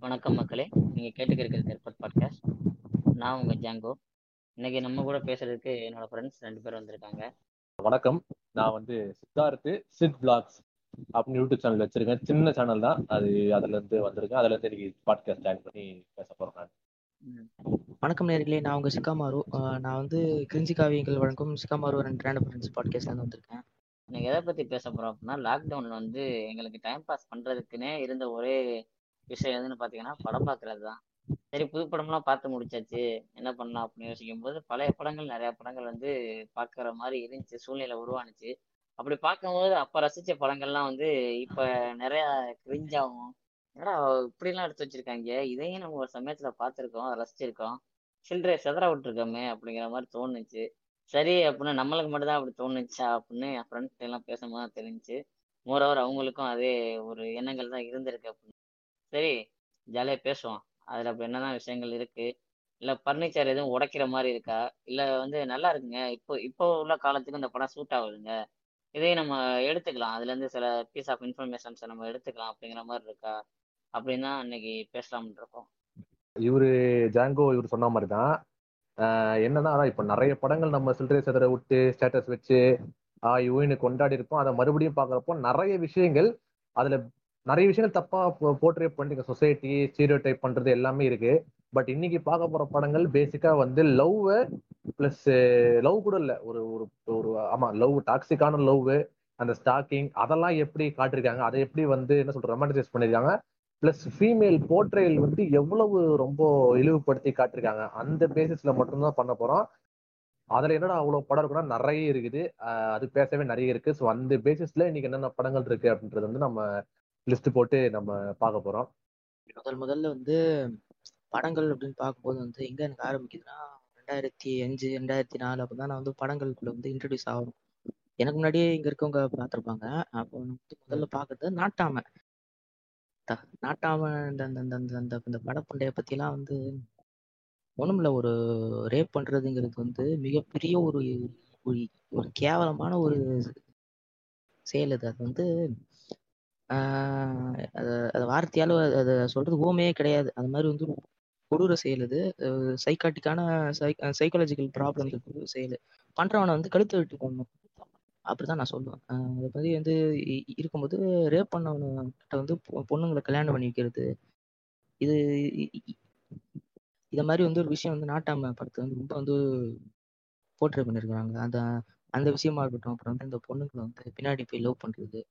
வணக்கம் மக்களே. நீங்க கேட்டுக்கிற தெற்பட் பாட்காஸ்ட் நான் உங்க ஜாங்கோ. இன்னைக்கு நம்ம கூட பேசுறதுக்கு என்னோட ஃப்ரெண்ட்ஸ் ரெண்டு பேர் வந்திருக்காங்க. வணக்கம். நான் வந்து சித்தார்த்து சித் பிளாக்ஸ் அப்படின்னு யூடியூப் சேனல் வச்சிருக்கேன். சின்ன சேனல் தான். அது அதுல இருந்து வந்திருக்கேன். அதுல இருந்து இன்னைக்கு பாட்காஸ்ட் ஜாயின் பண்ணி பேச நான். வணக்கம் நேர்களே. நான் உங்க சிக்காமாரு. நான் வந்து கிரிஞ்சி காவியங்கள் வழங்கும் சிக்காமாரு ரெண்டு ரேண்டம் ஃப்ரெண்ட்ஸ் பாட்காஸ்ட்ல இருந்து வந்திருக்கேன். இன்னைக்கு எதை பத்தி பேச போறோம் அப்படின்னா லாக்டவுன்ல வந்து எங்களுக்கு டைம் பாஸ் பண்றதுக்குன்னே இருந்த ஒரே விஷயம் எதுன்னு பாத்தீங்கன்னா படம் பார்க்கறது தான் சரி புது படம்லாம் பார்த்து முடிச்சாச்சு. என்ன பண்ணலாம் அப்படின்னு யோசிக்கும் போது பழைய படங்கள் நிறைய படங்கள் வந்து பார்க்குற மாதிரி இருந்துச்சு சூழ்நிலை உருவானுச்சு. அப்படி பார்க்கும்போது அப்ப ரசிச்ச படங்கள்லாம் வந்து இப்ப நிறைய கிரிஞ்சாகும் என்னடா இப்படிலாம் எடுத்து வச்சிருக்காங்க. இதையும் நம்ம ஒரு சமயத்துல பார்த்துருக்கோம் ரசிச்சிருக்கோம். சில்லறை செதற விட்டுருக்கோமே அப்படிங்கிற மாதிரி தோணுச்சு. சரி அப்படின்னு நம்மளுக்கு மட்டும்தான் அப்படி தோணுச்சா அப்படின்னு என் ஃப்ரெண்ட்ஸ் எல்லாம் பேசும்போது தான் தெரிஞ்சுச்சு. மோரோவர் அவங்களுக்கும் அதே ஒரு எண்ணங்கள் தான் இருந்திருக்கு அப்படின்னு. சரி ஜாலியாக பேசுவோம். அதில் அப்போ என்னதான் விஷயங்கள் இருக்கு? இல்லை ஃபர்னிச்சர் எதுவும் உடைக்கிற மாதிரி இருக்கா? இல்லை வந்து நல்லா இருக்குங்க. இப்போ இப்போ உள்ள காலத்துக்கு இந்த படம் சூட் ஆகுதுங்க. இதையும் நம்ம எடுத்துக்கலாம். அதுலேருந்து சில பீஸ் ஆஃப் இன்ஃபர்மேஷன்ஸை நம்ம எடுத்துக்கலாம் அப்படிங்கிற மாதிரி இருக்கா? அப்படின்னு தான் இன்னைக்கு பேசலாம்னு இருக்கோம். இவரு ஜாங்கோ இவர் சொன்ன மாதிரி தான் என்னதான் என்னன்னா இப்போ நிறைய படங்கள் நம்ம சில்லறை சிதற விட்டு ஸ்டேட்டஸ் வச்சு ஆ யூன்னு கொண்டாடி இருப்போம் அதை மறுபடியும் பார்க்குறப்போ நிறைய விஷயங்கள் அதில் நிறைய விஷயங்கள் தப்பா போர்ட்ரேட் பண்ணிருக்க சொசைட்டி ஸ்டீரியோ டைப் பண்றது எல்லாமே இருக்கு. பட் இன்னைக்கு பார்க்க போற படங்கள் பேசிக்கா வந்து லவ் பிளஸ் லவ் கூட இல்ல. ஒரு ஒரு ஒரு ஆமா லவ் டாக்ஸிக்கான லவ் அந்த ஸ்டாக்கிங் அதெல்லாம் எப்படி காட்டிருக்காங்க அதை எப்படி வந்து என்ன சொல்ற ரொமான்டிசைஸ் பண்ணிருக்காங்க பிளஸ் ஃபீமேல் போர்ட்ரேல் வந்து எவ்வளவு ரொம்ப இழிவுபடுத்தி காட்டிருக்காங்க அந்த பேசிஸ்ல மட்டும்தான் பண்ண போறோம். அதுல என்னடா அவ்வளவு படம் இருக்குன்னா நிறைய இருக்குது. அது பேசவே நிறைய இருக்கு. ஸோ அந்த பேசிஸ்ல இன்னைக்கு என்னென்ன படங்கள் இருக்கு அப்படின்றது வந்து நம்ம லிஸ்ட் போட்டு நம்ம பார்க்க போறோம். முதல் முதல்ல வந்து படங்கள் அப்படின்னு பார்க்கும்போது வந்து எங்க எனக்கு ஆரம்பிக்குதுன்னா ரெண்டாயிரத்தி அஞ்சு ரெண்டாயிரத்தி நாலு அப்பதான் நான் வந்து படங்களுக்குள்ள வந்து இன்ட்ரடியூஸ் ஆகணும். எனக்கு முன்னாடியே இங்க இருக்கவங்க பார்த்துருப்பாங்க. அப்போ வந்து முதல்ல பார்க்கறது நாட்டாம. நாட்டாம இந்த இந்த இந்த படப்பண்டைய பத்திலாம் வந்து ஒண்ணுமில்ல. ஒரு ரேப் பண்றதுங்கிறது வந்து மிகப்பெரிய ஒரு ஒரு கேவலமான ஒரு செயல் அது. அது வந்து அது அது வார்த்தையால அதை சொல்றது ஓமே கிடையாது. அது மாதிரி வந்து ஒரு கொடூர செயல் அது. சைக்காட்டிக்கான சைக்காலஜிக்கல் ப்ராப்ளம் இருக்கிற செயல். பண்றவனை வந்து கழுத்து விட்டு கொள்ளணும் அப்படிதான் நான் சொல்லுவேன். அதை பத்தி வந்து இருக்கும்போது ரேப் பண்ணவன கிட்ட வந்து பொ- பொண்ணுங்களை கல்யாணம் பண்ணி வைக்கிறது. இது இதை மாதிரி வந்து ஒரு விஷயம் வந்து நாட்டாம படத்தை வந்து ரொம்ப வந்து போர்ட்ரே பண்ணியிருக்கிறாங்க அந்த அந்த விஷயமா இருக்கட்டும். அப்புறம் வந்து இந்த பொண்ணுங்களை வந்து பின்னாடி போய் லவ் பண்றது.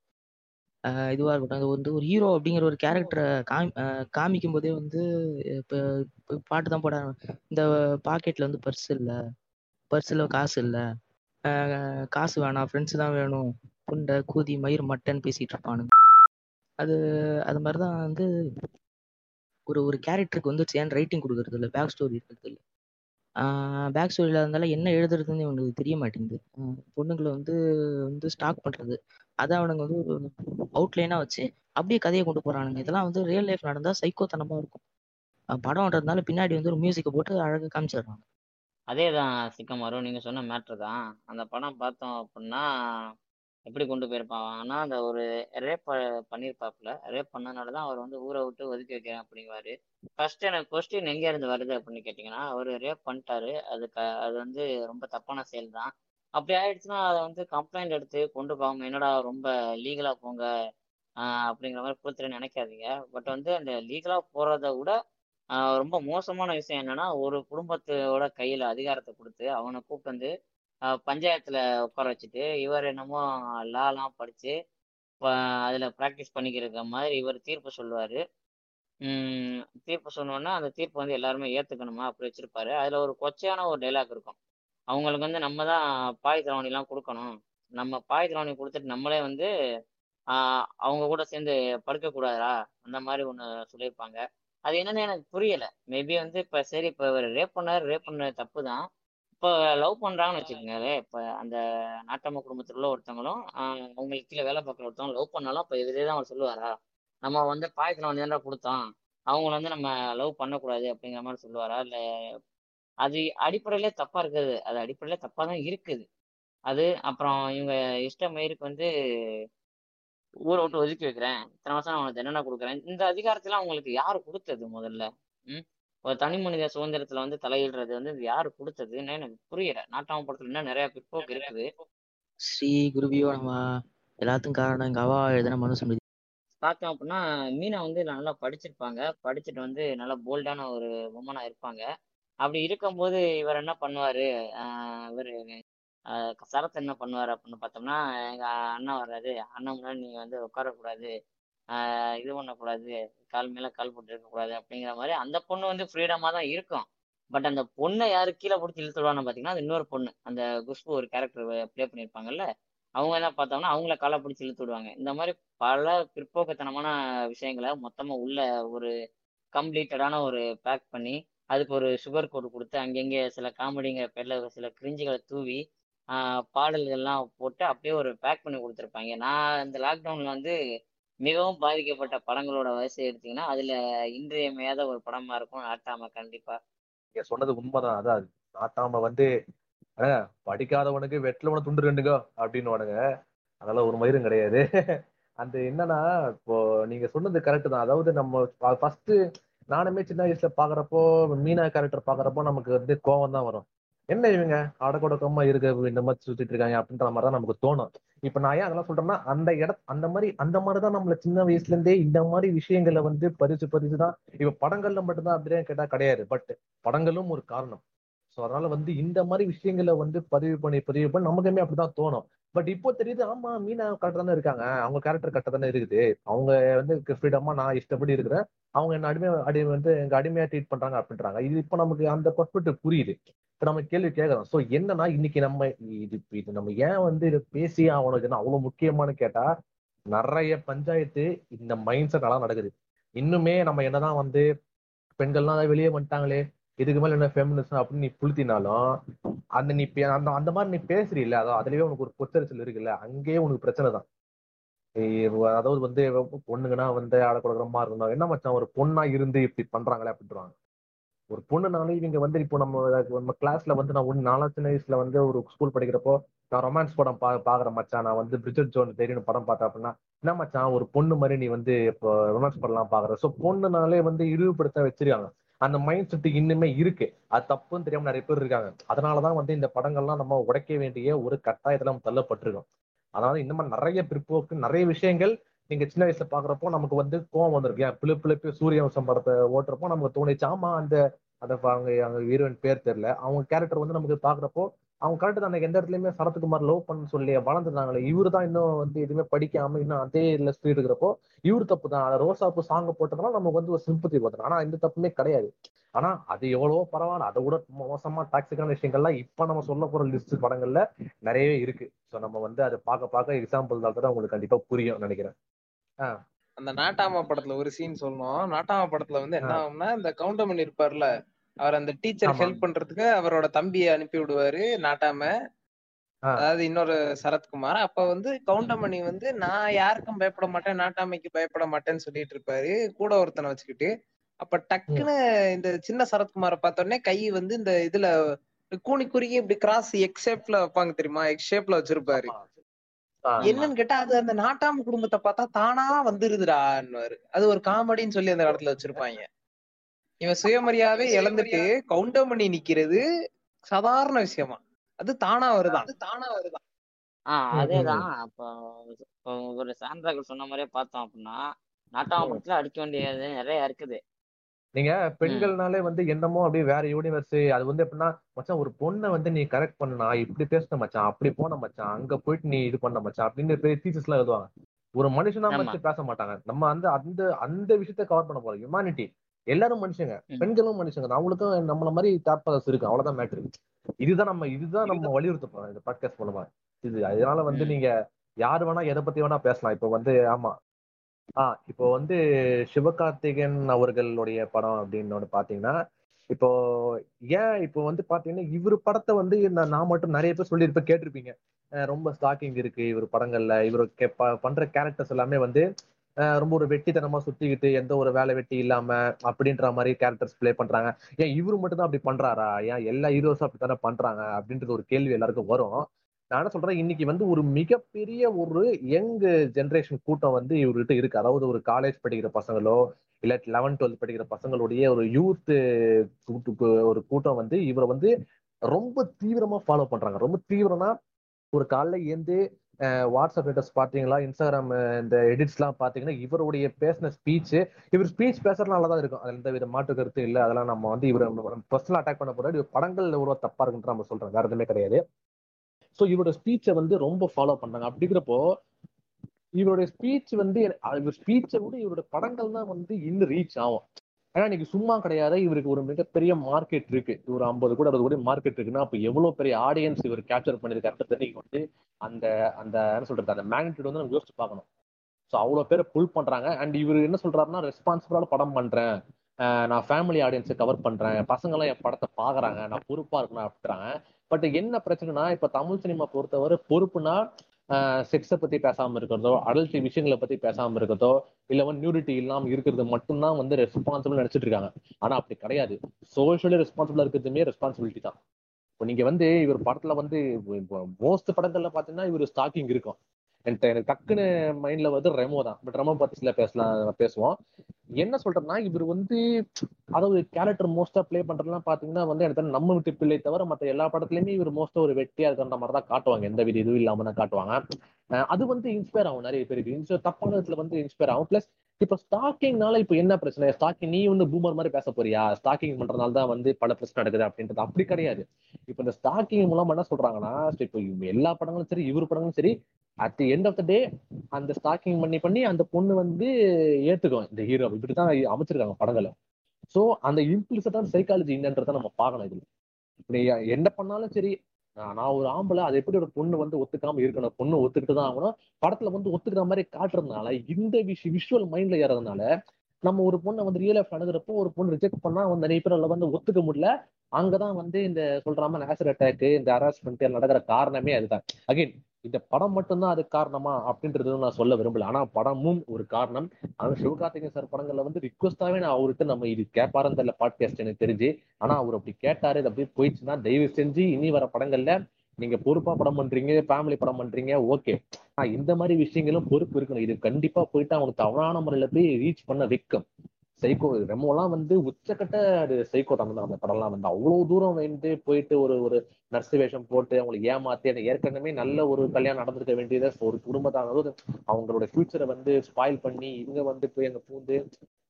இதுவாக இதுவா இருக்கட்டும். அது வந்து ஒரு ஹீரோ அப்படிங்கிற ஒரு கேரக்டரை காமி காமிக்கும் போதே வந்து இப்போ பாட்டு தான் போட இந்த பாக்கெட்ல வந்து பர்ஸ் இல்ல. பர்ஸ்ல காசு இல்ல. காசு வேணாம். ஃப்ரெண்ட்ஸ் தான் வேணும். புண்டை கூதி மயிர் மட்டன் பேசிட்டு இருப்பானுங்க. அது அது மாதிரிதான் வந்து ஒரு ஒரு கேரக்டருக்கு வந்து சேன் ரைட்டிங் கொடுக்கறது இல்லை பேக் ஸ்டோரி இருக்கிறது இல்லை பேக் ஸ்டோரியில் இருந்தாலும் என்ன எழுதுறதுன்னு இவனுக்கு தெரிய மாட்டேங்குது. பொண்ணுங்களை வந்து வந்து ஸ்டாக் பண்றது. அதை அவனுங்க வந்து ஒரு அவுட்லைனா வச்சு அப்படியே கதையை கொண்டு போறானுங்க. இதெல்லாம் வந்து ரியல் லைஃப் நடந்தா சைக்கோத்தனமா இருக்கும். படம்ன்றதுனால பின்னாடி வந்து ஒரு மியூசிக்கை போட்டு அழகாக காமிச்சிடுறாங்க. அதே தான் சிக்கமாரும் நீங்க சொன்ன மேட்ரு தான். அந்த படம் பார்த்தோம் அப்படின்னா எப்படி கொண்டு போயிருப்பான்? அந்த ஒரு ரேப் பண்ணியிருப்பாப்புல ரேப் பண்ணனால தான் அவர் வந்து ஊரை விட்டு ஒதுக்கி வைக்கிறேன் அப்படிங்குவாரு. ஃபர்ஸ்ட் எனக்கு கொஸ்டின் எங்கே இருந்து வருது அப்படின்னு கேட்டிங்கன்னா அவர் ரேப் பண்ணிட்டாரு. அது க அது வந்து ரொம்ப தப்பான செயல் தான். அப்படி ஆயிடுச்சுன்னா அதை வந்து கம்ப்ளைண்ட் எடுத்து கொண்டு போகாம என்னடா ரொம்ப லீகலாக போங்க? அப்படிங்கிற மாதிரி கொடுத்துட்டு நினைக்காதீங்க. பட் வந்து அந்த லீகலாக போகிறத விட ரொம்ப மோசமான விஷயம் என்னன்னா ஒரு குடும்பத்தோட கையில் அதிகாரத்தை கொடுத்து அவனை கூப்பிட்டு வந்து பஞ்சாயத்துல உட்கார வச்சுட்டு இவர் என்னமோ லாலாம் படிச்சு அதுல ப்ராக்டிஸ் பண்ணிக்கிற மாதிரி இவர் தீர்ப்பு சொல்லுவாரு. உம் தீர்ப்பு சொன்னோன்னா அந்த தீர்ப்பு வந்து எல்லாருமே ஏத்துக்கணுமா? அப்படி வச்சிருப்பாரு. அதுல ஒரு கொச்சையான ஒரு டைலாக் இருக்கும். அவங்களுக்கு வந்து நம்ம தான் பாய் திரவணி எல்லாம் கொடுக்கணும். நம்ம பாய் திரவணி கொடுத்துட்டு நம்மளே வந்து ஆஹ் அவங்க கூட சேர்ந்து படுக்க கூடாதா? அந்த மாதிரி ஒண்ணு சொல்லியிருப்பாங்க. அது என்னன்னு எனக்கு புரியல. மேபி வந்து இப்ப சரி இப்ப இவர் ரேப் பண்ணாரு. ரேப் பண்ண தப்பு தான். இப்போ லவ் பண்றாங்கன்னு வச்சுக்கோங்களேன். இப்ப அந்த நாட்டம்ம குடும்பத்தில் உள்ள ஒருத்தவங்களும் அவங்களுக்கு கீழே வேலை பார்க்குற ஒருத்தவங்க லவ் பண்ணாலும் இப்ப இதே தான் அவர் சொல்லுவாரா? நம்ம வந்து பாயத்துல வந்து தான் கொடுத்தோம்? அவங்கள வந்து நம்ம லவ் பண்ணக்கூடாது அப்படிங்கிற மாதிரி சொல்லுவாரா? இல்ல அது அடிப்படையிலே தப்பா இருக்குது. அது அடிப்படையிலே தப்பா தான் இருக்குது. அது அப்புறம் இவங்க இஷ்ட மயிருக்கு வந்து ஊரை விட்டு ஒதுக்கி வைக்கிறேன். இத்தனை வருஷம் நான் உனக்கு தண்டனை கொடுக்குறேன். இந்த அதிகாரத்தெல்லாம் அவங்களுக்கு யார் கொடுத்தது முதல்ல? ம்? ஒரு தனி மனித சுதந்திரத்துல வந்து தலையிடுறது வந்து யாரு கொடுத்ததுன்னு எனக்கு புரியல. நாட்டாம படத்துல இன்னும் நிறைய பிற்போக்கு இருக்குது. ஸ்ரீ குருவியோ நம்ம எல்லாத்துக்கும் காரணம் எங்க அவா எழுதின மனுஸ்மிருதி பார்த்தோம் அப்படின்னா மீனா வந்து நல்லா படிச்சிருப்பாங்க. படிச்சுட்டு வந்து நல்லா போல்டான ஒரு உமனா இருப்பாங்க. அப்படி இருக்கும்போது இவர் என்ன பண்ணுவாரு? இவரு சரத் என்ன பண்ணுவாரு அப்படின்னு பார்த்தோம்னா எங்க அண்ணன் வர்றாரு. அண்ணன் முன்னாடி நீங்க வந்து உட்காரக்கூடாது. இது பண்ணக்கூடாது. கால் மேல கால் போட்டு இருக்கக்கூடாது அப்படிங்கிற மாதிரி அந்த பொண்ணு வந்து ஃப்ரீடமா தான் இருக்கும். பட் அந்த பொண்ணை யாரு கீழே பிடிச்சி இழுத்துடுவான்னு பார்த்தீங்கன்னா அது இன்னொரு பொண்ணு. அந்த குஷ்பு ஒரு கேரக்டர் ப்ளே பண்ணியிருப்பாங்கல்ல அவங்க என்ன பார்த்தோம்னா அவங்கள காலை பிடிச்சி இழுத்து விடுவாங்க. இந்த மாதிரி பல பிற்போக்குத்தனமான விஷயங்களை மொத்தமா உள்ள ஒரு கம்ப்ளீட்டடான ஒரு பேக் பண்ணி அதுக்கு ஒரு சுகர் கோட் கொடுத்து அங்கங்கே சில காமெடிங்கிற பேர்ல சில கிரிஞ்சுகளை தூவி ஆஹ் பாடல்கள்லாம் போட்டு அப்படியே ஒரு பேக் பண்ணி கொடுத்துருப்பாங்க. நான் இந்த லாக்டவுன்ல வந்து மிகவும் பாதிக்கப்பட்ட படங்களோட வரிசை எடுத்தீங்கன்னா அதுல இன்றியமையாத ஒரு படமா இருக்கும் நாட்டாம கண்டிப்பா. நீங்க சொன்னது உண்மைதான். அதான் நாட்டாம வந்து படிக்காதவனுக்கு வெட்டிலவன துண்டு ரெண்டுங்க அப்படின்னு அதெல்லாம் ஒரு மயிரும் கிடையாது. அந்த என்னன்னா இப்போ நீங்க சொன்னது கரெக்ட் தான். அதாவது நம்ம ஃபர்ஸ்ட் நானுமே சின்ன வயசுல பாக்குறப்போ மீனா கேரக்டர் பாக்குறப்போ நமக்கு வந்து கோவம் தான் வரும். என்ன இவங்க? அடக்கொடக்கமா இருக்க இந்த மாதிரி சுத்திட்டு இருக்காங்க அப்படின்ற மாதிரி தான் நமக்கு தோணும். இப்ப நான் ஏன் அதெல்லாம் சொல்றேன்னா அந்த இட அந்த மாதிரி அந்த மாதிரிதான் நம்மள சின்ன வயசுல இருந்தே இந்த மாதிரி விஷயங்களை வந்து பரிசு பறிச்சுதான் இப்ப படங்கள்ல மட்டும்தான் அப்படியே கேட்டா கிடையாது. பட் படங்களும் ஒரு காரணம். ஸோ அதனால வந்து இந்த மாதிரி விஷயங்களை வந்து பதிவு பண்ணி பதிவு பண்ணி நமக்குமே அப்படிதான் தோணும். பட் இப்போ தெரியுது ஆமா மீனா கரெக்டா தானே இருக்காங்க. அவங்க கேரக்டர் கரெக்டா தானே இருக்குது. அவங்க வந்து ஃப்ரீடமா நான் இஷ்டப்படி இருக்கிறேன். அவங்க என்ன அடிமை அடி வந்து எங்க அடிமையா ட்ரீட் பண்றாங்க அப்படின்றாங்க. இது இப்போ நமக்கு அந்த பர்ஸ்பெக்டிவ் புரியுது. இப்போ நம்ம கேள்வி கேட்கறோம் ஸோ என்னன்னா இன்னைக்கு நம்ம இது இது நம்ம ஏன் வந்து இதை பேசி ஆகணும்? இதுன்னா அவ்வளவு முக்கியமானு கேட்டா நிறைய பஞ்சாயத்து இந்த மைண்ட் செட் நடக்குது. இன்னுமே நம்ம என்னதான் வந்து பெண்கள்லாம் வெளியே வந்துட்டாங்களே இதுக்கு மேல என்ன ஃபெமினிசம் அப்படின்னு நீ புளுத்தினாலும் அந்த நீ பே- அந்த அந்த மாதிரி நீ பேசுறீல்ல அதான் அதுலயே உனக்கு ஒரு பொச்சரிச்சல் இருக்குல்ல அங்கேயே உனக்கு பிரச்சனை தான். அதாவது வந்து பொண்ணுங்கன்னா வந்து ஆட கொடுக்குறமா இருக்கணும் என்ன மச்சான் ஒரு பொண்ணா இருந்து இப்படி பண்றாங்களே அப்படின்றாங்க. ஒரு பொண்ணுனாலே இவங்க வந்து இப்போ நம்ம நம்ம கிளாஸ்ல வந்து நான் ஒன்று நாலாம் சின்ன வயசுல வந்து ஒரு ஸ்கூல் படிக்கிறப்போ நான் ரொமான்ஸ் படம் பா பாக்குற மச்சான். நான் வந்து பிரிஜட் ஜோன் தெரியும் படம் பார்த்தேன் அப்படின்னா என்ன மச்சான் ஒரு பொண்ணு மாதிரி நீ வந்து இப்போ ரொமான்ஸ் படம்லாம் பாக்குற. ஸோ பொண்ணுனாலே வந்து இழிவுபடுத்த வச்சிருக்காங்க. அந்த மைண்ட் செட் இன்னுமே இருக்கு. அது தப்புன்னு தெரியாம நிறைய பேர் இருக்காங்க. அதனாலதான் வந்து இந்த படங்கள்லாம் நம்ம உடைக்க வேண்டிய ஒரு கட்டாயத்துல நம்ம தள்ளப்பட்டிருக்கோம். அதனால இந்த மாதிரி நிறைய பிற்போக்கு நிறைய விஷயங்கள் நீங்க சின்ன வயசுல பாக்குறப்போ நமக்கு வந்து கோவம் வந்திருக்கு. ஏன் பிளு பிளப்பு சூரியவம்சம் படத்தை ஓட்டுறப்போ நமக்கு தோணுச்சு ஆமா அந்த அந்த அவங்க அவங்க ஹீரோயின் பேர் தெரியல. அவங்க கேரக்டர் வந்து நமக்கு பாக்குறப்போ அவங்க கரெக்ட் தான் எந்த இடத்துலயுமே சரத்குமார் லவ் பண்ண சொல்லி வளர்ந்துருந்தாங்களே இவரு தான் இன்னும் வந்து எதுவுமே படிக்காம இன்னும் அதே இதுல ஸ்பீட் இருக்கிறப்போ இவரு தப்பு தான். ரோசாப்பு சாங்க போட்டதுனால நமக்கு வந்து ஒரு சிம்பத்தி வருது ஆனா இந்த தப்புமே கிடையாது. ஆனா அது எவ்வளவோ பரவாயில்ல. அதை விட மோசமா டாக்ஸிக்கான விஷயங்கள்லாம் இப்ப நம்ம சொல்ல போற லிஸ்ட் படங்கள்ல நிறையவே இருக்கு. ஸோ நம்ம வந்து அதை பார்க்க பார்க்க எக்ஸாம்பிள் தான் உங்களுக்கு கண்டிப்பா புரியும் நினைக்கிறேன். அந்த நாட்டாமா படத்துல ஒரு சீன் சொல்லணும் நாட்டாமா படத்துல வந்து என்ன ஆகும்னா இந்த கவுண்டமணி இருப்பார்ல அவர் அந்த டீச்சர். ஹெல்ப் பண்றதுக்கு அவரோட தம்பியை அனுப்பி விடுவாரு நாட்டாம. அதாவது இன்னொரு சரத்குமார். அப்ப வந்து கவுண்டமணி வந்து நான் யாருக்கும் பயப்பட மாட்டேன் நாட்டாமைக்கு பயப்பட மாட்டேன்னு சொல்லிட்டு இருப்பாரு கூட ஒருத்தனை வச்சுக்கிட்டு. அப்ப டக்குன்னு இந்த சின்ன சரத்குமாரை பார்த்த உடனே கை வந்து இந்த இதுல கூனி குறுகி இப்படி கிராஸ் எக் ஷேப்ல வைப்பாங்க தெரியுமா? எக் ஷேப்ல வச்சிருப்பாரு. என்னன்னு கேட்டா அது அந்த நாட்டாம குடும்பத்தை பார்த்தா தானா வந்துருதுடான்னுவாரு. அது ஒரு காமெடின்னு சொல்லி அந்த இடத்துல வச்சிருப்பாங்க. இவன் சுயமரியாதை இழந்துட்டு கவுண்டமணி நிக்கிறது சாதாரண விஷயமா. அது தானா வருதான் அது தானா வருதான் ஆஹ் அதேதான். இப்போ ஒரு சான்றாக்கள் சொன்ன மாதிரியே பார்த்தோம் அப்படின்னா நாட்டாம படத்துல அடிக்க வேண்டியது நிறைய இருக்குது. நீங்க பெண்கள்னாலே வந்து என்னமோ அப்படியே வேற யூனிவர்ஸ் அது வந்து எப்படின்னா மச்சான் ஒரு பொண்ணை வந்து நீ கரெக்ட் பண்ணா இப்படி பேசின மச்சான் அப்படி போன மச்சான் அங்க போயிட்டு நீ இது பண்ண மச்சான் அப்படின்னு பெரிய டீச்சர்ஸ் எல்லாம் எழுதுவாங்க. ஒரு மனுஷனா ஆமா. மதிச்சு பேச மாட்டாங்க. நம்ம அந்த அந்த அந்த விஷயத்த கவர் பண்ண போறோம். ஹியூமானிட்டி எல்லாரும் மனுஷங்க. பெண்களும் மனுஷங்க தான். அவங்களுக்கும் நம்மள மாதிரி தாட்பாதஸ் இருக்கு. அவ்வளவுதான் மேட்ரு இதுதான் நம்ம இதுதான் நம்ம வலியுறுத்த போறோம் இந்த பாட்காஸ்ட் மூலமா. இது அதனால வந்து. நீங்க யாரு வேணா எதை பத்தி வேணா பேசலாம். இப்போ வந்து ஆமா. ஆஹ் இப்போ வந்து சிவகார்த்திகேயன் அவர்களுடைய படம் அப்படின்னு ஒண்ணு பாத்தீங்கன்னா இப்போ ஏன் இப்போ வந்து பாத்தீங்கன்னா இவர் படத்தை வந்து நான் மட்டும் நிறைய பேர் சொல்லியிருப்பேன் கேட்டிருப்பீங்க. ரொம்ப ஸ்டாக்கிங் இருக்கு இவர் படங்கள்ல. இவர் பண்ற கேரக்டர்ஸ் எல்லாமே வந்து ரொம்ப ஒரு வெட்டித்தனமா சுத்திக்கிட்டு எந்த ஒரு வேலை வெட்டி இல்லாம அப்படின்ற மாதிரி கேரக்டர்ஸ் ப்ளே பண்றாங்க. ஏன் இவரு மட்டும் தான் அப்படி பண்றாரா? ஏன் எல்லா ஹீரோஸும் அப்படித்தானே பண்றாங்க? அப்படின்றது ஒரு கேள்வி எல்லாருக்கும் வரும். நான் என்ன சொல்றேன் இன்னைக்கு வந்து ஒரு மிகப்பெரிய ஒரு யங் ஜென்ரேஷன் கூட்டம் வந்து இவர்கிட்ட இருக்கு. அதாவது ஒரு காலேஜ் படிக்கிற பசங்களோ இல்ல லெவன்த் டுவெல்த் படிக்கிற பசங்களுடைய ஒரு யூத் ஒரு கூட்டம் வந்து இவரை வந்து ரொம்ப தீவிரமா ஃபாலோ பண்றாங்க. ரொம்ப தீவிரம்னா ஒரு காலைல ஏந்து வாட்ஸ்அப் ஸ்டேட்டஸ் பாத்தீங்களா இன்ஸ்டாகிராம் இந்த எடிட்ஸ் எல்லாம் பாத்தீங்கன்னா இவருடைய பேசின ஸ்பீச் இவர் ஸ்பீச் பேசுறதுனால தான் இருக்கும். அதுல எந்த வித மாற்று கருத்து இல்லை. அதெல்லாம் நம்ம வந்து இவர் பர்சனல் அட்டாக் பண்ண போறாரு இவர் படங்கள்ல ஒரு தப்பா இருக்குன்ற நம்ம சொல்றோம். வேற எதுவுமே கிடையாது. ஸோ இவரோட ஸ்பீச்சை வந்து ரொம்ப ஃபாலோ பண்ணாங்க. அப்படிங்கிறப்போ இவருடைய ஸ்பீச் வந்து இவர் ஸ்பீச்சை விட இவரோட படங்கள் தான் வந்து இன்னும் ரீச் ஆகும். ஏன்னா இன்னைக்கு சும்மா கிடையாது. இவருக்கு ஒரு மிகப்பெரிய மார்க்கெட் இருக்கு. ஒரு ஐம்பது கூட அறுபது கூட மார்க்கெட் இருக்குன்னா அப்ப எவ்வளவு பெரிய ஆடியன்ஸ் இவர் கேப்சர் பண்ணிருக்காரு நீங்க வந்து அந்த அந்த என்ன சொல்றது அந்த மேக்னிடியூட் வந்து நம்ம யோசிச்சு பார்க்கணும். ஸோ அவ்வளோ பேர் புல் பண்றாங்க. அண்ட் இவர் என்ன சொல்றாருன்னா ரெஸ்பான்சிபிளான படம் பண்றேன். நான் ஃபேமிலி ஆடியன்ஸை கவர் பண்றேன். பசங்களாம் என் படத்தை பாக்குறாங்க நான் பொறுப்பா இருக்கணும் அப்படின்றாங்க. பட் என்ன பிரச்சனைனா இப்ப தமிழ் சினிமா பொறுத்தவரை பொறுப்புனா செக்ஸை பத்தி பேசாம இருக்கிறதோ அடல்ட் விஷயங்களை பத்தி பேசாம இருக்கிறதோ இல்ல வந்து நியூடிட்டி இல்லாம இருக்கிறது மட்டும்தான் வந்து ரெஸ்பான்சிபிள் நினைச்சிட்டு இருக்காங்க. ஆனா அப்படி கிடையாது. சோஷியலி ரெஸ்பான்சிபிளா இருக்கிறதுமே ரெஸ்பான்சிபிலிட்டி தான். இப்போ நீங்க வந்து இவர் படத்துல வந்து மோஸ்ட் படங்கள்ல பாத்தீங்கன்னா இவர் ஸ்டாக்கிங் இருக்கும். என்கிட்ட எனக்கு டக்குன்னு மைண்ட்ல வந்து ரெமோ தான். பட் ரெமோ பத்தி சில பேசலாம் பேசுவோம். என்ன சொல்றேன்னா இவர் வந்து அதாவது கேரக்டர் மோஸ்டா பிளே பண்றதுலாம் பாத்தீங்கன்னா வந்து எனக்கு நம்ம விட்டு பிள்ளை தவிர மற்ற எல்லா படத்துலயுமே இவர் மோஸ்டா ஒரு வெட்டியா இருக்கிற மாதிரி தான் காட்டுவாங்க. எந்த வித இதுவும் இல்லாம தான் காட்டுவாங்க. அது வந்து இன்ஸ்பயர் ஆகும் நிறைய பேருக்கு. தப்பான விதத்துல வந்து இன்ஸ்பயர் ஆகும். பிளஸ் இப்ப ஸ்டாக்கிங்னால இப்ப என்ன பிரச்சனை? ஸ்டாக்கிங் நீ வந்து பூமர் மாதிரி பேச போறியா? ஸ்டாக்கிங் பண்றதுனால தான் வந்து பல பிரச்சனை நடக்குது அப்படின்றது அப்படி கிடையாது. இப்ப இந்த ஸ்டாக்கிங் மூலமா என்ன சொல்றாங்கன்னா இப்போ எல்லா படங்களும் சரி இவர் படங்களும் சரி at the end of the day அந்த ஸ்டாக்கிங் பண்ணி பண்ணி அந்த பொண்ணு வந்து ஏத்துக்கும். இந்த ஹீரோ இப்படிதான் அமைச்சிருக்காங்க படங்களை. ஸோ அந்த இம்ப்ளிசிட்டான சைக்காலஜி என்னன்றத நம்ம பார்க்கணும் இதுல. இப்படி என்ன பண்ணாலும் சரி நான் ஒரு ஆம்பளை அது எப்படி ஒரு பொண்ணு வந்து ஒத்துக்காம இருக்கணும்? பொண்ணு ஒத்துக்கிட்டு தான் ஆகணும். படத்துல வந்து ஒத்துக்கிற மாதிரி காட்டுறதுனால இந்த விஷ் விஷுவல் மைண்ட்ல ஏறதுனால நம்ம ஒரு பொண்ணை வந்து ரியல் லைஃப் அணுகிறப்போ ஒரு பொண்ணு ரிஜெக்ட் பண்ணா வந்து நிறைய பேர் வந்து ஒத்துக்க முடியல. அங்கதான் வந்து இந்த சொல்ற மாதிரி நேசர் அட்டாக் இந்த ஹராஸ்மெண்ட் நடக்கிற காரணமே அதுதான். அகைன் இந்த படம் மட்டும்தான் அது காரணமா அப்படின்றது நான் சொல்ல விரும்பல. ஆனா படமும் ஒரு காரணம். ஆனா சிவகார்த்திகேயன் சார் படங்கள்ல வந்து ரிக்வஸ்டாவே நான் அவர்கிட்ட நம்ம இது கேட்பாருன்னு தெரியல பாட்காஸ்ட் எனக்கு தெரிஞ்சு. ஆனா அவர் அப்படி கேட்டாரு. இது அப்படியே போயிடுச்சுன்னா தயவு செஞ்சு இனி வர படங்கள்ல நீங்க பொறுப்பா படம் பண்றீங்க ஃபேமிலி படம் பண்றீங்க ஓகே ஆஹ் இந்த மாதிரி விஷயங்களும் பொறுப்பு இருக்கணும். இது கண்டிப்பா போயிட்டு அவனுக்கு தவறான முறையில போய் ரீச் பண்ண வைக்கும். சைக்கோ ரெமோலாம் வந்து உச்சக்கட்ட அது சைக்கோ தான் அந்த படம்லாம் வந்து அவ்வளவு தூரம் வந்து போயிட்டு ஒரு ஒரு நர்ஸ் வேஷம் போட்டு அவங்களுக்கு ஏமாத்தி அந்த ஏற்கனவே நல்ல ஒரு கல்யாணம் நடந்திருக்க வேண்டியதை ஒரு குடும்பத்தானது அவங்களோட ஃபியூச்சரை வந்து ஸ்பாயில் பண்ணி இவங்க வந்து போய் அங்க பூந்து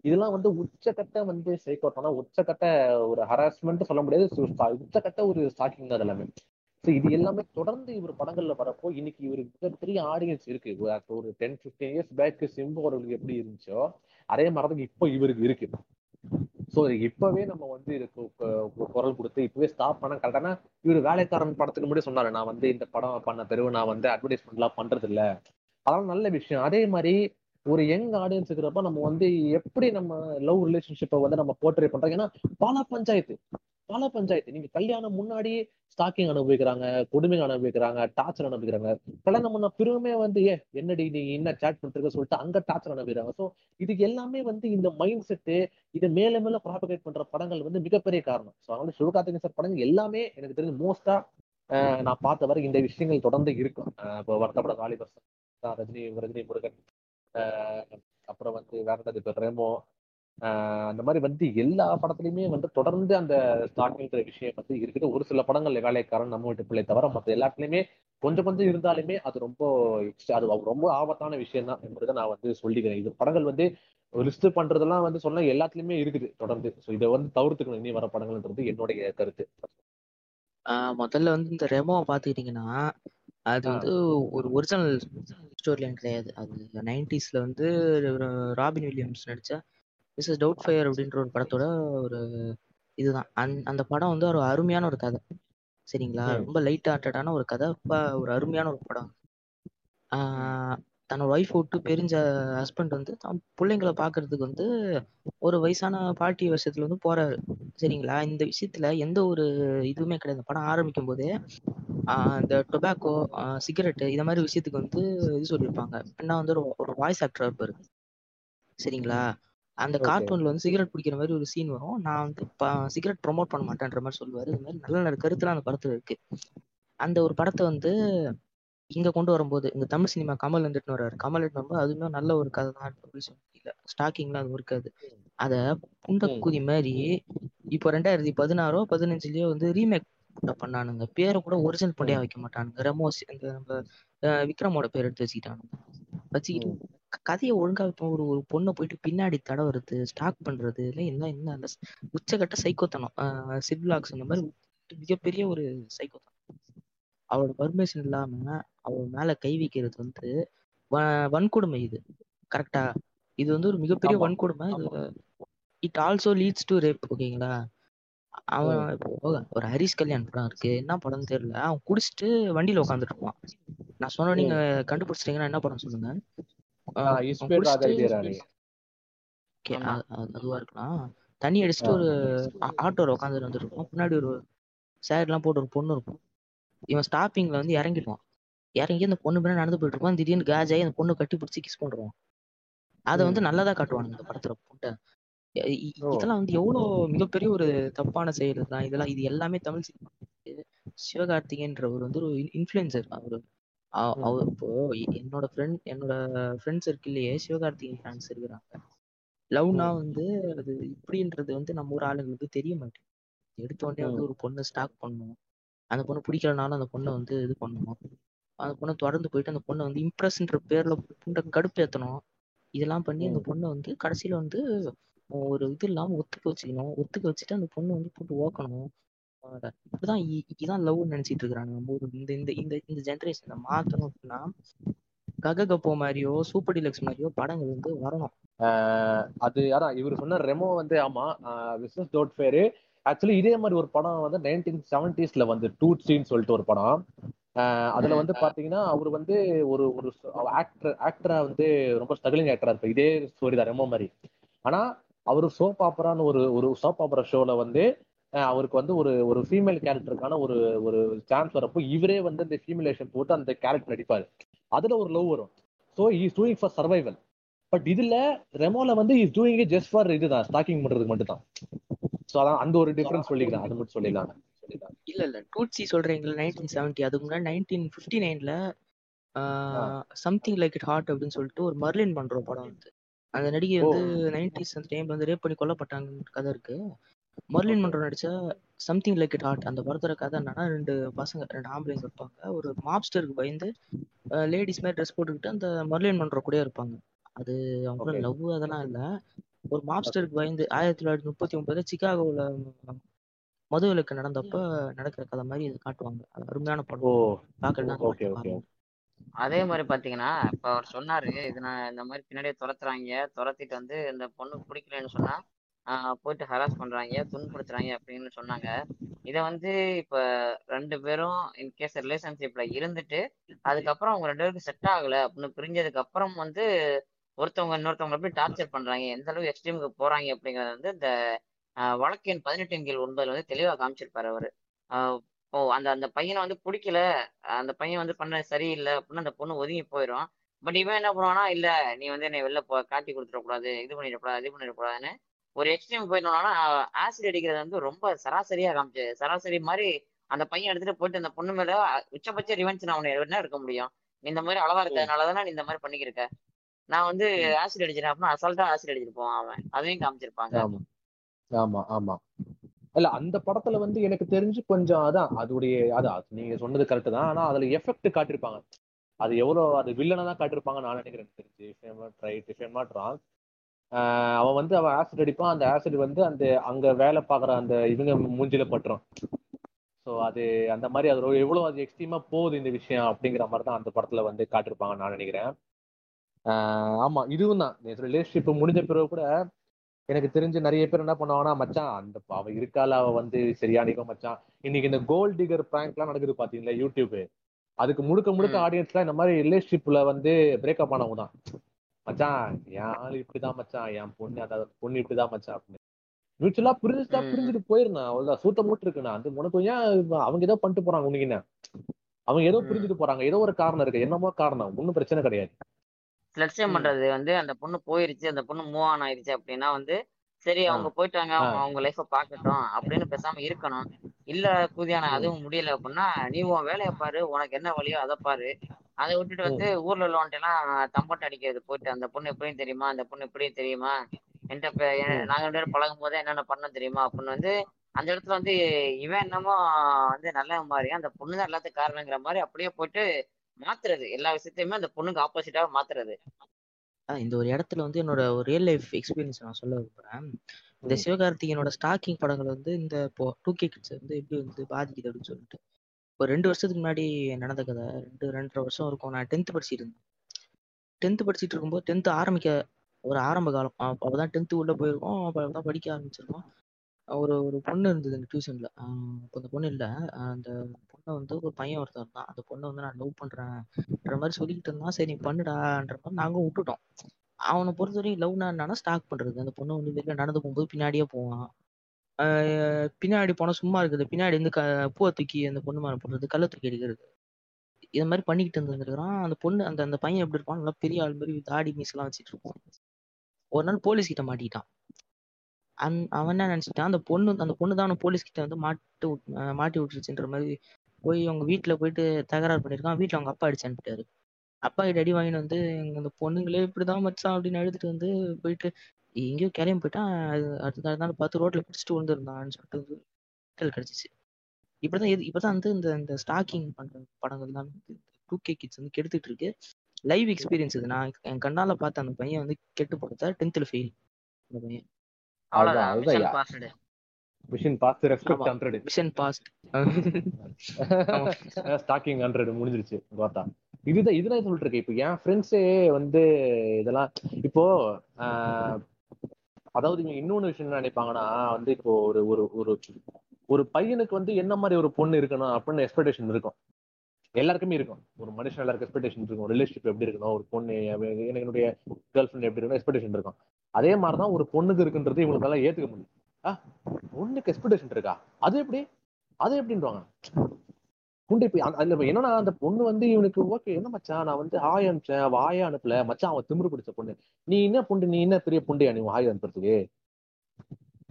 இதெல்லாம் வந்து உச்சக்கட்ட வந்து சைக்கோட்டானா உச்சக்கட்ட ஒரு ஹராஸ்மெண்ட் சொல்ல முடியாது. உச்சக்கட்ட ஒரு ஸ்டாக்கிங் தான் எல்லாமே ஸோ இது எல்லாமே தொடர்ந்து இவர் படங்கள்ல வரப்போ இன்னைக்கு இவருக்கு மிகப்பெரிய ஆடியன்ஸ் இருக்கு. ஒரு ten fifteen years back Simbu அவர்களுக்கு எப்படி இருந்துச்சோ அதே மாதிரிதான் இப்போ இவருக்கு இருக்கு. ஸோ இப்பவே நம்ம வந்து இதுக்கு குரல் கொடுத்து இப்பவே ஸ்டாப் பண்ண கரெக்டானா இவர் வேலைக்காரன் படத்துக்கு முன்னாடி சொன்னாரு நான் வந்து இந்த படம் பண்ண பிறகு நான் வந்து அட்வர்டைஸ்மெண்ட்லாம் பண்றது இல்ல அதெல்லாம் நல்ல விஷயம். அதே மாதிரி ஒரு யங் ஆடியன்ஸ் இருக்கிறப்ப நம்ம வந்து எப்படி நம்ம லவ் ரிலேஷன்ஷிப்பை வந்து நம்ம போர்ட்ரேட் பண்றோம்? ஏன்னா பல பஞ்சாயத்து பல பஞ்சாயத்து. நீங்க கல்யாணம் முன்னாடி ஸ்டாக்கிங் அனுபவிக்கிறாங்க கொடுமை அனுபவிக்கிறாங்க டார்ச்சர் அனுபவிக்கிறாங்க. கல்யாணம் பண்ண பிறகுமே வந்து ஏ என்னடி நீ என்ன சேட் பண்ணிருக்க சொல்லிட்டு அங்க டார்ச்சர் அனுபவிக்கிறாங்க. ஸோ இதுக்கு எல்லாமே வந்து இந்த மைண்ட் செட்டு இதை மேல மேல ப்ராபகேட் பண்ற படங்கள் வந்து மிகப்பெரிய காரணம். ஸோ அதனால சிவகார்த்திகன் சார் படங்கள் எல்லாமே எனக்கு தெரிஞ்சு மோஸ்டா நான் பார்த்த வரை இந்த விஷயங்கள் தொடர்ந்து இருக்கும். இப்போ வருத்தப்பட வாலிபர் ரஜினி ரஜினி முருகன் அப்புறம் வந்து வேற இப்போ ரெமோ அந்த மாதிரி வந்து எல்லா படத்துலயுமே வந்து தொடர்ந்து அந்த ஸ்டார்டிங்கிற விஷயம் வந்து இருக்குது. ஒரு சில படங்கள் வேலைக்காரன் நம்ம வீட்டு பிள்ளை தவிர மற்ற எல்லாத்துலயுமே கொஞ்சம் கொஞ்சம் இருந்தாலுமே அது ரொம்ப அது ரொம்ப ஆபத்தான விஷயம் தான் என்பதை நான் வந்து சொல்லிக்கிறேன். இது படங்கள் வந்து லிஸ்ட் பண்றதெல்லாம் வந்து சொன்னா எல்லாத்துலயுமே இருக்குது தொடர்ந்து. ஸோ இதை வந்து தவிர்த்துக்கணும். இனி வர படங்கள்ன்றது என்னுடைய கருத்து. முதல்ல வந்து இந்த ரெமோ பாத்துக்கிட்டீங்கன்னா அது வந்து ஒரு ஒரிஜினல் ஸ்டோரி லைன் கிடையாது. அது நைன்டிஸ்ல வந்து ராபின் வில்லியம்ஸ் நடிச்ச மிஸ்ஸஸ் டவுட் ஃபயர் அப்படின்ற ஒரு படத்தோட ஒரு இதுதான். அந் அந்த படம் வந்து ஒரு அருமையான ஒரு கதை. சரிங்களா? ரொம்ப லைட் ஹார்ட்டடான ஒரு கதை. ஒரு அருமையான ஒரு படம். தன்னோட ஒய்ஃப் விட்டு பிரிஞ்ச ஹஸ்பண்ட் வந்து தான் பிள்ளைங்களை பார்க்கறதுக்கு வந்து ஒரு வயசான பாட்டி வருஷத்துல வந்து போறாரு. சரிங்களா? இந்த விஷயத்துல எந்த ஒரு இதுவுமே கிடையாது. படம் ஆரம்பிக்கும் போதே இந்த டொபாக்கோ சிகரெட்டு இந்த மாதிரி விஷயத்துக்கு வந்து இது சொல்லியிருப்பாங்க என்ன வந்து ஒரு வாய்ஸ் ஆக்டரா இருப்பாரு. சரிங்களா? அந்த கார்ட்டூன்ல வந்து சிகரெட் பிடிக்கிற மாதிரி ஒரு சீன் வரும். நான் வந்து சிகரெட் ப்ரொமோட் பண்ண மாட்டேன்ற மாதிரி சொல்லுவாரு. இந்த மாதிரி நல்ல நல்ல கருத்துல அந்த படத்துல இருக்கு. அந்த ஒரு படத்தை வந்து இங்க கொண்டு வரும்போது இங்க தமிழ் சினிமா கமல் வந்துட்டு வர்றாரு. கமல் வரும்போது அதுவுமே நல்ல ஒரு கதை தான் சொல்ல ஸ்டாக்கிங்லாம் அது இருக்காது அத புண்டக்குதி மாதிரி இப்போ ரெண்டாயிரத்தி பதினாறோ பதினஞ்சுலயோ வந்து ரீமேக் பண்ணானுங்க. பேரை கூட ஒரிஜினல் பண்ணியா வைக்க மாட்டானுங்க. ரெமோஸ் இந்த நம்ம அஹ், விக்ரமோட பேர் எடுத்து வச்சுக்கிட்டானுங்க. வச்சுக்கிட்டு கதையை ஒழுங்கா இப்போ ஒரு ஒரு பொண்ணை போயிட்டு பின்னாடி தடவுறது ஸ்டாக் பண்றது இல்லை என்ன என்ன உச்சகட்ட சைக்கோத்தனம் சிட்லாக்ஸ் இந்த மாதிரி மிகப்பெரிய ஒரு சைக்கோத்தனம். அவளோட பர்மிஷன் இல்லாம அவ மேல கை வைக்கிறது வந்து வன்கொடுமை இது. கரெக்டா இது வந்து ஒரு மிகப்பெரிய. வன்கொடுமை. It also leads to rape ஓகேங்களா அவன் இப்போ ஒரு ஹரிஷ் கல்யாண் படம் இருக்கு. என்ன படம்னு தெரியல. அவன் குடிச்சிட்டு வண்டியில உட்காந்துட்டு இருப்பான். நான் சொன்ன நீங்க கண்டுபிடிச்சிட்டீங்கன்னா என்ன படம் சொல்லுங்க? அவன் அதுவா இருக்கலாம். தண்ணி அடிச்சுட்டு ஒரு ஆட்டோல உட்காந்து வந்துட்டு இருப்போம் பின்னாடி ஒரு சேர் எல்லாம் போட்டு ஒரு பொண்ணு இருக்கும். இவன் ஸ்டாப்பிங்ல வந்து இறங்கிடுவான். இறங்கி அந்த பொண்ணு பின்னாடி நடந்து போயிட்டு இருப்பான். திடீர்னு காஜ் ஆகி அந்த பொண்ணு கட்டி பிடிச்சி கிஸ் பண்றான் அதை வந்து நல்லதா காட்டுவானுங்க இந்த படத்துல ஓ. இதெல்லாம் வந்து எவ்வளவு மிகப்பெரிய ஒரு தப்பான செயல் தான் இதெல்லாம் இது எல்லாமே தமிழ் சினிமா. சிவகார்த்திகேயன்றவர் வந்து ஒரு இன்ஃபுளுசர் அவரு. அவ- அவர் இப்போ என்னோட ஃப்ரெண்ட் என்னோட ஃப்ரெண்ட் சர்க்கிள்லயே சிவகார்த்திகேயன் ஃபேன்ஸ் இருக்கிறாங்க. லவ்னா வந்து அது இப்படின்றது வந்து நம்ம ஊர் ஆளுங்களுக்கு தெரிய மாட்டேங்குது. எடுத்த உடனே வந்து ஒரு பொண்ணை ஸ்டாக் பண்ணணும் அந்த பொண்ணு பிடிக்கலனாலும் அந்த பொண்ணை வந்து இது பண்ணணும். அந்த பொண்ணை தொடர்ந்து போயிட்டு அந்த பொண்ணை வந்து இம்ப்ரெஸ்ன்ற பேர்ல புண்டை கடுப்பேத்தணும் இதெல்லாம் பண்ணி அந்த பொண்ணை வந்து கடைசியில வந்து ஒரு இது இல்லாம ஒத்துக்க வச்சுக்கணும். ஒத்துக்க வச்சுட்டு அந்த பொண்ணை வந்து போட்டு ஓக்கணும். இப்படிதான் இ- இதான் லவ்னு நினைச்சிட்டு இருக்கிறாங்க நம்ம ஊர். இந்த இந்த இந்த இந்த ஜென்ரேஷனை மாத்தணும் அப்படின்னா கககப்போ மாதிரியோ சூப்பர் டிலக்ஸ் மாதிரியோ படங்கள் வந்து வரணும். அது அதான் இவர் சொன்ன ரெமோ வந்து ஆமா பிசினஸ் டோட் ஃபேரு ஆக்சுவலி இதே மாதிரி ஒரு படம் வந்து நைன்டீன் செவன்டிஸ்ல வந்து டூட் சீன் சொல்லிட்டு ஒரு படம். அதுல வந்து பாத்தீங்கன்னா அவர் வந்து ஒரு ஒரு ஆக்டர் ஆக்டரா வந்து ரொம்ப ஸ்ட்ரகிளிங் ஆக்டரா இருப்பார். இதே ஸ்டோரி தான் ரெமோ மாதிரி. ஆனா அவர் சோப் ஆப்பரான்னு ஒரு ஒரு சோப் ஆப்பரா ஷோல வந்து அவருக்கு வந்து ஒரு ஒரு ஃபீமேல் கேரக்டருக்கான ஒரு ஒரு சான்ஸ் வரப்போ இவரே வந்து இந்த ஃபீமேலேஷன் போட்டு அந்த கேரக்டர் நடிப்பாரு. அதுல ஒரு லவ் வரும். So is doing for survival but இதுல ரெமோல வந்து இஸ் டூயிங் ஜஸ்ட் ஃபார் இதுதான் ஸ்டாக்கிங் பண்றதுக்கு மட்டும் தான் ஸோ அதான் அந்த ஒரு டிஃபரன்ஸ் சொல்லிக்கலாம் அது மட்டும் சொல்லிடலாம் இல்ல இல்ல. டூட்சி சொல்றீங்களா நைன்டீன் செவன்டி அதுக்கு முன்னாடி நைன்டீன் பிப்டி நைன்ல சம்திங் லைக் இட் ஹார்ட் அப்படின்னு சொல்லிட்டு ஒரு மர்லின் பண்ற படம் வந்து அந்த நடிகை வந்து நைன்டிஸ் அந்த டைம்ல வந்து ரேப் பண்ணி கொல்லப்பட்டாங்க கதை இருக்கு. மர்லின் மன்றோ நடிச்ச சம்திங் லைக் இட் ஹார்ட் அந்த படத்தோட கதை என்னன்னா ரெண்டு பசங்க ரெண்டு ஆம்பளைங்க இருப்பாங்க. ஒரு மாப்ஸ்டருக்கு பயந்து லேடிஸ் மாதிரி ட்ரெஸ் போட்டுக்கிட்டு அந்த மர்லின் மன்றோ கூட இருப்பாங்க. அது அவங்க. லவ் அதெல்லாம் இல்ல. ஒரு மாப்ஸ்டருக்கு பயந்து ஆயிரத்தி தொள்ளாயிரத்தி முப்பத்தி ஒன்பதுல சிகாகோல மதுவிலக்கு நடந்தப்ப நடக்கிற கதை மாதிரி இது காட்டுவாங்க. அது அருமையான ஓ. படம் ஓகே அதே மாதிரி பாத்தீங்கன்னா இப்ப அவர் சொன்னாரு இது நான் இந்த மாதிரி பின்னாடியே துரத்துறாங்க துரத்திட்டு வந்து இந்த பொண்ணு பிடிக்கலன்னு சொன்னா ஆஹ் போயிட்டு ஹராஸ் பண்றாங்க துன்புறுத்துறாங்க அப்படின்னு சொன்னாங்க. இதை வந்து இப்ப ரெண்டு பேரும் இன்கேஸ் ரிலேஷன்ஷிப்ல இருந்துட்டு அதுக்கப்புறம் அவங்க ரெண்டு பேருக்கு செட் ஆகல அப்படின்னு பிரிஞ்சதுக்கு அப்புறம் வந்து ஒருத்தவங்க இன்னொருத்தவங்க எப்படி டார்ச்சர் பண்றாங்க. எந்த அளவு எக்ஸ்ட்ரீமுக்கு போறாங்க அப்படிங்கறது வந்து இந்த ஆஹ் வழக்கு எண் பதினெட்டின் கீழ் ஒன்பதுல வந்து தெளிவா காமிச்சிருப்பாரு அவரு. ஓ அந்த அந்த பையனை வந்து பிடிக்கல. அந்த பையன் வந்து பண்ண சரியில்லை அப்படின்னு அந்த பொண்ணு ஒதுங்கி போயிடும் பட் இவன் என்ன பண்ணுவானா இல்ல நீ வந்து என்னை வெளில போ காட்டி கொடுத்துடக்கூடாது இது பண்ணிடக்கூடாது இது பண்ணிடக்கூடாதுன்னு ஒரு எக்ஸ்ட்ரீம் போயிட்டோம்னா ஆசிட் அடிக்கிறது வந்து ரொம்ப சராசரியா காமிச்சு சராசரி மாதிரி அந்த பையன் எடுத்துட்டு போயிட்டு அந்த பொண்ணு மேல உச்சபட்ச ரிவெஞ்ச் நான் உன்னை என்ன எடுக்க முடியும்? நீ இந்த மாதிரி அளவா இருக்கிறதுனால தானே நீ இந்த மாதிரி பண்ணிக்கிருக்க? நான் வந்து ஆசிட் அடிச்சிட்டேன் அப்படின்னா அசால்ட்டா ஆசிட் அடிச்சிட்டு போவான் அவன். அதையும் காமிச்சிருப்பாங்க. ஆமா. ஆமா ஆமா. இல்ல அந்த படத்துல வந்து எனக்கு தெரிஞ்சு கொஞ்சம் அதான் அதோடைய அதான் நீங்க சொன்னது கரெக்ட் தான். ஆனா அதுல எஃபெக்ட் காட்டிருப்பாங்க அது எவ்வளவு அது வில்லனா தான் காட்டிருப்பாங்க நான் நினைக்கிறேன். தெரிஞ்சு ரைட் நாட் ராங் அவன் வந்து அவன் ஆசிட் அடிப்பான். அந்த ஆசிட் வந்து அந்த அங்க வேலை பார்க்குற அந்த இவங்க மூஞ்சில பட்டுரும். ஸோ அது அந்த மாதிரி அது எவ்வளவு அது எக்ஸ்ட்ரீமா போகுது இந்த விஷயம் அப்படிங்கிற மாதிரி தான் அந்த படத்துல வந்து காட்டிருப்பாங்க நான் நினைக்கிறேன். ஆமா இதுவும் தான் ரிலேஷன்ஷிப் முடிஞ்ச பிறகு கூட எனக்கு தெரிஞ்சு நிறைய பேர் என்ன பண்ணுவாங்கன்னா மச்சான் அந்த அவ இருக்கால அவ வந்து சரியானிக்கோ மச்சான். இன்னைக்கு இந்த கோல்ட் டிகர் எல்லாம் நடக்குது பாத்தீங்களா யூடியூப் அதுக்கு முழுக்க முழுக்க ம். ஆடியன்ஸ்லாம் இந்த மாதிரி ரிலேஷன்ஷிப்ல வந்து பிரேக்கப் ஆனவங்க தான் மச்சான் என் ஆள் இப்படிதான் மச்சான். என் பொண்ணு அதாவது பொண்ணு இப்படிதான் மச்சான் அப்படின்னு. மியூச்சுவலா பிரிஞ்சுட்டா. பிரிஞ்சுட்டு போயிருந்தேன் அவ்வளவுதான். சூத்த மூட்டு இருக்குண்ணா அது உனக்கு ஏன் அவங்க ஏதோ பண்ணிட்டு போறாங்க உனக்கு என்ன? அவங்க ஏதோ. பிரிஞ்சுட்டு போறாங்க. ஏதோ ஒரு காரணம் இருக்கு. என்னமோ காரணம். ஒன்னும் பிரச்சனை கிடையாது. ஸ்லட்சியம் ம். பண்றது வந்து அந்த பொண்ணு போயிருச்சு அந்த பொண்ணு மூவ் ஆன் ஆயிருச்சு அப்படின்னா வந்து சரி. அவங்க போயிட்டாங்க அவங்க. அவங்க லைஃப பாக்கட்டும் அப்படின்னு பேசாம இருக்கணும் இல்ல கூதியான. அதுவும் முடியல அப்படின்னா நீ உன் வேலையை பாரு உனக்கு என்ன வழியோ அதை பாரு அதை விட்டுட்டு. வந்து ஊர்ல உள்ளவன்ட்டு எல்லாம் தம்பட்ட அடிக்கிறது போயிட்டு அந்த பொண்ணு எப்படியும் தெரியுமா அந்த பொண்ணு எப்படியும் தெரியுமா என்கிட்ட. நாங்க ரெண்டு பேரும் பழகும் போதே என்னென்ன பண்ண தெரியுமா அப்படின்னு வந்து அந்த இடத்துல வந்து இவன் என்னமோ வந்து நல்ல மாதிரி அந்த பொண்ணு தான் எல்லாத்துக்கும் காரணங்கிற மாதிரி அப்படியே போயிட்டு மாத்துறது. எல்லா விஷயத்தையுமே அந்த பொண்ணுக்கு ஆப்போசிட்டாக மாத்துறது. இந்த ஒரு இடத்துல வந்து என்னோட ஒரு ரியல் லைஃப் எக்ஸ்பீரியன்ஸ் நான் சொல்ல விரும்புறேன். இந்த. சிவகார்த்திகேயனோட ஸ்டாக்கிங் படங்கள் வந்து இந்த இப்போ டூ கே கிட்ஸ் வந்து எப்படி வந்து பாதிக்குது அப்படின்னு சொல்லிட்டு. ஒரு ரெண்டு வருஷத்துக்கு முன்னாடி நடந்த கதை. ரெண்டு ரெண்டரை வருஷம் இருக்கும். நான் டென்த் படிச்சிட்டு இருந்தேன் டென்த் படிச்சிட்டு இருக்கும்போது டென்த் ஆரம்பிக்க ஒரு ஆரம்ப காலம். அப்ப- அப்பதான் டென்த் உள்ள போயிருக்கோம். அப்ப அப்பதான் படிக்க ஆரம்பிச்சிருக்கோம். ஒரு ஒரு பொண்ணு இருந்தது எங்க டியூஷன்ல இப்போ அந்த பொண்ணு இல்ல. அந்த பொண்ணை வந்து ஒரு பையன் ஒருத்தர் இருந்தான். அந்த பொண்ணை வந்து நான் லவ் பண்றேன்ன்ற மாதிரி சொல்லிக்கிட்டு இருந்தான். சரி நீ பண்ணுடான்ற மாதிரி நாங்க விட்டுட்டோம். அவனை பொறுத்த வரைக்கும் லவ்னா என்னன்னா ஸ்டாக் பண்றது. அந்த பொண்ணு வந்து வெளில நடந்து போகும்போது பின்னாடியே போவான். பின்னாடி போனா சும்மா இருக்குது. பின்னாடி வந்து க பூவை தூக்கி அந்த பொண்ணு மேலே போடுறது கல்லை தூக்கி அடிக்கிறது. இது மாதிரி பண்ணிக்கிட்டு இருந்துருக்கிறான். அந்த பொண்ணு அந்த அந்த பையன் எப்படி இருப்பான்? நல்லா பெரிய ஆள் மாதிரி தாடி மீஸ் எல்லாம் வச்சுட்டு இருப்பான். ஒரு நாள் போலீஸ் கிட்ட மாட்டிக்கிட்டான். அந் அவன் என்ன நினைச்சிட்டான் அந்த பொண்ணு அந்த பொண்ணு தான் அவனை போலீஸ் கிட்ட வந்து மாட்டு விட்- மாட்டி விட்டுருச்சுன்ற மாதிரி போய் அவங்க வீட்டுல போயிட்டு தகராறு பண்ணிருக்கான். வீட்டுல அவங்க அப்பா அடிச்சு அனுப்பிட்டாரு. அப்பா கிட்ட அடி வாங்கிட்டு வந்து எங்க அந்த பொண்ணுங்களே இப்படிதான் மச்சான் அப்படின்னு அழுதுட்டு வந்து போயிட்டு எங்கேயோ கிளம்பி போயிட்டான். அது அடுத்த நாள் பார்த்து ரோட்ல பிடிச்சிட்டு விழுந்திருந்தான்னு சொல்லிட்டு வந்து கிடைச்சிச்சு. இப்படிதான் இப்பதான் வந்து இந்த இந்த ஸ்டாக்கிங் பண்ற படங்கள் தான் டூ கே கிட்ஸ் வந்து கெடுத்துட்டு இருக்கு. லைவ் எக்ஸ்பீரியன்ஸ் இது. நான் என் கண்ணால பார்த்த அந்த பையன் வந்து கெட்டு போடுத்தா டென்த்ல ஃபெயில் அந்த பையன். அவ்வளவுதான். Mission passed respect. Hundred mission passed stalking hundred முடிஞ்சிருச்சு. பார்த்தா. இதுதான் இதுதான் சொல்லிட்டு இருக்கேன். இப்போ என் ஃப்ரெண்ட்ஸே வந்து இதெல்லாம் இப்போ அதாவது இவங்க இன்னொன்னு விஷயம் என்ன நினைப்பாங்கன்னா வந்து இப்போ ஒரு ஒரு ஒரு ஒரு பையனுக்கு வந்து என்ன மாதிரி ஒரு பொண்ணு இருக்கணும் அப்படின்னு எக்ஸ்பெக்டேஷன் இருக்கும். எல்லாருக்குமே இருக்கும். ஒரு மனுஷன் எல்லாருக்கும் எக்ஸ்பெக்டேஷன் இருக்கும். ரிலேஷன்ஷிப் எப்படி இருக்கணும்? ஒரு பொண்ணு எனக்கு என்னுடைய கேர்ள் ஃப்ரெண்ட் எப்படி இருக்கணும்? எக்ஸ்பெக்டேஷன் இருக்கும். அதே மாதிரி தான் ஒரு பொண்ணுக்கு இருக்குன்றது இவங்களுக்கெல்லாம் ஏத்துக்க முடியும். பொண்ணுக்கு எக்ஸ்பெக்டேஷன் இருக்கா? அது எப்படி? அது எப்படின்றாங்க? குண்டு இப்ப அந்த- அதுல என்னன்னா அந்த பொண்ணு வந்து இவனுக்கு ஓகே என்ன மச்சான் நான் வந்து ஆய அனுப்பிச்சேன் அவ ஆயா அனுப்பல மச்சான் அவன் திமிரு பிடிச்ச பொண்ணு. நீ என்ன புண்டு நீ என்ன பெரிய புண்டையா நீ ஆய அனுப்புறதுக்கு?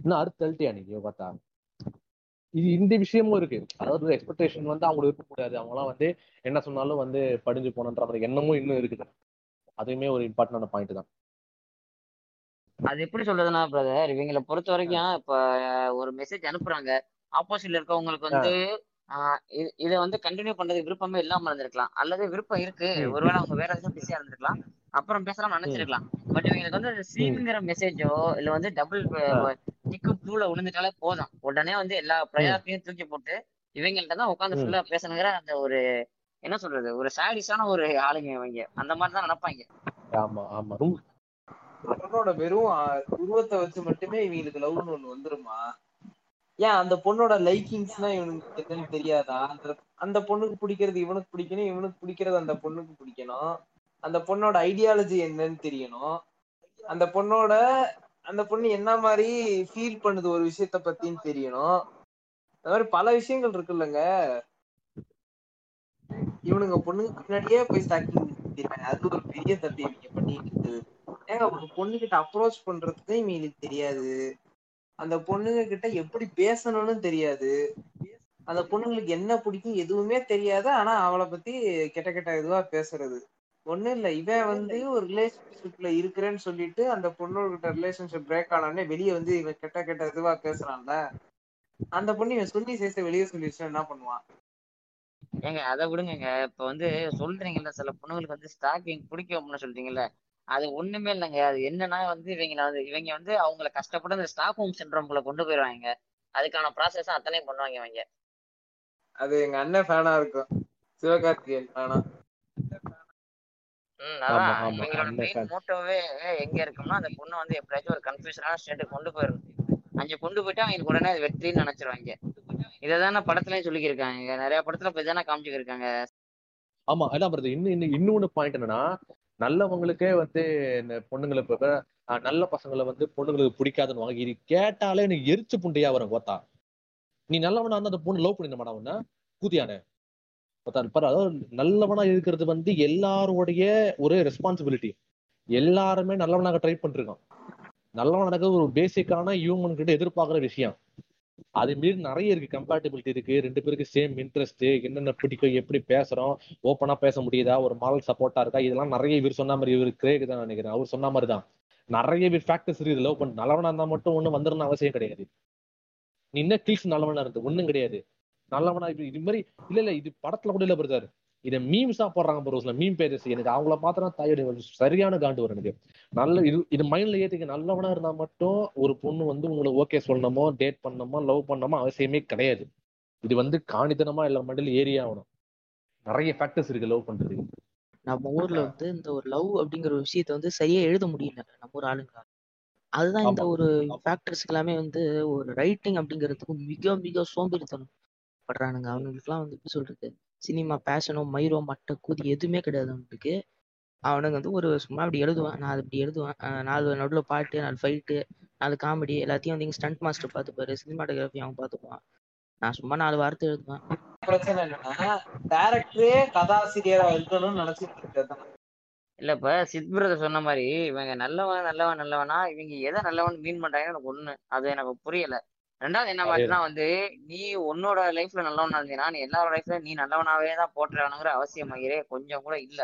இன்னும் அறுத்தல்ட்டியா நீ பார்த்தா? இது இந்த விஷயமும் இருக்கு. அதாவது எக்ஸ்பெக்டேஷன் வந்து அவங்களுக்கு இருக்க முடியாது வந்து என்ன சொன்னாலும் வந்து படிஞ்சு போனன்ற மாதிரி எண்ணமும் இன்னும் இருக்குது. அதுவுமே ஒரு இம்பார்ட்டன்டான பாயிண்ட் தான். அது எப்படி சொல்றதுன்னா பிரதர் இவங்களை பொறுத்த வரைக்கும் இப்ப ஒரு மெசேஜ் அனுப்புறாங்க. ஆப்போசிட்ல இருக்கவங்களுக்கு வந்து இது- வந்து கண்டினியூ பண்றதுக்கு விருப்பமே இல்லாம இருந்திருக்கலாம். அல்லது விருப்பம் இருக்கு. ஒருவேளை அவங்க வேற எதுவும் பிஸியா இருந்திருக்கலாம். அப்புறம் பேசலாம் நினைச்சிருக்கலாம். பட் இவங்களுக்கு வந்து சீனுங்கிற மெசேஜோ இல்ல வந்து டபுள் டிக்கு ப்ளூல விழுந்துட்டாலே போதும். உடனே வந்து எல்லா ப்ரையாரிட்டியும் தூக்கி போட்டு இவங்கள்ட்ட தான் உட்காந்து. ஃபுல்லா பேசணுங்கிற அந்த ஒரு என்ன சொல்றது ஒரு சாடிஸான ஒரு ஆளுங்க இவங்க. அந்த மாதிரி தான் நினைப்பாங்க. ஆமா ஆமா. பொண்ணோட வெறும் உருவத்தை வச்சு மட்டுமே இவங்களுக்கு லவ்னு ஒண்ணு வந்துருமா? ஏன் அந்த பொண்ணோட லைக்கிங்ஸ்னா இவனுக்கு என்னன்னு தெரியாதா? அந்த அந்த பொண்ணுக்கு பிடிக்கிறது இவனுக்கு பிடிக்கணும் இவனுக்கு பிடிக்கிறது அந்த பொண்ணுக்கு பிடிக்கணும். அந்த பொண்ணோட ஐடியாலஜி என்னன்னு தெரியணும். அந்த பொண்ணோட அந்த பொண்ணு என்ன மாதிரி ஃபீல் பண்ணுது ஒரு விஷயத்த பத்தின்னு தெரியணும். அந்த மாதிரி பல விஷயங்கள் இருக்குல்லங்க. இவனுங்க பொண்ணுக்கு பின்னாடியே போய் ஸ்டாக்கிங் அது ஒரு பெரிய தப்பு இவங்க பண்ணிட்டு இருக்குது. ஏங்க ஒரு பொண்ணுகிட்ட அப்ரோச் பண்றதுக்கு இவங்களுக்கு தெரியாது. அந்த பொண்ணுங்க கிட்ட எப்படி பேசணும்னு தெரியாது. அந்த பொண்ணுங்களுக்கு என்ன பிடிக்கும் எதுவுமே தெரியாது. ஆனா அவளை பத்தி கெட்ட கெட்ட இதுவா பேசுறது. ஒண்ணும் இல்ல. இவன் வந்து ஒரு ரிலேஷன்ஷிப்ல இருக்கிறேன்னு சொல்லிட்டு அந்த பொண்ணோட ரிலேஷன்ஷிப் பிரேக் ஆனோடனே வெளியே வந்து இவன் கெட்ட கெட்ட இதுவா பேசுறான்ல. அந்த பொண்ணு இவன் சொல்லி சேர்த்து வெளியே சொல்லிடுச்சு என்ன பண்ணுவான்? ஏங்க அதை விடுங்க இப்ப வந்து சொல்றீங்கல்ல சில பொண்ணுங்களுக்கு வந்து ஸ்டாக்கிங் பிடிக்கும் அப்படின்னு சொல்றீங்கல்ல. அது ஒண்ணுமே இல்லைங்க. அது என்னன்னா வந்து இவங்க வந்து இவங்க வந்து அவங்கள கஷ்டப்பட்டு அந்த ஸ்டாக் ஹோம் சிண்ட்ரோம்குள்ள கொண்டு போயிடுவாங்க அதுக்கான ப்ராசஸ் அத்தனையும் பண்ணுவாங்க இவங்க. அது எங்க அண்ணன் ஃபேனா இருக்கும். சிவகார்த்திகேயன் ஃபேனா அதான். இவங்களோட மெயின். மோட்டோவே எங்க இருக்கும்னா அந்த பொண்ணை வந்து எப்படியாச்சும் ஒரு கன்ஃபியூஷனான ஸ்டேட்டுக்கு கொண்டு போயிடும் அங்க கொண்டு போயிட்டு அவங்களுக்கு உடனே அது வெற்றின்னு நினைச்சிருவாங்க. இதை தானே படத்துலயும் சொல்லிக்கிருக்காங்க. நிறைய படத்துல இப்ப இதானே காமிச்சிருக்காங்க ஆமா அதான் வருது இன்னும் இன்னும் இன்னொன்னு பாயிண்ட் என்னன்னா நல்லவங்களுக்கே வந்து இந்த பொண்ணுங்களை இப்ப நல்ல பசங்களை வந்து பொண்ணுங்களுக்கு பிடிக்காதுன்னு வாங்கி இது கேட்டாலே எனக்கு எரிச்சு புண்டையா வரும் கோத்தா. நீ நல்லவனா இருந்தா அந்த பொண்ணு லவ் பண்ணிட மாட்டான் கூத்தியானே பாரு அதாவது நல்லவனா இருக்கிறது வந்து எல்லாருடைய ஒரு ரெஸ்பான்சிபிலிட்டி எல்லாருமே நல்லவனாக ட்ரை பண்ணிருக்கான். நல்லவன் நடக்கிறது ஒரு பேசிக்கான ஹியூமன் கிட்ட எதிர்பார்க்குற விஷயம். அது மீறி நிறைய இருக்கு கம்பேட்டபிலிட்டி இருக்கு. ரெண்டு பேருக்கு சேம் இன்ட்ரெஸ்ட் என்னென்ன பிடிக்கும் எப்படி பேசுறோம் ஓப்பனா பேச முடியுதா ஒரு மாரல் சப்போர்ட்டா இருக்கா இதெல்லாம் நிறைய இவர் சொன்ன மாதிரி இவர் கிரேக் தான் நினைக்கிறேன். அவர் சொன்ன மாதிரி தான். நிறைய ஃபேக்டர்ஸ் இருக்குது லவ் பண்ண நல்லவனா இருந்தா மட்டும் ஒண்ணு வந்துடணும் அவசியம் கிடையாது. நீ என்ன கில்ஸ் நல்லவனா இருந்து ஒண்ணும் கிடையாது. நல்லவனா இது மாதிரி இல்ல இல்ல இது படத்துல கூட இல்ல பிரதர் இதை மீம்ஸா போடுறாங்க ப்ரோ சில மீம் பேஜஸ் எனக்கு அவங்கள பார்த்தா தாயோட சரியான காண்டு வரும் எனக்கு. நல்ல இது இது மைண்ட்ல ஏத்திக்க நல்லவனா இருந்தா மட்டும் ஒரு பொண்ணு வந்து உங்களை ஓகே சொல்லணுமோ டேட் பண்ணணுமோ லவ் பண்ணணுமோ அவசியமே கிடையாது. இது வந்து காணித்தனமா எல்லா மண்டல ஏறி ஆகணும். நிறைய ஃபேக்டர்ஸ் இருக்கு லவ் பண்றதுக்கு. நம்ம ஊர்ல வந்து இந்த ஒரு லவ் அப்படிங்கிற ஒரு விஷயத்த வந்து சரியா எழுத முடியல நம்ம ஊர் ஆளுங்க அதுதான் இந்த. ஒரு ஃபேக்டர்ஸ்க்கு எல்லாமே வந்து ஒரு ரைட்டிங் அப்படிங்கிறதுக்கு மிக மிக சோம்பேறித்தனம் படுறானுங்க. அவனுங்களுக்குலாம் வந்து எப்படி சொல்றது? சினிமா பேஷனோ மயிரோ மட்டை கூதி எதுவுமே கிடையாது அவனுக்கு. அவனுங்க வந்து ஒரு சும்மா அப்படி எழுதுவான். நான் அது இப்படி எழுதுவேன். நாலு நடுவில் பாட்டு நாலு ஃபைட்டு நாலு காமெடி எல்லாத்தையும் வந்து இங்கே ஸ்டண்ட் மாஸ்டர் பார்த்துப்பாரு. சினிமாட்டோகிராஃபி அவன் பார்த்துப்பான். நான் சும்மா நாலு வார்த்தை எழுதுவேன். பிரச்சனை என்னன்னா டேரக்டரே கதாசிரியரா இருக்கணும்னு நினைச்சிட்டு இருக்கிறது இல்ல இப்ப சித் பிரதர் சொன்ன மாதிரி இவங்க நல்லவன் நல்லவன் நல்லவனா இவங்க எதை நல்லவன் மீன் பண்றாங்கன்னு எனக்கு ஒண்ணு. அது எனக்கு புரியல. ரெண்டாவது என்ன மாதிரினா வந்து நீ உன்னோட லைஃப்ல நல்லவனா இருந்தீங்கன்னா நீ எல்லாரோட லைஃப்ல நீ நல்லவனாவே தான் போட்டுறானுங்கிற அவசியம் கொஞ்சம் கூட இல்ல.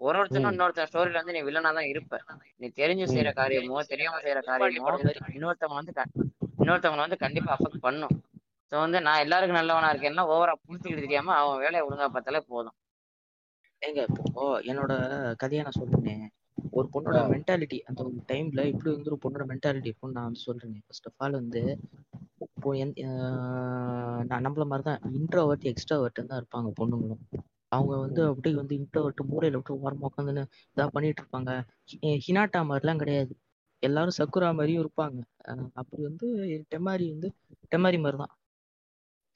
ஒரு ஒருத்தனும் ம். இன்னொருத்தன் ஸ்டோரியில வந்து நீ வில்லனா தான் இருப்ப. நீ தெரிஞ்சு செய்யற காரியமோ தெரியாம செய்யற காரியமோ இன்னொருத்தவங்க வந்து இன்னொருத்தவங்க வந்து கண்டிப்பா அஃபெக்ட் பண்ணும். ஸோ வந்து நான் எல்லாருக்கும் நல்லவனா இருக்கேன்னா ஓவரா புடிச்சுக்கிட்டு தெரியாம அவன் வேலையை ஒழுங்கா பார்த்தாலே போதும். ஏங்க இப்போ என்னோட கதையை நான் சொல்றேனே. ஒரு பொண்ணோட. மென்டாலிட்டி அந்த ஒரு டைம்ல இப்படி வந்து ஒரு பொண்ணோட மென்டாலிட்டி இருக்கும்னு நான் வந்து சொல்றேன். ஃபர்ஸ்ட் ஆஃப் ஆல் வந்து இப்போ நான் நம்மள மாதிரி தான் இன்ட்ரோவர்ட் எக்ஸ்ட்ராவர்ட் தான் இருப்பாங்க பொண்ணுங்களும். அவங்க வந்து அப்படியே வந்து இன்ட்ரோவர்ட் மூலையில விட்டு ஓரமா உட்காந்துன்னு இதா பண்ணிட்டு இருப்பாங்க. ஹினாட்டா மாதிரிலாம் கிடையாது. எல்லாரும் சக்குரா மாதிரியும் இருப்பாங்க. அப்படி வந்து டெமாரி வந்து டெமாரி மாதிரி தான்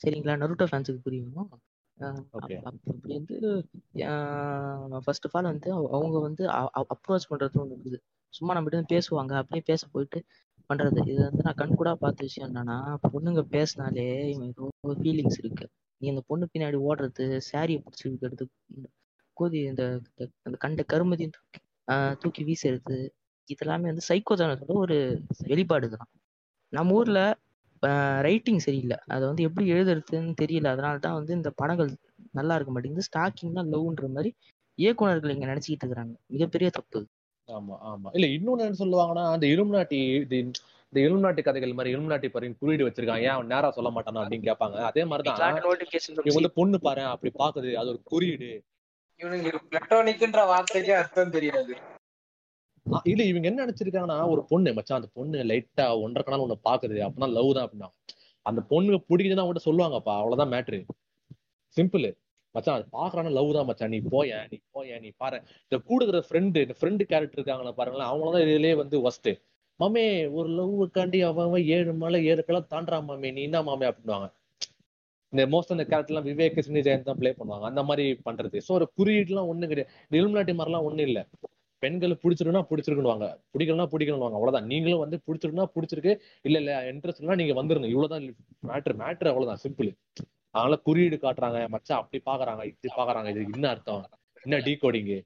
சரிங்களா? நருட்டோ ஃபேன்ஸுக்கு புரியும்? அப்படி வந்து ஃபர்ஸ்ட் ஆஃப் ஆல் வந்து அவ- அவங்க வந்து அப்ரோச் பண்றது ஒன்று இருக்குது. சும்மா நம்ம கிட்ட பேசுவாங்க. அப்படியே பேச போயிட்டு பண்றது. இது வந்து நான் கண் கூட பார்த்த விஷயம் என்னன்னா பொண்ணுங்க பேசினாலே இவன் ஏதோ ஃபீலிங்ஸ் இருக்கு. நீ அந்த பொண்ணு பின்னாடி ஓடுறது சாரியை பிடிச்சி இழுக்கிறது கோதி இந்த அந்த கண்ட கருமதி ஆஹ் தூக்கி வீசுறது இதெல்லாமே வந்து சைக்கோஜனத்தோட ஒரு வெளிப்பாடு தான் நம்ம ஊர்ல ரைட்டிங் சரியில்லை. அதை வந்து எப்படி எழுதுறதுன்னு தெரியல. அதனால தான் வந்து இந்த படங்கள் நல்லா இருக்க மாட்டேங்குது. ஸ்டாக்கிங் தான் லவ்ன்ற மாதிரி இயக்குனர்கள் இங்க நினைச்சிட்டு இருக்கிறாங்க. மிகப்பெரிய தப்பு. ஆமா ஆமா. இல்ல இன்னொன்னு என்ன சொல்லுவாங்கன்னா அந்த இலுமினாட்டி இது இந்த இலுமினாட்டி கதைகள் மாதிரி இலுமினாட்டி பாருங்க குறியீடு வச்சிருக்கான். ஏன் அவன் நேரா சொல்ல மாட்டானா அப்படின்னு கேட்பாங்க. அதே மாதிரிதான் இவங்க வந்து பொண்ணு பாரு அப்படி பாக்குது அது ஒரு குறியீடு. இவனுங்களுக்கு பிளட்டோனிக்ன்ற வார்த்தைக்கு அர்த்தம் தெரியாது. இல்ல இவங்க என்ன நினைச்சிருக்காங்கன்னா ஒரு பொண்ணு மச்சான் அந்த பொண்ணு லைட்டா ஒன்றரை கணால் ஒண்ணு பாக்குது அப்படின்னா லவ் தான் அப்படின்னா. அந்த பொண்ணு பிடிக்குதுன்னா அவங்ககிட்ட சொல்லுவாங்கப்பா அவ்வளவுதான் மேட்ரு சிம்பிள் மச்சான் அது பாக்குறான லவ் தான் மச்சான். நீ போய நீ போய நீ பாரு. இந்த கூடுகிற ஃப்ரெண்டு இந்த ஃப்ரெண்டு கேரக்டர் இருக்காங்களா பாருங்களேன் அவங்களதான் இதுலயே வந்து ஒஸ்ட் மாமே ஒரு லவ்வுக்காண்டி அவன் அவன் ஏழு மலை ஏழு கலம் தாண்டான் மாமே. நீ என்ன மாமே அப்படின்னுவாங்க. இந்த மோஸ்ட் அந்த கேரக்டர் எல்லாம் விவேக் சினி ஜெயந்த் தான் பிளே பண்ணுவாங்க. அந்த மாதிரி பண்றது. சோ ஒரு குறியீடுலாம் ஒண்ணு கிடையாது. இந்த இலுமினாட்டி மாதிரிலாம் ஒண்ணும் இல்ல. பெண்கள் பிடிச்சிருக்குன்னா பிடிச்சிருக்குன்னு பிடிக்கலன்னா பிடிக்கணும் அவ்வளவுதான். நீங்களும் வந்து பிடிச்சிருக்குன்னா பிடிச்சிருக்கு. இல்ல இல்ல இன்ட்ரெஸ்ட்னா நீங்க வந்துருங்க. இவ்வளவுதான் மேட்ரு மேட்ரு அவ்வளவுதான். சிம்பிள் அதனால குறியீடு காட்டுறாங்க. மச்சான் அப்படி பாக்குறாங்க இப்படி பாக்குறாங்க. இது என்ன அர்த்தம்? என்ன டீ கோடிங்கு.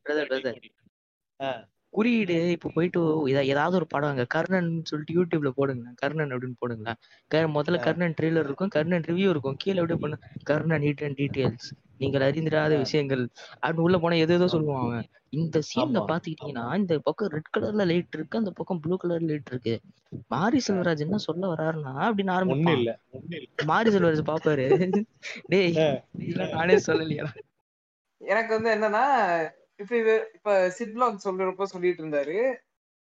குறியீடு இப்போ போயிட்டு எதா- ஏதாவது ஒரு படம் அங்க கர்ணன் சொல்லிட்டு யூடியூப்ல போடுங்க கர்ணன் அப்படின்னு போடுங்களேன். க- முதல்ல கர்ணன் ட்ரெய்லர் இருக்கும். கர்ணன் ரிவ்யூ இருக்கும். கீழே அப்படியே பண்ணு கர்ணன் ஹிட் அண்ட் டீடைல்ஸ் நீங்கள் அறிந்திராத விஷயங்கள். அப்படின்னு உள்ள போனா எது ஏதோ சொல்லுவான் அவன். இந்த சீன்ல. பாத்துக்கிட்டீங்கன்னா இந்த பக்கம் ரெட் கலர்ல லைட் இருக்கு அந்த பக்கம் ப்ளூ கலர் லைட் இருக்கு. மாரி செல்வராஜ் என்ன சொல்ல வராருன்னா அப்படின்னு ஆரம்பிப்பான். இல்ல ஒண்ணு இல்ல. மாரி செல்வராஜ் பாப்பாரு. டேய் நானே சொல்லலையா எனக்கு வந்து என்னன்னா இப்ப இது இப்ப சிட்லாக் சொல்றப்ப சொல்லிட்டு இருந்தாரு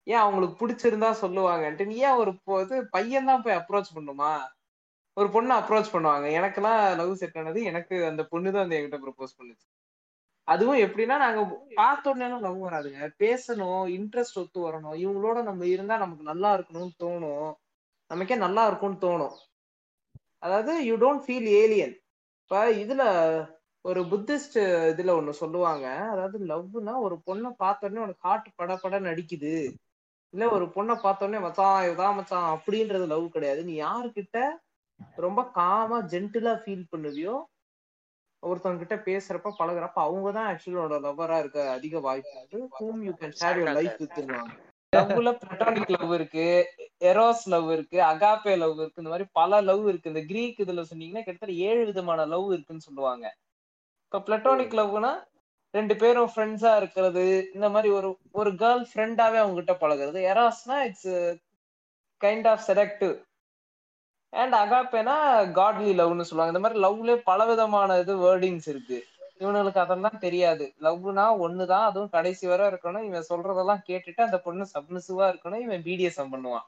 ஏன் அவங்களுக்கு பிடிச்சிருந்தா சொல்லுவாங்கன்ட்டு நீ ஏன் ஒரு இது பையன் தான் போய் அப்ரோச் பண்ணுமா? ஒரு பொண்ணு அப்ரோச் பண்ணுவாங்க. எனக்கெல்லாம் லவ் செட் ஆனது எனக்கு அந்த பொண்ணு தான் வந்து என்கிட்ட ப்ரப்போஸ் பண்ணுச்சு. அதுவும் எப்படின்னா நாங்க பார்த்த உடனே லவ் வராதுங்க. பேசணும் இன்ட்ரெஸ்ட் ஒத்து வரணும். இவங்களோட நம்ம இருந்தா நமக்கு நல்லா இருக்கணும்னு தோணும். நமக்கே நல்லா இருக்கும்னு தோணும். அதாவது யூ டோன்ட் ஃபீல் ஏலியன் இப்ப இதுல ஒரு புத்திஸ்ட் இதுல ஒண்ணு சொல்லுவாங்க. அதாவது லவ்னா ஒரு பொண்ணை பார்த்த உடனே உனக்கு ஹார்ட் பட பட நடிக்குது. இல்ல ஒரு பொண்ணை பார்த்த உடனே மச்சான் இதான் மச்சான் அப்படின்றது லவ் கிடையாது. நீ யாருக்கிட்ட ரொம்ப காமா ஜென்டிலா ஃபீல் பண்ணுவியோ ஒருத்தவங்க கிட்ட பேசுறப்ப பழகுறப்ப அவங்க தான் ஆக்சுவலி உன்னோட லவ்வரா இருக்க அதிக வாய்ப்பு உண்டு. Whom you can share your life வித்துருவாங்க லவ்ல பிளட்டானிக் லவ் இருக்கு எரோஸ் லவ் இருக்கு அகாப்பே லவ் இருக்கு இந்த மாதிரி பல லவ் இருக்கு. இந்த கிரீக் இதுல சொன்னீங்கன்னா கிட்டத்தட்ட ஏழு விதமான லவ் இருக்குன்னு சொல்லுவாங்க. இப்ப பிளட்டோனிக் லவ்னா ரெண்டு பேரும் ஃப்ரெண்ட்ஸா இருக்கிறது இந்த மாதிரி ஒரு ஒரு கேர்ள் ஃப்ரெண்டாவே அவங்க கிட்ட பழகுறது. எராஸ்னா it's kind of selective and அகாப்பேனா godly லவ்னு சொல்லுவாங்க. இந்த மாதிரி லவ்ல பல விதமான இது வேர்டிங்ஸ் இருக்கு. இவனுங்களுக்கு அதெல்லாம் தெரியாது. லவ்னா ஒண்ணுதான். அதுவும் கடைசி வரை இருக்கணும். இவன் சொல்றதெல்லாம் கேட்டுட்டு அந்த பொண்ணு சப்மிசிவா இருக்கணும். இவன் பிடிஎஸ்எம் பண்ணுவான்.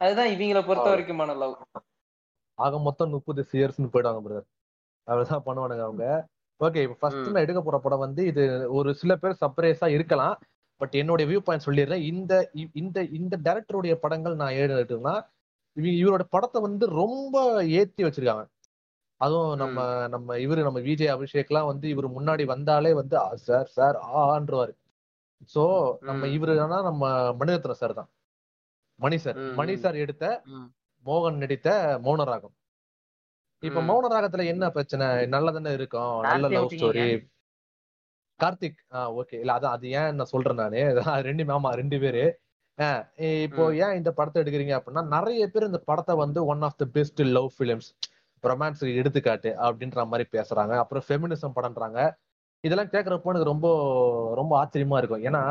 அதுதான் இவங்கள பொறுத்த வரைக்குமான லவ் ஆக மொத்தம் முப்பது இயர்ஸ்னு போயிடுவாங்க பிரதர் அவ்வளவுதான் பண்ணுவானுங்க அவங்க. ஓகே இப்போ ஃபர்ஸ்ட். நான் எடுக்க போற படம் வந்து இது ஒரு சில பேர் சர்ப்ரைஸா இருக்கலாம் பட் என்னுடைய வியூ பாயிண்ட் சொல்லிடுறேன் இந்த இந்த இந்த டைரக்டருடைய படங்கள் நான் ஏழு எடுத்தேன்னா இவ- இவரோட படத்தை வந்து ரொம்ப ஏத்தி வச்சிருக்காங்க அதுவும் நம்ம நம்ம இவரு நம்ம விஜய் அபிஷேக்லாம் வந்து இவர் முன்னாடி வந்தாலே வந்து சார் சார் ஆன்றவாரு சோ நம்ம. இவரு ஆனா நம்ம மணிரத்னம் சார் தான் மணி சார் மணி. சார் எடுத்த. மோகன் நடித்த மௌனராகம் இப்ப. மௌன ராகத்துல என்ன பிரச்சனை? நல்லா தானே இருக்கும் நல்ல லவ். ஸ்டோரி கார்த்திக். ஆஹ் ஓகே இல்ல அதான் அது ஏன் நான் சொல்றேன் நானு? ரெண்டு ஆமா ரெண்டு பேரு. இப்போ. ஏன் இந்த படத்தை எடுக்கிறீங்க அப்படின்னா நிறைய பேர் இந்த படத்தை வந்து one of the best love films romance எடுத்துக்காட்டு அப்படின்ற மாதிரி பேசுறாங்க. அப்புறம் ஃபெமினிசம் படம்ன்றாங்க. இதெல்லாம் கேட்கறப்போ எனக்கு ரொம்ப ரொம்ப ஆச்சரியமா இருக்கும். ஏன்னா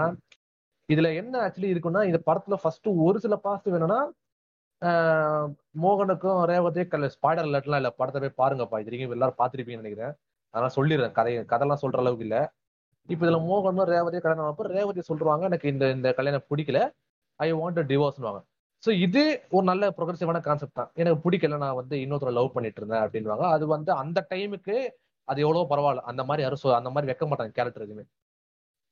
இதுல என்ன ஆக்சுவலி இருக்குன்னா இந்த படத்துல ஃபர்ஸ்ட் ஒரு சில பாசிட்டிவ் என்னன்னா மோகனுக்கும் ரேவதி கல்ல ஸ்பாய்டர் அலர்ட்லாம் இல்லை படத்தை போய் பாருங்கப்பா. இது வரைக்கும் எல்லாரும் பார்த்துருப்பீங்கன்னு நினைக்கிறேன். அதெல்லாம் சொல்லிடுறேன். கதை கதைலாம் சொல்ற அளவுக்கு இல்லை. இப்போ இதுல மோகனும் ரேவதியும் கல்யாணம் அப்போ ரேவதி சொல்றாங்க எனக்கு இந்த இந்த கல்யாணம் பிடிக்கல. ஐ வாண்ட் டிவோர்ஸ்னுவாங்க ஸோ இது ஒரு நல்ல ப்ரொக்ரெசிவான கான்செப்ட் தான். எனக்கு பிடிக்கல நான் வந்து இன்னொருத்தர லவ் பண்ணிட்டு இருந்தேன் அப்படின்வாங்க அது வந்து அந்த டைமுக்கு அது எவ்வளோ பரவாயில்ல. அந்த மாதிரி யாரும் சொ- அந்த மாதிரி வைக்க மாட்டாங்க கேரக்டர் எதுவுமே.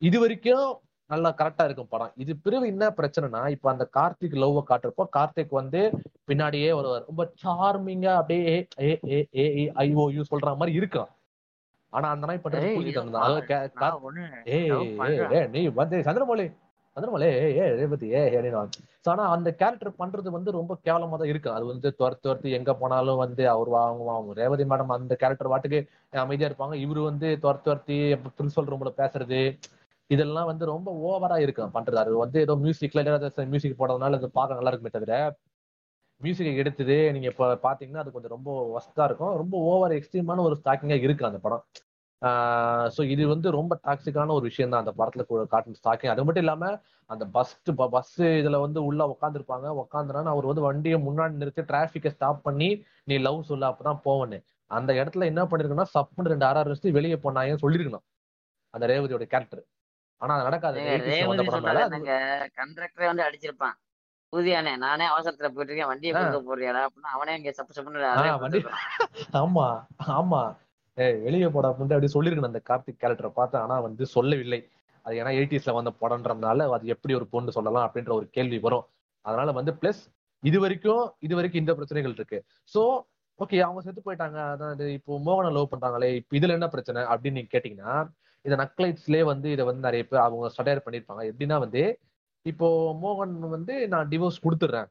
இது வரைக்கும் நல்லா கரெக்டா இருக்கும் படம். இது பிறகு என்ன பிரச்சனைனா இப்ப அந்த கார்த்திக் லவ் காட்டுறப்போ கார்த்திக் வந்து பின்னாடியே வருவார். ரொம்ப சார்மிங்கா அப்படியே ஏ ஏ ஏ ஏ ஐ ஓ யூ சொல்ற மாதிரி இருக்கும் ஆனா அந்த நாய் பண்றது நீ வந்து சந்திரமௌலி சந்திரமௌலி ஏ அப்படின்னு So, ஆனா அந்த கேரக்டர் பண்றது வந்து ரொம்ப கேவலமா தான் இருக்கு அது வந்து துரத்து துரத்து எங்க போனாலும் வந்து அவர் வாங்க அவங்க ரேவதி மேடம் அந்த கேரக்டர் வாட்டுக்கு அமைதியா இருப்பாங்க. இவரு வந்து துரத்து துரத்தி பிரின்சிபல் ரூம்ல பேசுறது. இதெல்லாம் வந்து ரொம்ப ஓவரா இருக்கும் பண்றது. அது வந்து ஏதோ மியூசிக்ல ஏதாவது மியூசிக் போடுறதுனால அது பார்க்க நல்லா இருக்குமே தவிர மியூசிக்கை எடுத்தது நீங்க இப்ப பாத்தீங்கன்னா அது கொஞ்சம் ரொம்ப ஒஸ்டா இருக்கும். ரொம்ப ஓவர் எக்ஸ்ட்ரீமான ஒரு ஸ்டாக்கிங்கா இருக்கு அந்த படம். ஸோ இது வந்து ரொம்ப டாக்ஸிக்கான ஒரு விஷயம் தான் அந்த படத்துல கூட காட்டின ஸ்டாக்கிங் அது மட்டும் இல்லாம அந்த பஸ் பஸ் இதுல வந்து உள்ள உட்காந்துருப்பாங்க உட்காந்துனா அவர் வந்து வண்டியை முன்னாடி நிறுத்தி டிராபிக்கை ஸ்டாப் பண்ணி நீ லவ் சொல்ல அப்பதான் போவனு அந்த இடத்துல என்ன பண்ணிருக்குன்னா சப்புன்னு ரெண்டு ஆறு வச்சுட்டு வெளியே போனாங்கன்னு சொல்லியிருக்கணும் அந்த ரேவதியோட கேரக்டர் ஆனா அது நடக்காது. ஏங்க, 80s ல வந்த ரேவதி படம்னால சொன்னது அது என்னங்க? கண்டக்டரே வந்து அடிச்சிருப்பான். புதியானே நானே அவசரத்துல போயிட்டு இருக்கேன் வண்டியை. கொடுக்க போறியாடா அப்படின்னா அவனே இங்க சப்பு சப்புன்னு. ஆமா ஆமா. ஏய் வெளியே போட வந்து அப்படி சொல்லிருக்கணும் அந்த கார்த்திக் கேரக்டரை பார்த்து. ஆனா வந்து சொல்லவில்லை. அது ஏன்னா எயிட்டிஸ்ல வந்த படம்ன்றதுனால அது எப்படி ஒரு பொண்ணு சொல்லலாம் அப்படின்ற ஒரு கேள்வி வரும். அதனால வந்து பிளஸ் இது வரைக்கும் இது வரைக்கும் இந்த பிரச்சனைகள் இருக்கு. சோ ஓகே அவங்க செத்து போயிட்டாங்க. அதான் இப்போ மோகனை லவ் பண்றாங்களே. இப்போ இதுல என்ன பிரச்சனை அப்படின்னு நீங்க கேட்டீங்கன்னா இந்த நக்லைட்ஸ்லேயே வந்து இதை வந்து நிறைய பேர் அவங்க ஸ்டடையர் பண்ணியிருப்பாங்க எப்படின்னா வந்து இப்போ மோகன் வந்து நான் டிவோர்ஸ் கொடுத்துட்றேன்.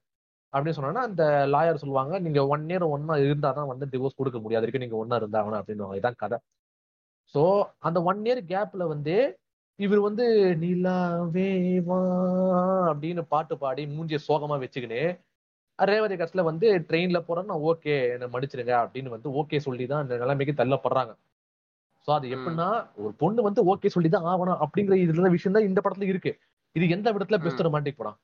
அப்படின்னு சொன்னோன்னா அந்த லாயர் சொல்லுவாங்க நீங்க ஒன் இயர் ஒன்னா இருந்தா தான் வந்து டிவோர்ஸ் கொடுக்க முடியாது வரைக்கும் நீங்க ஒன்னா இருந்தாகணும். அப்படின்னு இதான் கதை. ஸோ அந்த ஒன் இயர் கேப்ல வந்து இவர் வந்து நிலாவேவா அப்படின்னு பாட்டு பாடி மூஞ்சிய சோகமா வச்சுக்கின்னு ரேவதி கட்ஸ்ல வந்து ட்ரெயின்ல போறேன்னா ஓகே என்ன மன்னிச்சிடுங்க. அப்படின்னு வந்து ஓகே சொல்லி தான் இந்த நிலைமைக்கு தள்ளப்படுறாங்க. சோ அது. எப்படின்னா ஒரு பொண்ணு வந்து ஓகே சொல்லி தான் ஆகணும் அப்படிங்கிற இதுல விஷயம் தான் இந்த படத்துல இருக்கு. இது எந்த விடத்துல பெஸ்ட். ரொமான்டிக் படம்?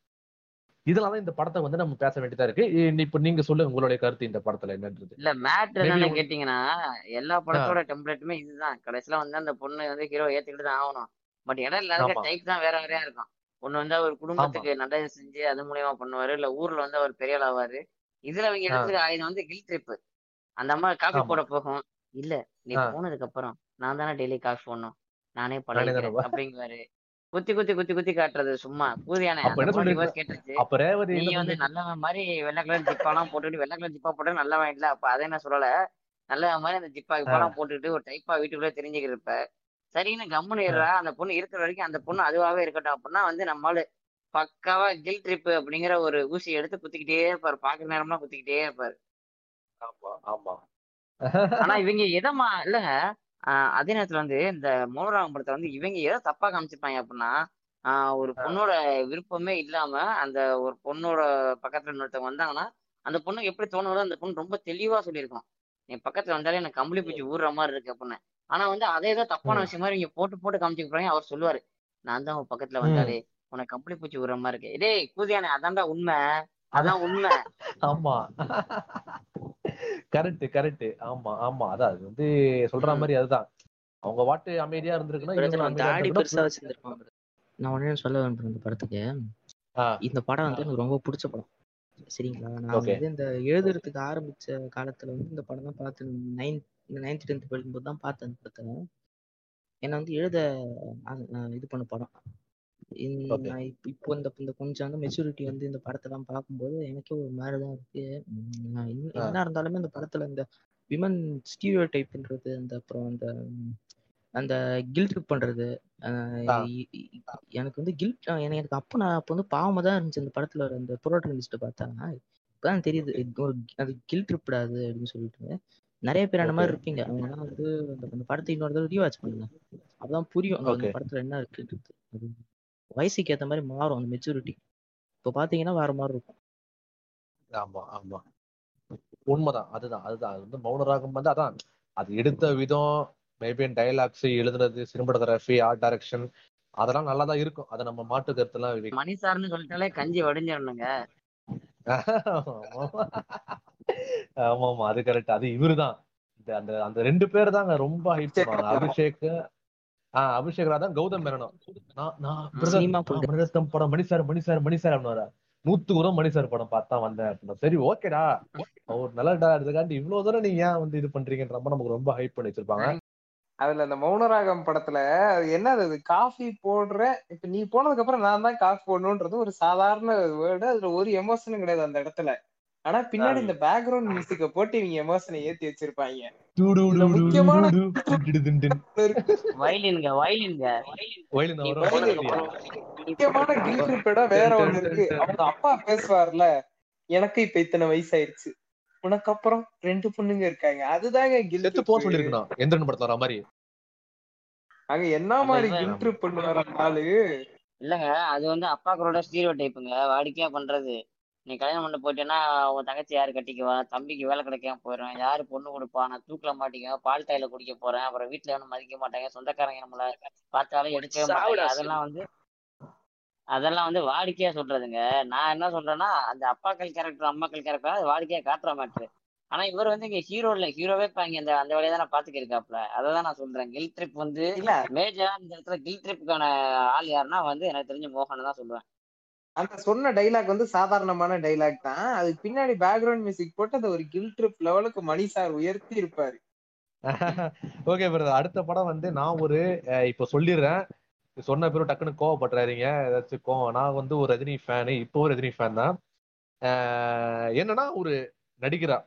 இதனால தான் இந்த படத்தை வந்து நம்ம பேச வேண்டியதா இருக்கு. இப்ப நீங்க சொல்லுங்க உங்களுடைய கருத்து இந்த படத்துல என்னன்றது. இல்ல மேட்ரு உங்க- கேட்டீங்கன்னா எல்லா படத்தோட டெம்ப்ளேட்டுமே இதுதான். கடைசியில வந்து அந்த பொண்ணு வந்து ஹீரோ ஏத்துக்கிட்டு தான் ஆகணும். பட் இருக்க ஆமா. டைப் தான் வேற வேறையா இருக்கும். ஒண்ணு வந்து அவர் குடும்பத்துக்கு நல்லது செஞ்சு அது மூலியமா பண்ணுவாரு. இல்ல ஊர்ல வந்து அவர் பெரிய ஆள் ஆவாரு இதுல அவங்க ஆ. எடுத்துக்க ஆயுதம் வந்து கில் ட்ரிப் அந்த அம்மா ஆமா. போட போகும். இல்ல நீ. போனதுக்கு அப்புறம் நான் தானே டெய்லி காஃபி போடணும். நானே தானே அப்படிங்குவாரு. குத்தி குத்தி குத்தி குத்தி காட்டுறது சும்மா. divorce கேட்டுச்சு நீ வந்து நல்லவன் மாதிரி வெள்ளை கலர் ஜிப்பாலாம் போட்டுட்டு வெள்ளை கலர் ஜிப்பா போட்டு நல்லவன் இல்ல. அப்ப அதை என்ன சொல்லல? நல்லவன் மாதிரி அந்த ஜிப்பா இப்பெல்லாம் போட்டுட்டு ஒரு டைப்பா வீட்டுக்குள்ளே தெரிஞ்சுக்கிறப்ப சரின்னு கம்முன்னு இருறா அந்த பொண்ணு இருக்கிற வரைக்கும் அந்த பொண்ணு அதுவாகவே இருக்கட்டும். அப்படின்னா வந்து நம்மளால பக்காவா கில் ட்ரிப் அப்படிங்கிற ஒரு ஊசி எடுத்து குத்திக்கிட்டே இருப்பாரு. பாக்குற நேரம்லாம் குத்திக்கிட்டே இருப்பாரு. ஆமா ஆமா. ஆனா இவங்க எதமா இல்லங்க ஆஹ் அதே நேரத்துல வந்து இந்த மௌனராகம் படத்தை வந்து இவங்க எதை தப்பா காமிச்சிருப்பாங்க அப்படின்னா ஒரு பொண்ணோட விருப்பமே இல்லாம அந்த ஒரு பொண்ணோட பக்கத்துல இன்னொருத்தவங்க வந்தாங்கன்னா அந்த பொண்ணுக்கு எப்படி தோணுதோ அந்த பொண்ணு ரொம்ப தெளிவா சொல்லியிருக்கோம். என் பக்கத்துல வந்தாலே எனக்கு கம்பளி பூச்சி ஊறுற மாதிரி இருக்கு அப்படின்னு. ஆனா வந்து அதே தான் தப்பான. விஷயம் மாதிரி இங்க போட்டு போட்டு காமிச்சுக்க போறாங்க அவர் சொல்லுவாரு நான் தான் உன் பக்கத்துல வந்தாலே உனக்கு கம்பளி பூச்சி ஊறுற மாதிரி இருக்கு. டேய் கூதியானே அதான்டா உண்மை அதான் உண்மை. ஆமா. கரெக்ட் கரெக்ட் ஆமா ஆமா. அதான் அது வந்து சொல்ற. மாதிரி அதுதான். அவங்க வாட்டு அமைதியா இருந்திருக்குன்னா. நான் ஒண்ணு சொல்ல விரும்புறேன் இந்த படத்துக்கு. இந்த படம் வந்து எனக்கு ரொம்ப பிடிச்ச படம். சரிங்களா? நான் வந்து இந்த எழுதுறதுக்கு ஆரம்பிச்ச காலத்துல வந்து இந்த படம் தான் பார்த்து நைன்த் நைன்த் டென்த் படிக்கும்போது தான் பார்த்தேன் படத்தை. என்னை வந்து எழுத இது பண்ண படம். இப்ப- இப்போ இந்த இந்த கொஞ்சம் வந்து மெச்சூரிட்டி வந்து இந்த படத்தெல்லாம் பார்க்கும்போது எனக்கே ஒரு மாதிரிதான் இருக்கு. என்ன இருந்தாலுமே இந்த படத்துல இந்த விமன் ஸ்டீரியோ டைப்ன்றது அந்த அப்புறம் அந்த அந்த கில்ட் ட்ரிப் பண்றது எனக்கு வந்து கில்ட் எனக்கு அப்போ நான் அப்போ வந்து பாவமா தான் இருந்துச்சு அந்த படத்துல அந்த ப்ரோட்டனிஸ்ட் பார்த்தா. இப்பதான் தெரியுது ஒரு அது கில்ட் ட்ரிப்டாது அப்படின்னு சொல்லிட்டு. நிறைய பேர் அந்த மாதிரி இருப்பீங்க. அவங்கலாம் வந்து அந்த அந்த படத்தை இன்னொரு தடவை ரீவாச் பண்ணுங்க. அப்பதான் புரியும். அந்த அந்த படத்துல என்ன இருக்குன்றது. அது வயசுக்கு ஏத்த மாதிரி மாறும் அந்த மெச்சூரிட்டி இப்போ பாத்தீங்கன்னா வேற மாதிரி இருக்கும். ஆமா ஆமா. உண்மைதான். அதுதான் அதுதான். அது வந்து மௌனராகம் வந்து அதான். அது எடுத்த விதம் மேபி டைலாக்ஸ் எழுதுனது சினிமாட்டோகிராஃபி ஆர்ட் டைரக்ஷன் அதெல்லாம் நல்லா தான் இருக்கும். அதை நம்ம மாட்டு கருத்துலாம் மணி சார்னு சொல்லிட்டாலே கஞ்சி வடிஞ்சிடணுங்க ஆமா ஆமா அது கரெக்ட் அது இவருதான். இந்த அந்த அந்த ரெண்டு பேர் தாங்க ரொம்ப ஹைட் பண்ணுவாங்க. அபிஷேக் அபிஷேக் ராதா கௌதம் மேனனும் படம் Mani sir Mani sir Mani sir அப்படின்னு நூத்துக்கு கூட மணி சார் படம் பார்த்தா வந்தேன் அப்படின்னா. சரி ஓகேடா. அவர் நல்லடா இதுக்காண்டி இவ்வளவு தூரம் நீங்க ஏன் வந்து இது பண்றீங்கன்ற மாதிரி நமக்கு ரொம்ப ஹைப் பண்ணி வச்சிருப்பாங்க. அதுல அந்த மௌனராகம் படத்துல அது என்னது அது? காஃபி போடுற இப்ப நீ போனதுக்கு அப்புறம் நான் தான் காஃபி போடணும்ன்றது ஒரு சாதாரண வேர்டு அதுல ஒரு எமோஷனும் கிடையாது அந்த இடத்துல. ஆனா பின்னாடி இந்த பேக்ரவுண்ட் மியூசிக்க போட்டு இவங்க எமோஷனை ஏத்தி வச்சிருப்பாங்க. டூ டூ இதுல டூ டூ முக்கியமான வயலின்ங்க வயலின்ங்க. முக்கியமான கில்ட் இடம் வேற ஒண்ணு இருக்கு. அவங்க அப்பா பேசுவார்ல எனக்கு இப்ப இத்தனை வயசாயிருச்சு. உனக்கு அப்புறம் ரெண்டு பொண்ணுங்க இருக்காங்க. அதுதாங்க கில்ட் செத்து போக சொல்லிருக்கணும் எந்திரன் படத்துல வர மாதிரி. அங்க என்ன மாதிரி கில்ட் பண்ணுவார் ஆளு? இல்லங்க அது வந்து அப்பாக்களோட ஸ்டீரியோ டைப்புங்க வாடிக்கையா பண்றது. நீ கல்யாணம் பண்ண போயிட்டேன்னா உன் தங்கச்சி யாரு கட்டிக்குவா? தம்பிக்கு வேலை கிடைக்காம போயிடும் யாரு பொண்ணு கொடுப்பா? நான் தூக்கல மாட்டேங்க பால் டாயில குடிக்க போறேன். அப்புறம் வீட்டுல ஒன்றும் மதிக்க மாட்டாங்க. சொந்தக்காரங்க நம்மள பார்த்தாலும் எடுக்கவே மாட்டாங்க. அதெல்லாம் வந்து அதெல்லாம் வந்து வாடிக்கையா சொல்றதுங்க. நான் என்ன சொல்றேன்னா அந்த அப்பாக்கள் கேரக்டர் அம்மாக்கள் கேரக்டர் அது வாடிக்கையா காட்டுற மாட்டு ஆனா இவர் வந்து இங்க ஹீரோ இல்ல. ஹீரோவே இப்ப இங்க அந்த அந்த வேலையை தான் அதை தான் நான் சொல்றேன். கில் ட்ரிப் வந்து இல்ல. மேஜரா இந்த இடத்துல கில் ட்ரிப்புக்கான ஆள் யாருன்னா வந்து எனக்கு தெரிஞ்ச மோகன் தான் சொல்லுவேன். அந்த சொன்ன டைலாக் வந்து சாதாரணமான டைலாக் தான். அதுக்கு பின்னாடி பேக்ரவுண்ட் மியூசிக் போட்டு அந்த ஒரு கில் ட்ரிப் லெவலுக்கு மணி சார் உயர்த்தி இருப்பாரு. ஓகே பிரதர் அடுத்த படம் வந்து நான் ஒரு இப்போ இப்ப சொல்லிடுறேன். சொன்ன பேரும் டக்குன்னு கோவப்படுறாதீங்க ஏதாச்சும் கோவம். நான் வந்து ஒரு ரஜினி ஃபேனு இப்போ ஒரு ரஜினி ஃபேன் தான். என்னன்னா ஒரு நடிகரா.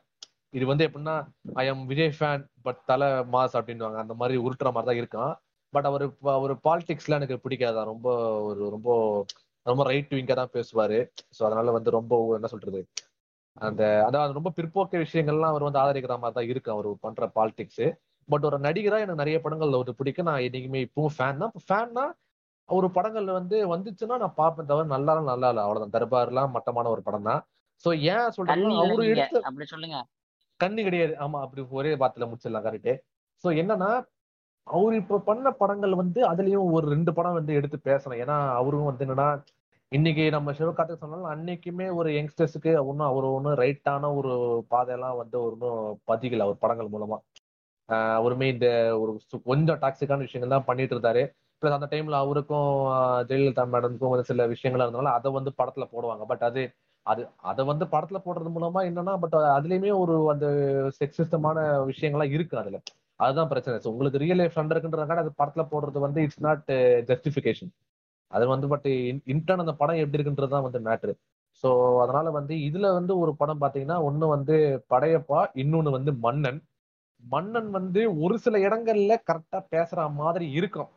இது வந்து எப்படின்னா I am Vijay fan but Thala mass அப்படின்னுவாங்க. அந்த மாதிரி உருட்டுற மாதிரி தான் இருக்கான். பட் அவர் அவர் பாலிடிக்ஸ்லாம் எனக்கு பிடிக்காதான் ரொம்ப ஒரு ரொம்ப ரொம்ப ரைட் விங்கா தான் பேசுவாரு. ஸோ அதனால வந்து ரொம்ப என்ன சொல்றது? அந்த அதாவது ரொம்ப பிற்போக்கு விஷயங்கள்லாம் அவர் வந்து ஆதரிக்கிற மாதிரி தான் இருக்கு. அவர் பண்ற பாலிடிக்ஸ் பட் ஒரு நடிகரா எனக்கு நிறைய படங்கள்ல ஒரு பிடிக்கும் நான் என்னைக்குமே இப்பவும் ஃபேன் தான். ஃபேன்னா ஒரு படங்கள்ல வந்து வந்துச்சுன்னா நான் பார்ப்பேன் தவிர நல்லா நல்லா இல்லை. அவ்வளவுதான். தர்பார்லாம் மட்டமான ஒரு படம் தான். ஸோ ஏன் சொல்றேன்னா கண்ணி அவரு எடுத்த அப்படி சொல்லுங்க. கண்ணு கிடையாது. ஆமா அப்படி ஒரே பாத்துல முடிச்சிடலாம். கரெக்ட் ஸோ என்னன்னா அவர் இப்ப பண்ண படங்கள் வந்து அதுலயும் ஒரு ரெண்டு படம் வந்து எடுத்து பேசணும் ஏன்னா அவரும் வந்து என்னன்னா இன்னைக்கு நம்ம சிவகார்த்திக் சொன்னாலும் அன்னைக்குமே ஒரு யங்ஸ்டர்ஸுக்கு ஒன்றும் அவர் ஒன்றும் ரைட்டான ஒரு பாதையெல்லாம் வந்து ஒன்றும் பதிக்கல அவர் படங்கள் மூலமா. ஆஹ் அவருமே இந்த ஒரு கொஞ்சம் டாக்ஸிக்கான விஷயங்கள் தான் பண்ணிட்டு இருந்தாரு. பிளஸ் அந்த டைம்ல அவருக்கும் ஜெயலலிதா மேடம்க்கும் ஒரு சில விஷயங்கள் இருந்தனால அதை வந்து படத்துல போடுவாங்க. பட் அது அது அதை வந்து படத்துல போடுறது மூலமா என்னன்னா பட் அதுலயுமே ஒரு அந்த செக்ஸிஸ்டமான விஷயங்கள்லாம் இருக்கு அதுல. அதுதான் பிரச்சனை. ஸோ உங்களுக்கு ரியல் லைஃப் ஃப்ரெண்ட் இருக்குன்றதுனால அது படத்துல போடுறது வந்து இட்ஸ் நாட் ஜஸ்டிஃபிகேஷன் அது வந்து பட் இன்டர்ன் அந்த படம் எப்படி இருக்குன்றது தான் வந்து மேட்ரு ஸோ அதனால வந்து இதுல வந்து ஒரு படம் பார்த்தீங்கன்னா ஒன்று வந்து படையப்பா இன்னொன்று வந்து மன்னன். மன்னன் வந்து ஒரு சில இடங்கள்ல கரெக்டா பேசுற மாதிரி இருக்கும்.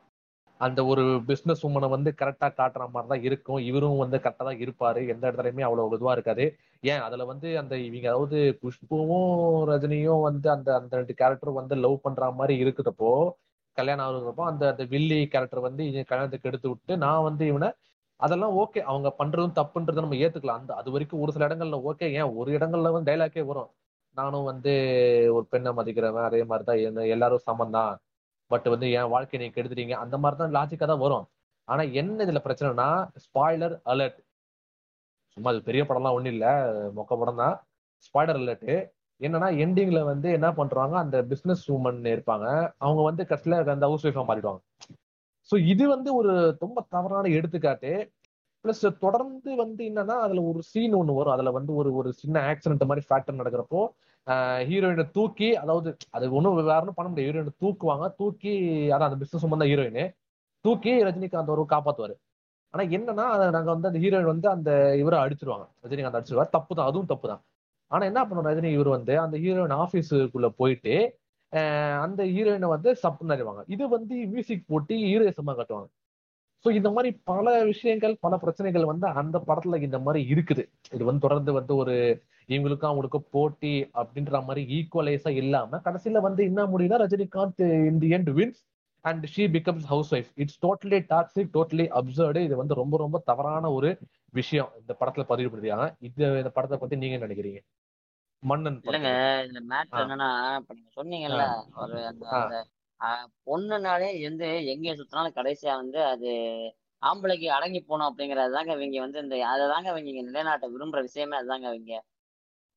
அந்த ஒரு பிஸ்னஸ் உமனை வந்து கரெக்டா காட்டுற மாதிரி தான் இருக்கும். இவரும் வந்து கரெக்டா தான் இருப்பாரு. எந்த இடத்துலயுமே அவ்வளவு இதுவா இருக்காது. ஏன்? அதுல வந்து அந்த இவங்க அதாவது குஷ்புவும் ரஜினியும் வந்து அந்த அந்த ரெண்டு கேரக்டரும் வந்து லவ் பண்ற மாதிரி இருக்குதப்போ கல்யாணம் ஆகுறப்போ அந்த அந்த வில்லி கேரக்டர் வந்து இவன் கல்யாணத்துக்கு எடுத்து விட்டு நான் வந்து இவனை அதெல்லாம் ஓகே அவங்க பண்றதும் தப்புன்றதை நம்ம ஏத்துக்கலாம். அந்த அது வரைக்கும் ஒரு சில இடங்கள்ல ஓகே ஏன்? ஒரு இடங்கள்ல வந்து டைலாக்கே வரும். நானும் வந்து ஒரு பெண்ணை மதிக்கிறவன் அதே மாதிரிதான் எல்லாரும் சமம் தான் பட் வந்து என் வாழ்க்கையை நீங்க கெடுத்துட்டீங்க. அந்த மாதிரி தான் லாஜிக்கா தான் வரும். ஆனா என்ன இதுல பிரச்சனைனா ஸ்பாய்லர் அலர்ட் சும்மா அது பெரிய படம்லாம் ஒண்ணும் இல்ல. மொக்க படம் தான் ஸ்பாய்லர் அலர்ட் என்னன்னா எண்டிங்ல வந்து என்ன பண்றாங்க அந்த பிசினஸ் உமன் இருப்பாங்க. அவங்க வந்து கடைசியில அந்த ஹவுஸ் ஒய்ஃபா மாறிடுவாங்க. ஸோ இது வந்து ஒரு ரொம்ப தவறான எடுத்துக்காட்டு. பிளஸ் தொடர்ந்து வந்து என்னன்னா அதுல ஒரு சீன் ஒன்று வரும். அதுல வந்து ஒரு ஒரு சின்ன ஆக்சிடென்ட் மாதிரி ஃபேக்டர் நடக்கிறப்போ ஹீரோயினை தூக்கி அதாவது அது ஒண்ணும் வேற பண்ண முடியாது. ஹீரோயினை தூக்குவாங்க. தூக்கி அதான் அந்த பிசினஸ் உமன் ஹீரோயின் தூக்கி ரஜினிகாந்த் ஒரு காப்பாத்துவாரு. ஆனா என்னன்னா அதை நாங்க வந்து அந்த ஹீரோயின் வந்து அந்த இவரை அடிச்சிருவாங்க. ரஜினிகாந்த் அடிச்சிருவாரு. தப்பு தான் அதுவும் தப்பு தான் ஆனா என்ன பண்ணுவோம் ரஜினி? இவர் வந்து அந்த ஹீரோயின் ஆபீஸுக்குள்ள போயிட்டு அந்த ஹீரோயினை வந்து சப்புன்னு அறிவாங்க இது வந்து மியூசிக் போட்டு ஹீரோயிசமா கட்டுவாங்க. ஸோ இந்த மாதிரி பல விஷயங்கள் பல பிரச்சனைகள் வந்து அந்த படத்துல இந்த மாதிரி இருக்குது. இது வந்து தொடர்ந்து வந்து ஒரு இவங்களுக்கும் அவங்களுக்கும் போட்டி அப்படின்ற மாதிரி ஈக்குவலைஸா இல்லாம கடைசியில வந்து என்ன முடியும்னா Rajinikanth in the end wins and she becomes house wife it's totally toxic totally absurd இது வந்து ரொம்ப ரொம்ப தவறான ஒரு விஷயம் இந்த படத்துல பதிவு பண்ணிருக்காங்க. இது இந்த படத்தை பத்தி நீங்க நினைக்கிறீங்க? மன்னன் இல்லங்க இதுல மேட்ரு ஆ. என்னன்னா இப்ப நீங்க சொன்னீங்கல்ல ஒரு அந்த பொண்ணுனாலே வந்து எங்க சுத்தினாலும் கடைசியா வந்து அது ஆம்பளைக்கு அடங்கி போகணும் அப்படிங்கறது தாங்க இவங்க வந்து இந்த அதை தாங்க இவங்க நிலைநாட்ட விரும்புற விஷயமே அதுதாங்க இவங்க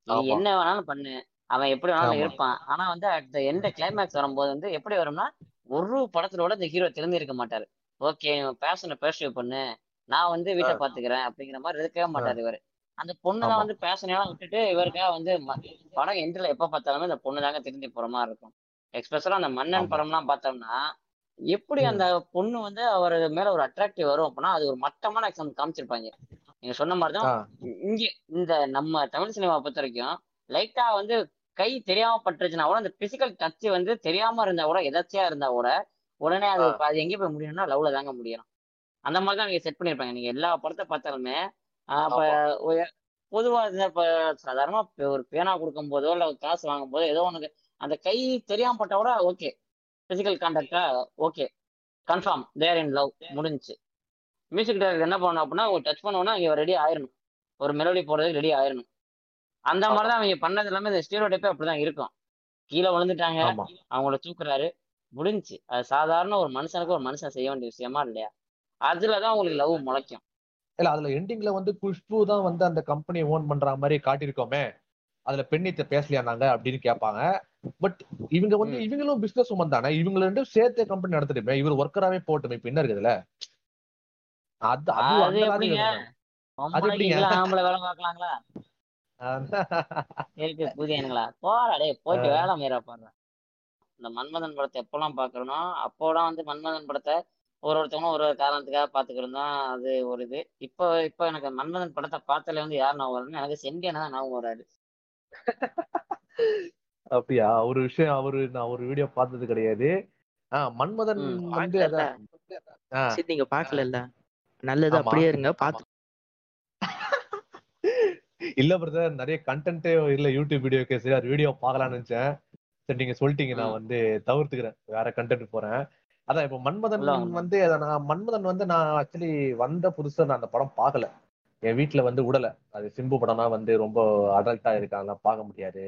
நீ என்ன வேணாலும் பண்ணு. அவன் எப்படி வேணாலும் இருப்பான். ஆனா வந்து அட் எந்த கிளைமேக்ஸ் வரும்போது வந்து எப்படி வரும்னா ஒரு படத்திலோட இந்த ஹீரோ திரும்பி இருக்க மாட்டாரு. ஓகே பேஷனை பேர்சிவ் பண்ணு. நான் வந்து வீட்டை. பாத்துக்கிறேன். அப்படிங்கிற மாதிரி இருக்கவே. மாட்டாரு இவரு. அந்த பொண்ணு ஆமா. தான் வந்து பேஷனையெல்லாம் விட்டுட்டு இவருக்காக வந்து படம் எண்டில் எப்ப பார்த்தாலுமே இந்த பொண்ணு தாங்க திரும்பி போற மாதிரி இருக்கும். எக்ஸ்பெஷலா அந்த மன்னன் படம்லாம் பார்த்தோம்னா எப்படி அந்த பொண்ணு வந்து அவர் மேல ஒரு அட்ராக்டிவ் வரும் அப்படின்னா அது ஒரு மட்டமான எக்ஸாம் காமிச்சிருப்பாங்க. நீங்க சொன்ன மாதிரி தான் ஆ. இங்க இந்த நம்ம தமிழ் சினிமா பொறுத்த வரைக்கும் லைட்டா வந்து கை தெரியாம பட்டுருச்சுன்னா கூட அந்த பிசிக்கல் டச் வந்து தெரியாம இருந்தா கூட எதாச்சியா இருந்தா கூட உடனே அது அது எங்க போய் முடியும்னா லவ்ல தாங்க முடியும். அந்த மாதிரி தான் நீங்க செட் பண்ணிருப்பாங்க. நீங்க எல்லா படத்தை பார்த்தாலுமே இப்ப ஆமா. ஒ- பொதுவா இந்த இப்ப சாதாரணமா இப்ப ஒரு பேனா கொடுக்கும் போதோ இல்ல காசு வாங்கும் போதோ ஏதோ உனக்கு அந்த கை தெரியாம பட்டா கூட okay physical கான்டாக்டா okay confirm there in love முடிஞ்சுச்சு. மியூசிக் டைரக்டர் என்ன பண்ணணும் அப்படின்னா ஒரு டச் பண்ணோம்னா இங்க ரெடி ஆயிரணும். ஒரு மெலோடி போடுறதுக்கு ரெடி ஆயிரணும். அந்த மாதிரி தான் அவங்க பண்ணது எல்லாமே இந்த ஸ்டீரியோ டைப்பே அப்படிதான் இருக்கும். கீழே விழுந்துட்டாங்க. அவங்கள தூக்குறாரு. முடிஞ்சுச்சு. அது சாதாரண ஒரு மனுஷனுக்கு ஒரு மனுஷன் செய்ய வேண்டிய விஷயமா இல்லையா? அதுலதான் உங்களுக்கு லவ் முளைக்கும். இல்ல அதுல எண்டிங்ல வந்து குஷ்பு தான் வந்து அந்த கம்பெனி ஓன் பண்ற மாதிரி காட்டியிருக்கோமே. அதுல பெண்ணித்த பேசலையா நாங்க அப்படின்னு கேட்பாங்க. பட் இவங்க வந்து இவங்களும் பிசினஸ் உமன் தானே. இவங்க ரெண்டும் சேர்த்து கம்பெனி நடத்திட்டுமே. இவர் ஒர்க்கராவே போட்டுமே இப்ப என்ன இருக்குதுல அது அது எப்படிங்க? ஆம்பளை வேலை பார்க்கலாங்களா? இருக்கு புதியனுங்களா போடா டேய் போயிட்டு வேலை மீறா பாருங்க இந்த மன்மதன் படத்தை எப்பெல்லாம் பாக்குறனோ அப்போலாம் வந்து மன்மதன் படத்தை ஒரு ஒருத்தவங்களும் ஒரு ஒரு காரணத்துக்காக பாத்துக்கிட்டு தான் அது ஒரு இது. இப்போ இப்போ எனக்கு மன்மதன் படத்தை பார்த்தாலே வந்து யார் நான் வரும்னு எனக்கு செண்டியனை தான் ஞாபகம் வராது. அப்படியா? ஒரு விஷயம் அவரு நான் ஒரு வீடியோ பார்த்தது கிடையாது. ஆஹ் மன்மதன் வந்து நீங்க பாக்கல இல்ல? நல்லது அப்படியே இருங்க பாத்து இல்ல பிரதர் நிறைய கண்டென்ட்டே இல்ல யூடியூப் வீடியோக்கு சரி அது வீடியோ பார்க்கலாம்னு நினைச்சேன். சரி நீங்க சொல்லிட்டீங்க நான் வந்து தவிர்த்துக்கிறேன் வேற கண்டென்ட் போறேன். அதான் இப்ப மன்மதன் வந்து நான் மன்மதன் வந்து நான் ஆக்சுவலி வந்த புதுசுல நான் அந்த படம் பார்க்கல. என் வீட்டுல வந்து விடல. அது சிம்பு படம்னா வந்து ரொம்ப அடல்ட்டா இருக்காங்க பார்க்க முடியாது.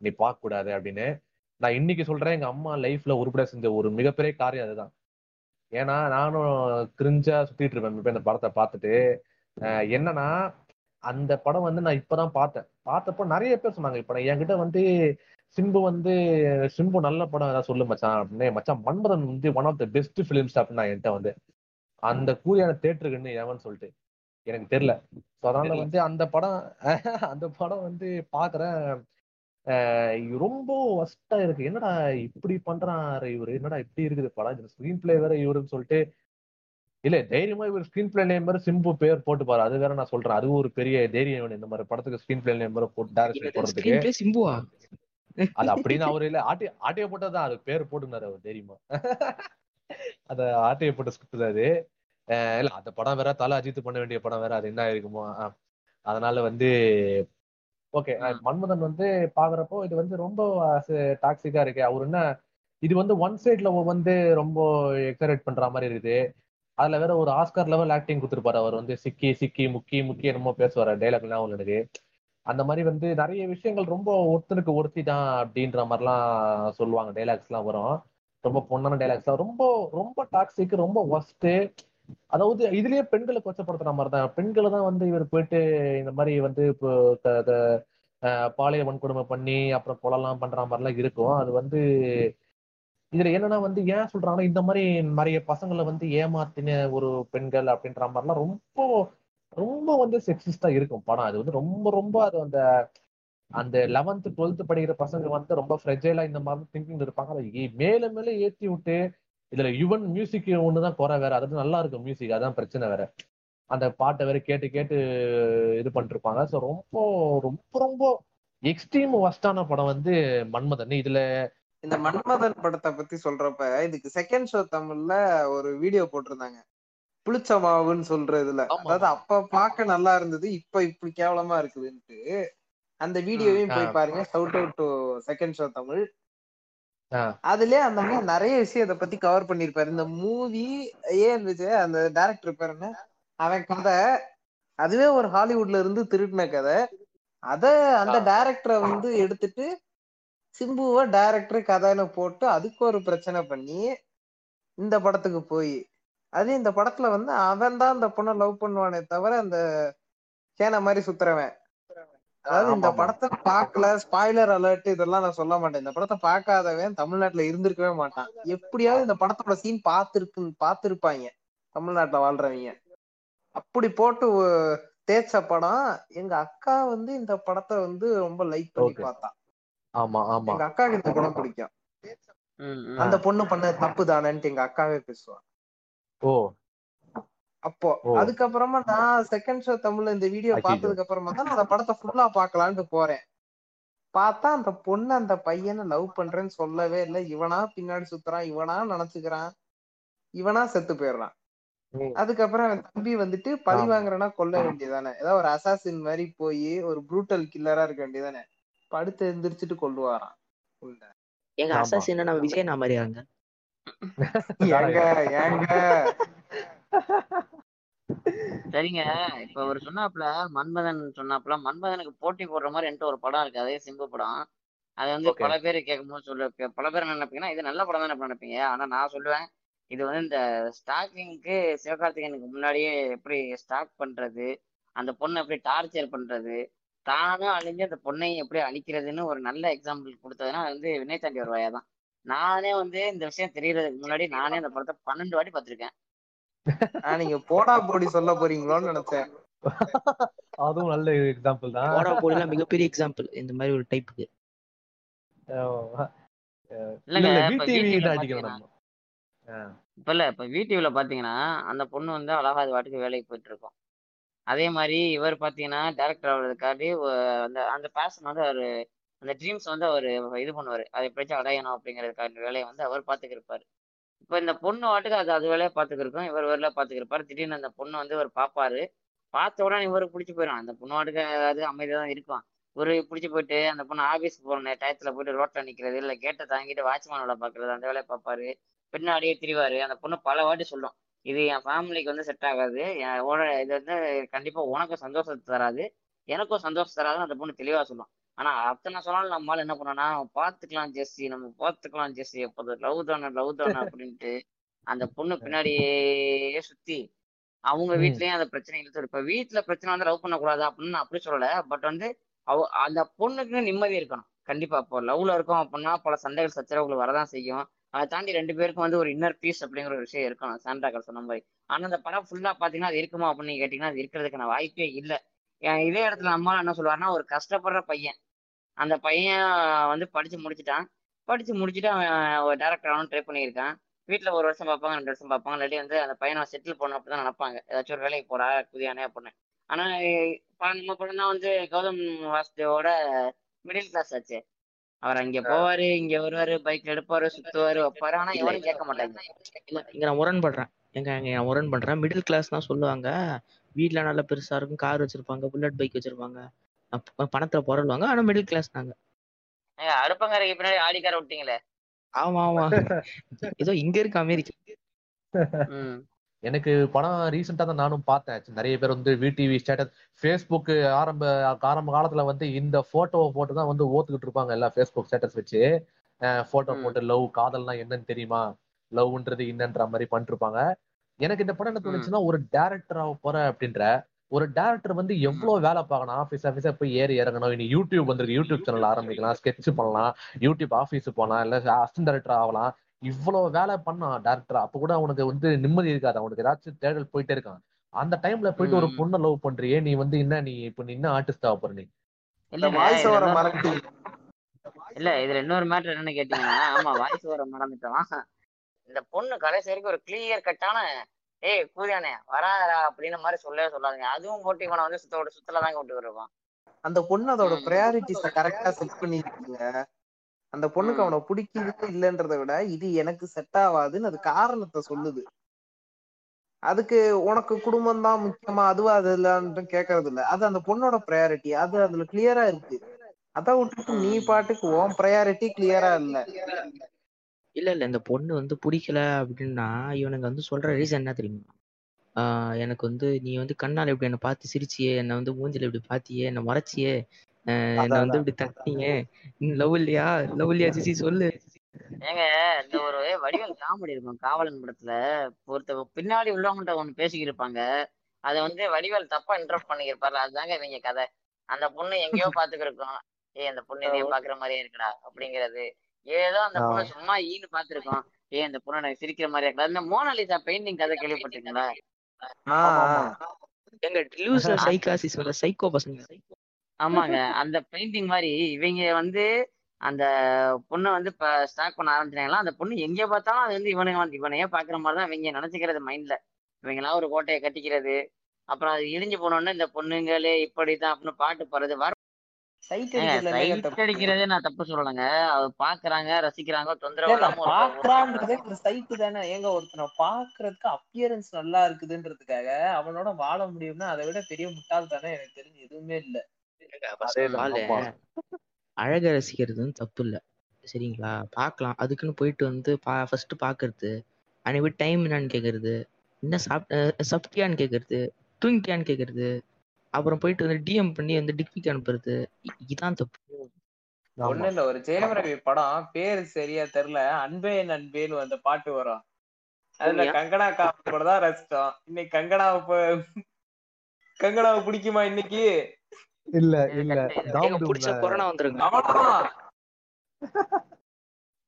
நீ பார்க்க கூடாது அப்படின்னு. நான் இன்னைக்கு சொல்றேன் எங்க அம்மா லைஃப்ல உருப்பட செஞ்ச ஒரு மிகப்பெரிய காரியம் அதுதான். ஏன்னா நானும் கிரிஞ்சா சுத்திட்டு இருப்பேன். இப்ப இந்த படத்தை பார்த்துட்டு. என்னன்னா அந்த படம் வந்து நான் இப்பதான் பார்த்தேன். பார்த்தப்போ நிறைய பேர் சொன்னாங்க இப்ப என்கிட்ட வந்து சிம்பு வந்து சிம்பு நல்ல படம் ஏதாவது சொல்லு மச்சான் அப்படின்னு. மச்சான் மன்மதன் வந்து one of the best films அப்படின்னு என்கிட்ட வந்து அந்த கூலியான தேட்டருக்குன்னு ஏவன்னு சொல்லிட்டு. எனக்கு தெரியல. ஸோ அதனால வந்து அந்த படம் அந்த படம் வந்து பாக்குறேன் ரொம்ப ஒஸ்டா இருக்கு. என்னடா இப்படி பண்றாரு இவரு? என்னடா இப்படி இருக்குது? படம் ஸ்கிரீன் பிளே வேற இவருன்னு சொல்லிட்டு. இல்ல தைரியமா இவர் ஸ்கிரீன் பிளே நேம் மாதிரி சிம்பு பேர் போட்டு பாரு. அது வேற நான் சொல்றேன். அதுவும் ஒரு பெரிய தைரியம் இந்த மாதிரி படத்துக்கு ஸ்கிரீன் பிளே நேம் போட்டு டைரக்ஷன் போடுறதுக்கு. சிம்புவா? அது அப்படின்னு அவரு இல்ல. ஆட்டி ஆட்டைய போட்டதான் அது பேர் போட்டுனாரு அவர் தெரியுமா. அத ஆட்டைய போட்ட ஸ்கிரிப்ட் தான் அது. இல்ல அந்த படம் வேற தலை அஜித் பண்ண வேண்டிய படம் வேற. அது என்ன இருக்குமோ அதனால வந்து ஓகே மன்மதன் வந்து பாக்குறப்போ இது வந்து ரொம்ப டாக்ஸிக்கா இருக்கு. அவர் என்ன இது வந்து ஒன் சைட்ல வந்து ரொம்ப எக்ஸரேட் பண்ற மாதிரி இருக்குது. அதுல வேற ஒரு ஆஸ்கர் லெவல் ஆக்டிங் கொடுத்துருப்பாரு அவர் வந்து. சிக்கி சிக்கி முக்கி முக்கி என்னமோ பேசுவாரு. டைலாக் எல்லாம் எனக்கு அந்த மாதிரி வந்து நிறைய விஷயங்கள் ரொம்ப ஒருத்தனுக்கு ஒருத்தி தான் அப்படின்ற மாதிரிலாம் சொல்லுவாங்க. டைலாக்ஸ் எல்லாம் வரும். ரொம்ப பொண்ணான டைலாக்ஸ் ரொம்ப ரொம்ப டாக்ஸிக் ரொம்ப ஒஸ்ட் அதாவது இதுலயே பெண்களை கொச்சப்படுத்துற மாதிரி தான் பெண்களை தான் வந்து இவர் போயிட்டு இந்த மாதிரி வந்து இப்போ பாலியல் வன்கொடுமை பண்ணி அப்புறம் கொலைலாம் பண்ற மாதிரிலாம் இருக்கும். அது வந்து இதுல என்னன்னா வந்து ஏன் சொல்றாங்கன்னா இந்த மாதிரி நிறைய பசங்களை வந்து ஏமாத்தின ஒரு பெண்கள் அப்படின்ற மாதிரிலாம் ரொம்ப ரொம்ப வந்து செக்ஸிஸ்டா இருக்கும் படம். அது வந்து ரொம்ப ரொம்ப அது அந்த அந்த லெவன்த் டுவெல்த் படிக்கிற பசங்க வந்து ரொம்ப ஃப்ரெஜைலா இந்த மாதிரி திங்கிங் இருப்பாங்க. அதை மேல மேல ஏத்தி விட்டு இதுல யுவன் மியூசிக் ஒண்ணுதான் குறை வேற. அது நல்லா இருக்கும் மியூசிக் அதான் பிரச்சனை வேற. அந்த பாட்டை வேற கேட்டு கேட்டு இது பண்ணிட்டு இருப்பாங்க ஸோ ரொம்ப ரொம்ப ரொம்ப எக்ஸ்ட்ரீம் ஒஸ்டான படம் வந்து மன்மதன். இதுல இந்த மன்மதன் படத்தை பத்தி சொல்றப்ப இதுக்கு செகண்ட் ஷோ தமிழ்ல ஒரு வீடியோ போட்டிருந்தாங்க. புளிச்ச மாவுன்னு சொல்ற இதுல. அதாவது. அப்ப பார்க்க நல்லா இருந்தது இப்ப இப்படி கேவலமா இருக்குதுன்ட்டு. அந்த வீடியோவையும். போய் பாருங்க. Shout out to second show Tamil. அதுலயே அந்த மாதிரி நிறைய விஷயத்தை பத்தி கவர் பண்ணிருப்பாரு இந்த மூவி ஏன் இருந்துச்சு அந்த டைரக்டர் பேர் என்ன அவன் கதை அதுவே ஒரு ஹாலிவுட்ல இருந்து திருடின கதை. அத அந்த டைரக்டரை வந்து எடுத்துட்டு சிம்புவை டைரக்டர் கதைன்னு போட்டு அதுக்கு ஒரு பிரச்சனை பண்ணி இந்த படத்துக்கு போய். அது இந்த படத்துல வந்து அவன் தான் அந்த பொண்ணை லவ் பண்ணுவானே தவிர அந்த கேன மாதிரி சுத்துறவன். அதாவது இந்த. படத்தை பார்க்கல ஸ்பாய்லர் அலர்ட் இதெல்லாம் நான் சொல்ல மாட்டேன். இந்த படத்தை பார்க்காதவன் தமிழ்நாட்டுல இருந்திருக்கவே மாட்டான். எப்படியாவது இந்த படத்தோட சீன் பார்த்திருக்கு பார்த்திருப்பாங்க. தமிழ்நாட்டுல வாழ்றவங்க. அப்படி போட்டு தேய்ச்ச படம் எங்க அக்கா வந்து இந்த படத்தை வந்து ரொம்ப லைக் பண்ணி. பார்த்தா. ஆமா ஆமா. எங்க அக்காவுக்கு இந்த படம் பிடிக்கும். அந்த பொண்ணு பண்ண தப்பு தானேன்ட்டு எங்க அக்காவே பேசுவா. ஓ. அப்போ. அதுக்கப்புறமா நான் செகண்ட் ஷோ தமிழ்ல இந்த வீடியோ. பார்த்ததுக்கு அப்புறமா தான் அந்த படத்தை ஃபுல்லா பார்க்கலான்ட்டு போறேன் பார்த்தா அந்த பொண்ணு அந்த பையனை லவ் பண்றேன்னு சொல்லவே இல்லை இவனா பின்னாடி சுத்துறான் இவனா நினைச்சுக்கிறான் இவனா செத்து போயிடுறான். அதுக்கப்புறம் அவன் தம்பி வந்துட்டு பழி. வாங்குறனா கொல்ல வேண்டியதானே ஏதாவது ஒரு அசாசின் மாதிரி போய் ஒரு ப்ரூட்டல் கில்லரா இருக்க வேண்டியதானே படுத்து எந்திரிச்சிட்டு கொல்லுவாராம் உள்ள. எங்க. அசாசின் நம்ம விஜய் ஏங்க ஏங்க சரிங்க. இப்ப அவர் சொன்னாப்ல மன்மதன் சொன்னாப்ல மன்மதனுக்கு போட்டி போடுற மாதிரி என்கிட்ட ஒரு படம் இருக்கு. அதே சிம்பு படம். அது வந்து. பல பேர் கேட்கும்போது சொல்ல பல பேர் என்ன நினைப்பீங்கன்னா இது நல்ல படம் தானே நினைப்பீங்க. ஆனா நான் சொல்லுவேன் இது வந்து இந்த ஸ்டாக்கிங்க்கு சிவகார்த்திகேயனுக்கு முன்னாடியே எப்படி ஸ்டாக் பண்றது அந்த பொண்ணை எப்படி டார்ச்சர் பண்றது தானும் அழிஞ்சு அந்த பொண்ணையும் எப்படி அழிக்கிறதுன்னு ஒரு நல்ல எக்ஸாம்பிள் கொடுத்ததுன்னா அது வந்து வினய் தாண்டி வருவாயா தான். நானே வந்து இந்த விஷயம் தெரியறதுக்கு முன்னாடி நானே அந்த படத்தை பன்னெண்டு வாட்டி பார்த்திருக்கேன். நீங்க போடா போடி சொல்ல போறீங்களோன்னு நினைச்சேன். அதுவும் நல்ல எக்ஸாம்பிள் தான். போடா போடிலாம் மிகப்பெரிய எக்ஸாம்பிள் இந்த மாதிரி ஒரு டைப்புக்கு அஹ் இல்ல இப்ப வீடியோல பாத்தீங்கன்னா இப்ப இப்ப அந்த பொண்ணு வந்து அழகா அது வாட்டுக்கு வேலைக்கு போயிட்டு இருக்கும். அதே மாதிரி இவர் பாத்தீங்கன்னா டேரக்டர் ஆகுறதுக்காண்டி அந்த அந்த பேஷன் வந்து அவரு அந்த ட்ரீம்ஸ் வந்து அவர் இது பண்ணுவாரு. அதை எப்படியாச்சும் அடையணும் அப்படிங்கிறதுக்கான வேலையை வந்து அவர் பாத்துக்கிருப்பாரு. இப்போ இந்த பொண்ணு வாட்டுக்கு அது அது வேலையை பார்த்துக்கிருக்கோம் இவர் வேலையை பார்த்துக்கிருப்பாரு திடீர்னு அந்த பொண்ணு வந்து இவர் பார்ப்பாரு பார்த்த உடனே இவருக்கு பிடிச்சி போயிடும் அந்த பொண்ணு வாட்டுக்கு அது அமைதியாக தான் இருக்கும். ஒரு பிடிச்சி போயிட்டு அந்த பொண்ணு ஆஃபீஸ் போன டயத்தில் போயிட்டு ரோட்டில் நிற்கிறது இல்லை கேட்டை தாங்கிட்டு வாட்ச்மேன் வேலை பார்க்குறது அந்த வேலையை பார்ப்பாரு பின்னாடியே திரிவாரு. அந்த பொண்ணு பல வாட்டி சொல்லும். இது என் ஃபேமிலிக்கு வந்து செட் ஆகாது. என் இது வந்து கண்டிப்பாக உனக்கும் சந்தோஷத்தை தராது. எனக்கும் சந்தோஷம் தராதுன்னு அந்த பொண்ணு தெளிவாக சொல்லும். ஆனா அத்தனை சொன்னாலும் நம்மளால என்ன பண்ணோம்னா பார்த்துக்கலாம் ஜெஸ்ஸி நம்ம பார்த்துக்கலாம் ஜெஸ்ஸி. எப்போது லவ் தானே லவ் தானே அப்படின்ட்டு அந்த பொண்ணு பின்னாடியே சுத்தி அவங்க. வீட்லயும் அந்த பிரச்சனை இழுத்து இப்ப வீட்டுல பிரச்சனை வந்து லவ் பண்ணக்கூடாது அப்படின்னு நான் அப்படி சொல்லல. பட் வந்து அவ அந்த பொண்ணுக்கு நிம்மதி இருக்கணும். கண்டிப்பா இப்போ லவ்ல இருக்கோம் அப்படின்னா பல சண்டைகள் சச்சரவுகள் வரதான் செய்யும். அதை தாண்டி ரெண்டு பேருக்கும் வந்து ஒரு இன்னர் பீஸ் அப்படிங்கிற ஒரு விஷயம் இருக்கணும். சாண்டாக்கள் சொன்ன மாதிரி. ஆனா அந்த படம் ஃபுல்லா பாத்தீங்கன்னா அது இருக்குமா அப்படின்னு கேட்டீங்கன்னா அது இருக்கிறதுக்கான வாய்ப்பே இல்லை. இதே இடத்துல அம்மா என்ன சொல்லுவாருன்னா ஒரு கஷ்டப்படுற பையன். அந்த பையன் வந்து படிச்சு முடிச்சுட்டான். படிச்சு முடிச்சுட்டு அவன் ஒரு டேரக்டர் ஆகணும் ட்ரை பண்ணியிருக்கான். வீட்டுல ஒரு வருஷம் பார்ப்பாங்க ரெண்டு வருஷம் பார்ப்பாங்க. இல்லாட்டி வந்து அந்த பையனை செட்டில் பண்ணணும் அப்படிதான் நினைப்பாங்க. ஏதாச்சும் ஒரு வேலைக்கு போறா புதியானே அப்படின்னு ஆனா நம்ம படம் தான் வந்து கௌதம் வாசுதேவோட மிடில் கிளாஸ் ஆச்சு. அவர் அங்க போவாரு இங்க வருவாரு பைக்ல எடுப்பாரு சுத்துவாரு வைப்பாரு. ஆனா எவனும் கேட்க மாட்டாங்க. இங்க நான் முரண்படுறேன். எங்க இங்க நான் முரண்படுறேன். மிடில் கிளாஸ் தான் சொல்லுவாங்க. வீட்ல நல்ல பெருசா இருக்கும். கார் வச்சிருப்பாங்க புல்லட் பைக் வச்சிருப்பாங்க. பணத்துல புரளுவாங்க ஆனா மிடில் கிளாஸ் நாங்க. அடுப்பங்கரைக்கு பின்னாடி ஆடிக்கார விட்டீங்களே? ஆமா ஆமா. ஏதோ இங்க இருக்கு அமெரிக்கா. ம். எனக்கு படம் ரீசெண்டா தான் நானும் பார்த்தேன். நிறைய பேர் வந்து விடிவி ஸ்டேட்டஸ் ஃபேஸ்புக் ஆரம்ப ஆரம்ப காலத்துல வந்து இந்த போட்டோவை போட்டு தான் வந்து ஓத்துக்கிட்டு இருப்பாங்க எல்லாம் ஃபேஸ்புக் ஸ்டேட்டஸ் வச்சு. போட்டோ. போட்டு லவ் காதல்னா என்னன்னு தெரியுமா? லவ்ன்றது என்னன்ற மாதிரி பண்ணிட்டு இருப்பாங்க. எனக்கு இந்த படம் என்ன. தோணுச்சுன்னா ஒரு டேரக்டர் ஆக போற அப்படின்ற ஒரு டேரக்டர் வந்து. எவ்வளவு வேலை பார்க்கணும்? ஆபீஸ் ஆபீஸா போய் ஏறி இறங்கணும். இனி யூடியூப் வந்திருக்கு. யூடியூப் சேனல் ஆரம்பிக்கலாம். ஸ்கெட்ச் பண்ணலாம். யூடியூப் ஆபீஸ் போலாம். இல்ல அசிஸ்டன்ட் டைரக்டர் ஆகலாம். இவ்வளவு வேலை பண்ணான் டேரக்டர் அப்ப கூட அவனுக்கு வந்து நிம்மதி இருக்காது. அவனுக்கு ஏதாச்சும் தேடல் போயிட்டே இருக்கான். அந்த டைம்ல போயிட்டு ஒரு. பொண்ணை லவ் பண்றியே. நீ வந்து என்ன? நீ இப்ப நீ என்ன ஆர்டிஸ்ட் ஆக போற நீ? இல்ல இதுல இன்னொரு மேட்டர் என்னன்னு கேட்டீங்கன்னா ஆமா வாய்ஸ் வர மறந்துட்டோம் இந்த பொண்ணு கடைசி வரைக்கும் ஒரு கிளியர் கட்டான ஏய் கூதியானே வராதடா அப்படின்னு மாதிரி சொல்லவே சொல்லாதுங்க. அதுவும் போட்டு இவனை வந்து சுத்தோட சுத்தல தாங்க விட்டு வருவான் அந்த பொண்ணு அதோட ப்ரையாரிட்டிஸ கரெக்டா செட் பண்ணிருக்குங்க. அந்த பொண்ணுக்கு அவனை பிடிக்குது இல்லைன்றதை விட இது எனக்கு செட் ஆகாதுன்னு அது காரணத்தை சொல்லுது. அதுக்கு உனக்கு குடும்பம் தான் முக்கியமா அதுவா அது இல்லன்ட்டு கேக்குறது இல்ல. அது அந்த பொண்ணோட ப்ரையாரிட்டி அது அதுல கிளியரா இருக்கு. அத விட்டுட்டு நீ பாட்டுக்கு உன் ப்ரையாரிட்டி கிளியரா இல்ல. இல்ல இல்ல இந்த பொண்ணு வந்து பிடிக்கல அப்படின்னா இவனுங்க வந்து சொல்ற ரீசன் என்ன தெரியுமா? ஆஹ் எனக்கு வந்து நீ வந்து கண்ணால இப்படி என்ன பார்த்து சிரிச்சியே என்னை வந்து மூஞ்சில இப்படி பாத்தியே என்ன மறைச்சியே ஆஹ் என்னை வந்து இப்படி தட்டினியே. லவ் இல்லையா? லவ் இல்லையா ஜிசி சொல்லு. ஏங்க இந்த ஒரு வடிவேல் காமெடி இருக்கும் காவலன் படத்துல. ஒருத்த பின்னாடி உள்ளவங்கள்ட்ட ஒண்ணு பேசிக்கிட்டு இருப்பாங்க அதை வந்து வடிவேல் தப்பா இன்டர்ப்ட் பண்ணியிருப்பார்ல அதுதாங்க இவங்க கதை. அந்த பொண்ணு எங்கேயோ பாத்துக்கிருக்கோம் ஏய் அந்த பொண்ணு என்னைய பாக்குற மாதிரியே இருக்குடா அப்படிங்கிறது. ஏதோ அந்த பொண்ணு சும்மா ஈன்னு பாத்துருக்கோம் ஏய் அந்த பொண்ணு எனக்கு சிரிக்கிற மாதிரியா இருக்கா இந்த மோனாலிசா பெயிண்டிங் கதை கேள்விப்பட்டிருக்கீங்களா? எங்க லூசர் அது சைக்காசிஸ் வர சைக்கோ பசங்க. ஆமாங்க. அந்த பெயிண்டிங் மாதிரி இவங்க வந்து அந்த பொண்ணை வந்து இப்ப ஸ்டாக் பண்ண ஆரம்பிச்சாங்களா அந்த பொண்ணு எங்க பார்த்தாலும் அது வந்து இவனை வந்து இவனையே பாக்குற மாதிரி தான் இவங்க நினைச்சுக்கிறது மைண்ட்ல இவங்கெல்லாம் ஒரு கோட்டையை கட்டிக்கிறது. அப்புறம் அது இடிஞ்சு போனோடனே இந்த பொண்ணுங்களே இப்படிதான் அப்படின்னு பாட்டு பாடுறது. வர சைட் சைட் அடிக்கிறதே நான் தப்பு சொல்லலைங்க. அது பாக்குறாங்க ரசிக்கிறாங்க தொந்தரவு பாக்குறான்றதே ஒரு சைட்டு தானே. ஏங்க ஒருத்தனை பாக்குறதுக்கு அப்பியரன்ஸ் நல்லா இருக்குதுன்றதுக்காக அவனோட வாழ முடியும்னா அதை விட பெரிய முட்டாள் தானே எனக்கு தெரிஞ்சு எதுவுமே இல்ல. அழக ரசிக்கிறது வந்து தப்பு இல்ல. சரிங்களா? பார்க்கலாம் அதுக்குன்னு போயிட்டு வந்து பா ஃபர்ஸ்ட் பாக்குறது. அன்னைக்கு டைம் என்னன்னு கேக்குறது? என்ன சாப்பிட்ட சாப்பிட்டியான்னு கேக்குறது? தூங்கிட்டியான்னு கேக்குறது? அப்புறம் போயிட்டு வந்து டிஎம் பண்ணி வந்து டிக்பிக் அனுப்புறது. இ- இதான் தப்பு. ஒண்ணு இல்ல ஒரு ஜெயம் ரவி படம் பேரு சரியா தெரியல. அன்பே என் அன்பேன்னு அந்த பாட்டு வரும். அதுல கங்கனா காப்போட தான் ரசிச்சோம். இன்னைக்கு கங்கனாவை கங்கனாவை பிடிக்குமா இன்னைக்கு? இல்ல இல்ல. பிடிச்சா கொரோனா வந்துருங்க.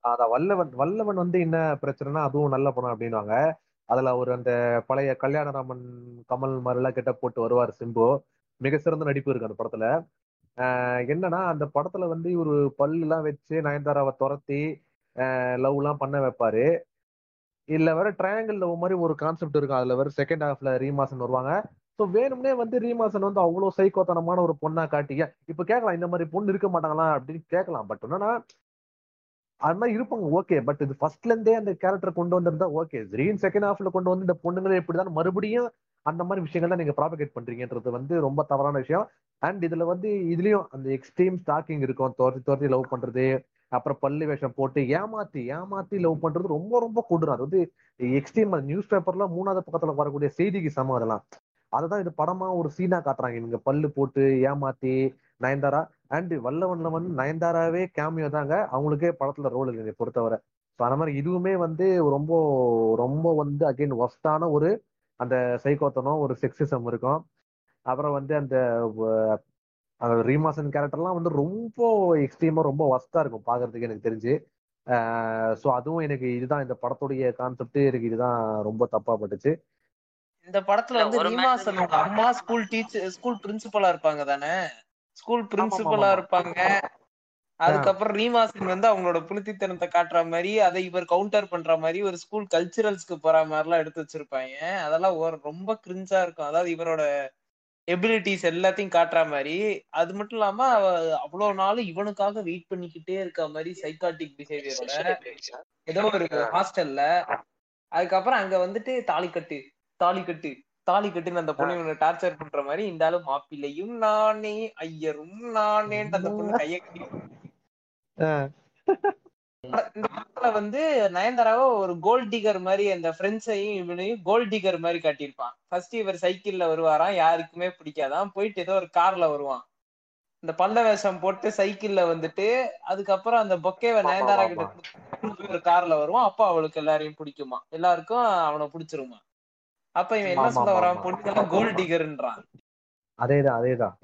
அதான் வல்லவன் வல்லவன் வந்து என்ன பிரச்சனைனா அதுவும் நல்ல படம் அப்படின்னுவாங்க. அதுல அவர் அந்த பழைய கல்யாணராமன் கமல் மாதிரி எல்லாம் கெட்ட போட்டு வருவார் சிம்பு. மிக சிறந்த நடிப்பு இருக்கு அந்த படத்துல. என்னன்னா அந்த படத்துல வந்து இவரு பல்லு எல்லாம் வச்சு நயன்தாராவை துரத்தி லவ் எல்லாம் பண்ண வைப்பாரு. இல்ல வேற ட்ரையாங்கிள் லவ் மாதிரி ஒரு கான்செப்ட் இருக்கும். அதுல வேற செகண்ட் ஹாஃப்ல ரீமாசன் வருவாங்க. ஸோ வேணும்னே வந்து ரீமாசன் வந்து அவ்வளோ சைக்கோத்தனமான ஒரு பொண்ணா காட்டிய இப்ப கேட்கலாம் இந்த மாதிரி பொண்ணு இருக்க மாட்டாங்களா அப்படின்னு கேட்கலாம். பட் என்னன்னா அது மாதிரி இருப்பாங்க ஓகே பட் இது ஃபர்ஸ்ட்ல இருந்தே அந்த கேரக்டர் கொண்டு வந்திருந்தா ஓகே ரீன் செகண்ட் ஹாஃப்ல கொண்டு வந்து இந்த பொண்ணுங்களே இப்படிதான் மறுபடியும் அந்த மாதிரி விஷயங்கள் தான் நீங்க ப்ராபகேட் பண்றீங்கன்றது வந்து ரொம்ப தவறான விஷயம். அண்ட் இதுல வந்து இதுலயும் அந்த எக்ஸ்ட்ரீம் ஸ்டாக்கிங் இருக்கும். துரத்தி துரத்தி லவ் பண்றது அப்புறம் பல்லு வேஷம் போட்டு ஏமாத்தி ஏமாத்தி லவ் பண்றது ரொம்ப ரொம்ப கொடூரம். அது வந்து எக்ஸ்ட்ரீம் நியூஸ் பேப்பர்ல மூணாவது பக்கத்துல வரக்கூடிய செய்திக்கு சமம் அதெல்லாம். அதுதான் இது படமா ஒரு சீனா காட்டுறாங்க. இவங்க பல்லு போட்டு ஏமாத்தி நயன்தாரா. அண்ட் வல்லவன்ல வந்து நயன்தாராவே கேமியோ தாங்க. அவங்களுக்கே படத்துல ரோல் இல்லை பொறுத்தவரை. ஸோ அந்த மாதிரி இதுவுமே வந்து ரொம்ப ரொம்ப வந்து அகைன் ஒஸ்டான ஒரு அந்த சைக்கோத்தனம் ஒரு செக்ஸிசம் இருக்கும். அப்புறம் வந்து அந்த வ- ரீமாசன் கேரக்டர்லாம் வந்து ரொம்ப எக்ஸ்ட்ரீமா ரொம்ப ஒஸ்டா இருக்கும் பாக்குறதுக்கு எனக்கு தெரிஞ்சு. ஸோ அதுவும் எனக்கு இதுதான் இந்த படத்துடைய கான்செப்ட் எனக்கு இதுதான் ரொம்ப தப்பா பட்டுச்சு. இந்த படத்துல வந்து ரீமாசனோட மேட்டர் அம்மா ஸ்கூல் டீச்சர் ஸ்கூல் பிரின்சிபலா இருப்பாங்க தானே? ஸ்கூல் பிரின்சிபலா இருப்பாங்க. அதுக்கப்புறம் ரீமாசன் வந்து அவங்களோட புனித்தித்தனத்தை காட்டுற மாதிரி அதை இவர் கவுண்டர் பண்ற மாதிரி ஒரு ஸ்கூல் கல்ச்சுரல்ஸ்க்கு போற மாதிரி எல்லாம் எடுத்து வச்சிருப்பாங்க. அதெல்லாம் ஒரு ரொம்ப கிரிஞ்சா இருக்கும். அதாவது இவரோட எபிலிட்டிஸ் எல்லாத்தையும் காட்டுற மாதிரி. அது மட்டும் இல்லாம அவ அவ்வளவு நாள் இவனுக்காக வெயிட் பண்ணிக்கிட்டே இருக்க மாதிரி சைக்காட்டிக் பிஹேவியரோட ஏதோ ஒரு ஹாஸ்டல்ல அதுக்கப்புறம் அங்க வந்துட்டு தாலி கட்டு தாலி கட்டு தாலி கட்டுன்னு அந்த பொண்ணு இவனை டார்ச்சர் பண்ற மாதிரி இந்த ஆளு மாப்பிள்ளையும் நானே ஐயரும் நானேன்ட்டு அந்த பொண்ணு கைய கட்டி இந்த படத்துல வந்து நயன்தாராவை ஒரு கோல்ட் டிகர் மாதிரி அந்த ஃப்ரெண்ட்ஸையும் இவனையும் கோல்ட் டிகர் மாதிரி காட்டியிருப்பான். ஃபர்ஸ்ட் இவர் சைக்கிள்ல வருவாராம் யாருக்குமே பிடிக்காதான் போயிட்டு ஏதோ ஒரு கார்ல வருவான். இந்த பல்ல வேஷம் போட்டு சைக்கிள்ல வந்துட்டு அதுக்கப்புறம் அந்த பொக்கேவை நயன்தாரா கிட்ட ஒரு கார்ல வருவான். அப்ப அவளுக்கு எல்லாரையும் பிடிக்குமா எல்லாருக்கும் அவனை பிடிச்சிருமா அப்ப இவன் என்ன சொல்ல வரான்? ஆமா. பொண்ணுங்கெல்லாம் கோல்ட் டிகர்ன்றான் அதேதான் அதேதான்.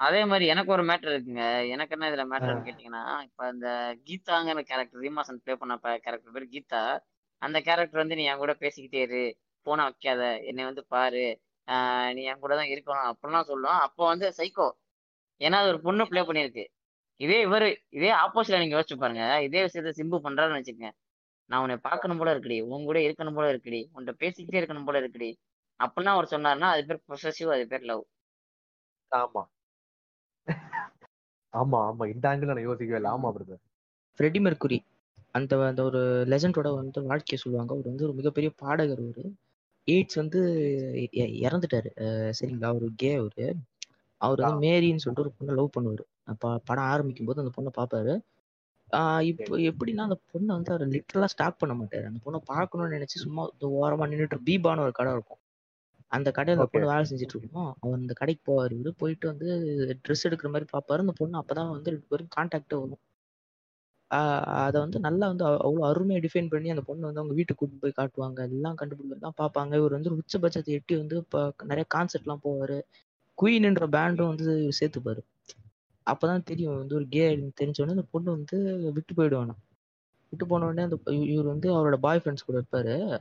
அதே மாதிரி எனக்கு ஒரு மேட்டர் இருக்குங்க. எனக்கு என்ன இதுல மேட்டர்னு கேட்டீங்கன்னா இப்ப இந்த கீதாங்கிற கேரக்டர் ரீமாசன் ப்ளே பண்ண கேரக்டர் பேர் கீதா. அந்த கேரக்டர் வந்து நீ என் கூட பேசிக்கிட்டே இரு. போனை வைக்காத. என்னை வந்து பாரு. ஆஹ் நீ என் கூட தான் இருக்கணும் அப்படிலாம் சொல்லுவோம் அப்போ வந்து சைக்கோ ஏன்னா அது ஒரு பொண்ணு ப்ளே பண்ணியிருக்கு. இதே இவரு இதே ஆப்போசிட்ல நீங்க யோசிச்சு பாருங்க. இதே விஷயத்த சிம்பு பண்றாருன்னு வச்சுக்கங்க. நான் உன்னை பார்க்கணும் போல இருக்குடி. உன் கூட இருக்கணும் போல இருக்குடி. உன்கிட்ட பேசிக்கிட்டே இருக்கணும் போல இருக்குடி. அப்படிலாம் அவர் சொன்னாருன்னா அது பேர் பொசசிவ் அது பேர் லவ் ஆமா. ஆமா ஆமா. இந்த ஆங்கிள் நான் யோசிக்கவே இல்லை. ஆமா பிரதர் ஃப்ரெடி மெர்க்குரி அந்த அந்த ஒரு லெஜண்டோட வந்து வாழ்க்கையை சொல்லுவாங்க. அவர் வந்து ஒரு மிகப்பெரிய பாடகர் அவரு. எய்ட்ஸ் வந்து இறந்துட்டாரு. சரிங்களா? அவரு கே அவரு. அவர் வந்து மேரின்னு சொல்லிட்டு ஒரு பொண்ணை லவ் பண்ணுவாரு. அப்ப படம் ஆரம்பிக்கும் போது அந்த பொண்ணை பார்ப்பாரு இப்போ எப்படின்னா அந்த பொண்ணை வந்து அவர் லிட்டரலா ஸ்டாக் பண்ண மாட்டாரு. அந்த பொண்ணை பார்க்கணும்னு நினைச்சு சும்மா இந்த ஓரமா நின்றுட்டு பீபான்னு ஒரு கடை இருக்கும். அந்த கடையில Okay. பொண்ணு வேலை செஞ்சுட்டு இருக்கும் அவர் அந்த கடைக்கு போவார். இவரு போயிட்டு வந்து ட்ரெஸ் எடுக்கிற மாதிரி பார்ப்பாரு அந்த பொண்ணு அப்பதான் வந்து ரெண்டு பேரும் கான்டாக்டே வரும். அதை வந்து நல்லா வந்து அவ்- அவ்வளவு அருமையா டிஃபைன் பண்ணி அந்த பொண்ணு வந்து அவங்க வீட்டுக்கு கூட்டிட்டு போய் காட்டுவாங்க. எல்லாம் கண்டுபிடிக்கலாம் பார்ப்பாங்க இவர் வந்து உச்சபட்சத்தை எட்டி வந்து இப்போ நிறைய கான்சர்ட்லாம் போவாரு. குயின்ன்ற பேண்டும் வந்து சேர்த்துப்பாரு. அப்பதான் தெரியும். வந்து ஒரு கே தெரிஞ்ச உடனே அந்த பொண்ணு வந்து விட்டு போயிடுவானா. விட்டு போன உடனே அந்த இவர் வந்து அவரோட பாய் ஃப்ரெண்ட்ஸ் கூட இருப்பாரு.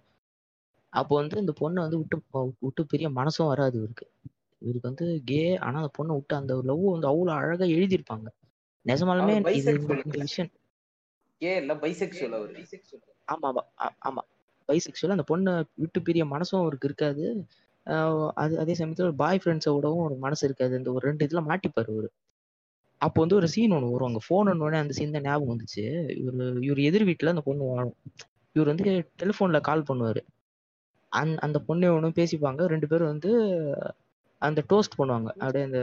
அப்போ வந்து இந்த பொண்ணை வந்து விட்டு விட்டு பெரிய மனசும் வராது இவருக்கு. இவருக்கு வந்து கே ஆனா அந்த பொண்ணை விட்டு அந்த லவ் வந்து அவ்வளவு அழகா எழுதியிருப்பாங்க. நிஜமாலுமே. இந்த விஷயம். ஆமா ஆமா பைசெக்சுவல் அந்த பொண்ணை விட்டு பிரிய மனசும் அவருக்கு இருக்காது. அது அதே சமயத்துல ஒரு பாய் ஃப்ரெண்ட்ஸோடவும் ஒரு மனசு இருக்காது. இந்த ஒரு ரெண்டு இதுல மாட்டிப்பாரு அவரு. அப்போ வந்து ஒரு சீன் ஒன்று வரும் அங்க ஃபோன் உடனே அந்த சீன் தான் ஞாபகம் வந்துச்சு. இவர் இவர் எதிர் வீட்டுல அந்த பொண்ணு வாழும். இவர் வந்து டெலிஃபோன்ல கால் பண்ணுவாரு. அந் அந்த பொண்ணு ஒன்றும் பேசிப்பாங்க. ரெண்டு பேரும் வந்து அந்த டோஸ்ட் பண்ணுவாங்க. அப்படியே அந்த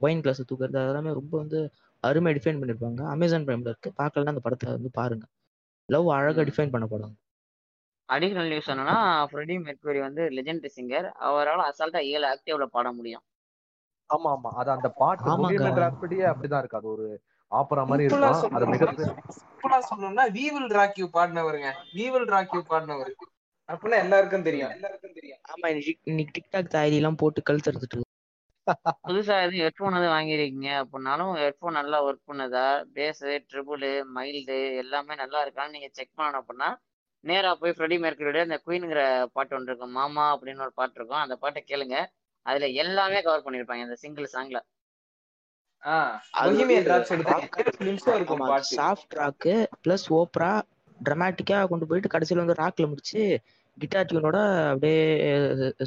ஒயின் கிளாஸ் தூக்குறது அதெல்லாமே ரொம்ப வந்து அருமையா டிஃபைன் பண்ணிருப்பாங்க. அமேசான் பிரைம்ல இருக்கு. பார்க்கலாம் அந்த படத்தை வந்து பாருங்க. லவ் அழகா. டிஃபைன் பண்ண படம் அடிஷனல் நியூஸ் என்னன்னா ஃப்ரெடி மெர்க்குரி வந்து லெஜெண்டரி சிங்கர் அவரால் அசால்ட்டா ஏழு ஆக்டிவ்ல பாட முடியும். ஆமா ஆமா அது அந்த பாட்டு ராப்சடியே அப்படிதான் இருக்கு. அது ஒரு ஆப்பரா மாதிரி இருக்கும். அது மிக சொல்லணும்னா வீவில் ராக்யூ பாடினவருங்க. வீவில் ராக்யூ பாடினவர். அப்படின்னா எல்லாருக்கும் தெரியும். எல்லாருக்கும் தெரியும். ஆமா இன்னைக்கு டிக்டாக் தாயடி எல்லாம் போட்டு கழுத்துறதுட்டு இருக்கு. புதுசா எதுவும் ஹெட்ஃபோன் எதுவும் வாங்கியிருக்கீங்க அப்படின்னாலும் ஹெட்ஃபோன் நல்லா ஒர்க் பண்ணுதா? பேஸு ட்ரிபிள் மைல்டு எல்லாமே நல்லா இருக்கான்னு நீங்க செக் பண்ணணும் அப்படின்னா நேரா போய் ஃப்ரெடி மெர்க்குரியோட இந்த குயின்ங்கிற பாட்டு ஒன்று இருக்கும். மாமா அப்படின்னு ஒரு பாட்டு இருக்கும். அந்த பாட்டை கேளுங்க. அதுல எல்லாமே கவர் பண்ணிருப்பாங்க இந்த சிங்கிள் சாங்ல சாஃப்ட் ராக்கு பிளஸ் ஓப்ரா டிராமாட்டிக்கா கொண்டு போயிட்டு கடைசியில வந்து ராக்ல முடிச்சு கிட்டார் டியூனோட அப்படியே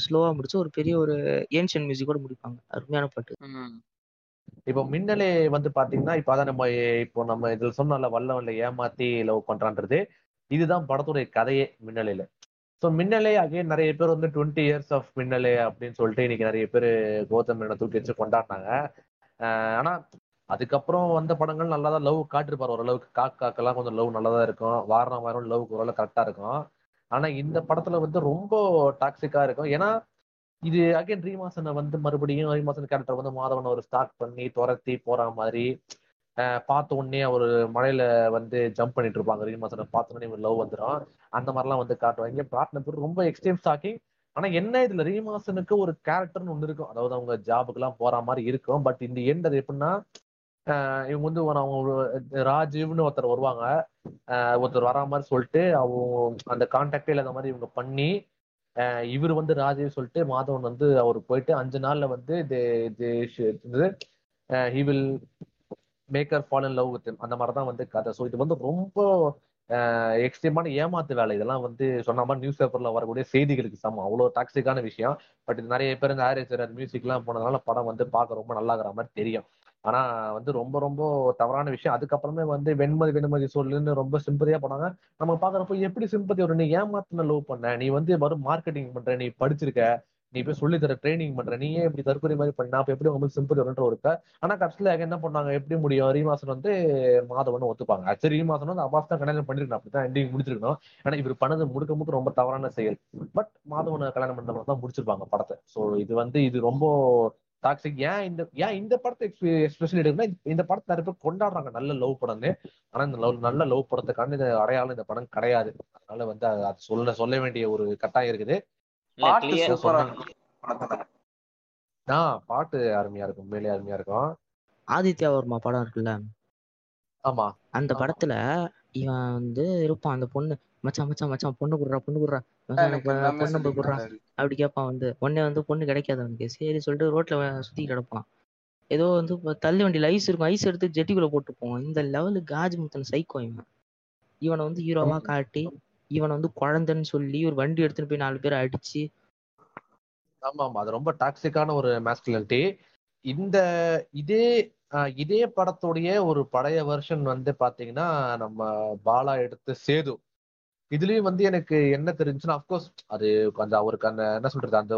ஸ்லோவா முடிச்சு ஒரு பெரிய ஒரு ஏன்ஷியன் மியூசிக்கோட முடிப்பாங்க. அருமையான பாட்டு. இப்போ மின்னலே வந்து பாத்தீங்கன்னா இப்போ அதான் நம்ம இப்போ நம்ம இதுல சொன்னோம்ல வல்லவன்ல ஏமாத்தி லவ் பண்றான்றது. இதுதான் படத்துடைய கதையே மின்னலையில. ஸோ மின்னலே அகைன் நிறைய பேர் வந்து டுவெண்ட்டி இயர்ஸ் ஆஃப் மின்னலே அப்படின்னு சொல்லிட்டு இன்னைக்கு நிறைய பேர் கௌதம் மேனை தூக்கி வச்சு கொண்டாடினாங்க. ஆஹ் ஆனா அதுக்கப்புறம் வந்த படங்கள் நல்லா தான் லவ் காட்டிருப்பாரு. ஓரளவுக்கு காக்காக்கெல்லாம் கொஞ்சம் லவ் நல்லா தான் இருக்கும் வாரம் வாரம் லவ் ஓரளவு கரெக்டா இருக்கும். ஆனா இந்த படத்துல வந்து ரொம்ப டாக்ஸிக்கா இருக்கும். ஏன்னா இது அகைன் ரீமாசனை வந்து மறுபடியும் ரீமாசன் கேரக்டர் வந்து மாதவன் ஒரு ஸ்டார்ட் பண்ணி துரத்தி போற மாதிரி பார்த்த உடனே அவர் மழையில வந்து ஜம்ப் பண்ணிட்டு இருப்பாங்க. ரீமாசனை பார்த்த உடனே லவ் வந்துடும் அந்த மாதிரிலாம் வந்து காட்டுவாங்க. பிரார்த்தனை பேர் ரொம்ப எக்ஸ்ட்ரீம் ஸ்டாக்கிங் ஆனா என்ன இதுல ரீமாசனுக்கு ஒரு கேரக்டர்னு ஒண்ணு இருக்கும். அதாவது அவங்க ஜாபுக்கு எல்லாம் போற மாதிரி இருக்கும். பட் இந்த எண்ட் அது எப்படின்னா இவங்க வந்து அவங்க ராஜீவ்னு ஒருத்தர் வருவாங்க. ஆஹ் ஒருத்தர் வரா மாதிரி சொல்லிட்டு அவங்க அந்த கான்டாக்டே இல்லாத மாதிரி இவங்க பண்ணி ஆஹ் இவர் வந்து ராஜீவ் சொல்லிட்டு மாதவன் வந்து அவர் போயிட்டு அஞ்சு நாள்ல வந்து he will make her fall in love with அந்த மாதிரி தான் வந்து கதை. ஸோ இது வந்து ரொம்ப எக்ஸ்ட்ரீமான ஏமாத்து வேலை. இதெல்லாம் வந்து சொன்ன மாதிரி நியூஸ் பேப்பர்ல வரக்கூடிய செய்திகளுக்கு சமம். அவ்வளோ டாக்ஸிக்கான விஷயம். பட் இது நிறைய பேர் இந்த ஆரேஜர் மியூசிக்லாம் போனதுனால படம் வந்து பார்க்க ரொம்ப நல்லா இருக்கிற மாதிரி தெரியும். ஆனா வந்து ரொம்ப ரொம்ப தவறான விஷயம். அதுக்கப்புறமே வந்து வெண்மதி வெண்மதி சொல்லுன்னு ரொம்ப சிம்பதியா போனாங்க. நம்ம பாக்குறப்போ எப்படி சிம்பதி ஒரு நீ ஏமாத்தின லவ் பண்ண நீ வந்து வரும் மார்க்கெட்டிங் பண்ற நீ படிச்சிருக்க நீ போய் சொல்லி தர ட்ரைனிங் பண்ற நீயே இப்படி தற்கொலை மாதிரி பண்ணா? அப்ப எப்படி உங்களுக்கு சிம்பிள் வரும்ன்ற ஒரு ஆனா கடைசியில என்ன பண்ணாங்க? எப்படி முடியும்? ரீமாசன் வந்து மாதவன் ஒத்துப்பாங்க. ஆக்சுவலி ரீமாசன் வந்து அபாஸ் தான் கல்யாணம் பண்ணிருக்கணும். அப்படிதான் எண்டிங் முடிச்சிருக்கணும். ஆனா இவர் பண்ணது முழுக்க முழுக்க ரொம்ப தவறான செயல். பட் மாதவனை கல்யாணம் பண்ற மாதிரி தான் முடிச்சிருப்பாங்க படத்தை. சோ இது வந்து இது ரொம்ப டாக்ஸிக் ஏன் இந்த ஏன் இந்த படத்தை எஸ்பெஷலி எடுக்கணும்னா இந்த படத்தை நிறைய பேர் கொண்டாடுறாங்க. நல்ல லவ் படம்னு. ஆனா இந்த லவ் நல்ல லவ் படத்துக்கான இந்த அடையாளம் இந்த படம் கிடையாது. அதனால வந்து அது சொல்ல சொல்ல வேண்டிய ஒரு கட்டாயம் இருக்குது. ஆஹ் பாட்டு அருமையா இருக்கும். உண்மையிலேயே அருமையா இருக்கும். ஆதித்யா வர்மா படம் இருக்குல்ல? ஆமா. அந்த. படத்துல இவன் வந்து இருப்பான். அந்த பொண்ணு மச்சான் மச்சான் மச்சான் பொண்ணு குடுறா பொண்ணு குடுறா. பொண்ணு குடுறா. அப்படி கேட்பான் வந்து. உடனே வந்து பொண்ணு கிடைக்காது அவனுக்கு. சரி சொல்லிட்டு ரோட்ல சுத்தி கிடப்பான். ஏதோ வந்து தள்ளி வண்டியில் ஐஸ் இருக்கும். ஐஸ் எடுத்து ஜெட்டிக்குள்ள போட்டு போவான் இந்த லெவலு காஜ் முத்தன் சைக்கோ இவன். இவனை வந்து ஹீரோவா காட்டி இவனை வந்து குழந்தைன்னு சொல்லி ஒரு வண்டி எடுத்துன்னு போய் நாலு பேர் அடிச்சு. ஆமா ஆமா அது ரொம்ப டாக்ஸிக்கான ஒரு மேஸ்குலினிட்டி இந்த இதே ஆஹ் இதே படத்துடைய ஒரு பழைய வெர்ஷன் வந்து பாத்தீங்கன்னா நம்ம பாலா எடுத்து சேது. இதுலயும் வந்து எனக்கு என்ன தெரிஞ்சுன்னா அப்கோர்ஸ் அது அந்த அவருக்கு அந்த என்ன சொல்றது அந்த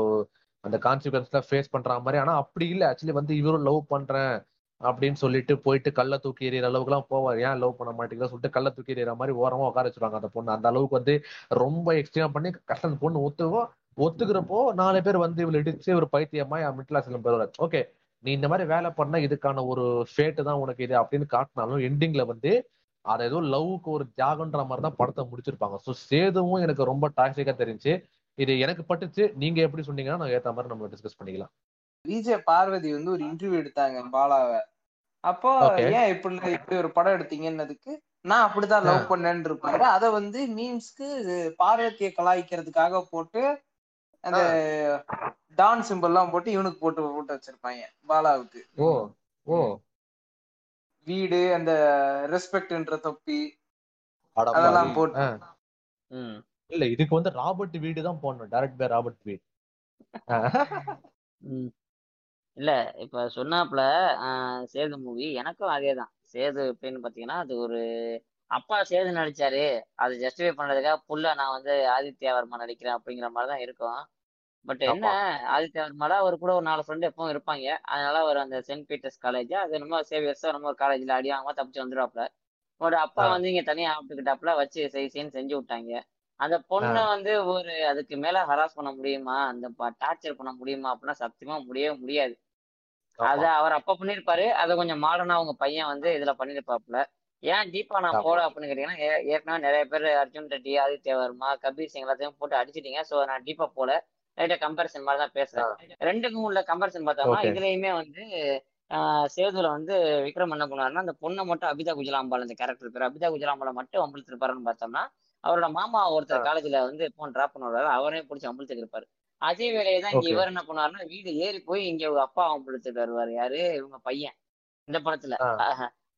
அந்த கான்சிக்வன்ஸ்ல ஃபேஸ் பண்ற மாதிரி. ஆனா அப்படி இல்லை. ஆக்சுவலி வந்து இவரும் லவ் பண்றேன் அப்படின்னு சொல்லிட்டு போயிட்டு கல்ல தூக்கி எறிகிற அளவுக்கு எல்லாம் போவார். ஏன் லவ் பண்ண மாட்டேங்குதா சொல்லிட்டு கல்ல தூக்கி எறிகிற மாதிரி ஓரமா உட்கார வச்சிருவாங்க அந்த பொண்ணு. அந்த அளவுக்கு வந்து ரொம்ப எக்ஸ்ட்ரீம் பண்ணி கஷ்டம் அந்த பொண்ணு ஒத்துவோ ஒத்துக்கிறப்போ நாலு பேர் வந்து இவளை இடிச்சு ஒரு பைத்தியமா மிடில் கிளாஸ்ல போயிடுவாரு ஓகே நீ இந்த மாதிரி வேலை பண்ண இதுக்கான ஒரு ஃபேட்டு தான் உனக்கு இது அப்படின்னு காட்டினாலும் எண்டிங்ல வந்து அதை ஏதோ லவ்வுக்கு ஒரு தியாகன்ற மாதிரி தான் படத்தை முடிச்சிருப்பாங்க. ஸோ சேதுவும் எனக்கு ரொம்ப டாக்ஸிக்கா தெரிஞ்சு இது எனக்கு பட்டுச்சு நீங்க எப்படி சொன்னீங்கன்னா நான் ஏத்த மாதிரி நம்ம டிஸ்கஸ் பண்ணிக்கலாம். விஜய் பார்வதி வந்து ஒரு இன்டர்வியூ எடுத்தாங்க பாலாவை. அப்போ. ஏன் இப்படி இப்படி ஒரு படம் எடுத்தீங்கன்னதுக்கு நான் அப்படிதான் லவ் பண்ணேன்னு இருப்பாரு அத வந்து மீம்ஸ்க்கு பார்வதியை கலாய்க்கிறதுக்காக போட்டு அந்த டான் சிம்பிள் எல்லாம் போட்டு இவனுக்கு போட்டு போட்டு வச்சிருப்பாங்க பாலாவுக்கு. ஓ ஓ. வீடு அந்த ரெஸ்பெக்ட்ன்ற தொப்பி அதெல்லாம். போட்டு. இல்ல இதுக்கு வந்து ராபர்ட் வீடு தான் போடணும். டைரக்ட் பை ராபர்ட் வீட். இல்ல இப்ப சொன்னாப்ல சேது மூவி எனக்கும் அதேதான். சேது எப்படின்னு பாத்தீங்கன்னா அது ஒரு அப்பா சேது நடிச்சாரு. அது ஜஸ்டிஃபை பண்றதுக்காக புள்ள நான் வந்து ஆதித்யா வர்மா நடிக்கிறேன் அப்படிங்கிற மாதிரி தான் இருக்கும். பட் என்ன ஆதித்யா வர்மால அவர் கூட ஒரு நாலு ஃப்ரெண்டு எப்பவும் இருப்பாங்க. அதனால அவர் அந்த சென்ட் பீட்டர்ஸ் காலேஜ் அது நம்ம சேவியர்ஸ் நம்ம ஒரு காலேஜ்ல அடி வாங்காம தப்பிச்சு வந்துருவாப்ல. ஒரு அப்பா. வந்து இங்க தனியா ஆப்பிட்டுக்கிட்டாப்ல வச்சு செய் செய்ன்னு செஞ்சு விட்டாங்க. அந்த பொண்ணை வந்து ஒரு அதுக்கு மேல ஹராஸ் பண்ண முடியுமா? அந்த டார்ச்சர் பண்ண முடியுமா? அப்படின்னா சத்தியமா முடியவே முடியாது. அத அவர் அப்ப பண்ணிருப்பாரு. அத கொஞ்சம் மாடர்னா அவங்க பையன் வந்து இதுல பண்ணிருப்பாப்ல. ஏன் டீப்பா நான். போல அப்படின்னு கேட்டீங்கன்னா ஏற்கனவே நிறைய பேர் அர்ஜுன் ரெட்டி ஆதித்ய வர்மா கபீர் சிங் எல்லாத்தையும் போட்டு அடிச்சிட்டீங்க. சோ நான் டீப்பா போல. லைட்டா கம்பேரிசன் மாதிரி தான் பேசுறேன் ரெண்டுக்கும் உள்ள கம்பேரிசன் பார்த்தோம்னா. இதுலயுமே வந்து சேதுல வந்து விக்ரம் என்ன பண்ணுவாருன்னா அந்த பொண்ணை மட்டும் அபிதா குஜலாம்பால் அந்த கேரக்டர் பேர். அபிதா குஜலாம்பால மட்டும் அம்பளுத்திருப்பாருன்னு பார்த்தோம்னா அவரோட மாமா ஒருத்தர் காலேஜ்ல வந்து எப்போ டிராப் பண்ணுவாரு. அவரையும் பிடிச்சி அம்பளுத்துக்கு இருப்பாரு அதே வேலையை தான் இங்க. இவர் என்ன பண்ணுவாருன்னா வீடு ஏறி போய் இங்க அப்பா அம்பளுத்துட்டு வருவாரு. யாரு? இவங்க பையன். இந்த படத்துல.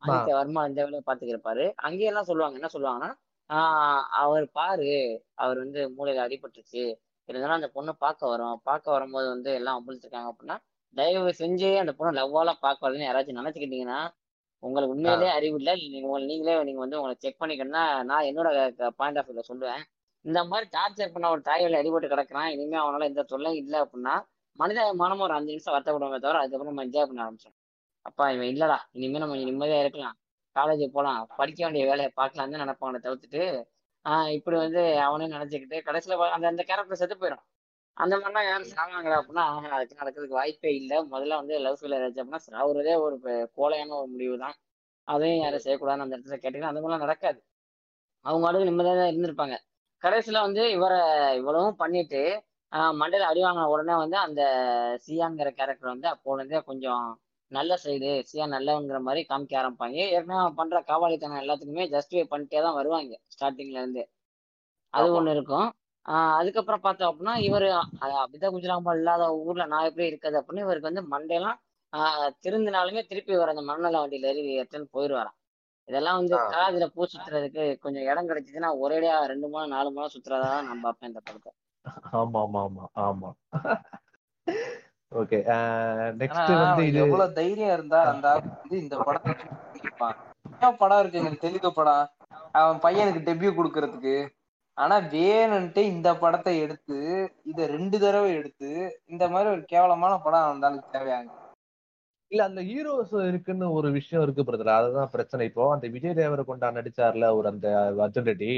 ஆதித்ய வர்மா இந்த வேலையை பாத்துக்கு இருப்பாரு அங்கேயே எல்லாம் சொல்லுவாங்க. என்ன சொல்லுவாங்கன்னா ஆஹ் அவர் பாரு அவர் வந்து மூளையில அடிபட்டுருச்சு. இருந்தாலும் அந்த பொண்ணு பார்க்க வரும். பார்க்க வரும்போது வந்து எல்லாம் அம்பளுத்திருக்காங்க அப்படின்னா தயவு செஞ்சு அந்த பொண்ணு லவ்வால பார்க்க வருதுன்னு யாராச்சும் நினைச்சுக்கிட்டீங்கன்னா உங்களுக்கு உண்மையிலேயே அறிவு இல்லை. நீங்க உங்களை நீங்களே நீங்க வந்து உங்களை செக் பண்ணிக்கணும்னா நான் என்னோட பாயிண்ட் ஆஃப் வியூல சொல்லுவேன். இந்த மாதிரி டார்ச்சர் பண்ண ஒரு தாய்வழி அடிபட்டு கிடக்குறான். இனிமே அவனால எந்த தொல்லையும் இல்லை அப்படின்னா மனிதாயமானமா ஒரு அஞ்சு நிமிஷம் வருத்தப்படுவோமே தவிர அதுக்கப்புறம் நம்ம என்ஜாய் பண்ண ஆரம்பிச்சோம் அப்பா இவன் இல்லடா. இனிமே நம்ம நிம்மதியா இருக்கலாம். காலேஜ் போலாம். படிக்க வேண்டிய வேலையை பார்க்கலாம் தான் நினைப்பாங்க தவிர்த்துட்டு ஆஹ் இப்படி வந்து அவனே நினைச்சுக்கிட்டு கடைசியில அந்த அந்த கேரக்டர் செத்து போயிடும் அந்த மாதிரிலாம் யாரும் சாவாங்களா அப்படின்னா ஆஹா, அதுக்கு நடக்கிறதுக்கு வாய்ப்பே இல்லை. முதல்ல வந்து லவ் ஃபீலர் ஆச்சு அப்படின்னா சாவுறதே ஒரு கோழையான ஒரு முடிவு தான் அதையும் யாரும் செய்யக்கூடாதுன்னு அந்த இடத்துல கேட்டீங்கன்னா அந்த மாதிரிலாம் நடக்காது. அவங்க அடுத்து நிம்மதியாக தான் இருந்திருப்பாங்க. கடைசியில வந்து இவரை இவ்வளவும் பண்ணிட்டு மண்டையில அடி வாங்கின உடனே வந்து அந்த சியாங்கிற கேரக்டர் வந்து அப்போல இருந்தே கொஞ்சம் நல்ல சைடு சியா நல்லவங்கிற மாதிரி காமிக்க ஆரம்பிப்பாங்க. ஏற்கனவே அவன் பண்ற காவாலித்தனம் எல்லாத்துக்குமே ஜஸ்டிஃபை பண்ணிட்டே தான் வருவாங்க ஸ்டார்டிங்ல இருந்து. அது. ஒண்ணு இருக்கும். ஆஹ் அதுக்கப்புறம் பார்த்தோம் அப்படின்னா இவர் அபிதா குஜராமல் இல்லாத ஊர்ல நான் எப்படி இருக்குது அப்படின்னு இவருக்கு வந்து மண்டையெல்லாம் ஆஹ் திருந்தினாலுமே திருப்பி வர அந்த மண்ணல வண்டியில ஏறி எடுத்துன்னு போயிடுவாராம் இதெல்லாம் வந்து. காதுல பூ சுத்துறதுக்கு கொஞ்சம் இடம் கிடைச்சிச்சுன்னா ஒரேடியா ரெண்டு மூணு நாலு மூணு சுத்துறதா நான் பார்ப்பேன் இந்த படத்தை. ஆமா ஆமா ஆமா ஆமா. ஓகே நெக்ஸ்ட் ஆனா வந்து இது எவ்வளவு தைரியம் இருந்தா அந்த வந்து இந்த படத்தை படம் இருக்கு? எனக்கு தெலுங்கு படம். அவன் பையனுக்கு டெபியூ கொடுக்கறதுக்கு. ஆனா வேணும்ன்ட்டு இந்த படத்தை எடுத்து இத ரெண்டு தடவை எடுத்து இந்த மாதிரி ஒரு கேவலமான படம் வந்தாலும் தேவையாங்க. இல்ல அந்த ஹீரோஸ் இருக்குன்னு ஒரு விஷயம் இருக்கு பிரதர் அதுதான் பிரச்சனை. இப்போ அந்த விஜய் தேவரகொண்டா நடிச்சார்ல ஒரு அந்த அர்ஜுன் ரெட்டி.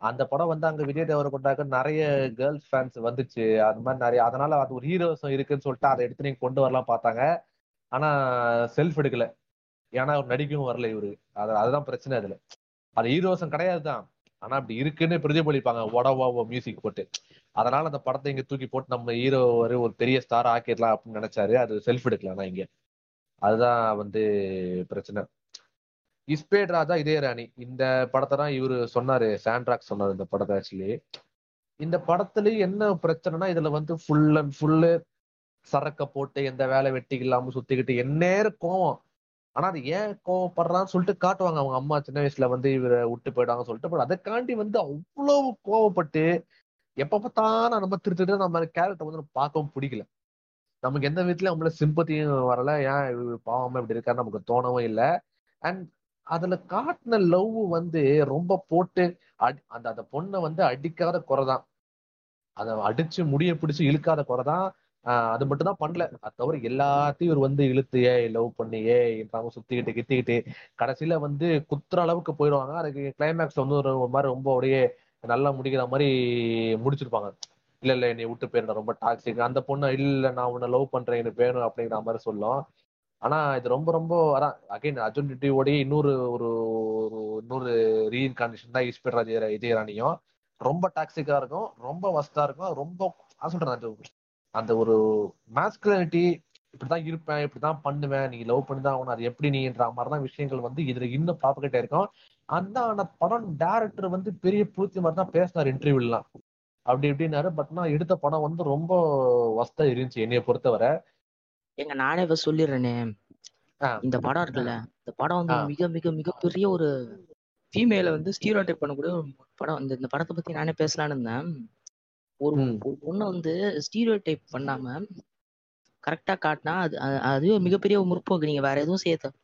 அந்த படம் வந்து அங்க விஜய் தேவரகொண்டாக்கு நிறைய கேர்ள்ஸ் ஃபேன்ஸ் வந்துச்சு. அது மாதிரி நிறைய அதனால அது ஒரு ஹீரோஸும் இருக்குன்னு சொல்லிட்டு அதை எடுத்து நீங்க கொண்டு வரலாம் பார்த்தாங்க. ஆனா செல்ஃப் எடுக்கல. ஏன்னா அவர் நடிக்கவும் வரல இவரு. அது அதுதான் பிரச்சனை அதுல. அது ஹீரோஸும் கிடையாது தான். ஆனா அப்படி இருக்குன்னு பிரதிபலிப்பாங்க. ஒடவாவோ மியூசிக் போட்டு. அதனால அந்த படத்தை இங்க தூக்கி போட்டு நம்ம ஹீரோ ஒரு ஒரு பெரிய ஸ்டார் ஆக்கிடலாம் அப்படின்னு நினைச்சாரு. அது செல்ஃப் எடுக்கலாம் ஆனா இங்க. அதுதான் வந்து பிரச்சனை. இஸ்பேட் ராஜா இதே ராணி. இந்த படத்தை தான் இவரு சொன்னாரு. சாண்ட்ராக் சொன்னாரு இந்த படத்தை ஆக்சுவலி இந்த படத்துலயும் என்ன பிரச்சனைனா இதுல வந்து ஃபுல் அண்ட் ஃபுல்லு சரக்க போட்டு எந்த வேலை வெட்டி இல்லாம சுத்திக்கிட்டு எந்நேரம் கோவம். ஆனா அது ஏன் கோவப்படுறான்னு சொல்லிட்டு காட்டுவாங்க. அவங்க அம்மா சின்ன வயசுல வந்து இவரை விட்டு போயிடுவாங்க சொல்லிட்டு பட் அதைக்காண்டி வந்து அவ்வளவு கோவப்பட்டு எப்ப பார்த்தாலும் நம்ம திருத்திட்டு நம்ம கேரக்டர் வந்து நம்ம பார்க்கவும் பிடிக்கல. நமக்கு எந்த விதத்துலயும் நம்மள சிம்பத்தியும் வரல. ஏன் இவர் பாவமா இப்படி இருக்காரு நமக்கு தோணவும் இல்லை. அண்ட் அதுல காட்டின லவ் வந்து ரொம்ப போட்டு அந்த அந்த பொண்ணை வந்து அடிக்காத குறைதான். அதை அடிச்சு முடிய பிடிச்சு இழுக்காத குறைதான். ஆஹ் அது மட்டும் தான் பண்ணல. அது தவிர எல்லாத்தையும் இவர் வந்து இழுத்து ஏ லவ் பண்ணி ஏ அவங்க சுத்திக்கிட்டு கித்திக்கிட்டு. கடைசியில வந்து குத்துற அளவுக்கு போயிடுவாங்க. அதுக்கு கிளைமேக்ஸ் வந்து ஒரு மாதிரி ரொம்ப அப்படியே நல்லா முடிக்கிற மாதிரி முடிச்சிருப்பாங்க. இல்ல இல்ல என்னை விட்டு போயிருந்தேன் ரொம்ப டாக்ஸிக் அந்த பொண்ணு இல்ல நான் உன்னை லவ் பண்றேன் எனக்கு வேணும் அப்படிங்கிற மாதிரி சொல்லும். ஆனா இது ரொம்ப ரொம்ப அதான் அகைன் அர்ஜுன் ரெட்டியோடய இன்னொரு ஒரு ஒரு இன்னொரு ரீஇன்கார்னேஷன் தான் ஈஸ்பெட் ராஜ் இதய ராணியும் ரொம்ப டாக்ஸிக்கா இருக்கும் ரொம்ப வஸ்தா இருக்கும் ரொம்ப நான் சொல்றேன் அந்த ஒரு மாஸ்குலினிட்டி இப்படிதான் இருப்பேன் இப்படிதான் பண்ணுவேன் நீ லவ் பண்ணி தான் ஆகணும் அது எப்படி நீன்ற மாதிரிதான் விஷயங்கள் வந்து இதுல இன்னும் ப்ராப்பர்கிட்ட இருக்கும். அந்த ஆன படம் டேரக்டர் வந்து பெரிய பூர்த்தி மாதிரி தான் பேசினார் இன்டர்வியூலாம் அப்படி இப்படின்னாரு பட் நான் எடுத்த படம் வந்து ரொம்ப வஸ்தா இருந்துச்சு என்னைய பொறுத்தவரை. ஏங்க நானே இப்ப சொல்லிடுறேனே. இந்த படம் இருக்குல்ல இந்த படம் வந்து. மிக மிக மிகப்பெரிய ஒரு ஃபீமேல வந்து ஸ்டீரோ டைப் பண்ணக்கூடிய ஒரு படம். இந்த இந்த படத்தை பத்தி நானே பேசலாம்னு இருந்தேன். ஒரு பொண்ணை வந்து ஸ்டீரியோ டைப் பண்ணாம கரெக்டா காட்டினா அது அது- அதுவே மிகப்பெரிய ஒரு முற்போக்கு. நீங்க வேற எதுவும் செய்ய தேவை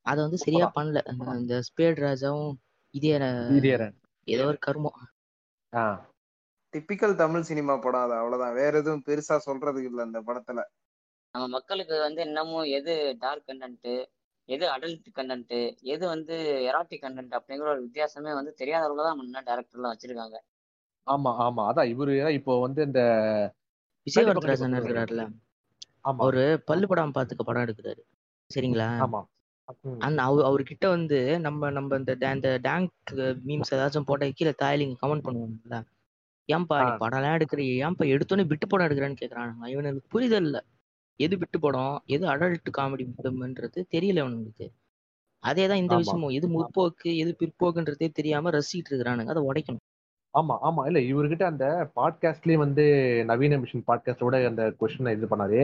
அதை வந்து சரியா பண்ணல. அந்த ஸ்பேட் ராஜாவும் இதே ஏதோ ஒரு கருமம். டிப்பிக்கல் தமிழ் சினிமா படம் அது அவ்வளவுதான். வேற எதுவும் பெருசா சொல்றதுக்கு இல்ல அந்த படத்துல. நம்ம மக்களுக்கு வந்து இன்னமும் எது டார்க் கண்டென்ட் எது அடல்ட் கண்டென்ட் எது வந்து எராட்டிக் கண்டென்ட் அப்படிங்கிற ஒரு வித்தியாசமே வந்து தெரியாதவங்க தான் முன்ன டேரக்டர்லாம் வச்சிருக்காங்க. ஆமா ஆமா. அதான் இவரு இப்போ வந்து இந்த விஜய் கண்டிப்பா, வரதராஜன் கண்டிப்பா. இருக்கிறாருல. ஆமா. அவரு பல்லு படம் பாத்துக்க படம் எடுக்கிறாரு. சரிங்களா? ஆமா. அந்த அவ அவர்கிட்ட வந்து நம்ம நம்ம இந்த டே- இந்த டேங்க் மீம்ஸ் ஏதாச்சும் போட்டா கீழே தாயிலிங்க கமெண்ட் பண்ணுவாங்கல்ல. ஏன்பா நீ. படம்லாம் எடுக்கிற ஏன்பா எடுத்தோன்னே விட்டு படம் எடுக்கிறேன்னு கேக்குறானுங்க. இவனுக்கு புரிதல் இல்ல. எது விட்டு படம்? எது அடல்ட் காமெடி ஃபிலிம்ன்றது தெரியல இவனுங்களுக்கு அதே தான் இந்த. விஷயமும். எது முற்போக்கு எது பிற்போக்குன்றதே தெரியாம ரசிச்சிட்டு இருக்கிறானுங்க. அதை உடைக்கணும். ஆமா ஆமா. இல்ல இவர்கிட்ட அந்த பாட்காஸ்ட்லயே வந்து நவீன மிஷன் பாட்காஸ்டோட அந்த கொஸ்டின் இது பண்ணாரு.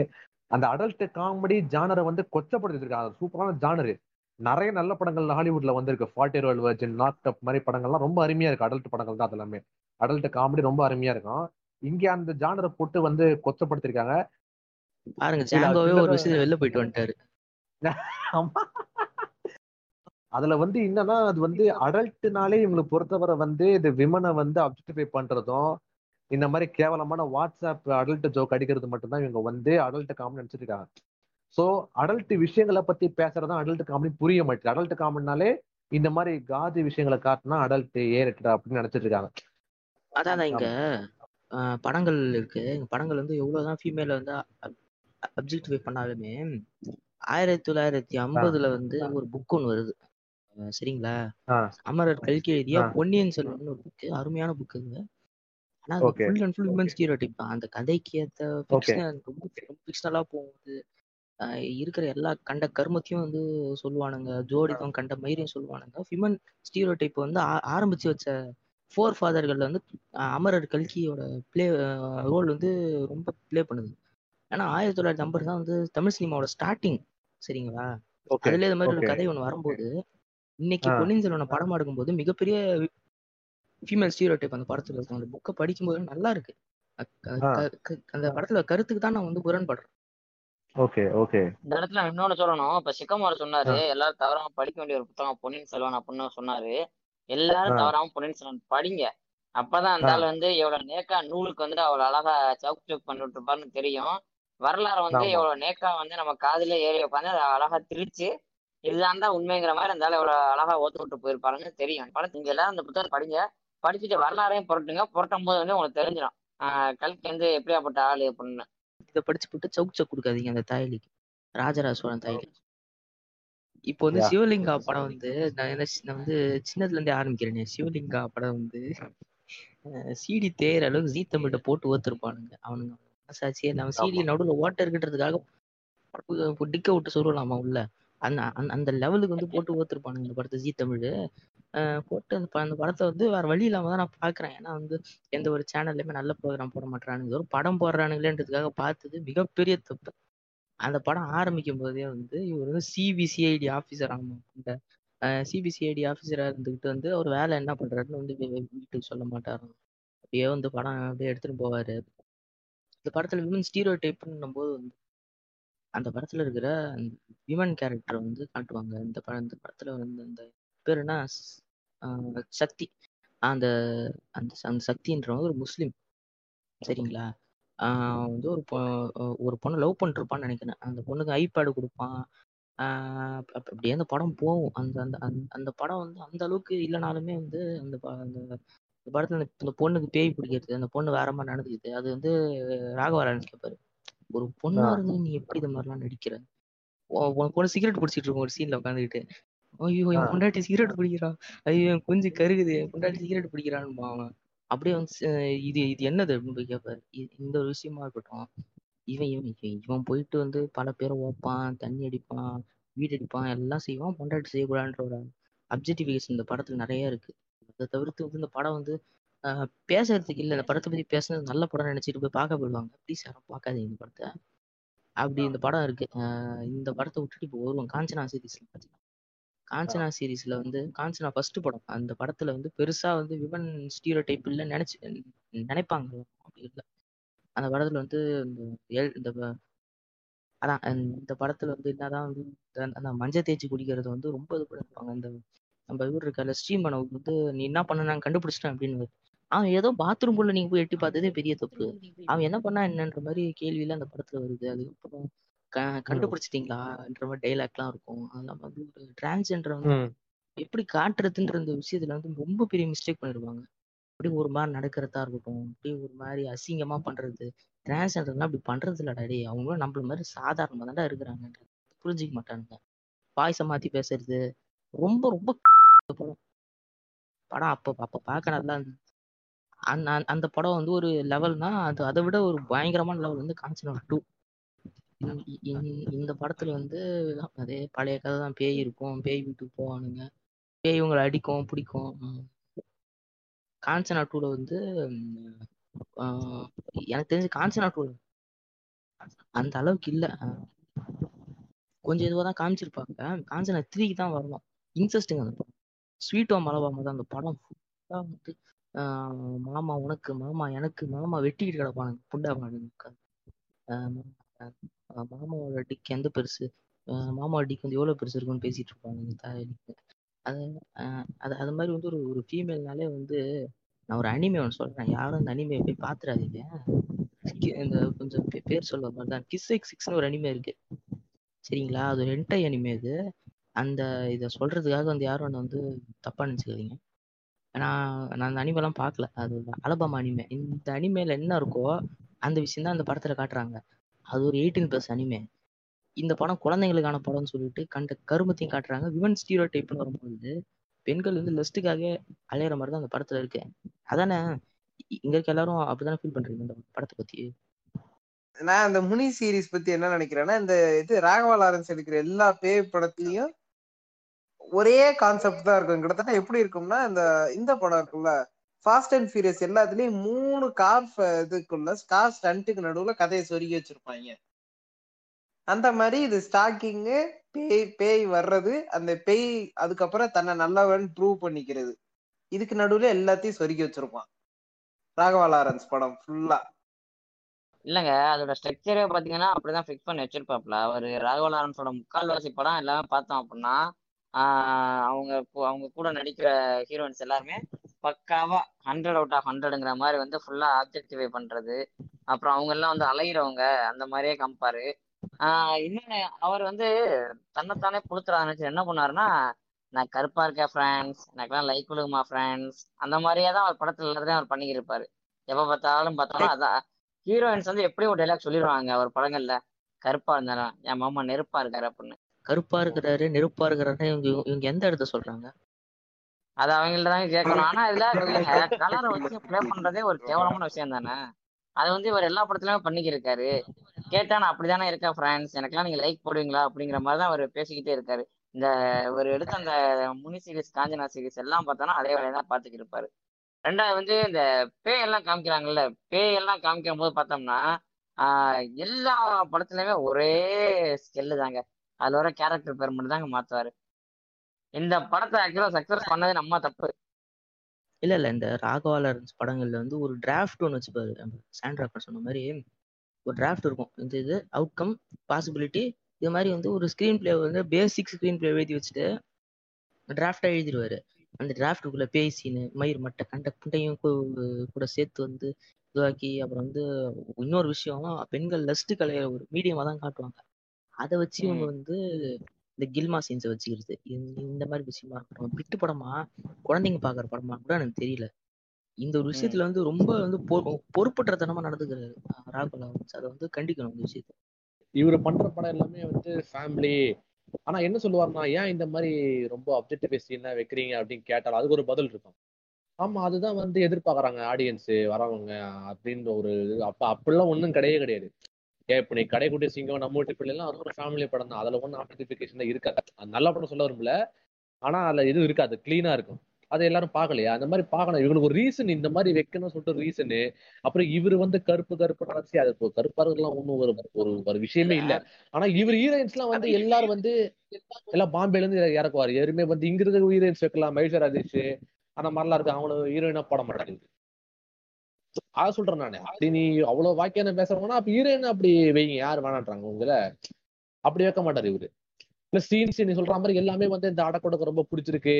அந்த அடல்ட் காமெடி ஜானரை வந்து கொச்சப்படுத்திருக்காங்க சூப்பரான ஜானரு நிறைய நல்ல படங்கள் ஹாலிவுட்ல வந்திருக்கு. Forty roll virgin knock up மாதிரி படங்கள்லாம் ரொம்ப அருமையா இருக்கு. அடல்ட் படங்கள் தான் அதெல்லாமே. அடல்ட் காமெடி ரொம்ப அருமையா இருக்கும். இங்க அந்த ஜானரை போட்டு வந்து கொச்சப்படுத்திருக்காங்க. பாருங்க ஜாங்கோவே ஒரு விஷயத்துல வெளில போயிட்டு வந்துட்டாரு. ஆமா. அதுல வந்து என்னன்னா அது வந்து அடல்ட்னாலே இவங்களை பொறுத்தவரை வந்து இது விமனை வந்து அப்ஜெக்டிஃபை பண்றதும் இந்த மாதிரி கேவலமான வாட்ஸ்அப் அடல்ட் ஜோக் அடிக்கிறது மட்டும்தான் இவங்க வந்து அடல்ட் காமெடி நினைச்சிட்டு இருக்காங்க ஸோ அடல்ட் விஷயங்களை பத்தி பேசுறதும் அடல்ட் காமெடி புரிய மாட்டேங்குது. அடல்ட் காமெடினாலே இந்த மாதிரி காதி விஷயங்களை காட்டினா அடல்ட் ஏறிட்டு அப்படின்னு நினைச்சிட்டு இருக்காங்க. அதான் இங்க படங்கள் இருக்கு. படங்கள் வந்து எவ்வளவுதான் ஃபீமேல வந்து அப்ஜெக்டிஃபை பண்ணாலுமே ஆயிரத்தி தொள்ளாயிரத்தி ஐம்பதுல வந்து ஒரு புக் ஒன்று வருது. சரிங்களா. அமரர் கல்கி எழுதிய. பொன்னியின் செல்வன் ஒரு புக்கு அருமையான புக்குங்க ஆனா அது. Full and full women stereotype தான். அந்த கதைக்கு ஏத்த ரொம்ப ஃபிக்ஷனலா போகுது. இருக்கிற எல்லா கண்ட கர்மத்தையும் வந்து சொல்லுவானுங்க. ஜோடிக்கும் கண்ட மயிரையும் சொல்லுவானுங்க. விமன் ஸ்டீரியோடைப் வந்து ஆரம்பிச்சு வச்ச ஃபோர் ஃபாதர்கள் வந்து அமரர் கல்கியோட ப்ளே ரோல் வந்து ரொம்ப ப்ளே பண்ணுது. ஏன்னா ஆயிரத்தி தொள்ளாயிரத்தி ஐம்பது தான் வந்து தமிழ் சினிமாவோட ஸ்டார்டிங் சரிங்களா? அதுல இது மாதிரி ஒரு okay. கதை ஒன்று வரும்போது இன்னைக்கு. பொன்னியின் செல்வனை படம் எடுக்கும்போது மிகப்பெரிய ஃபீமேல் ஸ்டீரியோடைப் அந்த படத்துல இருக்கும். அந்த புக்கை படிக்கும்போது நல்லா இருக்கு. அந்த படத்துல கருத்துக்கு தான் நான் வந்து முரண்படுறேன். Okay okay. இந்த இடத்துல நான் இன்னொன்னு சொல்லணும். இப்ப சிக்கமார் சொன்னாரு எல்லாரும் தவறாம படிக்க வேண்டிய ஒரு புத்தகம் பொன்னியின் செல்வன் அப்படின்னு சொன்னாரு. எல்லாரும். தவறாம பொன்னியின் செல்வன் படிங்க. அப்பதான் அந்த. ஆள் வந்து எவ்வளவு நேக்கா நூலுக்கு வந்து அவ்வளவு அழகா சவுக் சவுக் பண்ணிட்டு இருப்பாருன்னு தெரியும். வரலாறு வந்து. எவ்வளவு நேக்கா வந்து நம்ம காதுல ஏறி உட்காந்து அதை அழகா திரிச்சு இதுதான் தான் உண்மைங்கிற மாதிரி அந்த ஆள் எவ்வளவு அழகா ஓத்து விட்டு போயிருப்பாருன்னு தெரியும். படத்து நீங்க எல்லாரும் அந்த புத்தகம் படிங்க. படிச்சுட்டு வரலாறையும் புரட்டுங்க. புரட்டும் போது வந்து உங்களுக்கு தெரிஞ்சிடும். ஆஹ் கல்கி வந்து எப்படியாப்பட்ட ஆளு அப்படின்னு. இதை படிச்சு போட்டு சவுக் சவுக் கொடுக்காதீங்க அந்த தாயலிக்கு. ராஜராஜ சோழன் தாயலி இப்போ வந்து. சிவலிங்கா படம் வந்து நான் என்ன நான் வந்து சின்னதுல இருந்தே ஆரம்பிக்கிறேனே. சிவலிங்கா படம் வந்து சிடி தேர் அளவுக்கு ஜீ தமிழ்ல போட்டு ஓத்துருப்பானுங்க. அவனுங்க. மனசாட்சியே நம்ம சிடி ஆமா. நடுவுல ஓட்ட இருக்குன்றதுக்காக பு- டிக்க விட்டு சொல்லலாமா உள்ள? அந்த அந்த- அந்த லெவலுக்கு வந்து போட்டு ஓத்துருப்பானுங்க இந்த படத்தை ஜீ தமிழ். போட்டு அந்த அந்த படத்தை வந்து வேற வழி இல்லாம தான் நான் பாக்குறேன். ஏன்னா வந்து எந்த ஒரு சேனல்லையுமே நல்ல ப்ரோக்ராம் போட மாட்டானுங்க ஒரு படம் போடுறானுங்களேன்றதுக்காக பார்த்தது மிகப்பெரிய தப்பு. அந்த படம் ஆரம்பிக்கும் போதே வந்து இவர் வந்து சிபிசிஐடி ஆமா இந்த சிபிசிஐடி ஆபீசரா இருந்துகிட்டு வந்து அவர் வேலை என்ன பண்றாருன்னு வந்து வீட்டுக்கு சொல்ல மாட்டாரு அப்படியே வந்து படம் அப்படியே எடுத்துட்டு போவாரு. இந்த படத்துல விமன் ஸ்டீரியோ டைப்னும் போது வந்து அந்த படத்துல இருக்கிற விமன் கேரக்டர் வந்து காட்டுவாங்க. இந்த படம் இந்த படத்துல வந்து அந்த பேர் என்ன? ஆஹ் சக்தி. அந்த அந்த அந்த சக்தின்றவங்க ஒரு முஸ்லீம். சரிங்களா? ஆஹ் வந்து ஒரு பொ- ஒரு பொண்ணை லவ் பண்ணிருப்பான்னு நினைக்கிறேன். அந்த பொண்ணுக்கு ஐபேடு கொடுப்பான். ஆஹ் அப்படியே அந்த படம் போகும். அந்த அந்த அந்த- அந்த படம் வந்து அந்த அளவுக்கு இல்லைனாலுமே வந்து அந்த அந்த இந்த படத்துல இந்த பொண்ணுக்கு பேய் பிடிக்கிறது அந்த பொண்ணு வேற மாதிரி நடந்துக்குது. அது வந்து ராகவராஜன் கேட்பாரு ஒரு பொண்ணா ஆ. இருந்து நீ எப்படி இந்த மாதிரிலாம் நடிக்கிற? உன் உன் பொண்ணு சிகரெட் குடிச்சிட்டு இருக்கும் ஒரு சீன்ல உட்காந்துக்கிட்டு ஐயோ என் ஆ. பொண்டாட்டி சிகரெட் பிடிக்கிறா. ஐயோ என் குஞ்சு கருகுது என் பொண்டாட்டி சிகரெட் பிடிக்கிறான்னு அவன். அப்படியே வந்து இது இது என்னது அப்படின்னு போய் கேட்பாரு இ- இந்த ஒரு விஷயமா இருக்கட்டும் இவன் இவன் இவன் இவன் போயிட்டு வந்து பல பேரை ஓப்பான் தண்ணி அடிப்பான் வீடு அடிப்பான் எல்லாம் செய்வான் பொண்டாட்டி செய்யக்கூடாதுன்ற ஒரு அப்ஜெக்டிஃபிகேஷன் இந்த படத்துல நிறைய இருக்கு. அதை தவிர்த்து வந்து இந்த படம் வந்து பேசுறதுக்கு இல்லை. இந்த படத்தை பத்தி பேசுனது நல்ல படம் நினைச்சிட்டு போய் பார்க்க போயிடுவாங்க. ப்ளீஸ் யாரும் பார்க்காதீங்க இந்த படத்தை. அப்படி இந்த படம் இருக்கு. இந்த படத்தை விட்டுட்டு இப்போ வருவோம். காஞ்சனா சீரீஸ்ல பார்த்தீங்கன்னா காஞ்சனா சீரீஸ்ல வந்து காஞ்சனா ஃபர்ஸ்ட் படம். அந்த படத்துல வந்து பெருசா வந்து விமன் ஸ்டீரோ டைப் இல்ல நினைச்சு நினைப்பாங்க. அப்படி இல்லை. அந்த படத்துல வந்து இந்த ஏழ்- இந்த ப- அதான் இந்த படத்துல வந்து என்னதான் வந்து அந்த- மஞ்சள் தேய்ச்சி குடிக்கிறது வந்து ரொம்ப இது பண்ணிருப்பாங்க. அந்த நம்ம இவர் இருக்கால ஸ்ரீமன் அவர் வந்து நீ என்ன பண்ண நான் கண்டுபிடிச்சிட்டேன் அப்படின்னு அவன் ஏதோ பாத்ரூம் குள்ள நீங்க போய் எட்டி பார்த்ததே பெரிய தப்பு. அவன் என்ன பண்ணா என்னன்ற மாதிரி கேள்வியில அந்த படத்துல வருது. அதுக்கப்புறம் கண்டுபிடிச்சிட்டீங்களான்ற மாதிரி டைலாக்லாம் இருக்கும். அதெல்லாம் வந்து ஒரு டிரான்ஸ்ஜெண்டர் வந்து. எப்படி காட்டுறதுன்ற இந்த விஷயத்துல வந்து ரொம்ப பெரிய மிஸ்டேக் பண்ணிருப்பாங்க அப்படி ஒரு மாதிரி நடக்கிறதா இருக்கட்டும். அப்படி ஒரு மாதிரி அசிங்கமா பண்றது. டிரான்ஸ்ஜெண்டர்லாம் அப்படி பண்றது இல்லடா டேய். அவங்களும் நம்மள மாதிரி சாதாரணமா தான்டா இருக்கிறாங்க புரிஞ்சுக்க மாட்டானுங்க. வாய்ஸை மாத்தி பேசுறது. ரொம்ப ரொம்ப படம். படம் அப்ப அப்போ பார்க்க நல்லா இருந்துச்சு அந்த அந்த- படம் வந்து ஒரு லெவல்னா அது அதை விட ஒரு பயங்கரமான லெவல் வந்து காஞ்சனா டூ. இந்த படத்துல வந்து அதே பழைய கதை தான். பேய் இருக்கும். பேய் வீட்டுக்கு போவானுங்க. பேய் இவங்களை அடிக்கும் பிடிக்கும். காஞ்சனா டூல வந்து ஆஹ், எனக்கு தெரிஞ்சு காஞ்சனா டூ அந்த அளவுக்கு இல்லை. கொஞ்சம் இதுவாக தான் காமிச்சிருப்பாங்க. காஞ்சனா த்ரீக்கு தான் வரணும். இன்ட்ரெஸ்டிங் அந்த படம். ஸ்வீட்டோ மலபாம தான் அந்த படம். ஃபுல்லாக வந்து மாமா உனக்கு மாமா எனக்கு மாமா வெட்டிக்கிட்டு கிடப்பானுங்க புண்டா பானுங்க மாமாவோட டிக் எந்த பெருசு? மாமாவோட டிக் வந்து எவ்வளோ பெருசு இருக்குன்னு பேசிட்டு இருப்பாங்க தாயடிக்கு அது அது அது மாதிரி வந்து ஒரு ஒரு ஃபீமேல்னாலே வந்து நான் ஒரு அனிமே ஒன்று சொல்கிறேன் யாரும் அந்த அனிமே போய் பார்த்துடாதீங்க இந்த கொஞ்சம் பேர் சொல்ல மாதிரி தான். கிஸ் எக்ஸ் சிக்ஸ்னு ஒரு அனிமே இருக்கு. சரிங்களா? அது ஒரு என்டை அனிமே இது அந்த இதை சொல்றதுக்காக வந்து யாரும் ஒன்று வந்து தப்பா நினைச்சுக்காதீங்க. நான் நான் அந்த அனிமெல்லாம் பார்க்கல. அது அலபாமா அனிமே இந்த அனிமேல என்ன இருக்கோ அந்த விஷயம் தான் அந்த படத்துல காட்டுறாங்க. அது ஒரு எயிட்டீன் பிளஸ் அனிமே இந்த படம் குழந்தைங்களுக்கான படம்னு சொல்லிட்டு கண்ட கருமத்தையும் காட்டுறாங்க. விமன் ஸ்டீரோ டைப்னு வரும்போது பெண்கள் வந்து லெஸ்ட்டுக்காக அலையிற மாதிரி தான் அந்த படத்துல இருக்கு. அதானே? இங்க இருக்க எல்லாரும் அப்படிதானே ஃபீல் பண்றீங்க இந்த படத்தை பத்தி? நான் அந்த முனி சீரிஸ் பத்தி என்ன நினைக்கிறேன்னா இந்த இது ராகவா லாரன்ஸ் எடுக்கிற எல்லா பேய் படத்துலயும் ஒரே கான்செப்ட் தான் இருக்கும். கிட்டத்தட்ட எப்படி இருக்கும்னா இந்த இந்த படம் இருக்குல்ல ஃபாஸ்ட் அண்ட் ஃபியூரியஸ் எல்லாத்துலயும் மூணு கார் இதுக்குள்ள கார் ஸ்டண்ட்டுக்கு நடுவுல கதையை சொருகி வச்சிருப்பாங்க. அந்த மாதிரி இது ஸ்டாக்கிங்கு பேய் பேய் வர்றது அந்த பேய் அதுக்கப்புறம் தன்னை நல்லவன் ப்ரூவ் பண்ணிக்கிறது. இதுக்கு நடுவுல எல்லாத்தையும் சொருகி வச்சிருப்பான். ராகவா லாரன்ஸ் படம் ஃபுல்லா இல்லங்க அதோட ஸ்ட்ரக்சரே பாத்தீங்கன்னா அப்படிதான் ஃபிக்ஸ் பண்ணி வச்சிருப்பாப்ல அவரு ராகவ லாரன்ஸோட முக்கால்வாசி படம் எல்லாமே பார்த்தோம் அப்படின்னா அவங்க அவங்க கூட நடிக்கிற ஹீரோயின்ஸ் எல்லாருமே பக்காவா ஹண்ட்ரட் அவுட் ஆஃப் ஹண்ட்ரடுங்கிற மாதிரி வந்து ஃபுல்லா ஆப்ஜெக்டிஃபை பண்றது. அப்புறம் அவங்க எல்லாம் வந்து அலையிறவங்க அந்த மாதிரியே கம்பாரு ஆஹ் இன்னொன்னு அவர் வந்து தன்னைத்தானே புளுத்துறா என்ன பண்ணாருன்னா நான் கருப்பா இருக்கேன் ஃப்ரெண்ட்ஸ் எனக்கெல்லாம் லைக் கொடுக்குமா ஃப்ரெண்ட்ஸ் அந்த மாதிரியே தான் அவர் படத்துல எல்லாத்தையும் அவர் பண்ணிக்கிட்டு இருப்பாரு எப்ப பார்த்தாலும் அதான். ஹீரோயின்ஸ் வந்து எப்படியும் ஒரு டைலாக் சொல்லிடுவாங்க அவர் படங்கள்ல. கருப்பா இருந்தாலும் என் மாமா நெருப்பா இருக்காரு அப்படின்னு. கருப்பா இருக்கிறாரு நெருப்பா இருக்கிறாரு இவங்க இவங்க எந்த இடத்த சொல்றாங்க? அது அவங்கள்ட்ட தாங்க கேட்கணும். ஆனா இதுல கலரை வச்சு ப்ளே பண்றதே ஒரு கேவலமான விஷயம் தானே? அது வந்து இவர் எல்லா படத்துலயுமே பண்ணிக்கிருக்காரு. கேட்டா நான் அப்படிதானே இருக்கேன் ஃப்ரெண்ட்ஸ் எனக்கெல்லாம் நீங்க லைக் போடுவீங்களா? அப்படிங்கிற மாதிரி தான் அவர் பேசிக்கிட்டே இருக்காரு. இந்த ஒரு எடுத்த அந்த முனி சீரிஸ் காஞ்சனா சீரிஸ் எல்லாம் பார்த்தோன்னா அதே வேலையை தான் பார்த்துக்கிட்டு இருப்பாரு. ரெண்டாவது வந்து இந்த பேய் எல்லாம் காமிக்கிறாங்கல்ல பேய் எல்லாம் காமிக்கும் போது பார்த்தோம்னா ஆஹ் எல்லா படத்துலயுமே ஒரே ஸ்கெல்லு தாங்க. அதுல வர கேரக்டர் பேர் மட்டும் தாங்க மாத்துவாரு. இந்த படத்தை ஆக்சுவலா சக்சஸ் பண்ணது நம்ம தப்பு. இல்ல இல்ல இந்த ராகவா லாரன்ஸ் படங்கள்ல வந்து ஒரு டிராஃப்ட் ஒன்று வச்சுப்பாரு. சாண்ட்ரா சொன்ன மாதிரி ஒரு டிராஃப்ட் இருக்கும். இந்த இது அவுட்கம் பாசிபிலிட்டி இது மாதிரி வந்து ஒரு ஸ்க்ரீன் பிளே வந்து பேசிக் ஸ்க்ரீன் பிளே எழுதி வச்சுட்டு டிராஃப்டா எழுதிடுவாரு. அந்த டிராஃப்டுக்குள்ள பேசின்னு மயிர் மட்டை கண்ட குண்டையும் கூட சேர்த்து வந்து இதுவாக்கி அப்புறம் வந்து இன்னொரு விஷயம் பெண்கள் லஸ்ட் கலையை ஒரு மீடியமா தான் காட்டுவாங்க. அதை வச்சு இவங்க. வந்து இந்த கில்மா சீன்ஸை வச்சுக்கிறது. இந்த- மாதிரி விஷயமா இருக்கட்டும். பிட்டு படமா குழந்தைங்க பாக்குற படமா கூட எனக்கு தெரியல. இந்த ஒரு. விஷயத்துல வந்து ரொம்ப வந்து பொறுப்பற்றத்தனமா நடந்துக்கிறாரு ராகுல் அதை வந்து கண்டிக்கணும் இந்த விஷயத்த. இவரு பண்ற படம் எல்லாமே வந்து ஃபேமிலி ஆனா என்ன சொல்லுவாருன்னா ஏன் இந்த மாதிரி ரொம்ப அப்ஜெக்டிவ் சீன்லாம் வைக்கிறீங்க? அப்படின்னு கேட்டாலும் அதுக்கு ஒரு பதில் இருக்கும். ஆமா அதுதான் வந்து எதிர்பார்க்கறாங்க ஆடியன்ஸ் வரவங்க அப்படின்ற ஒரு. அப்ப அப்படிலாம் ஒண்ணும் கிடையவே கிடையாது. ஏன் இப்ப நீ கடைக்குட்டி சிங்கம் நம்ம வீட்டு பிள்ளைலாம் அது ஒரு ஃபேமிலி படம் தான். அதுல ஒன்றும் ஆப்ஜெக்டிஃபிகேஷன் இருக்காது. அது நல்ல படம் சொல்ல விரும்பல. ஆனா அதுல எதுவும் இருக்காது. கிளீனா இருக்கும். அதை எல்லாரும் பார்க்கலையா? அந்த மாதிரி பார்க்கணும். இவங்களுக்கு ஒரு ரீசன் இந்த மாதிரி வைக்கணும்னு சொல்லிட்டு ரீசனு அப்புறம் இவர் வந்து கருப்பு கருப்பு நடத்தி அது இப்போ கருப்பாருக்கெல்லாம் ஒன்றும் ஒரு ஒரு ஒரு விஷயமே இல்ல. ஆனா இவர் ஹீரோயின்ஸ் எல்லாம் வந்து எல்லாரும் வந்து எல்லாம் பாம்பேல இருந்து இறக்குவாரு. யாருமே வந்து இங்க இருக்க ஹீரோயின்ஸ் வைக்கலாம் மகேஷ் ராஜேஷ். அந்த மாதிரிலாம் இருக்கு. அவங்கள ஹீரோயினா போட மாட்டாங்க அத சொல்றேன் நானு. அப்படி நீ அவ்வளவு வாக்கியான பேசுறவங்கன்னா அப்ப ஹீரோயின் அப்படி வைங்க. யார் வேணான்றாங்க உங்களை? அப்படி வைக்க மாட்டாரு இவரு. இல்ல சீன்ஸ் நீ சொல்ற மாதிரி எல்லாமே வந்து இந்த அடக்கொடக்கு ரொம்ப பிடிச்சிருக்கு.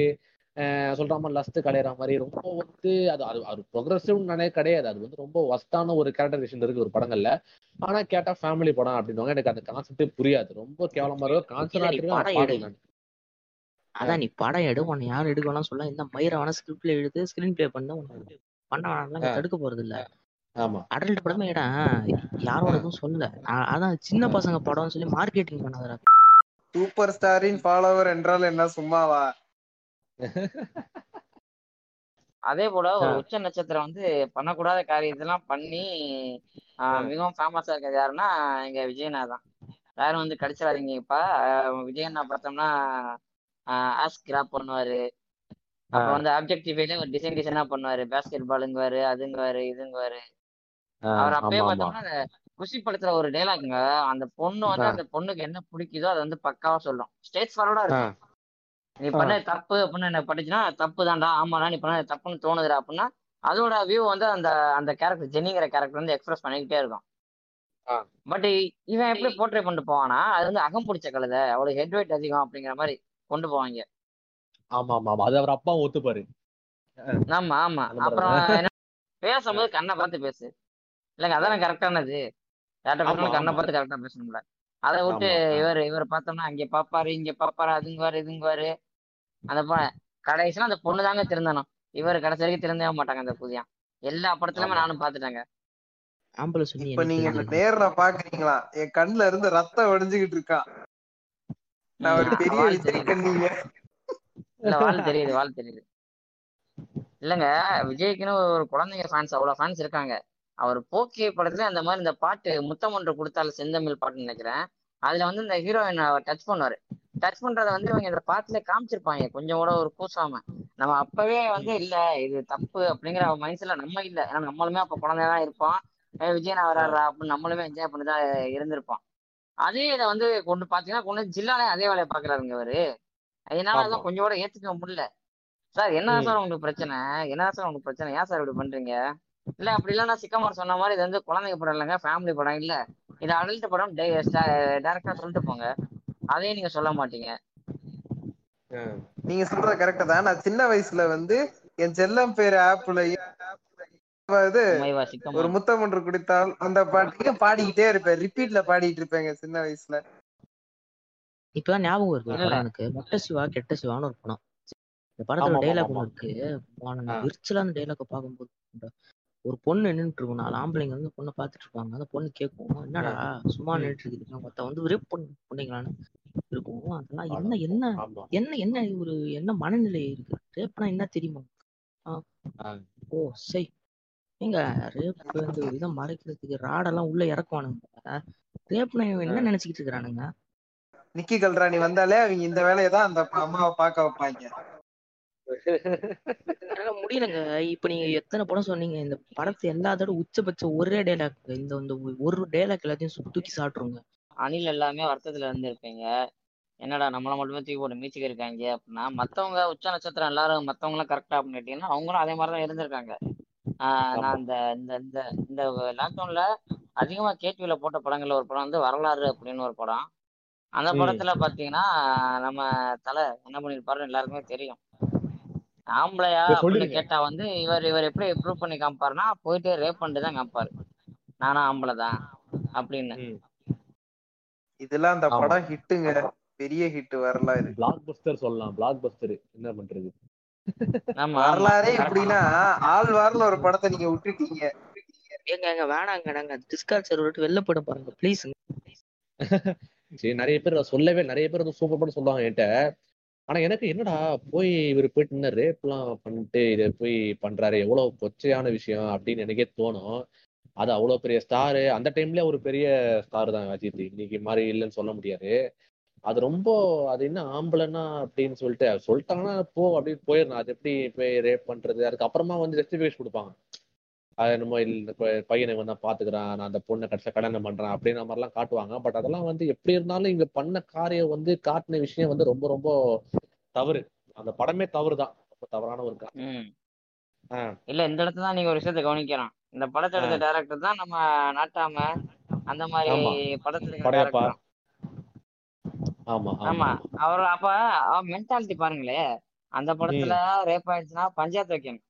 சொல்ற மாதிரி லஸ்ட் கலையிற மாதிரி ரொம்ப வந்து அது அது அது ப்ரொக்ரெசிவ் நினைய கிடையாது. அது வந்து ரொம்ப ஒஸ்டான ஒரு கேரக்டரைசேஷன் இருக்கு ஒரு படங்கள்ல. ஆனா கேட்டா ஃபேமிலி படம் அப்படின்னுவாங்க. எனக்கு அந்த கான்செப்டே புரியாது. ரொம்ப கேவலமா இருக்கும் நான் அதான் நீ படம் எடு. உன்னை யார் எடுக்க வேணாம் சொல்ல இந்த மயிரை வேணா ஸ்கிரிப்ட்ல எழுது ஸ்கிரீன் பிளே பண்ண உன்னை பண்ண வேணாம்லாம் இங்க. தடுக்க போறது இல்ல ஆமா. அடல்ட் படமே ஏடா யாரோட எதுவும் சொல்லல. அதான் சின்ன பசங்க படம்னு சொல்லி மார்க்கெட்டிங் பண்ணாதடா. சூப்பர் ஸ்டாரின் ஃபாலோவர் என்றால் என்ன சும்மாவா? அதே போல ஒரு. உச்ச நட்சத்திரம் வந்து பண்ணக்கூடாத காரியத்தெல்லாம் பண்ணி. மிகவும் ஃபேமஸா இருக்கிறது யாருன்னா எங்க விஜயனா தான். யாரும் வந்து கடிச்சிடாதீங்கப்பா. விஜயண்ணா பார்த்தோம்னா ஆஸ் கிராப் பண்ணுவாரு. அப்புறம் வந்து ஆப்ஜெக்டிஃபைல ஒரு டிசைன் டிசைனா பண்ணுவாரு. பேஸ்கெட் பாலுங்குவாரு அதுங்குவாரு இதுங்குவாரு. அவர் அப்பயே பார்த்தோம்னா குஷி படத்துல ஒரு டைலாக்ங்க அந்த பொண்ணு வந்து. அந்த பொண்ணுக்கு என்ன பிடிக்குதோ அதை வந்து பக்காவா சொல்லும். ஸ்டேட் ஃபார்வர்டா இருக்கும். நீ. பண்ண தப்பு அப்படின்னு என்ன படிச்சுன்னா தப்பு தான்டா ஆமாடா நீ பண்ண தப்புன்னு தோணுதுடா அப்படின்னா அதோட வியூ வந்து அந்த அந்த கேரக்டர் ஜென்னிங்கிற கேரக்டர் வந்து எக்ஸ்பிரஸ் பண்ணிக்கிட்டே இருக்கும். பட் இவன் எப்படி போர்ட்ரே பண்ணிட்டு போவானா? அது வந்து அகம் பிடிச்ச கழுதை அவளுக்கு ஹெட் வெயிட் அதிகம் அப்படிங்கிற மாதிரி கொண்டு போவாங்க. ஆமா ஆமா ஆமா அது அவர் அப்பா ஒத்துப்பாரு. ஆமா ஆமா. அந்த அப்புறம் பேசும்போது கண்ணை பார்த்து பேசு. இல்லைங்க அதானே கரெக்டானது யார்கிட்ட கண்ணை. பார்த்து கரெக்டா பேசணும்ல. அதை விட்டு. இவர் இவர் பார்த்தோம்னா அங்க பாப்பாரு இங்க பாப்பாரு அதுங்குவாரு இதுங்குவாரு. அந்த பொ- கடைசியில அந்த பொண்ணு தாங்க திருந்தணும். இவர் கடைசி வரைக்கும் திருந்தவே மாட்டாங்க அந்த புதியா. எல்லா படத்துலயுமே. நானும் பாத்துட்டேங்க ஆம்பளை சொல்லி இப்ப எனக்கு நீங்க தெரியல. நேர்ல பாக்குறீங்களா? என் கண்ணுல இருந்து ரத்தம் வடிஞ்சுகிட்டு இருக்கான் நான் ஒரு பெரிய விஜய் கண்ணீங்க. இல்ல வாழ் தெரியுது வாழ் தெரியுது. இல்லங்க விஜய்க்குன்னு ஒரு குழந்தைங்க ஃபேன்ஸ் அவ்வளவு ஃபேன்ஸ் இருக்காங்க. அவர் போக்கிய படத்துல அந்த மாதிரி இந்த பாட்டு முத்தம் ஒன்று கொடுத்தால செந்தமிழ் பாட்டுன்னு நினைக்கிறேன். அதுல வந்து இந்த ஹீரோயின் டச் பண்ணுவாரு. டச் பண்றத வந்து இவங்க இந்த பாட்டுல காமிச்சிருப்பாங்க. கொஞ்சம் கூட ஒரு கூசாம. நம்ம அப்பவே வந்து இல்ல இது தப்பு அப்படிங்கிற மைண்ட்ஸ்ல நம்ம இல்ல. ஏன்னா நம்மளுமே அப்ப குழந்தைதான் இருப்போம். விஜயன் விஜய் நான் வராடுறா அப்படின்னு நம்மளுமே என்ஜாய் பண்ணி தான் இருந்திருப்போம். அதே இதை வந்து கொண்டு பாத்தீங்கன்னா கொண்டு ஜில்லாலே அதே வேலையை பாக்குறாருங்க அவரு அதனால ஆமா. அதெல்லாம் கொஞ்சம் கூட ஏத்துக்க முடியல. சார் என்ன. சார் உங்களுக்கு பிரச்சனை? என்ன சார் உங்களுக்கு பிரச்சனை? ஏன் சார் இப்படி பண்றீங்க? இல்ல அப்படி இல்லைன்னா சிக்கமார் சொன்ன மாதிரி இது வந்து குழந்தைங்க படம் இல்லைங்க ஃபேமிலி படம் இல்ல. இது அடல்ட் படம் டைரக்டா சொல்லிட்டு போங்க. அதையும் நீங்க சொல்ல மாட்டீங்க. நீங்க சொல்றது கரெக்ட் தான். நான் சின்ன வயசுல வந்து என் செல்லம் பேர் ஆப்ல இது உமைவா ஒரு முத்தம் ஒன்று குடித்தால் அந்த பாட்டுக்கு பாடிக்கிட்டே இருப்பேன். ரிப்பீட்ல பாடிட்டு இருப்பேங்க சின்ன வயசுல. இப்பதான் ஞாபகம் இருக்கு ஒரு எனக்கு. மொட்ட சிவா கெட்ட சிவான்னு ஒரு படம். இந்த படத்துல டைலாக். ஒண்ணு இருக்கு. விரிச்சலான டைலாக பார்க்கும்போது ஒரு பொண்ணு நின்னுட்டு இருக்கும். நாலு ஆம்பளைங்க வந்து பொண்ணை பார்த்துட்டு இருப்பாங்க. அந்த பொண்ணு கேட்கும் என்னடா? சும்மா ம். நின்னுட்டு இருக்குது. மொத்த வந்து ரேப் பண்ண பொண்ணுங்களான்னு இருக்கும். அதெல்லாம் என்ன. என்ன என்ன என்ன ஒரு என்ன மனநிலை இருக்கு? ரேப்னா என்ன தெரியுமா. ஓ சை. ஏங்க ரேப் வந்து ஒரு இதை மறைக்கிறதுக்கு ராடெல்லாம் உள்ள இறக்குவானுங்க. ரேப்னா என்ன நினைச்சுக்கிட்டு இருக்கிறானுங்க? நிக்கி கல்ராணி வந்தாலே அவங்க இந்த வேலையை தான் அந்த அம்மாவை பார்க்க வைப்பாங்க. முடியலங்க. இப்ப நீங்க எத்தனை படம் சொன்னீங்க? இந்த படத்தை எல்லாத்தோட உச்சபட்ச ஒரே டைலாக் இந்த இந்த ஒரு டைலாக் எல்லாத்தையும் சு- தூக்கி சாப்பிட்டுருங்க. அணில் எல்லாமே வருத்தத்துல இருந்திருப்பீங்க. என்னடா நம்மள மட்டுமே தூக்கி போட்டு மீச்சிக்க இருக்காங்க. அப்படின்னா மத்தவங்க உச்ச நட்சத்திரம் எல்லாரும் மத்தவங்க எல்லாம் கரெக்டா அப்படின்னு கேட்டீங்கன்னா அவங்களும் அதே மாதிரிதான் இருந்திருக்காங்க. ஆஹ் நான் இந்த இந்த இந்த இந்த லாக்டவுன்ல அதிகமா கேடிவில போட்ட படங்கள்ல ஒரு படம் வந்து வரலாறு அப்படின்னு ஒரு படம். அந்த. படத்துல பாத்தீங்கன்னா நம்ம தலை என்ன பண்ணிருப்பாருன்னு எல்லாருக்குமே தெரியும். ஆம்பளையா அப்படின்னு. கேட்டா வந்து இவர் இவர் எப்படி ப்ரூவ் பண்ணி காமிப்பாருன்னா போயிட்டு ரேப் பண்ணிட்டு தான் காமிப்பாரு. நானும் ஆம்பளை தான் அப்படின்னு. இதெல்லாம் அந்த. படம் ஹிட்டுங்க. பெரிய ஹிட் வரலாறு. பிளாக் பஸ்டர் சொல்லலாம். பிளாக் பஸ்டர் என்ன பண்றது? வரலாறே. எப்படின்னா ஆழ்வார்னு ஒரு படத்தை நீங்க விட்டுட்டீங்க. ஏங்க எங்க வேணாங்க நாங்க டிஸ்கார்ட் சர்வர் விட்டு வெளில போயிட பாருங்க ப்ளீஸ் சரி நிறைய பேர் சொல்லவே நிறைய பேர் வந்து சூப்பர் படம் சொல்லுவாங்க என்கிட்ட. ஆனா எனக்கு என்னடா போய் இவர் போயிட்டு என்ன ரேப்லாம் பண்ணிட்டு இதை போய் பண்றாரு எவ்வளவு கொச்சையான விஷயம் அப்படின்னு எனக்கே தோணும். அது அவ்வளவு பெரிய ஸ்டாரு அந்த டைம்ல ஒரு பெரிய ஸ்டார் தான் அஜித். இன்னைக்கு மாதிரி இல்லைன்னு சொல்ல முடியாது. அது ரொம்ப அது என்ன ஆம்பளைன்னா அப்படின்னு சொல்லிட்டு சொல்லிட்டாங்கன்னா போ அப்படின்னு போயிடணும். அது எப்படி போய் ரேப் பண்றது? அதுக்கப்புறமா வந்து ஜஸ்டிஃபிகேஷன் கொடுப்பாங்க. அது இல்ல இந்த பையனை இவன் தான் பாத்துக்கிறான் நான் அந்த பொண்ணை கடைசியா கல்யாணம் பண்றேன் அப்படின்ற மாதிரிலாம் காட்டுவாங்க. பட் அதெல்லாம் வந்து எப்படி இருந்தாலும் இங்க பண்ண காரியம் வந்து காட்டின விஷயம் வந்து ரொம்ப ரொம்ப தவறு. அந்த படமே தவறு தான் ரொம்ப தவறான ஒரு காரியம் ம். ஆ. இல்ல இந்த இடத்துல தான் நீங்க ஒரு விஷயத்த கவனிக்கலாம் இந்த படத்தை எடுத்த டைரக்டர் தான் நம்ம நாட்டாம அந்த மாதிரி. படத்துல. ஆமா ஆமா. அவர் அப்ப மென்டாலிட்டி பாருங்களே. அந்த படத்துல ரேப் ஆயிடுச்சுன்னா பஞ்சாயத்து வைக்கணும்.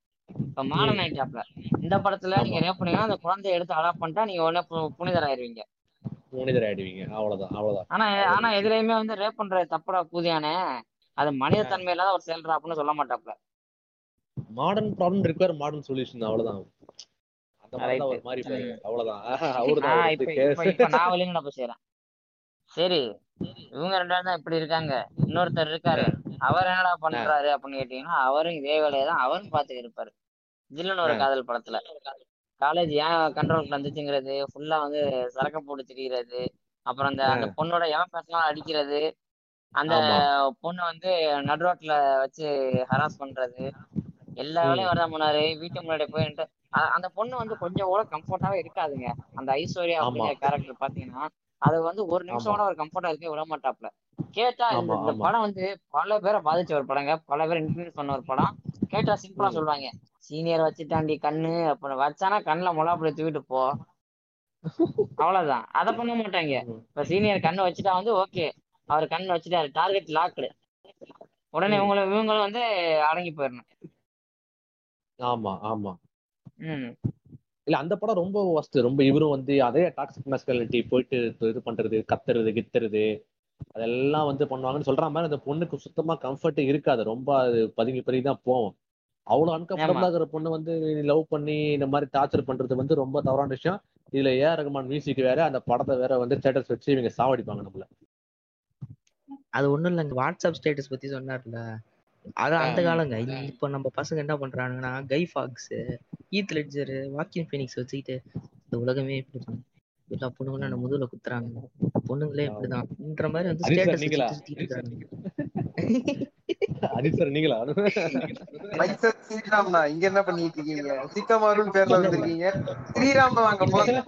இப்ப மாடர்ன் ஆயிட்டாப்ல. இந்த படத்துல நீங்க ரேப் பண்ணீங்கன்னா அந்த குழந்தைய எடுத்து அடாப்ட் பண்ணிட்டா நீங்க உடனே புனிதர் ஆயிருவீங்க மனிதர் ஆயிடுவீங்க அவ்வளவுதான் அவ்வளவுதான். ஆனா ஆனா எதுலயுமே வந்து ரேப் பண்ற தப்புடா பூதியானே அது மனிதத்தன்மை இல்லாத ஒரு செயல்றா அப்படின்னு சொல்ல மாட்டாப்ல. Modern problem require modern solution அவ்வளவுதான். அந்த மாதிரி. ஒரு மாதிரி. அவ்வளவுதான். அவருதான் இப்ப நான் செய்யறேன் சரி இவங்க ரெண்டு பேரும் தான் இப்படி இருக்காங்க. இன்னொருத்தர் இருக்காரு. அவர் என்னடா பண்றாரு அப்படின்னு கேட்டீங்கன்னா அவரும் இதே வேலையை தான் அவரும் பார்த்து இருப்பாரு. ஜில்லுன்னு ஒரு. காதல் படத்துல. காலேஜ் ஏன் கண்ட்ரோல் வந்துச்சுங்கிறது ஃபுல்லா வந்து சரக்க போட்டு திரிகிறது அப்புறம் அந்த அந்த பொண்ணோட எவன் பேசலாம் அடிக்கிறது. அந்த. பொண்ணை வந்து நடுரோட்ல வச்சு ஹராஸ் பண்றது. எல்லா வேலையும் வரதான் போனாரு வீட்டு முன்னாடி போய் அந்த பொண்ணு வந்து கொஞ்சம் கூட கம்ஃபர்டாவே இருக்காதுங்க. அந்த ஐஸ்வர்யா. அப்படிங்கிற கேரக்டர் பாத்தீங்கன்னா அது வந்து ஒரு நிமிஷம் கூட ஒரு கம்ஃபர்டா இருக்க விட மாட்டாப்ல. கேட்டா இந்த. படம் வந்து பல பேரை பாதிச்ச ஒரு படங்க. பல பேர் இன்ஃபுளுஸ் பண்ண ஒரு படம். கேட்டா சிம்பிளா. சொல்லுவாங்க. சீனியர் வச்சுட்டாண்டி கண்ணு. அப்புறம் வச்சானா கண்ணுல மொளாப்படி தூக்கிட்டு போ. அவ்வளவுதான். அதை பண்ண மாட்டாங்க. இப்ப சீனியர் கண்ணு வச்சுட்டா வந்து ஓகே அவர் கண்ணு வச்சுட்டாரு. டார்கெட் லாக்டு உடனே ம். இவங்களை இவங்களும் வந்து அடங்கி போயிடணும். ஆமா ஆமா. ம். இல்ல அந்த படம் ரொம்ப worst. ரொம்ப இவரும் வந்து அதே டாக்ஸிக் மேஸ்காலிட்டி போயிட்டு இது பண்றது கத்துறது கித்துறது அதெல்லாம் வந்து பண்ணுவாங்கன்னு சொல்ற மாதிரி அந்த பொண்ணுக்கு சுத்தமா கம்ஃபர்ட் இருக்காது. ரொம்ப அது பதுங்கி பதுங்கி தான் போகும். அவ்வளவு அன்கம்ஃபர்டபுளா இருக்கிற பொண்ணு வந்து லவ் பண்ணி இந்த மாதிரி டார்ச்சர் பண்றது வந்து ரொம்ப தவறான விஷயம். இதுல ஏ ரகுமான் மியூசிக் வேற அந்த படத்தை வேற வந்து ஸ்டேட்டஸ் வச்சு இவங்க சாவடிப்பாங்க நம்மள. அது ஒண்ணும் இல்லைங்க வாட்ஸ்அப் ஸ்டேட்டஸ் பத்தி சொன்னார்ல. அது அந்த. காலங்க. இப்ப நம்ம பசங்க என்ன பண்றானுங்கன்னா Guy Fawkes Heath Ledger Joaquin Phoenix வச்சுக்கிட்டு இந்த உலகமே இப்படிதான். எல்லா பொண்ணுங்களும் என்ன முதுகுல குத்துறாங்க. பொண்ணுங்களே இப்படிதான்ன்ற மாதிரி வந்து ஸ்டேட்டஸ் நீங்களா? சுத்திட்டு இருக்காங்க. நீங்களா? ஸ்ரீராம்னா இங்க என்ன பண்ணிட்டு இருக்கீங்க? சிக்கமாருன்னு பேர்ல வந்திருக்கீங்க. ஸ்ரீராம் வாங்க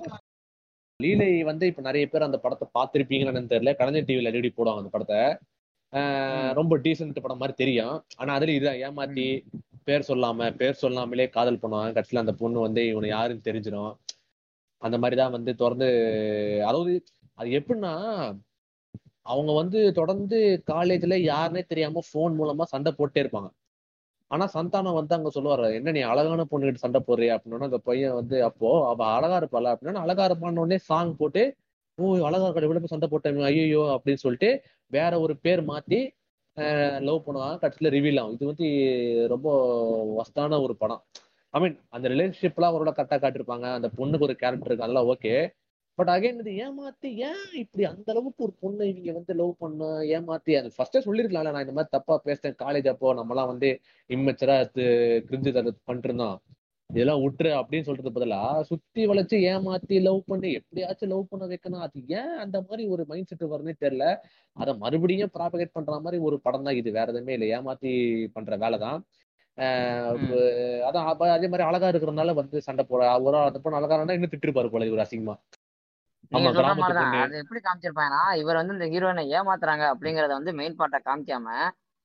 லீலை வந்து இப்ப நிறைய பேர் அந்த படத்தை பார்த்திருப்பீங்கன்னு தெரியல. கலைஞர் டிவில அடிக்கடி போடுவாங்க அந்த படத்தை. ரொம்ப டீசென்ட் படம் மாதிரி தெரியும். ஆனா அதுல இதான் ஏமாத்தி பேர் சொல்லாம பேர் சொல்லாமலே காதல் பண்ணுவாங்க. கடைசியில அந்த பொண்ணு வந்து இவனை யாருன்னு தெரிஞ்சிடும் அந்த மாதிரிதான் வந்து தொடர்ந்து அதாவது அது எப்படின்னா அவங்க வந்து தொடர்ந்து காலேஜ்ல யாருன்னே தெரியாம ஃபோன் மூலமா சண்டை போட்டே இருப்பாங்க. ஆனா சந்தானம் வந்து அங்க சொல்லுவாரு என்ன நீ அழகான பொண்ணுகிட்ட சண்டை போடுறியா? அப்படின்னா அந்த பையன் வந்து அப்போ அவ அழகா இருப்பாளா? அப்படின்னா அழகா இருப்பான்னு உடனே சாங் போட்டு ஓ அழகா இருக்கா இவ்வளவு சண்டை போட்டேன் ஐயோ அப்படின்னு சொல்லிட்டு வேற ஒரு பேர் மாத்தி லவ் பண்ணுவாங்க. கடைசியில ரிவீல் ஆகும். இது வந்து ரொம்ப வஸ்தான ஒரு படம். ஐ மீன் அந்த ரிலேஷன்ஷிப்லாம் அவரோட கரெக்டா காட்டிருப்பாங்க அந்த பொண்ணுக்கு ஒரு கேரக்டர் இருக்கு. அதெல்லாம் ஓகே பட் அகைன் இது ஏமாத்தி ஏன் இப்படி அந்த அளவுக்கு ஒரு பொண்ணு இவங்க வந்து லவ் பண்ண ஏமாத்தி? அது ஃபர்ஸ்டே சொல்லிருக்கலாம்ல நான் இந்த மாதிரி தப்பா பேசுறேன் காலேஜ் அப்போ. நம்மலாம் வந்து இம்மெச்சரா கிரிஞ்சு தர பண்ணிட்டு இருந்தோம். இதெல்லாம் விட்டுரு அப்படின்னு சொல்றது பதிலா சுத்தி வளைச்சு ஏமாத்தி லவ் பண்ணி எப்படியாச்சும் லவ் பண்ண வைக்கணும். அது ஏன் அந்த மாதிரி ஒரு மைண்ட் செட் வருதுன்னே தெரியல. அதை மறுபடியும் ப்ராபகேட் பண்ற மாதிரி ஒரு படம் தான் இது. வேற எதுவுமே இல்லை. ஏமாத்தி பண்ற வேலை தான். அதான் அதே மாதிரி அழகா இருக்கிறதுனால வந்து சண்டை போட ஒரு அந்த பொண்ணு அழகா இருந்தா இன்னும் திட்டிருப்பாரு போல இவர் அசிங்கமா. அது எப்படி காமிச்சிருப்பாங்கன்னா இவர் வந்து இந்த ஹீரோயினை ஏமாத்துறாங்க அப்படிங்கறத வந்து மெயின் பார்ட்டா காமிக்காம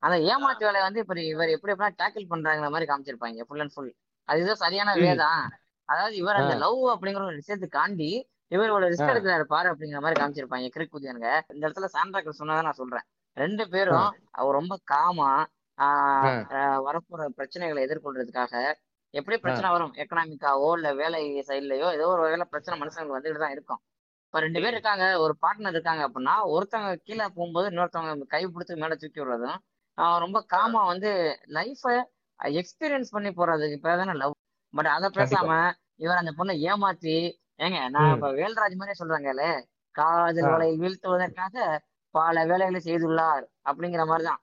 அந்த ஏமாத்து வேலையை வந்து இப்ப இவர் எப்படி எப்படின்னா டேக்கிள் பண்றாங்கிற மாதிரி காமிச்சிருப்பாங்க ஃபுல் அண்ட் ஃபுல் அதுதான் சரியான வேதான் அதாவது இவர் அந்த லவ் அப்படிங்கிற ஒரு விஷயத்துக்காண்டி இவர் ஒரு ரிஸ்க் எடுக்கிறாரு பாரு அப்படிங்கிற மாதிரி காமிச்சிருப்பாங்க கிரிக் புதியனுங்க இந்த இடத்துல சாண்ட்ராக்கள் சொன்னதை நான் சொல்றேன். ரெண்டு பேரும் அவர் ரொம்ப காமா வரப்போற பிரச்சனைகளை எதிர்கொள்றதுக்காக எப்படி பிரச்சனை வரும்? எக்கனாமிக்காவோ இல்ல வேலை சைட்லயோ ஏதோ ஒரு வகையில பிரச்சனை மனுஷங்களுக்கு வந்துட்டு தான் இருக்கும். இப்ப ரெண்டு பேர் இருக்காங்க ஒரு பார்ட்னர் இருக்காங்க அப்படின்னா ஒருத்தவங்க கீழே போகும்போது இன்னொருத்தவங்க கை பிடிச்சி மேல தூக்கி விடுறதும் ரொம்ப காமா வந்து லைஃப எக்ஸ்பீரியன்ஸ் பண்ணி போறதுக்கு பேர் தானே லவ் பட் அதை பேசாம இவர் அந்த பொண்ணை ஏமாத்தி ஏங்க நான் இப்ப வேல்ராஜ் மாதிரியே சொல்றாங்கல்ல? காதல் வலை வீழ்த்துவதற்காக பல வேலைகளை செய்துள்ளார் அப்படிங்கிற மாதிரிதான்.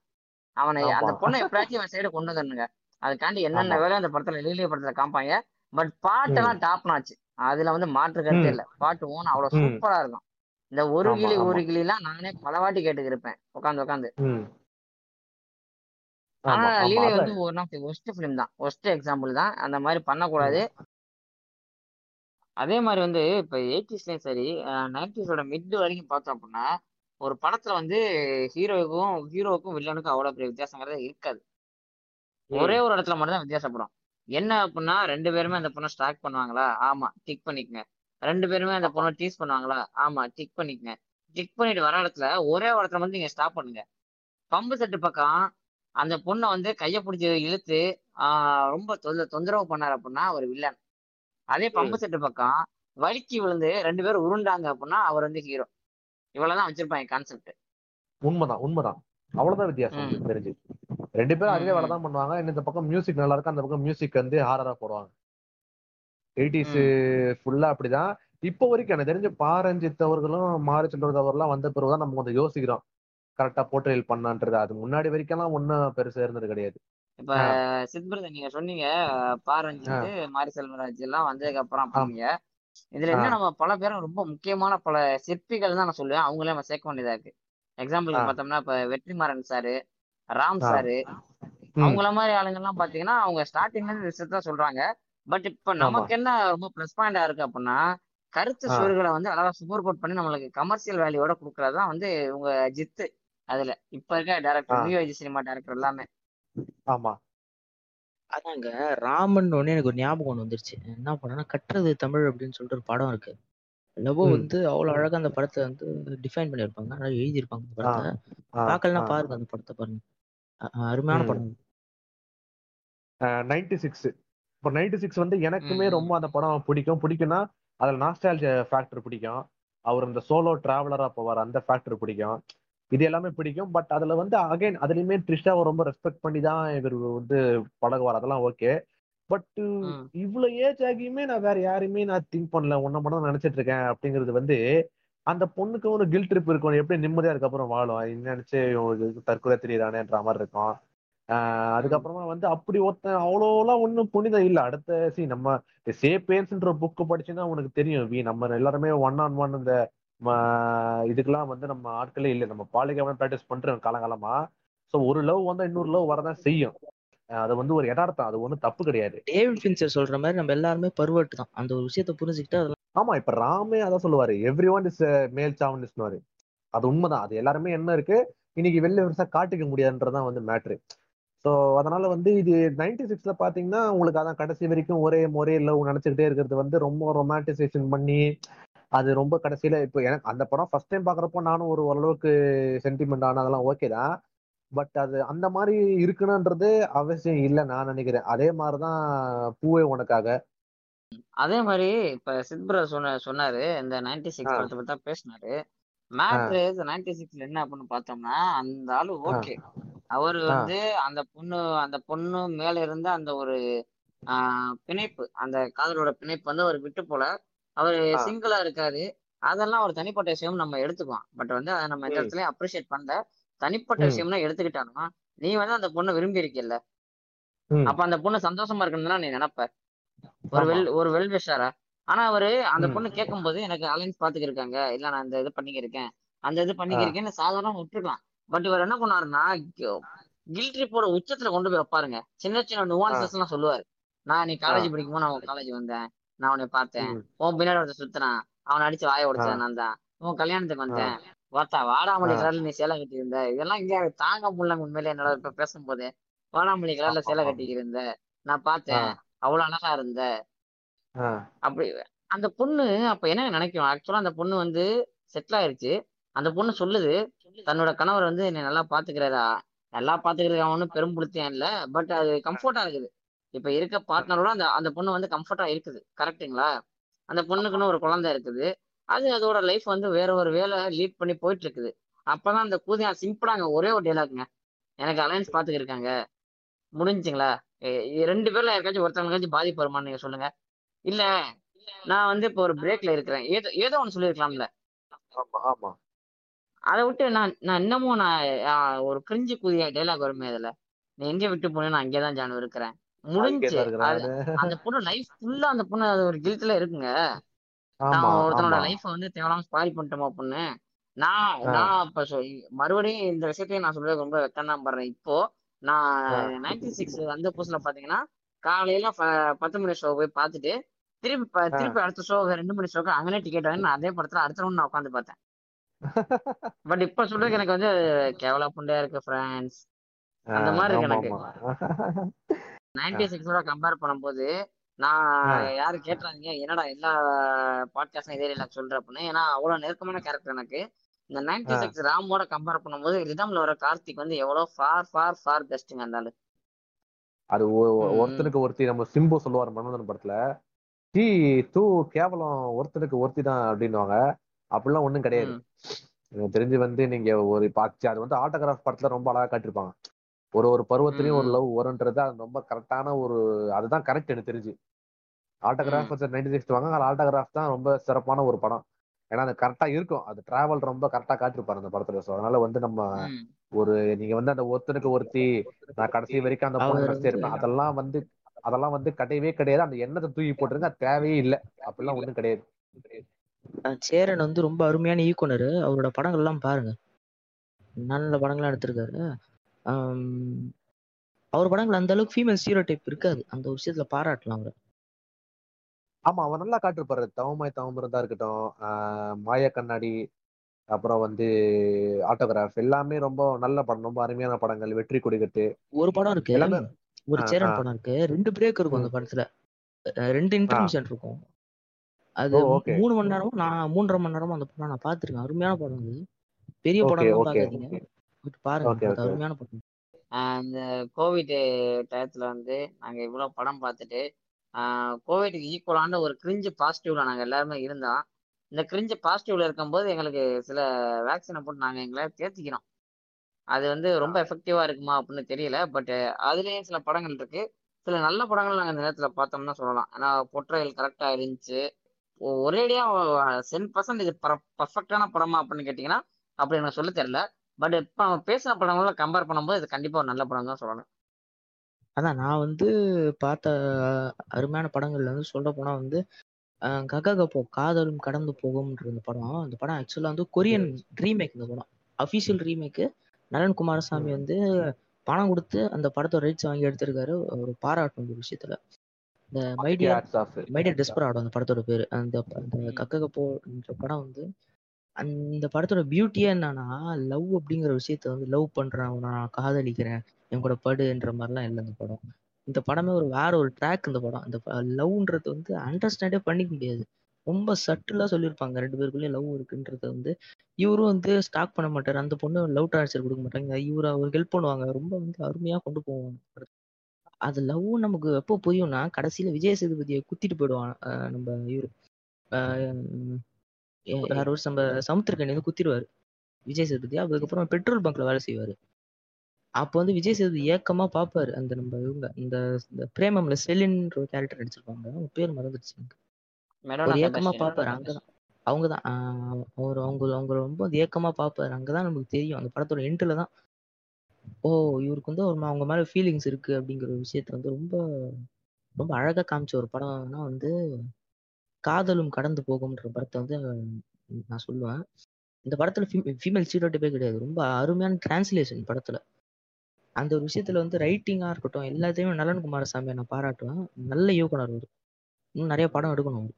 அவனை அந்த பொண்ணை எப்படியாச்சும் அவன் சைடு கொண்டு வந்துருங்க அதுக்காண்டி என்னென்ன வேலை அந்த படத்துல லீலிய படத்துல காமிப்பாங்க. பட் பாட்டெல்லாம் டாப் நாச்சு அதுல வந்து மாற்று கருத்து இல்ல. பாட்டு ஓன் அவ்வளவு சூப்பரா இருக்கும். இந்த ஒரு கிளி ஒரு கிளி எல்லாம் நானே பல வாட்டி கேட்டுக்கு இருப்பேன் உட்காந்து உட்காந்து ஆனா லீலை வந்து one of the worst film தான். ஒஸ்ட் எக்ஸாம்பிள் தான். அந்த மாதிரி பண்ணக்கூடாது. அதே மாதிரி வந்து இப்ப எயிட்டிஸ்லயும் சரி நைன்டிஸோட மிட் வரைக்கும் பார்த்தோம் அப்படின்னா ஒரு படத்துல வந்து ஹீரோவுக்கும் ஹீரோவுக்கும் வில்லனுக்கும் அவ்வளவு பெரிய வித்தியாசங்கிறதே இருக்காது. ஒரே ஒரு இடத்துல மட்டும் தான் வித்தியாசப்படும். என்ன அப்படின்னா ரெண்டு பேருமே அந்த பொண்ணை ஸ்டாக் பண்ணுவாங்களா? ஆமா டிக் பண்ணிக்கங்க. ரெண்டு பேருமே அந்த பொண்ணை டீஸ் பண்ணுவாங்களா? ஆமா டிக் பண்ணிக்கங்க. டிக் பண்ணிட்டு வர இடத்துல ஒரே ஒரு இடத்துல வந்து நீங்க ஸ்டாப் பண்ணுங்க. பம்பு செட்டு பக்கம் அந்த பொண்ணை வந்து கையை பிடிச்சி இழுத்து ஆஹ் ரொம்ப தொந்தரவு பண்ணாரு அப்படின்னா ஒரு வில்லன் அதே பம்பு செட்டு பக்கம் வலிக்கு விழுந்து ரெண்டு பேரும் உருண்டாங்க அப்படின்னா அவர் வந்து ஹீரோ இவ்வளவுதான் வச்சிருப்பாங்க கான்செப்ட் உண்மைதான் உண்மைதான். அவ்வளவுதான் வித்தியாசம் தெரிஞ்சு. ரெண்டு பேரும் அதே வேலை தான் பண்ணுவாங்க. இந்த பக்கம் மியூசிக் நல்லா இருக்கு அந்த பக்கம் மியூசிக் வந்து ஹாரரா போடுவாங்க. எயிட்டிஸ் ஃபுல்லா அப்படிதான். இப்போ வரைக்கும் எனக்கு தெரிஞ்ச பாரஞ்சித் அவர்களும் மாரி செல்வது அவர்லாம் வந்த பிறகுதான் நம்ம கொஞ்சம் யோசிக்கிறோம். கரெக்டா போர்ட்ரேல் பண்ணான்றது அது முன்னாடி வரைக்கும் ஒன்னும் பெருசா இருந்தது கிடையாது. இப்ப சித்பிரதன் நீங்க சொன்னீங்க பாரஞ்சித் மாரி செல்வராஜ் எல்லாம் வந்ததுக்கு அப்புறம் அப்படிங்க இதுல என்ன நம்ம பல பேரும் ரொம்ப முக்கியமான பல சிற்பிகள் தான் நான் சொல்லுவேன். அவங்களே நம்ம சேர்க்க வேண்டியதா இருக்கு. எக்ஸாம்பிளுக்கு பார்த்தோம்னா இப்ப வெற்றிமாறன் சாரு ராம் சாரு அவங்கள மாதிரி ஆளுங்க எல்லாம் பாத்தீங்கன்னா அவங்க ஸ்டார்டிங்ல இருந்து விஷயத்த சொல்றாங்க. பட் இப்ப நமக்கு என்ன ரொம்ப பிளஸ் பாயிண்டா இருக்கு அப்படின்னா கருத்து சுவர்களை வந்து அழகா சூப்பர் கோட் பண்ணி நம்மளுக்கு கமர்ஷியல் வேல்யூவோட கொடுக்கறதுதான் வந்து உங்க ஜித்து. அதுல. இப்ப இருக்க டேரக்டர் நியூ சினிமா டேரக்டர் எல்லாமே. ஆமா. அதாங்க ராமன் ஒண்ணு எனக்கு ஒரு ஞாபகம் ஒன்று வந்துருச்சு. என்ன பண்ணா கட்டுறது தமிழ் அப்படின்னு சொல்லிட்டு ஒரு படம் இருக்கு. லவோ வந்து அவ்வளவு அழகா அந்த படத்தை வந்து டிஃபைன் பண்ணிருப்பாங்க நல்லா எழுதியிருப்பாங்க அந்த படத்தை. பார்க்கலாம் பாருங்க அந்த படத்தை பாருங்க. அருமையான படம். நைன்டி சிக்ஸ் இப்போ நைன்டி சிக்ஸ் வந்து எனக்குமே ரொம்ப அந்த படம் பிடிக்கும். பிடிக்கும்னா அதுல நாஸ்டாலஜி ஃபேக்டர் பிடிக்கும். அவர் இந்த சோலோ டிராவலரா போவார் அந்த ஃபேக்டர் பிடிக்கும். இது எல்லாமே பிடிக்கும். பட் அதுல வந்து அகைன் அதுலயுமே ட்ரிஷாவை ரொம்ப ரெஸ்பெக்ட் பண்ணி தான் இவர் வந்து பழகுவார். அதெல்லாம் ஓகே பட் இவ்வளவு ஏஜ் ஆகியுமே நான் வேற யாரையுமே நான் திங்க் பண்ணல. உன்ன மட்டும் நினைச்சிட்டு இருக்கேன் அப்படிங்கிறது வந்து அந்த பொண்ணுக்கு ஒரு கில் ட்ரிப் இருக்கும். எப்படி நிம்மதியா அதுக்கப்புறம் வாழும்? நினைச்சு தற்கொலை தெரியுதானேன்ற மாதிரி இருக்கும். அதுக்கப்புறமா வந்து அப்படி ஒருத்தன் அவ்வளோலாம் ஒன்றும் புனிதம் இல்லை. அடுத்த சி நம்ம சேப்பேன்ஸ்ன்ற புக்கு படிச்சுன்னா உனக்கு தெரியும் வி. நம்ம எல்லாருமே ஒன் ஆன் ஒன் இந்த இதுக்கெல்லாம் வந்து நம்ம ஆட்களே இல்லை. நம்ம பாலிகாம ப்ராக்டிஸ் பண்றோம் காலகாலமா ஸோ ஒரு லவ் வந்தா இன்னொரு லவ் வரதான் செய்யும். அது வந்து ஒரு யதார்த்தம். அது ஒன்றும் தப்பு கிடையாது. டேவிட் ஃபின்சர் சொல்ற மாதிரி நம்ம எல்லாருமே பருவட்டு தான். அந்த ஒரு விஷயத்த புரிஞ்சுக்கிட்டு அதெல்லாம் ஆமா இப்ப ராமே அதான் சொல்லுவாரு. எவ்ரி ஒன் இஸ் மேல் சாவனிஸ்னுவாரு அது உண்மைதான். அது எல்லாருமே என்ன இருக்கு? இன்னைக்கு வெளில வருஷா காட்டிக்க முடியாதுன்றதான் வந்து மேட்ரு ஸோ அதனால வந்து இது நைன்டி சிக்ஸ்ல பாத்தீங்கன்னா உங்களுக்கு அதான் கடைசி வரைக்கும் ஒரே ஒரே லவ் நினைச்சுக்கிட்டே இருக்கிறது வந்து ரொம்ப ரொமான்டிசேஷன் பண்ணி அது ரொம்ப கடைசியில இப்போ எனக்கு அந்த படம் ஃபர்ஸ்ட் டைம் பாக்குறப்போ நானும் ஒரு ஓரளவுக்கு சென்டிமெண்ட் ஆன அதெல்லாம் ஓகே தான். பட் அது அந்த மாதிரி இருக்கணும்ன்றது அவசியம் இல்லை நான் நினைக்கிறேன். அதே மாதிரிதான் பூவே உனக்காக. அதே மாதிரி இப்ப சித்புர சொன்ன சொன்னாரு இந்த நைன்டி சிக்ஸ். படத்தை பத்தி தான் பேசினாரு. மேட்ரு இந்த நைன்டி சிக்ஸ்ல என்ன அப்படின்னு பார்த்தோம்னா அந்த ஆளு ஓகே அவர். வந்து அந்த பொண்ணு அந்த பொண்ணு மேல இருந்த அந்த ஒரு பிணைப்பு அந்த காதலோட பிணைப்பு வந்து அவர் விட்டு போல. அவர். சிங்கிளா இருக்காரு. அதெல்லாம் ஒரு தனிப்பட்ட விஷயம் நம்ம எடுத்துக்குவோம் பட் வந்து அதை நம்ம எந்த ம். இடத்துலயும் அப்ரிஷியேட் பண்ணல. தனிப்பட்ட. விஷயம்னா எடுத்துக்கிட்டாலும் நீ வந்து அந்த பொண்ணை விரும்பி இருக்கல ம். அப்ப அந்த பொண்ணு சந்தோஷமா இருக்கணும்னா நீ நினைப்ப? ஒரு. வெல் ஒரு வெல் விஷாரா ஆனா அவரு அந்த. பொண்ணு கேட்கும்போது எனக்கு அலைன்ஸ் பாத்துக்கிருக்காங்க இல்ல நான் இந்த இது பண்ணிக்கிருக்கேன். அந்த இது பண்ணிக்கிருக்கேன்னு சாதாரண விட்டுருக்கலாம். பட் இவர் என்ன பண்ணாருன்னா கில்ட் ரிப்போர்ட் உச்சத்துல கொண்டு போய் வைப்பாருங்க. சின்ன சின்ன நுவான்சஸ் எல்லாம் சொல்லுவாரு. நான் நீ காலேஜ். படிக்கும்போது நான் காலேஜ் வந்தேன். நான் உன்னை பார்த்தேன். உன் பின்னாடி ஒருத்தர் சுத்தினான் அவனை அடிச்சு வாய உடைச்சது ஆ. நான் தான் உன் கல்யாணத்துக்கு. வந்தேன் வாத்தா வாடாமல்லி. கலர்ல நீ சேலை கட்டி இருந்த இதெல்லாம் இங்க தாங்க முடியல உண்மையிலே என்னோட இப்ப பேசும்போது வாடாமல்லி கலர்ல சேலை ஆமா. கட்டி இருந்த நான். பார்த்தேன் அவ்வளவு அழகா இருந்த. அப்படி அந்த பொண்ணு அப்ப என்ன நினைக்கும் ஆக்சுவலா அந்த பொண்ணு வந்து செட்டில் ஆயிருச்சு அந்த பொண்ணு சொல்லுது தன்னோட கணவர் வந்து என்னை நல்லா பாத்துக்கிறாரா நல்லா பாத்துக்கிறது அவன் ஒன்றும் பெரும்புடுத்தியம் இல்ல பட் அது கம்ஃபர்ட்டா இருக்குது இப்ப இருக்க பார்ட்னரோட அந்த அந்த பொண்ணு வந்து கம்ஃபர்ட்டா இருக்குது. கரெக்ட்டுங்களா அந்த பொண்ணுக்குன்னு ஒரு குழந்தை இருக்குது. அது அதோட லைஃப் வந்து வேற ஒரு வேலை லீட் பண்ணி போயிட்டு இருக்குது அப்பதான் அந்த கூதியா சிம்பிளாங்க ஒரே ஒரு டைலாக்ங்க எனக்கு அலையன்ஸ் பாத்துக்கிருக்காங்க. முடிஞ்சுங்களா? ரெண்டு பேர்ல யாருக்காச்சும் ஒருத்தவங்களுக்காச்சும் பாதிப்பு வருமான்னு நீங்க சொல்லுங்க. இல்ல நான் வந்து இப்போ ஒரு பிரேக்ல இருக்கிறேன். ஏதோ ஏதோ ஒன்று சொல்லியிருக்கலாம்ல. அதை விட்டு நான் நான் இன்னமும் நான் ஒரு கிரிஞ்சு கூதிய டைலாக் வருமே அதுல நீ எங்க விட்டு போனே நான் அங்கேதான் ஜானு இருக்கிறேன். முடிஞ்சு. அந்த பொண்ணு லைஃப் ஃபுல்லா அந்த பொண்ணு அது ஒரு கில்ட்ல இருக்குங்க. நான் ஒருத்தனோட ஆமா. லைஃப்பை வந்து தேவையில்லாம ஸ்பாயில் பண்ணிட்டோமா பொண்ணு? நான். நான் இப்ப மறுபடியும் இந்த விஷயத்தையும் நான் சொல்றது ரொம்ப வெக்கம் தான் படுறேன். இப்போ நான் நைன்டி சிக்ஸ் வந்த புதுசுல பாத்தீங்கன்னா காலையில பத்து மணி ஷோ போய் பார்த்துட்டு திருப்பி. திருப்பி அடுத்த ஷோ ரெண்டு மணி ஷோக்கு அங்கனே டிக்கெட் வாங்கி நான் அதே படத்துல அடுத்த round நான் உட்காந்து பார்த்தேன். பட் இப்ப சொல்றதுக்கு எனக்கு வந்து கேவலா புண்டையா இருக்கு ஃப்ரெண்ட்ஸ் அந்த மாதிரி இருக்கு எனக்கு. நைன்டி சிக்ஸோட கம்பேர் பண்ணும்போது நான் ஆ. யாரும் கேட்டுறாங்க என்னடா எல்லா பாட்காஸ்டும் இதே இல்லை சொல்ற அப்படின்னு ஏன்னா அவ்வளவு நெருக்கமான கேரக்டர் எனக்கு இந்த நைன்டி. சிக்ஸ் ராமோட கம்பேர் பண்ணும்போது ரிதம்ல வர கார்த்திக் வந்து எவ்வளவு ஃபார் ஃபார் ஃபார் பெஸ்ட்டுங்க ஆளு அது ஒ- ஒ- ம். ஒருத்தனுக்கு ஒருத்தி நம்ம சிம்பு சொல்லுவார் மன்மதன் படத்துல டீ தூ கேவலம் ஒருத்தனுக்கு ஒருத்தி தான் அப்படின்னுவாங்க அப்படிலாம் ஒண்ணும் கிடையாது. எனக்கு தெரிஞ்சு வந்து நீங்க ஒரு பாச்சு அது வந்து ஆட்டோகிராஃப் படத்துல ரொம்ப அழகா காட்டியிருப்பாங்க ஒரு ஒரு பருவத்திலயும் ஒரு. லவ் வரும்ன்றது அது ரொம்ப கரெக்டான ஒரு அதுதான் கரெக்ட் எனக்கு தெரிஞ்சு. ஆட்டோகிராஃப் நைன்டி சிக்ஸ் வாங்க அது ஆட்டோகிராஃப் தான் ரொம்ப சிறப்பான ஒரு படம். ஏன்னா அது கரெக்டா இருக்கும். அது டிராவல் ரொம்ப கரெக்டா காட்டிருப்பாரு அந்த படத்துல. ஸோ அதனால வந்து நம்ம. ஒரு நீங்க வந்து அந்த ஒருத்தனுக்கு ஒருத்தி நான் கடைசி வரைக்கும் அந்த பொண்ணு ரசிச்சு இருப்பேன் அதெல்லாம் வந்து அதெல்லாம் வந்து கிடையவே கிடையாது. அந்த எண்ணத்தை தூக்கி போட்டுருங்க தேவையே இல்லை. அப்படிலாம் ஒண்ணும் கிடையாது. சேரன் வந்து ரொம்ப அருமையான இயக்குனர். அவரோட படங்கள் எல்லாம் பாருங்க. நல்ல படங்கள்லாம் எடுத்திருக்காரு. அவர் படங்கள் அந்த அளவுக்கு ஃபீமேல் ஸ்டீரியோ டைப் இருக்காது. அந்த ஒரு விஷயத்துல பாராட்டலாம் அவரை. ஆமா அவன் நல்லா காட்டிருப்பாரு. தவமாய் தவமிருந்தா இருக்கட்டும் மாய கண்ணாடி அப்புறம் வந்து ஆட்டோகிராஃப் எல்லாமே ரொம்ப நல்ல படம். ரொம்ப அருமையான படங்கள். வெற்றி கொடிகட்டு ஒரு படம் இருக்கு. எல்லாமே ஒரு சேரன். படம் இருக்கு. ரெண்டு பிரேக் இருக்கும் அந்த. படத்துல. ரெண்டு இன்டர்மிஷன் இருக்கும். அது மூணு மணி நேரமும் நான் மூன்றரை மணி நேரமும் அந்த படம் நான் பார்த்திருக்கேன். அருமையான படம் அது. பெரிய படம் ஓகே பார்க்காதீங்க. போயிட்டு பாருங்க. அருமையான படம். இந்த கோவிட் டயத்துல வந்து நாங்க இவ்வளவு படம் பார்த்துட்டு கோவிட்க்கு ஈக்குவலான ஒரு கிரிஞ்சு பாசிட்டிவ்ல நாங்க எல்லாருமே இருந்தோம். இந்த கிரிஞ்சு பாசிட்டிவ்ல இருக்கும்போது எங்களுக்கு சில வேக்சினை போட்டு நாங்க எங்களை தேர்த்திக்கிறோம் அது வந்து ரொம்ப எஃபெக்டிவா இருக்குமா அப்படின்னு தெரியல பட் அதுலயும் சில படங்கள் இருக்கு. சில நல்ல படங்கள் நாங்க இந்த நேரத்துல பார்த்தோம்னா சொல்லலாம். ஏன்னா பொற்றைகள் கரெக்டா இருந்துச்சு. ஒரேடியா சென் பர்சன்ட் இது பர்ஃபெக்டான படமா அப்படின்னு கேட்டீங்கன்னா அப்படி எனக்கு சொல்ல தெரியல. பட் இப்ப நம்ம பேசின படங்கள கம்பேர் பண்ணும்போது இது கண்டிப்பா ஒரு நல்ல படம் தான் சொல்லணும். அதான் நான் வந்து பார்த்த அருமையான படங்கள்ல வந்து சொல்ல போனா வந்து அஹ், கககப்போ காதலும் கடந்து போகும்ன்ற இந்த படம். அந்த படம் ஆக்சுவலா வந்து கொரியன் ரீமேக் இந்த படம். அஃபிஷியல் ரீமேக் நலன் குமாரசாமி. வந்து பணம் கொடுத்து அந்த படத்தோட ரைட்ஸ் வாங்கி எடுத்திருக்காரு. ஒரு பாராட்டும் இந்த விஷயத்துல. இந்த ஆஃப் மைடியர் டெஸ்பராடோ அந்த படத்தோட பேரு. அந்த. கக்ககப்போன்ற படம் வந்து அந்த படத்தோட பியூட்டியே என்னன்னா லவ் அப்படிங்கிற விஷயத்த வந்து லவ் பண்றேன் அவனை நான் காதலிக்கிறேன் என் கூட படுன்ற மாதிரிலாம் இல்லை இந்த படம். இந்த படமே ஒரு வேற ஒரு ட்ராக் இந்த படம். இந்த லவ்ன்றது வந்து அண்டர்ஸ்டாண்டே பண்ணிக்க முடியாது. ரொம்ப சட்டிலா சொல்லியிருப்பாங்க. ரெண்டு பேருக்குள்ளேயும் லவ் இருக்குன்றத வந்து இவரும் வந்து ஸ்டாக் பண்ண மாட்டாரு. அந்த பொண்ணு லவ் டார்ச்சர் கொடுக்க மாட்டாங்க. இவரு அவர் ஹெல்ப் பண்ணுவாங்க. ரொம்ப வந்து அருமையா கொண்டு போவாங்க. அது லவ் நமக்கு எப்போ புரியும்னா கடைசியில விஜய் சேதுபதியை குத்திட்டு போயிடுவான் நம்ம இவரு. யார் ஒரு நம்ம சமுத்திரக்கணி வந்து குத்திடுவாரு. விஜய் சேதுபதி. அதுக்கப்புறம் பெட்ரோல் பங்க்ல வேலை செய்வாரு. அப்போ வந்து விஜய் சேதுபதி ஏக்கமா பாப்பாரு. அந்த நம்ம இவங்க இந்த பிரேமம்ல செலின்ற ஒரு கேரக்டர் நடிச்சிருப்பாங்க. அவங்க பேர் மறந்துடுச்சு எனக்கு. ஏக்கமா பாப்பாரு. அங்கதான். அவங்கதான். அவர் அவங்க அவங்க ரொம்ப ஏக்கமா பாப்பாரு. அங்கதான் நமக்கு தெரியும். அந்த படத்தோட எண்ட்ல தான். ஓ இவருக்கு வந்து ஒரு அவங்க மேல ஃபீலிங்ஸ் இருக்கு அப்படிங்கிற ஒரு விஷயத்த வந்து ரொம்ப ரொம்ப அழகா காமிச்ச ஒரு படம்னா வந்து காதலும் கடந்து போகும்ன்ற படத்தை வந்து நான் சொல்லுவேன். இந்த படத்துல ஃபீமேல் ஸ்டீரியோடைப்பே கிடையாது. ரொம்ப அருமையான டிரான்ஸ்லேஷன் படத்துல. அந்த ஒரு விஷயத்துல வந்து ரைட்டிங்கா இருக்கட்டும் எல்லாத்தையுமே நலன் குமாரசாமியை நான் பாராட்டுவேன். நல்ல இயக்குனர் அவரு. இன்னும் நிறைய படம் எடுக்கணும் அவரு.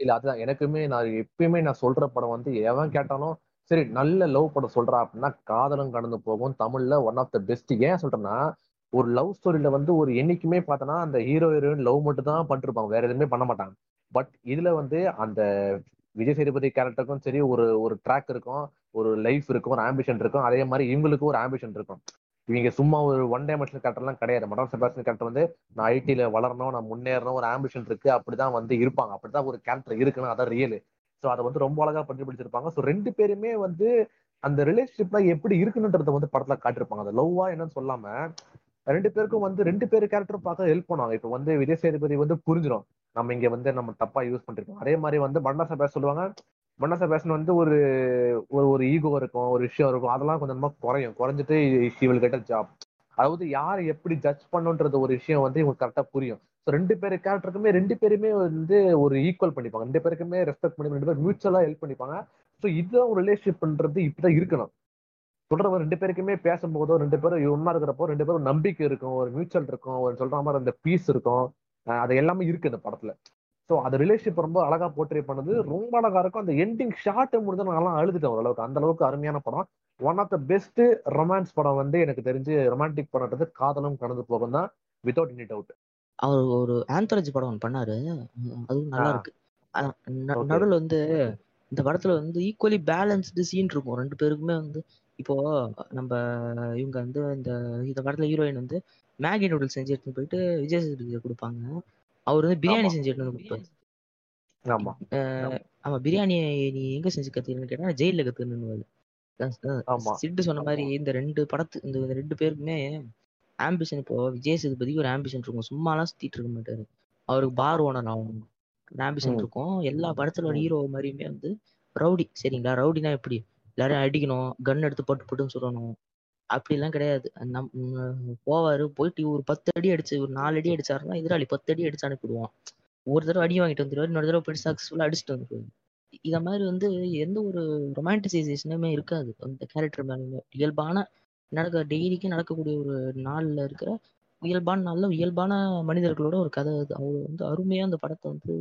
இல்ல அதுதான். எனக்குமே நான் எப்பயுமே நான் சொல்ற படம் வந்து எவன் கேட்டாலும் சரி நல்ல லவ் படம் சொல்றா அப்படின்னா காதலும் கடந்து போகும். தமிழ்ல ஒன் ஆஃப் த பெஸ்ட் ஏன் சொல்றேன்னா ஒரு லவ் ஸ்டோரியில வந்து ஒரு என்னைக்குமே பார்த்தோன்னா அந்த ஹீரோ ஹீரோயின் லவ் மட்டும் தான் பண்ணிருப்பாங்க. வேற எதுவுமே பண்ண மாட்டாங்க. பட் இதுல வந்து அந்த விஜய் சேதுபதி கேரக்டருக்கும் சரி ஒரு ஒரு ட்ராக் இருக்கும் ஒரு லைஃப் இருக்கும் ஒரு ஆம்பிஷன் இருக்கும். அதே மாதிரி இவங்களுக்கும் ஒரு ஆம்பிஷன் இருக்கும். இவங்க சும்மா ஒரு ஒன் டைமென்ஷனல் கேரக்டர்லாம் கிடையாது. மடம் செபாஸ்டியன் கேரக்டர் வந்து நான் ஐடியில வளரணும் நான் முன்னேறணும் ஒரு ஆம்பிஷன் இருக்கு அப்படிதான் வந்து இருப்பாங்க. அப்படிதான் ஒரு கேரக்டர் இருக்குன்னு அதான் ரியல் ஸோ அதை வந்து ரொம்ப அழகா பண்ணி பிடிச்சிருப்பாங்க ஸோ ரெண்டு பேருமே வந்து அந்த ரிலேஷன்ஷிப்ல எப்படி இருக்குன்றத வந்து படத்துல காட்டிருப்பாங்க அந்த லவ்வா என்னன்னு சொல்லாம ரெண்டு பேருக்கும் வந்து ரெண்டு பேர் கேரக்டரும் பார்க்க ஹெல்ப் பண்ணுவாங்க. இப்போ வந்து விஜய் சேதுபதி வந்து புரிஞ்சிடும் நம்ம இங்க வந்து நம்ம தப்பா யூஸ் பண்ணிருக்கோம். அதே மாதிரி வந்து பண்டாசா பேச சொல்லுவாங்க. மண்டா பேசன் வந்து ஒரு ஒரு ஒரு ஈகோ இருக்கும் ஒரு விஷயம் இருக்கும். அதெல்லாம் கொஞ்சமா குறையும். குறைஞ்சிட்டு இவள் கெட்ட ஜாப் அதாவது யார் எப்படி ஜட்ஜ் பண்ணுன்றது ஒரு விஷயம் வந்து இவங்களுக்கு கரெக்டா புரியும். ஸோ ரெண்டு பேர் கேரக்டருக்குமே ரெண்டு பேருமே வந்து ஒரு ஈக்குவல் பண்ணிப்பாங்க. ரெண்டு பேருக்குமே ரெஸ்பெக்ட் பண்ணி ரெண்டு பேரும் மியூச்சுவலா ஹெல்ப் பண்ணிப்பாங்க. ஸோ இதுதான் ஒரு ரிலேஷன்ஷிப்ன்றது இப்படிதான் இருக்கணும். சொல்றவங்க ரெண்டு பேருக்குமே பேசும்போதோ ரெண்டு பேரும் ஒன்னா இருக்கிறப்போ ரெண்டு பேரும் நம்பிக்கை இருக்கும் ஒரு மியூச்சுவல் இருக்கும் ஒரு சொல்ற மாதிரி அந்த பீஸ் இருக்கும். அது எல்லாமே இருக்கு இந்த படத்துல. ஸோ அந்த ரிலேஷன்ஷிப் ரொம்ப அழகா போர்ட்ரே பண்ணது. ரொம்ப அழகா இருக்கும். அந்த எண்டிங் ஷார்ட் முடிஞ்சு நான் அழுதுட்டேன் ஓரளவுக்கு. அந்த அளவுக்கு அருமையான படம். One of the best romance படம் வந்து எனக்கு தெரிஞ்சு ரொமான்டிக் படம்ன்றது காதலும் கடந்து போகும் தான் வித்தவுட் எனி டவுட் அவர் ஒரு ஆந்தாலஜி படம் ஒன்று பண்ணாரு. அதுவும் நல்லா. இருக்கு. நடுவுல வந்து இந்த படத்துல வந்து ஈக்குவலி பேலன்ஸ்டு சீன் இருக்கும். ரெண்டு பேருக்குமே வந்து இப்போ நம்ம இவங்க வந்து இந்த இந்த படத்துல ஹீரோயின் வந்து மேகி நூடுல்ஸ் செஞ்சு எடுத்துட்டு போயிட்டு விஜய் சேதுபதி கொடுப்பாங்க. அவர் வந்து பிரியாணி. செஞ்சு எடுத்துட்டு வந்து கொடுப்பாரு. ஆமா. ஆமா. பிரியாணி நீ எங்க செஞ்சு கத்துக்கணும்னு கேட்டா ஜெயில கத்துக்கணுன்னு ஆமா. சிட்டு சொன்ன மாதிரி இந்த ரெண்டு படத்து இந்த ரெண்டு பேருக்குமே ஆம்பிஷன் இப்போ விஜய் சேதுபதிக்கு ஒரு ஆம்பிஷன் இருக்கும். சும்மாலாம் சுத்திட்டு இருக்க மாட்டாரு. அவருக்கு பார் ஓனர் ஆகணும். ஆம்பிஷன். இருக்கும். எல்லா படத்துல ஹீரோ மாதிரியுமே வந்து ரவுடி. சரிங்களா? ரவுடினா எப்படி? எல்லாரும் அடிக்கணும் கன் எடுத்து போட்டு போட்டுன்னு சொல்லணும் அப்படிலாம் கிடையாது. நம் போவாரு போயிட்டு ஒரு பத்து அடி அடிச்சு ஒரு நாலு அடி அடிச்சாருன்னா எதிராளி பத்து அடி அடிச்சு அனுப்பிடுவான். ஒரு தடவை அடி வாங்கிட்டு வந்துடுவார் இன்னொரு தடவை போயிட்டு சக்சஸ்ஃபுல்லா அடிச்சுட்டு வந்துடுவார் இத மாதிரி வந்து எந்த ஒரு ரொமான்டிசைசேஷனுமே இருக்காது. அந்த கேரக்டர் மேலுமே இயல்பான நடக்க டெய்லிக்கு நடக்கக்கூடிய ஒரு நாள்ல இருக்கிற இயல்பான நல்ல இயல்பான மனிதர்களோட ஒரு கதை அது. அவர் வந்து அருமையா அந்த படத்தை வந்து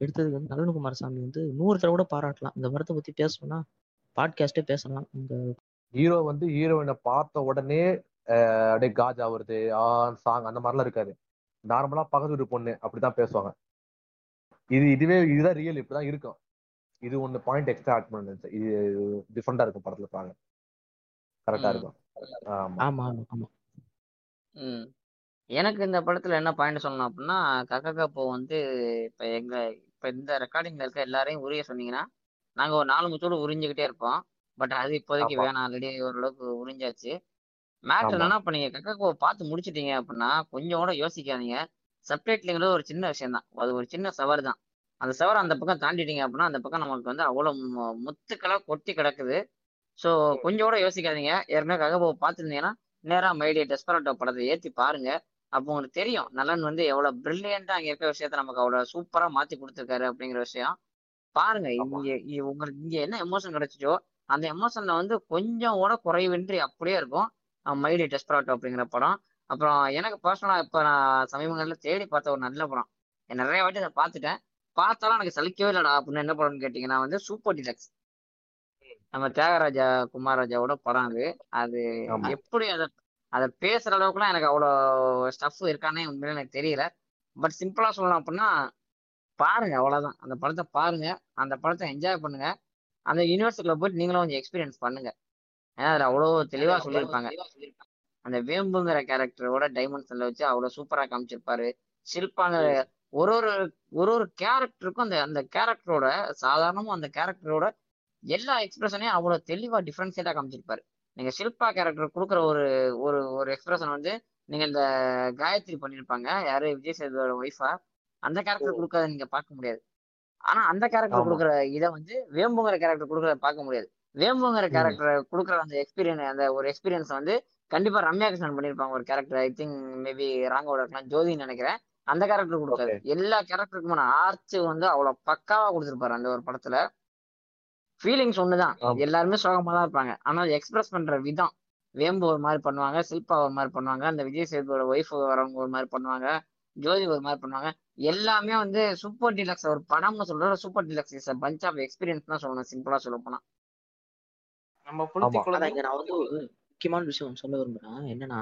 எடுத்ததுக்கு வந்து நலனுகுமார் சாமி வந்து நூறு தடவை கூட பாராட்டலாம். இந்த படத்தை பத்தி பேசணும்னா பாட்காஸ்டே பேசலாம். இந்த ஹீரோ வந்து ஹீரோயினை பார்த்த உடனே அப்படியே காஜ் ஆகுறது ஆ சாங் அந்த மாதிரிலாம் இருக்காது. நார்மலா பக்கத்து வீட்டு பொண்ணு அப்படிதான் பேசுவாங்க. இது இதுவே இதுதான் ரியல் இப்படிதான் இருக்கும். இது ஒண்ணு பாயிண்ட் எக்ஸ்ட்ரா ஆட் பண்ணுது இது டிஃப்ரெண்டா இருக்கும் படத்துல பாருங்க. கரெக்டா. இருக்கும். ஆமா. ஆமா ஆமா ஆமா. ம். எனக்கு இந்த படத்துல என்ன பாயிண்ட் சொல்லணும் அப்படின்னா கக்கா கப்போ வந்து இப்ப எங்க இப்ப இந்த ரெக்கார்டிங்ல இருக்க எல்லாரையும் உரிய சொன்னீங்கன்னா நாங்க ஒரு நாலு முச்சோடு உறிஞ்சுக்கிட்டே இருப்போம். பட் அது இப்போதைக்கு. வேணாம். ஆல்ரெடி ஓரளவுக்கு உறிஞ்சாச்சு. மேட்ரு. என்னன்னா இப்ப நீங்க கக்கா பார்த்து முடிச்சிட்டீங்க அப்படின்னா கொஞ்சம் கூட யோசிக்காதீங்க. சப்டைட்டிலுங்கிறது ஒரு சின்ன விஷயம் தான் அது ஒரு சின்ன சவர் தான். அந்த சவர் அந்த பக்கம் தாண்டிட்டீங்க அப்படின்னா அந்த பக்கம் நமக்கு வந்து அவ்வளவு மு- முத்துக்களா கொட்டி கிடக்குது. ஸோ கொஞ்சம் கூட யோசிக்காதீங்க. ஏற்கனவே ககபோ பார்த்துருந்தீங்கன்னா நேரா மைடிய டெஸ்பரட்டோ படத்தை ஏத்தி பாருங்க. அப்போ உங்களுக்கு தெரியும் நலன் வந்து எவ்வளவு பிரில்லியண்டா அங்க இருக்க விஷயத்த நமக்கு அவ்வளவு சூப்பரா மாத்தி கொடுத்துருக்காரு அப்படிங்கிற விஷயம். பாருங்க. இங்க உங்களுக்கு இங்க என்ன எமோஷன் கிடைச்சிச்சோ அந்த எமோஷன்ல வந்து கொஞ்சம் கூட குறைவின்றி அப்படியே இருக்கும். மைடி டெஸ்பராட்டோ அப்படிங்கிற படம். அப்புறம் எனக்கு பர்சனலா இப்ப நான் சமீபங்களில் தேடி பார்த்த ஒரு நல்ல படம். நிறைய வாட்டி அதை பார்த்துட்டேன். பார்த்தாலும் எனக்கு சலிக்கவே இல்லடா அப்படின்னு என்ன படம்னு கேட்டீங்கன்னா வந்து சூப்பர் டிலக்ஸ் நம்ம தியாகராஜா குமாரராஜாவோட படம் அது. அது. எப்படி அதை அதை பேசுற அளவுக்குலாம் எனக்கு அவ்வளோ ஸ்டஃப் இருக்கானே உண்மையில எனக்கு தெரியல. பட் சிம்பிளா சொல்லலாம் அப்படின்னா பாருங்க அவ்வளவுதான். அந்த படத்தை பாருங்க அந்த படத்தை என்ஜாய் பண்ணுங்க. அந்த யூனிவர்ஸுக்குள்ள போயிட்டு நீங்களும் கொஞ்சம் எக்ஸ்பீரியன்ஸ் பண்ணுங்க. ஏன்னா அதுல அவ்வளோ தெளிவா சொல்லியிருப்பாங்க. அந்த வேம்புங்கிற கேரக்டரோட டைமென்ஷன்ல வச்சு அவ்வளவு சூப்பரா காமிச்சிருப்பாரு. ஷில்பாங்கிற ஒரு ஒரு ஒரு ஒரு கேரக்டருக்கும் அந்த அந்த கேரக்டரோட சாதாரணமா அந்த கேரக்டரோட எல்லா எக்ஸ்பிரஷனையும் அவ்வளவு தெளிவா டிஃபரன்ஷியேட்டா காமிச்சிருப்பாரு. நீங்க ஷில்பா கேரக்டர் கொடுக்குற ஒரு ஒரு ஒரு எக்ஸ்பிரஷன் வந்து நீங்க இந்த காயத்ரி பண்ணிருப்பாங்க. யாரு? விஜய் சேதுவோட ஒய்ஃபா அந்த கேரக்டர் கொடுக்கறத நீங்க பார்க்க முடியாது. ஆனா அந்த கேரக்டர். கொடுக்குற இதை வந்து வேம்புங்கிற கேரக்டர் கொடுக்கறத பார்க்க முடியாது. வேம்புங்கிற. கேரக்டர் கொடுக்குற அந்த எக்ஸ்பீரியன்ஸ் அந்த ஒரு எக்ஸ்பீரியன்ஸ் வந்து கண்டிப்பா ரம்யா கிருஷ்ணன் பண்ணிருப்பாங்க ஒரு கேரக்டர் ஐ திங்க் மேபி ராங்கோட இருக்கலாம் ஜோதின்னு நினைக்கிறேன். அந்த கேரக்டர் கொடுக்காது. எல்லா கேரக்டருக்குமான ஆர்ச் வந்து அவ்வளவு பக்காவா கொடுத்துருப்பாரு அந்த ஒரு படத்துல. ஃபீலிங்ஸ் ஒண்ணுதான். எல்லாருமே சோகமா தான் இருப்பாங்க. ஆனா எக்ஸ்பிரஸ் பண்ற விதம். வேம்பு ஒரு மாதிரி பண்ணுவாங்க சில்பா ஒரு மாதிரி பண்ணுவாங்க அந்த விஜய் சேதுவோட ஒய்ஃப் வரவங்க ஒரு மாதிரி பண்ணுவாங்க ஜோதி ஒரு மாதிரி பண்ணுவாங்க. எல்லாமே வந்து சூப்பர் டிலக்ஸ் ஒரு படம்னு சொல்ற super deluxe is punch of experience தான் சொல்லணும். சிம்பிளா சொல்ல போனா. நம்ம நான் வந்து ஒரு முக்கியமான விஷயம் சொல்ல விரும்புறேன். என்னன்னா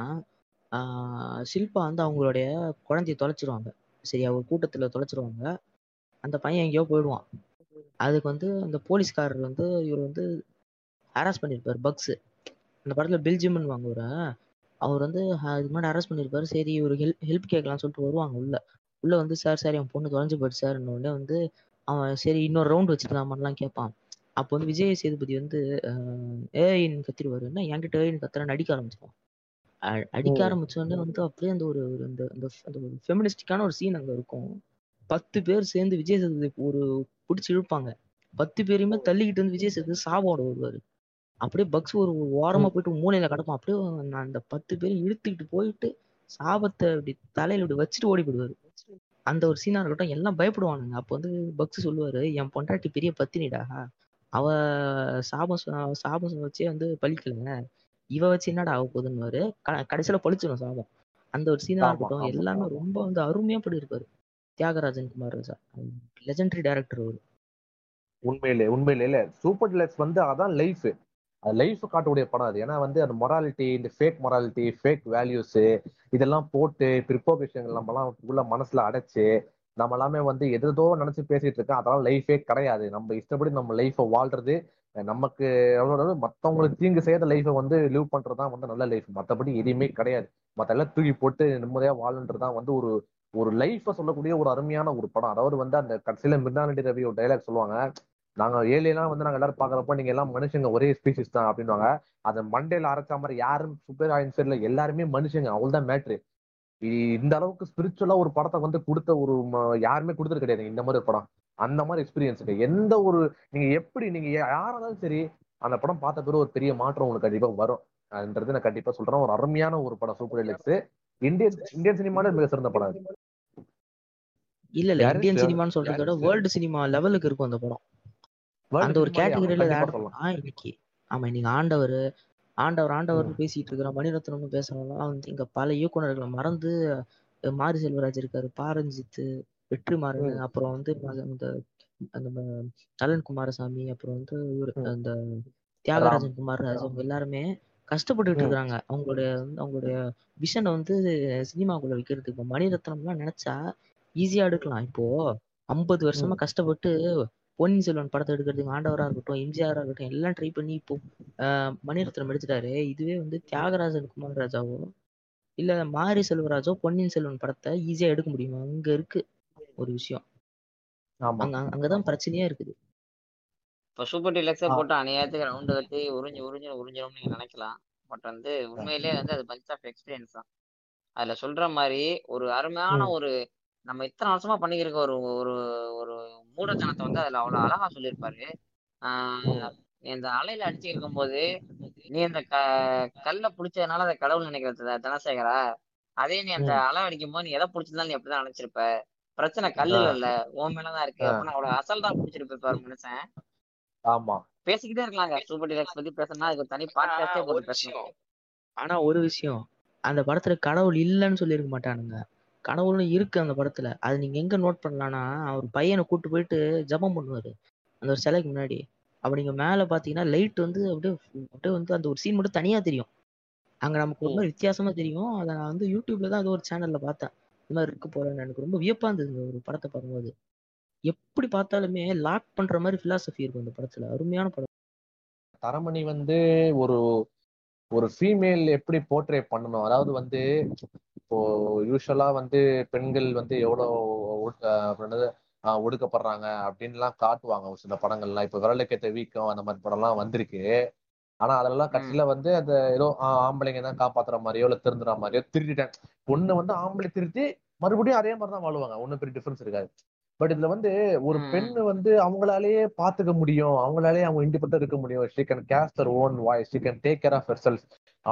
ஷில்பா வந்து அவங்களுடைய குழந்தைய தொலைச்சிருவாங்க. சரியா? ஒரு கூட்டத்துல தொலைச்சிருவாங்க. அந்த பையன் எங்கேயோ போயிடுவான். அதுக்கு வந்து அந்த போலீஸ்காரர் வந்து இவர் வந்து ஹராஸ் பண்ணியிருப்பாரு. பக்ஸ் அந்த படத்துல பெல்ஜியம்னு வாங்குற அவர் வந்து இதுக்கு முன்னாடி அரெஸ்ட் பண்ணியிருப்பாரு. சரி இவர் ஹெல்ப் ஹெல்ப் கேட்கலாம்னு சொல்லிட்டு வருவாங்க உள்ள. உள்ள வந்து சார் சார் என் பொண்ணு தொலைஞ்சு போயிடுச்சு சார். உடனே வந்து அவன் சரி இன்னொரு ரவுண்ட் வச்சுக்கலாமான்லாம் கேட்பான். அப்போ வந்து விஜய் சேதுபதி வந்து ஏன்னு கத்திடுவாரு. என்ன என்கிட்ட ஏன்னு கத்துறேன்னு அடிக்க ஆரம்பிச்சிருவான். அ- அடிக்க ம். ஆரம்பிச்ச உடனே வந்து அப்படியே அந்த ஒரு அந்த அந்த ஒரு ஃபெமினிஸ்டிக்கான ஒரு சீன் அங்க இருக்கும். பத்து பேர் சேர்ந்து விஜய் சேதுபதி ஒரு பிடிச்சி இழுப்பாங்க. பத்து பேரையுமே தள்ளிக்கிட்டு வந்து விஜய் சேதுபதி சாவோட வருவாரு. அப்படியே பக்ஸ் ஒரு ஒரு ஓரமா போயிட்டு மூலையில கிடப்பான். அப்படியே நான் அந்த பத்து பேரும் இழுத்துக்கிட்டு போயிட்டு சாபத்தை இப்படி தலையில இப்படி வச்சுட்டு ஓடி போயிடுவாரு. அந்த ஒரு சீனா இருக்கட்டும் எல்லாம் பயப்படுவானுங்க. அப்போ வந்து பக்ஸ் சொல்லுவாரு என் பொண்டாட்டி பெரிய பத்தினிடா. அவ சாபம் சாபம் வச்சே வந்து பழிக்கல. இவ வச்சு என்னடா ஆக போகுதுன்னு கடைசியில பழிச்சிடும் சாபம். அந்த ஒரு சீனா இருக்கட்டும். எல்லாமே ரொம்ப வந்து அருமையா பண்ணியிருப்பாரு. Thiagarajan Kumar sir legendary director அவரு. உண்மையிலே உண்மையிலே. இல்ல சூப்பர் டிலக்ஸ் வந்து அதான் லைஃப் லைஃப் காட்டக்கூடிய படம் அது. ஏன்னா வந்து அந்த மொராலிட்டி இந்த ஃபேக் மொராலிட்டி ஃபேக் வேல்யூஸ் இதெல்லாம் போட்டு பிற்போக்கு விஷயங்கள் நம்மலாம் உள்ள மனசுல அடைச்சு நம்ம எல்லாமே வந்து எதோ நினைச்சு பேசிட்டு இருக்கோம் அதெல்லாம் லைஃபே கிடையாது. நம்ம இஷ்டப்படி நம்ம லைஃபை வாழ்றது நமக்கு எவ்வளவு மற்றவங்களுக்கு தீங்கு செய்யாத லைஃபை வந்து லிவ் பண்றதுதான் வந்து நல்ல லைஃப் மற்றபடி எதுவுமே கிடையாது. மற்ற எல்லாம் தூக்கி போட்டு நிம்மதியா வாழன்றதுதான் வந்து ஒரு ஒரு லைஃப்பை சொல்லக்கூடிய ஒரு அருமையான ஒரு படம். அதாவது வந்து அந்த கடைசியில மிருதானடி ரவி ஒரு டைலாக் சொல்லுவாங்க நாங்க ஏழியெல்லாம் வந்து நாங்க எல்லாரும் பாக்குறப்போ நீங்க எல்லாம் மனுஷங்க ஒரே ஸ்பீசிஸ் தான் அப்படின்னுவாங்க. அதை மண்டையில அரைச்ச மாதிரி யாரும் சூப்பர் ஆயின்ஸ் இல்ல எல்லாருமே மனுஷங்க. அவ்வளவுதான் மேட்ரு இந்த அளவுக்கு ஸ்பிரிச்சுவலா ஒரு படத்தை வந்து கொடுத்த ஒரு யாருமே கொடுத்தது கிடையாது. இந்த மாதிரி ஒரு படம். அந்த மாதிரி எக்ஸ்பீரியன்ஸ் எந்த ஒரு நீங்க எப்படி நீங்க யாரா இருந்தாலும் சரி அந்த படம் பார்த்த பிறகு ஒரு பெரிய மாற்றம் உங்களுக்கு கண்டிப்பா வரும். அதுன்றது நான் கண்டிப்பா சொல்றேன். ஒரு அருமையான ஒரு படம் சூப்பர் டெலக்ஸ் இந்தியன் இந்தியன் சினிமால மிக சிறந்த படம். இல்ல இல்ல? இந்தியன்? சினிமான்னு சொல்றதை விட வேர்ல்டு சினிமா லெவலுக்கு இருக்கும் அந்த படம். அந்த ஒரு கேட்டகரியில இன்னைக்கு. ஆமா இன்னைக்கு ஆண்டவர் ஆண்டவர் ஆண்டவர்னு பேசிட்டு இருக்கிற மணிரத்னம் பேசுறவங்கலாம் வந்து இங்க பல இயக்குனர்களை மறந்து மாரி செல்வராஜ் இருக்காரு பாரஞ்சித் வெற்றிமாறன். அப்புறம் வந்து இந்த அந்த ம- நலன் குமாரசாமி அப்புறம் வந்து. அந்த தியாகராஜன் குமாரராஜ் அவங்க எல்லாருமே கஷ்டப்பட்டுட்டு. இருக்காங்க. அவங்களுடைய வந்து அவங்களுடைய விஷனை வந்து சினிமாக்குள்ள வைக்கிறதுக்கு. இப்போ மணிரத்னம்லாம் நினைச்சா ஈஸியா எடுக்கலாம். இப்போ ஐம்பது வருஷமா கஷ்டப்பட்டு பொன்னியின் செல்வன் படத்தை எடுக்கிறதுக்கு ஆண்டவரா இருக்கட்டும் எம்ஜிஆரா இருக்கட்டும் எல்லாம் ட்ரை பண்ணி இப்போ மணிரத்னம் எடுத்துட்டாரு. இதுவே வந்து தியாகராஜன் குமாரராஜாவோ இல்ல மாரி செல்வராஜோ பொன்னியின் செல்வன் படத்தை ஈஸியா எடுக்க முடியுமா? அங்க இருக்கு ஒரு விஷயம். ஆமா. அங்க அங்கதான் பிரச்சனையே இருக்குது. இப்போ சூப்பர் டிலக்ஸே. போட்டு அநியாயத்துக்கு ரவுண்டு கட்டி உறிஞ்சு உறிஞ்சு உறிஞ்சிடும் நீங்க நினைக்கலாம். பட் வந்து உண்மையிலேயே வந்து அது பஞ்ச் ஆஃப் எக்ஸ்பீரியன்ஸ் தான். அதுல சொல்ற மாதிரி ஒரு அருமையான. ஒரு நம்ம இத்தனை வருஷமா பண்ணிக்கிருக்க ஒரு ஒரு ஒரு மூடத்தனத்தை வந்து அதுல அவ்வளவு அழகா சொல்லியிருப்பாரு. ஆஹ் இந்த அலையில அடிச்சு இருக்கும்போது நீ அந்த க கல்ல புடிச்சதுனால அதை கடவுள் நினைக்கிறது தனசேகரா? அதே நீ அந்த அலை அடிக்கும் போது நீ எதை புடிச்சிருந்தாலும் நீ அப்படிதான் நினைச்சிருப்ப. பிரச்சனை கல்லுல இல்ல உன் மேலதான் இருக்கு. அப்படின்னு அவ்வளவு அசல் தான் புடிச்சிருப்ப பாரு மனுஷன். ஆமா. பேசிக்கிட்டே இருக்கலாங்க. சூப்பர் டிலக்ஸ் பத்தி பேசணும்னா அதுக்கு ஒரு தனி பாட்காஸ்டே ஆனா ஒரு போட்டு பேசணும். விஷயம். ஆனா ஒரு விஷயம். அந்த படத்துல கடவுள் இல்லைன்னு சொல்லியிருக்க மாட்டானுங்க. கடவுளும் இருக்கு அந்த படத்துல. அது நீங்க எங்க நோட் பண்ணலாம்னா அவர் பையனை கூட்டு போயிட்டு ஜெபம் பண்ணுவாரு. அந்த ஒரு சிலைக்கு முன்னாடி. அப்ப நீங்க மேல பாத்தீங்கன்னா லைட் வந்து அப்படியே அப்படியே வந்து அந்த ஒரு சீன் மட்டும் தனியா தெரியும். அங்க நமக்கு மாதிரி வித்தியாசமா தெரியும். அதை நான் வந்து யூடியூப்ல தான் ஏதோ ஒரு சேனல்ல பார்த்தேன். இந்த மாதிரி இருக்கு போறேன்னு எனக்கு ரொம்ப வியப்பா இருந்தது ஒரு படத்தை பார்க்கும்போது. எப்படி பார்த்தாலுமே லாக் பண்ற மாதிரி பிலாசபி இருக்கும் இந்த படத்துல. அருமையான படம். தரமணி வந்து ஒரு ஒரு ஃபீமேல் எப்படி போர்ட்ரே பண்ணணும்? அதாவது வந்து இப்போ யூஸ்வலா வந்து பெண்கள் வந்து எவ்வளோ ஒடு- அஹ் அப்புறம் என்னது ஒடுக்கப்படுறாங்க அப்படின்லாம் காட்டுவாங்க. ஒரு சில படங்கள்லாம். இப்போ விரலுக்கேத்த வீக்கம் அந்த மாதிரி படம்லாம் வந்திருக்கு. ஆனா அதெல்லாம் கட்சியில வந்து அந்த ஏதோ ஆம்பளைங்க தான் காப்பாத்துற மாதிரியோ இல்ல திருந்துற மாதிரியோ திருடிட்டேன் பொண்ணு வந்து ஆம்பளை திருத்தி மறுபடியும் அதே மாதிரி தான் வாழுவாங்க. ஒன்றும் பெரிய டிஃபரன்ஸ் இருக்காது. பட் இதுல வந்து ஒரு பெண்ணு வந்து அவங்களாலேயே பாத்துக்க முடியும். அவங்களாலேயே அவங்க இண்டிபெண்டா இருக்க முடியும். She can cast her own voice she can take care of herself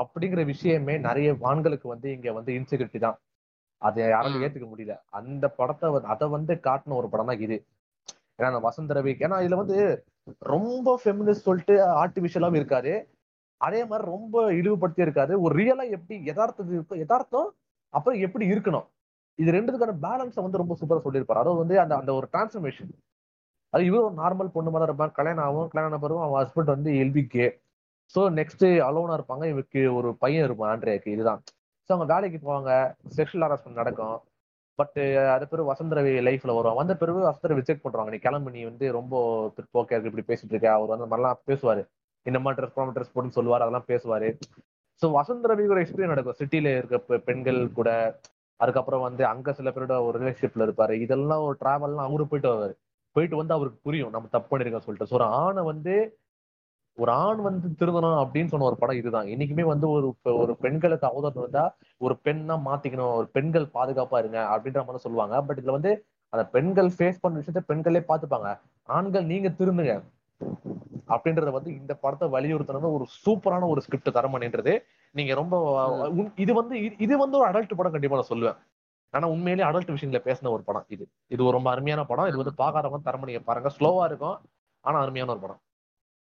அப்படிங்கிற விஷயமே நிறைய ஆண்களுக்கு வந்து இங்க வந்து இன்செக்யூரிட்டி தான். அதை யாராலும் ஏத்துக்க முடியல. அந்த படத்தை வந்து அதை வந்து காட்டின ஒரு படம் தான் இது. ஏன்னா அந்த வசந்த ரவி ஏன்னா இதுல வந்து ரொம்ப ஃபெமினிஸ்ட் சொல்லிட்டு ஆர்டிபிஷியலாவும் இருக்காரு. அதே மாதிரி ரொம்ப இழிவுபடுத்தி இருக்காரு. ஒரு ரியலா எப்படி யதார்த்தம் இருக்கும் யதார்த்தம் அப்புறம் எப்படி இருக்கணும்? இது ரெண்டுத்துக்கான பேலன்ஸை வந்து ரொம்ப சூப்பரா சொல்லியிருப்பாரு. அதாவது வந்து அந்த அந்த ஒரு டிரான்ஸ்ஃபர்மேஷன் அது இவரு ஒரு நார்மல் பொண்ணு மாதிரி இருப்பான் கல்யாணம் ஆகும் கல்யாணம் பிறகு அவன் ஹஸ்பண்ட் வந்து எல்பி கே ஸோ நெக்ஸ்ட் அலோனா இருப்பாங்க. இவருக்கு ஒரு பையன் இருப்பான் ஆண்ட்ரியாக்கு இதுதான். ஸோ அவங்க வேலைக்கு போவாங்க. செக்ஷுவல் ஹராஸ்மெண்ட் நடக்கும். பட் அது பிறகு வசந்த ரவி லைஃப்ல வரும் வந்த பிறகு வசந்த விஜெக்ட் பண்றாங்க நீ கிளம்பு நீ வந்து ரொம்ப பிற்போக்கா இருக்கு இப்படி பேசிட்டு இருக்க. அவர் வந்து அந்த மாதிரிலாம் பேசுவாரு. இந்த மாதிரி ட்ரெஸ் போன ட்ரெஸ் போட்டுன்னு சொல்லுவார். அதெல்லாம் பேசுவாரு. ஸோ வசந்த ரவி ஒரு எக்ஸ்பீரியன் நடக்கும். சிட்டில இருக்க பெண்கள் கூட. அதுக்கப்புறம் வந்து அங்க சில பேரோட ஒரு ரிலேஷன்ஷிப்ல இருப்பாரு. இதெல்லாம் ஒரு டிராவல்லாம் அவரு போயிட்டு வருவாரு. போயிட்டு வந்து அவருக்கு புரியும். நம்ம தப்பு பண்ணிருக்கோம் சொல்லிட்டு. ஸோ ஒரு ஆணை வந்து ஒரு ஆண் வந்து திருந்தணும் அப்படின்னு சொன்ன ஒரு படம் இதுதான். இன்னைக்குமே வந்து ஒரு ஒரு பெண்களுக்கு அவதூறு வந்தா ஒரு பெண்ணா மாத்திக்கணும் ஒரு பெண்கள் பாதுகாப்பா இருங்க அப்படின்ற மாதிரி சொல்லுவாங்க. பட் இதுல வந்து அந்த பெண்கள் ஃபேஸ் பண்ண விஷயத்த பெண்களே பார்த்துப்பாங்க. ஆண்கள் நீங்க திருந்துங்க அப்படின்றத வந்து இந்த படத்தை வலியுறுத்தணும் ஒரு சூப்பரான ஒரு ஸ்கிரிப்ட் தரமணின்றது நீங்க ரொம்ப இது வந்து இது- வந்து ஒரு அடல்ட் படம் கண்டிப்பா நான் சொல்லுவேன். ஆனா உண்மையிலேயே அடல்ட் விஷயங்கள பேசின ஒரு படம் இது. இது ஒரு ரொம்ப அருமையான படம். இது வந்து பாக்காதவங்க தரமணியை பாருங்க ஸ்லோவா இருக்கும். ஆனா அருமையான ஒரு படம்.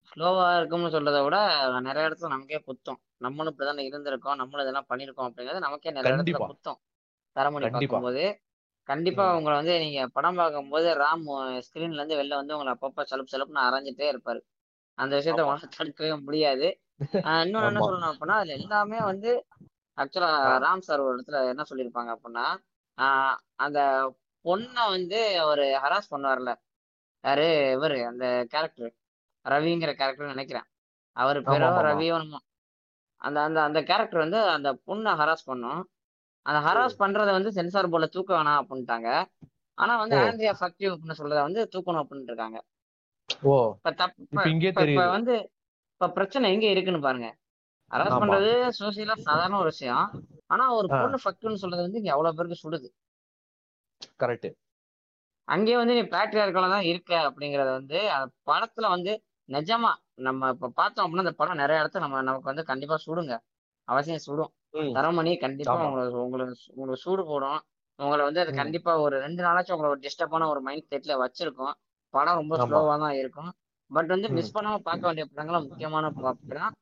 ஸ்லோவா இருக்கும்னு சொல்றதை விட நிறைய இடத்துல நமக்கே குத்தம் நம்மளும் இப்படிதானே இருந்திருக்கோம் நம்மளும் இதெல்லாம் பண்ணிருக்கோம் அப்படிங்கிறது நமக்கே நிறைய இடத்துல குத்தம் தரமணி கண்டிப்பா. பார்க்கும்போது. கண்டிப்பா உங்களை வந்து நீங்க படம் பார்க்கும்போது ராம் ஸ்கிரீன்ல இருந்து வெளில வந்து உங்களை அப்பப்ப சலுப்பு சலுப்புன்னு அரைஞ்சிட்டே இருப்பாரு. அந்த விஷயத்த உங்களால தடுக்கவே முடியாது. ஆஹ் இன்னொன்னு என்ன சொல்லணும் அப்படின்னா அதுல எல்லாமே வந்து ஆக்சுவலா ராம் சார் ஒரு இடத்துல என்ன சொல்லியிருப்பாங்க அப்படின்னா ஆஹ் அந்த பொண்ணை வந்து ஒரு ஹராஸ் பண்ணுவார்ல. யாரு? இவரு அந்த கேரக்டர் ரவிங்கிற கேரக்டர் நினைக்கிறேன். அவர் பேரோ ரவியோ. அந்த அந்த அந்த கேரக்டர் வந்து அந்த பொண்ணை ஹராஸ் பண்ணும். அந்த ஹராஸ் பண்றதை வந்து சென்சார் போர்ட்ல தூக்க வேணாம் அப்படின்ட்டாங்க. ஆனா வந்து ஆண்ட்ரியா ஃபக்டிவ் அப்படின்னு சொல்றத வந்து தூக்கணும் அப்படின்ட்டு இருக்காங்க இப்ப வந்து இப்ப பிரச்சனை எங்க இருக்குன்னு பாருங்க. ஹராஸ் பண்றது சோசியலா சாதாரண ஒரு விஷயம். ஆனா ஒரு பொண்ணு ஃபக்டிவ்னு சொல்றது வந்து இங்க அவ்வளவு பேருக்கு சுடுது. கரெக்ட் அங்கேயே வந்து நீ பேட்ரியார்கலா தான் இருக்க அப்படிங்கறத வந்து அந்த படத்துல வந்து நிஜமா நம்ம இப்ப பார்த்தோம் அப்படின்னா அந்த படம் நிறைய இடத்துல நம்ம நமக்கு வந்து கண்டிப்பா சுடுங்க. அவசியம் சுடும். தரமணி கண்டிப்பா உங்களுக்கு உங்களுக்கு உங்களுக்கு சூடு போடும். உங்களை வந்து அது கண்டிப்பா ஒரு ரெண்டு நாளாச்சும் உங்களை ஒரு டிஸ்டர்பான ஒரு மைண்ட் செட்ல வச்சிருக்கும். படம் ரொம்ப ஸ்லோவா தான் இருக்கும். பட் வந்து மிஸ் பண்ணாம பார்க்க வேண்டிய படங்களா முக்கியமான படம்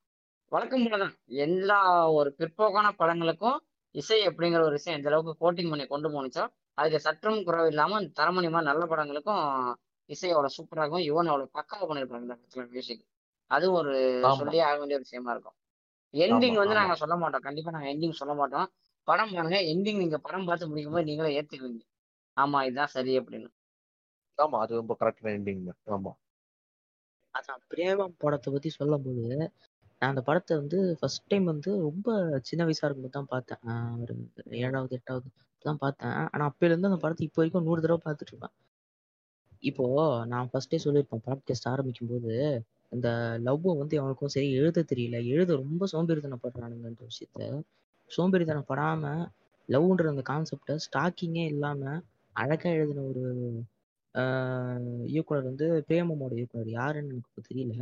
வழக்கம் போலதான் எல்லா ஒரு பிற்போக்கான படங்களுக்கும் இசை அப்படிங்கிற ஒரு விஷயம் எந்த அளவுக்கு கோட்டிங் பண்ணி கொண்டு போனுச்சோ அதுக்கு சற்றும் குறைவு இல்லாம இந்த தரமணி மாதிரி நல்ல படங்களுக்கும் இசை அவ்வளவு சூப்பராகவும் யுவன் அவ்வளவு பக்காவா பண்ணிருப்பாங்க இந்த இடத்துல மியூசிக் அது ஒரு சொல்லியே ஆக வேண்டிய ஒரு விஷயமா இருக்கும். எண்டிங் வந்து நாங்க சொல்ல மாட்டோம். கண்டிப்பா நாங்க எண்டிங் சொல்ல மாட்டோம். படம் பாருங்க. எண்டிங் நீங்க படம் பார்த்து முடிக்கும் போது நீங்களே ஏத்துக்குவீங்க. ஆமா இதுதான் சரி அப்படின்னு. ஆமா அது ரொம்ப கரெக்டான எண்டிங் ஆமா. அதான் பிரேமம் படத்தை பத்தி சொல்லும்போது நான் அந்த படத்தை வந்து ஃபர்ஸ்ட் டைம் வந்து ரொம்ப சின்ன வயசா இருக்கும்போது தான் பார்த்தேன். ஆஹ் ஒரு ஏழாவது எட்டாவது தான் பார்த்தேன். ஆனா அப்பையில இருந்து அந்த படத்தை இப்போ வரைக்கும் நூறு தடவை பார்த்துட்டு இருப்பேன் இப்போ நான் ஃபர்ஸ்டே சொல்லியிருப்பேன் பாட்காஸ்ட் ஆரம்பிக்கும் போது இந்த லவ்வை வந்து அவனுக்கும் சரி எழுத தெரியல. எழுத ரொம்ப சோம்பேறித்தனப்படுறானுங்கன்ற விஷயத்த சோம்பேறித்தனப்படாம லவ்ன்ற அந்த கான்செப்டை ஸ்டாக்கிங்கே இல்லாம அழகா எழுதின ஒரு ஆஹ் இயக்குனர் வந்து பிரேமமோட இயக்குனர். யாருன்னு எனக்கு தெரியல.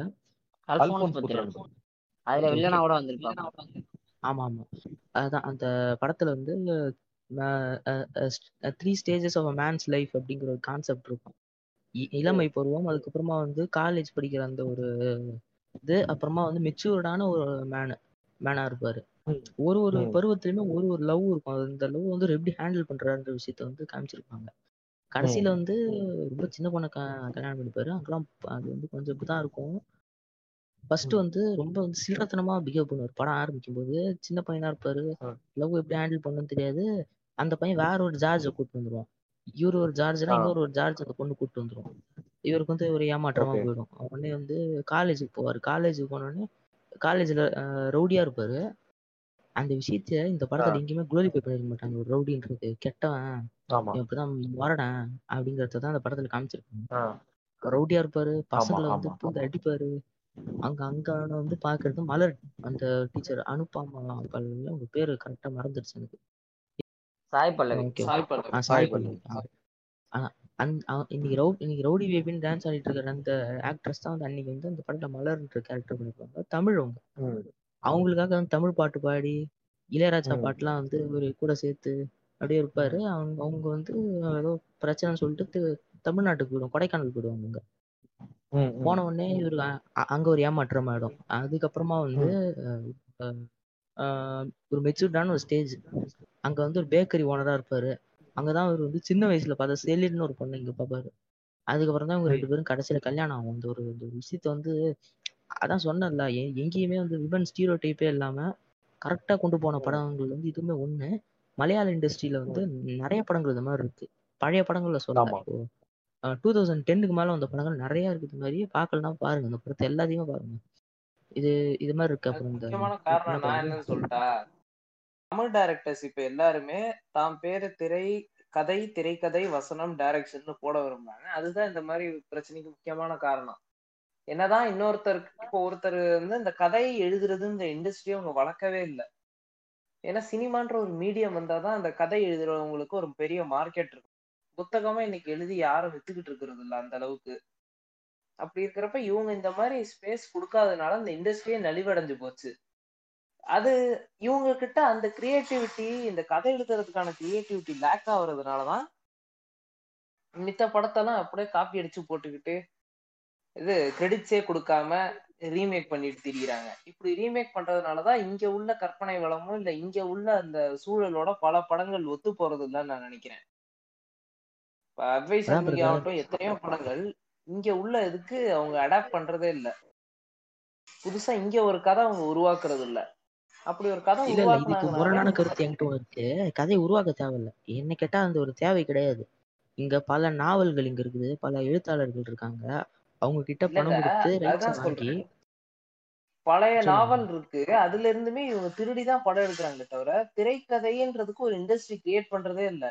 அதுல வில்லனா கூட வந்திருப்பாங்க. ஆமா ஆமா. அதுதான் அந்த படத்துல வந்து three stages of a man's life அப்படிங்கிற ஒரு கான்செப்ட் இருக்கும். இ- இளமை பருவம். அதுக்கப்புறமா வந்து காலேஜ் படிக்கிற அந்த ஒரு இது. அப்புறமா வந்து மெச்சூர்டான ஒரு மேனு மேனா இருப்பாரு. ஒரு ஒரு ம். பருவத்திலுமே ஒரு ஒரு லவ் இருக்கும். அது இந்த லவ் வந்து எப்படி ஹேண்டில் பண்றாருன்ற விஷயத்த வந்து காமிச்சிருப்பாங்க. கடைசியில ம். வந்து ரொம்ப சின்ன பொண்ணை க- கல்யாணம் பண்ணிப்பாரு. அங்கெல்லாம் ப- அது வந்து கொஞ்சம் இப்படிதான் இருக்கும். ஃபர்ஸ்ட் ம். வந்து ரொம்ப வந்து சீரத்தனமா பிஹேவ் பண்ணுவார். படம் ஆரம்பிக்கும் போது சின்ன பையனா இருப்பாரு. ஆ, லவ் எப்படி ஹேண்டில் பண்ணணும்னு தெரியாது. அந்த பையன் வேற ஒரு ஜார்ஜை கூட்டு வந்துருவான். இவரு ஒரு ஜார்ஜ்னா. இன்னொரு ஒரு ஜார்ஜ் அந்த பொண்ணு கூப்பிட்டு வந்துரும். இவருக்கு வந்து ஒரு ஏமாற்றமா. போயிடும். உடனே வந்து காலேஜுக்கு போவாரு. காலேஜுக்கு போனோடனே காலேஜ்ல ரவுடியா இருப்பாரு. அந்த விஷயத்த இந்த படத்துல எங்கேயுமே குளோரிஃபை பண்ணிருக்க மாட்டாங்க. ஒரு ரவுடின்றது. கெட்டவன். இப்படிதான் வரடன் அப்படிங்கறத தான் அந்த படத்துல காமிச்சிருக்காங்க. ரவுடியா இருப்பாரு. பசங்களை வந்து. பூந்து அடிப்பாரு. அங்க அங்க வந்து பாக்குறது மலர். அந்த டீச்சர் அனுப்பாமா உங்க பேரு கரெக்டா மறந்துடுச்சு எனக்கு. சாய் பல்லவி. சாய் பல்லவி. சாய் பல்லவி. இன்னைக்கு ரவு இன்னைக்கு ரவுடி பேபின்னு டான்ஸ் ஆடிட்டு இருக்கிற அந்த ஆக்ட்ரஸ் தான் வந்து அன்னைக்கு வந்து அந்த படத்துல மலர்ன்ற கேரக்டர் பண்ணிருப்பாங்க. தமிழ் அவங்க. அவங்களுக்காக வந்து தமிழ் பாட்டு பாடி இளையராஜா. பாட்டுலாம் வந்து ஒரு கூட சேர்த்து அப்படியே இருப்பாரு. அவங்க அவங்க வந்து ஏதோ பிரச்சனைன்னு சொல்லிட்டு தமிழ்நாட்டுக்கு போயிடுவாங்க கொடைக்கானல் போயிடுவாங்க ம். போன உடனே இவரு அங்க ஒரு ஏமாற்றம் ஆயிடும். அதுக்கப்புறமா வந்து ஒரு மெச்சூர்டான ஒரு ஸ்டேஜ் அங்க வந்து ஒரு பேக்கரி ஓனரா இருப்பாரு. அங்கதான் அவர் வந்து சின்ன வயசுல பார்த்த செலின்னு ஒரு பொண்ணு இங்க பாப்பாரு. அதுக்கப்புறம் தான் இவங்க ரெண்டு பேரும் கடைசியில கல்யாணம் ஆகும். இந்த ஒரு இந்த விஷயத்த வந்து அதான் சொன்னேன்ல எ- எங்கேயுமே வந்து விமன் ஸ்டீரியோ டைப்பே இல்லாம கரெக்டா கொண்டு போன படங்கள் வந்து இதுவுமே ஒண்ணு. மலையாள இண்டஸ்ட்ரியில வந்து நிறைய படங்கள் இந்த மாதிரி இருக்கு. பழைய படங்கள்ல. சொல்லலாம் டூ தௌசண்ட் டென்னுக்கு மேல வந்த படங்கள் நிறைய இருக்குது. இது மாதிரி பார்க்கலன்னா பாருங்க. இந்த படத்தை எல்லாத்தையுமே பாருங்க. இது இது மாதிரி இருக்கு. அப்புறம் இந்த காரணம் நான் என்னன்னு சொல்லிட்டா தமிழ் டைரக்டர்ஸ் இப்ப எல்லாருமே தாம் பேரு திரை கதை திரைக்கதை வசனம் டைரக்ஷன் போட விரும்புறாங்க. அதுதான் இந்த மாதிரி பிரச்சனைக்கு முக்கியமான காரணம். என்னதான் இன்னொருத்தருக்கு இப்போ ஒருத்தர் வந்து இந்த கதையை எழுதுறது இந்த இண்டஸ்ட்ரியை அவங்க வளர்க்கவே இல்லை. ஏன்னா சினிமான்ற ஒரு மீடியம் வந்தாதான் அந்த கதை எழுதுறவங்களுக்கு ஒரு பெரிய மார்க்கெட் இருக்கும். புத்தகமா இன்னைக்கு எழுதி யாரும் வித்துக்கிட்டு இருக்கிறது இல்ல அந்த அளவுக்கு. அப்படி இருக்கிறப்ப இவங்க இந்த மாதிரி ஸ்பேஸ் கொடுக்காதனால இந்த இண்டஸ்ட்ரியே நலிவடைஞ்சு போச்சு. அது இவங்க கிட்ட அந்த கிரியேட்டிவிட்டி இந்த கதை எழுதுறதுக்கான கிரியேட்டிவிட்டி லேக் ஆகுறதுனாலதான் மித்த படத்தெல்லாம் அப்படியே காப்பி அடிச்சு போட்டுக்கிட்டு இது கிரெடிட்ஸே கொடுக்காம ரீமேக் பண்ணிட்டு திரியிறாங்க. இப்படி ரீமேக் பண்றதுனாலதான் இங்க உள்ள கற்பனை வளமும் இல்ல இங்க உள்ள அந்த சூழலோட பல படங்கள் ஒத்து போறது இல்லைன்னு நான் நினைக்கிறேன். அட்வைஸ். ஆகட்டும் எத்தனையோ படங்கள் இங்க உள்ள இதுக்கு அவங்க அடாப்ட் பண்றதே இல்ல. புதுசா இங்க ஒரு கதை அவங்க உருவாக்குறது இல்ல அப்படி ஒரு கதை இல்ல இல்ல இதுக்கு முரணான கருத்து என்கிட்ட இருக்கு கதையை உருவாக்க தேவையில்ல. என்ன கேட்டா அந்த ஒரு தேவை கிடையாது. இங்க பல நாவல்கள் இங்க இருக்குது. பல எழுத்தாளர்கள் இருக்காங்க. அவங்க கிட்ட பணம் கொடுத்து ரைட்ஸை வாங்கி பழைய. நாவல் இருக்கு. அதுல இருந்துமே இவங்க திருடிதான் படம் எடுக்கிறாங்களே தவிர திரைக்கதைன்றதுக்கு ஒரு இண்டஸ்ட்ரி கிரியேட் பண்றதே இல்ல.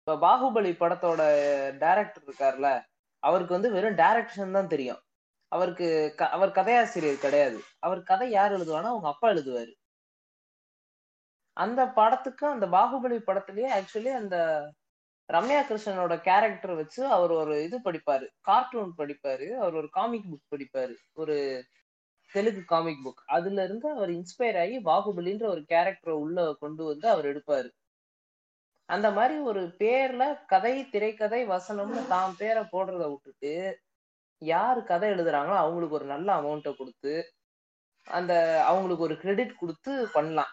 இப்ப பாகுபலி படத்தோட டைரக்டர் இருக்காருல்ல அவருக்கு வந்து வெறும் டைரக்ஷன் தான் தெரியும். அவருக்கு அவர் கதையாசிரியர் கிடையாது. அவர் கதை யார் எழுதுவானா அவங்க அப்பா எழுதுவாரு. அந்த படத்துக்கு அந்த பாகுபலி படத்துலயே ஆக்சுவலி அந்த ரம்யா கிருஷ்ணனோட கேரக்டர் வச்சு அவர் ஒரு இது படிப்பாரு. கார்ட்டூன் படிப்பாரு. அவர் ஒரு காமிக் புக் படிப்பாரு. ஒரு தெலுங்கு காமிக் புக் அதுல இருந்து அவர் இன்ஸ்பயர் ஆகி பாகுபலின்ற ஒரு கேரக்டரை உள்ள கொண்டு வந்து அவர் எடுப்பாரு. அந்த மாதிரி ஒரு பேர்ல கதை திரைக்கதை வசனம்னு தாம் பேரை போடுறத விட்டுட்டு யார் கதை எழுதுறாங்களோ அவங்களுக்கு ஒரு நல்ல அமௌண்ட்டை கொடுத்து அந்த அவங்களுக்கு ஒரு கிரெடிட் கொடுத்து பண்ணலாம்.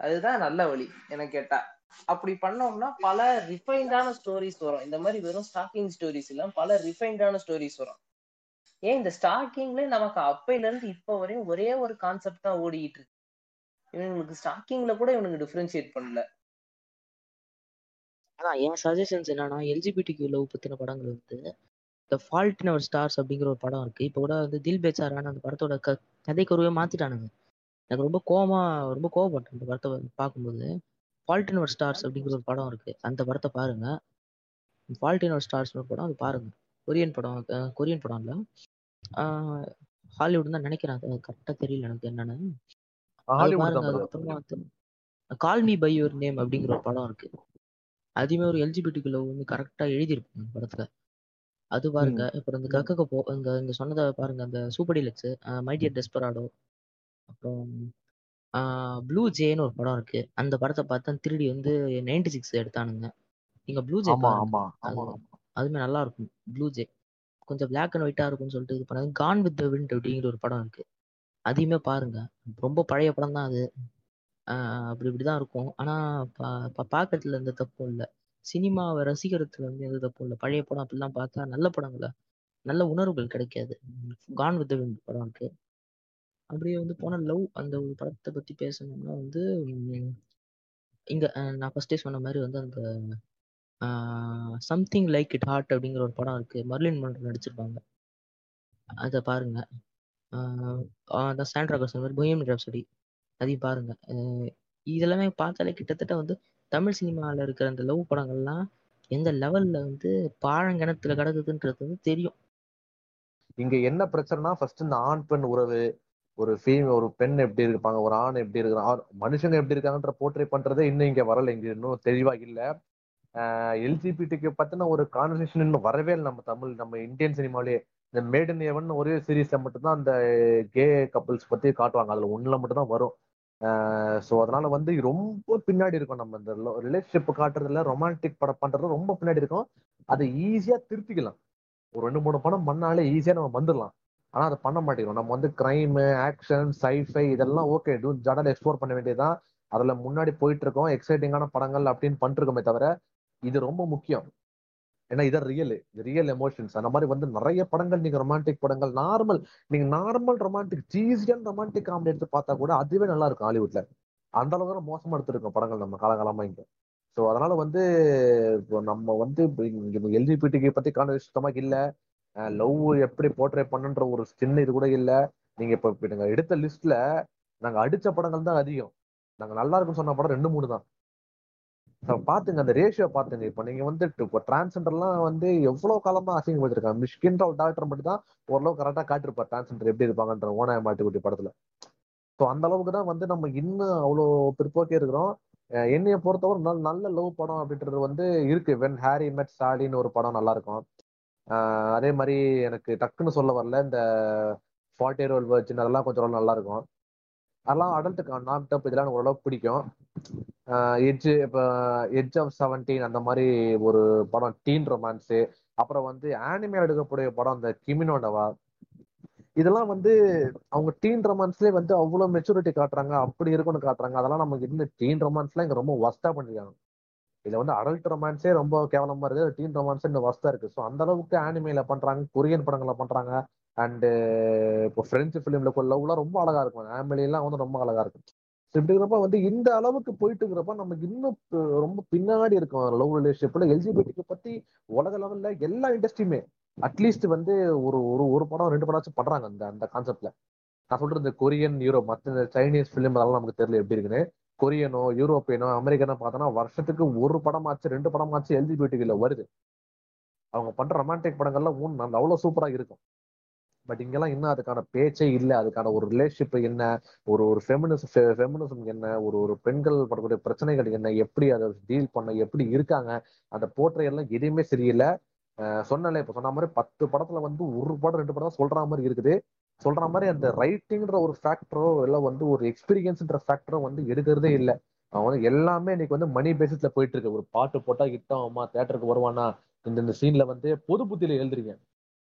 அதுதான் நல்ல வழி என கேட்டா. அப்படி பண்ணோம்னா பல ரிஃபைன்டான ஸ்டோரிஸ் வரும். இந்த மாதிரி வெறும் ஸ்டாக்கிங் ஸ்டோரிஸ் எல்லாம் பல ரிஃபைன்டான ஸ்டோரிஸ் வரும். ஏன் இந்த ஸ்டாக்கிங்ல நமக்கு அப்பையில இருந்து இப்ப வரையும் ஒரே ஒரு கான்செப்ட் தான் ஓடிட்டு இருக்கு. இவங்களுக்கு ஸ்டாக்கிங்ல கூட இவனுக்கு டிஃபரன்ஷியேட் பண்ணல. அதான் என் சஜஷன்ஸ் என்னன்னா எல்ஜிபிடி லவ் பத்தின படங்கள் வந்து த ஃபால்ட் இன் அவர் ஸ்டார்ஸ் அப்படிங்கிற ஒரு படம் இருக்கு. இப்போ கூட வந்து தில் பேச்சாரான அந்த படத்தோட க கதை மாத்திட்டானுங்க. எனக்கு ரொம்ப கோவமா ரொம்ப கோவப்பட்டேன் அந்த படத்தை பார்க்கும்போது. ஃபால்ட் இன் அவர் ஸ்டார்ஸ் அப்படிங்கிற ஒரு படம் இருக்கு. அந்த படத்தை பாருங்க. ஃபால்ட் இன் அவர் ஸ்டார்ஸ் ஒரு படம் அது பாருங்க. கொரியன் படம் கொரியன் படம் இல்ல. ஹாலிவுட் தான் நினைக்கிறேன். அது கரெக்டா தெரியல எனக்கு என்னன்னு. அது ஹாலிவுட் பாருங்க தான் brother. அதுக்கப்புறமா வந்து call me by your name அப்படிங்கிற ஒரு படம் இருக்கு. அதுவுமே ஒரு எல்ஜிபிடிக்குள்ள வந்து கரெக்டா எழுதியிருப்பாங்க அந்த படத்துல. அது பாருங்க. அப்புறம் இந்த கக்கக போ இங்க இங்க சொன்னதை பாருங்க. அந்த சூப்பர் டிலக்ஸ் மைடியர் டெஸ்பராடோ அப்புறம் ப்ளூ ஜேன்னு ஒரு படம் இருக்கு. அந்த படத்தை பார்த்தா திருடி வந்து நைன்டி சிக்ஸ் எடுத்தானுங்க. நீங்க ப்ளூ ஜே ஆமா பாருங்க. ஆமா ஆமா. அது அதுவுமே நல்லா இருக்கும். ப்ளூ ஜே கொஞ்சம் பிளாக் அண்ட் ஒயிட்டா இருக்கும்னு சொல்லிட்டு இது பண்ணாங்க கான் வித் த விண்ட் அப்படிங்கிற ஒரு படம் இருக்கு. அதையுமே பாருங்க. ரொம்ப பழைய படம் தான் அது. அப்படி இப்படிதான் இருக்கும். ஆனா பா- பா- பார்க்கறதுல எந்த தப்பும் இல்லை. சினிமாவை ரசிக்கிறதுல வந்து எந்த தப்பும் இல்லை. பழைய படம் அப்படிலாம் பார்த்தா நல்ல படங்கள நல்ல உணர்வுகள் கிடைக்காது. கான் வித் விண்ட் படம் இருக்கு. அப்படியே வந்து போன லவ் அந்த ஒரு படத்தை பத்தி பேசணும்னா வந்து இங்க அஹ் நான் ஃபர்ஸ்டே சொன்ன மாதிரி வந்து அந்த சம்திங் லைக் இட் ஹார்ட் அப்படிங்கிற ஒரு படம் இருக்கு. மர்லின் மன்றோ நடிச்சிருப்பாங்க. அதை பாருங்க. அந்த சாண்ட்ரா கர்சன் மாதிரி பொயம் ராப்சடி அதையும் பாருங்க. இதெல்லாமே பார்த்தாலே கிட்டத்தட்ட வந்து தமிழ் சினிமாவில் இருக்கிற அந்த லவ் படங்கள்லாம் எந்த லெவல்ல வந்து பாழங்கிணத்துல கிடக்குதுன்றது வந்து தெரியும். இங்க என்ன பிரச்சனைனா ஃபர்ஸ்ட் இந்த ஆண் பெண் உறவு ஒரு ஃபீம் ஒரு பெண் எப்படி இருப்பாங்க ஒரு ஆண் எப்படி இருக்கிறான் மனுஷங்க எப்படி இருக்காங்கன்ற போர்ட்ரே பண்றதே இன்னும் இங்க வரல இங்க இன்னும் தெளிவா இல்ல. எல்ஜிபிடிக்கு பத்தின ஒரு கான்வர்சேஷன் இன்னும் வரவே இல்லை நம்ம தமிழ் நம்ம இந்தியன் சினிமாலே இந்த மேடன் ஏவன் ஒரே சீரீஸ்ல மட்டும்தான் அந்த கே கப்புள்ஸ் பத்தி காட்டுவாங்க. அதுல ஒண்ணுல மட்டும்தான் வரும். ஸோ அதனால வந்து ரொம்ப பின்னாடி இருக்கும் நம்ம இந்த ரிலேஷன்ஷிப் காட்டுறதுல ரொமான்டிக் படம் பண்றது ரொம்ப பின்னாடி இருக்கும். அதை ஈஸியா திருத்திக்கலாம். ஒரு ரெண்டு மூணு படம் பண்ணாலே ஈஸியா நம்ம வந்துடலாம் ஆனா அதை பண்ண மாட்டேங்கிறோம். நம்ம வந்து கிரைம் ஆக்ஷன் சைஃபை இதெல்லாம் ஓகே டூ ஜடல் எக்ஸ்ப்ளோர் பண்ண வேண்டியதுதான். அதுல முன்னாடி போயிட்டு இருக்கோம் எக்ஸைட்டிங்கான படங்கள் அப்படின்னு பண்ணிட்டு இருக்கோமே தவிர இது ரொம்ப முக்கியம். ஏன்னா இதான் ரியல் ரியல் எமோஷன்ஸ் அந்த மாதிரி வந்து நிறைய படங்கள் நீங்க ரொமான்டிக் படங்கள் நார்மல் நீங்க நார்மல் ரொமான்டிக் சீசியன் ரொமான்டிக் காமெடி எடுத்து பார்த்தா கூட அதுவே நல்லா இருக்கும் ஹாலிவுட்ல. அந்த அளவுக்கு மோசமா எடுத்திருக்கோம் படங்கள் நம்ம காலகாலமா இங்க. ஸோ அதனால வந்து இப்போ நம்ம வந்து எல்ஜிபிடிக்கு பத்தி காண சுத்தமாக இல்லை. லவ் எப்படி போர்ட்ரே பண்ணுன்ற ஒரு சின்ன இது கூட இல்ல. நீங்க இப்ப நீங்க எடுத்த லிஸ்ட்ல நாங்க அடிச்ச படங்கள் தான் அதிகம். நாங்க நல்லா இருக்கும் சொன்ன படம் ரெண்டு மூணு தான். பாத்துங்க அந்த ரேஷியோ பாத்துங்க. இப்ப நீங்க வந்து இப்போ டிரான்ஸெண்டர்லாம் வந்து எவ்வளவு காலமா அசிங்கப்படுத்திருக்காங்க? மிஷ்கின்ற ஒரு டாக்டர் மட்டும் தான் ஓரளவு கரெக்டா காட்டிருப்பார். டிரான்ஸெண்டர் எப்படி இருப்பாங்கன்ற ஓனாய மாட்டுக்குட்டி படத்துல. ஸோ அந்த அளவுக்கு தான் வந்து நம்ம இன்னும் அவ்வளோ பிற்போக்கே இருக்கிறோம். என்னைய பொறுத்தவரை நல்ல நல்ல லவ் படம் அப்படின்றது வந்து இருக்கு. வென் ஹாரி மெட் சாலின்னு ஒரு படம் நல்லா இருக்கும். அதே மாதிரி எனக்கு டக்குன்னு சொல்ல வரல. இந்த ஃபார்ட்டி ரோல் வர்ஜின் அதெல்லாம் கொஞ்சம் நல்லா இருக்கும் அதெல்லாம் அடல்ட்டு நாக் டப் இதெல்லாம் எனக்கு ஓரளவுக்கு பிடிக்கும். எட்ஜ் இப்போ எட்ஜ் ஆஃப் செவன்டீன் அந்த மாதிரி ஒரு படம் டீன் ரொமான்ஸு அப்புறம் வந்து ஆனிமே எடுக்கக்கூடிய படம் இந்த கிமினோடவா இதெல்லாம் வந்து அவங்க டீன் ரொமான்ஸ்லேயே வந்து அவ்வளோ மெச்சூரிட்டி காட்டுறாங்க அப்படி இருக்கும்னு காட்டுறாங்க. அதெல்லாம் நமக்கு இன்னும் டீன் ரொமான்ஸ்லாம் இங்கே ரொம்ப ஒஸ்ட்டாக பண்ணியிருக்காங்க இதுல வந்து அடல்ட் ரொமான்ஸே ரொம்ப கேவலமா இருக்கு டீன் ரொமான்ஸ் இன்னும் வஸ்தா இருக்கு. ஸோ அந்த அளவுக்கு ஆனிமேல பண்றாங்க கொரியன் படங்களை பண்றாங்க. அண்டு இப்போ பிரெஞ்சு ஃபிலிம்ல லவ்லாம் ரொம்ப அழகா இருக்கும். ஆமிலியெல்லாம் வந்து ரொம்ப அழகா இருக்கும். இப்படி இருக்கிறப்ப வந்து இந்த அளவுக்கு போயிட்டு இருக்கிறப்ப நமக்கு இன்னும் ரொம்ப பின்னாடி இருக்கும் லவ் ரிலேஷன்ஷிப்ல எல்ஜிபிடிக்கு பத்தி உலக லெவல்ல எல்லா இண்டஸ்ட்ரியுமே அட்லீஸ்ட் வந்து ஒரு ஒரு ஒரு படம் ரெண்டு படம் பண்றாங்க அந்த அந்த கான்செப்ட்ல நான் சொல்றது இந்த கொரியன் யூரோப் மற்ற இந்த சைனீஸ் ஃபிலிம் அதெல்லாம் நமக்கு தெரியல எப்படி இருக்குன்னு. கொரியனோ யூரோப்பியனோ அமெரிக்கனோ பார்த்தோன்னா வருஷத்துக்கு ஒரு படமாச்சு ரெண்டு படமாச்சு எல்ஜிபிடில வருது. அவங்க பண்ற ரொமான்டிக் படங்கள்லாம் ஊன் நல்ல அவ்வளவு சூப்பரா இருக்கும். பட் இங்கெல்லாம் இன்னும் அதுக்கான பேச்சே இல்லை. அதுக்கான ஒரு ரிலேஷன்ஷிப் என்ன? ஒரு ஒரு ஃபெமினிசம் ஃபெமினிசம் என்ன? ஒரு ஒரு பெண்கள் படக்கூடிய பிரச்சனைகள் என்ன? எப்படி அதை டீல் பண்ண எப்படி இருக்காங்க? அந்த போற்றையெல்லாம் எதுவுமே சரியில்லை. அஹ் சொன்னல இப்போ சொன்ன மாதிரி பத்து படத்துல வந்து ஒரு படம் ரெண்டு படம் சொல்ற மாதிரி இருக்குது. சொல்ற மாதிரி அந்த ரைட்டிங்ன்ற ஒரு ஃபேக்டரோ இல்லை வந்து ஒரு எக்ஸ்பீரியன்ஸ்ன்ற ஃபேக்டரோ வந்து எடுக்கிறதே இல்லை. அவன் வந்து எல்லாமே இன்னைக்கு வந்து மணி பேசிஸ்ல போயிட்டு இருக்கு. ஒரு பாட்டு போட்டா ஹிட் அம்மா தேட்டருக்கு வருவானா இந்த இந்த சீன்ல வந்து பொது புத்தியில எழுதுறீங்க.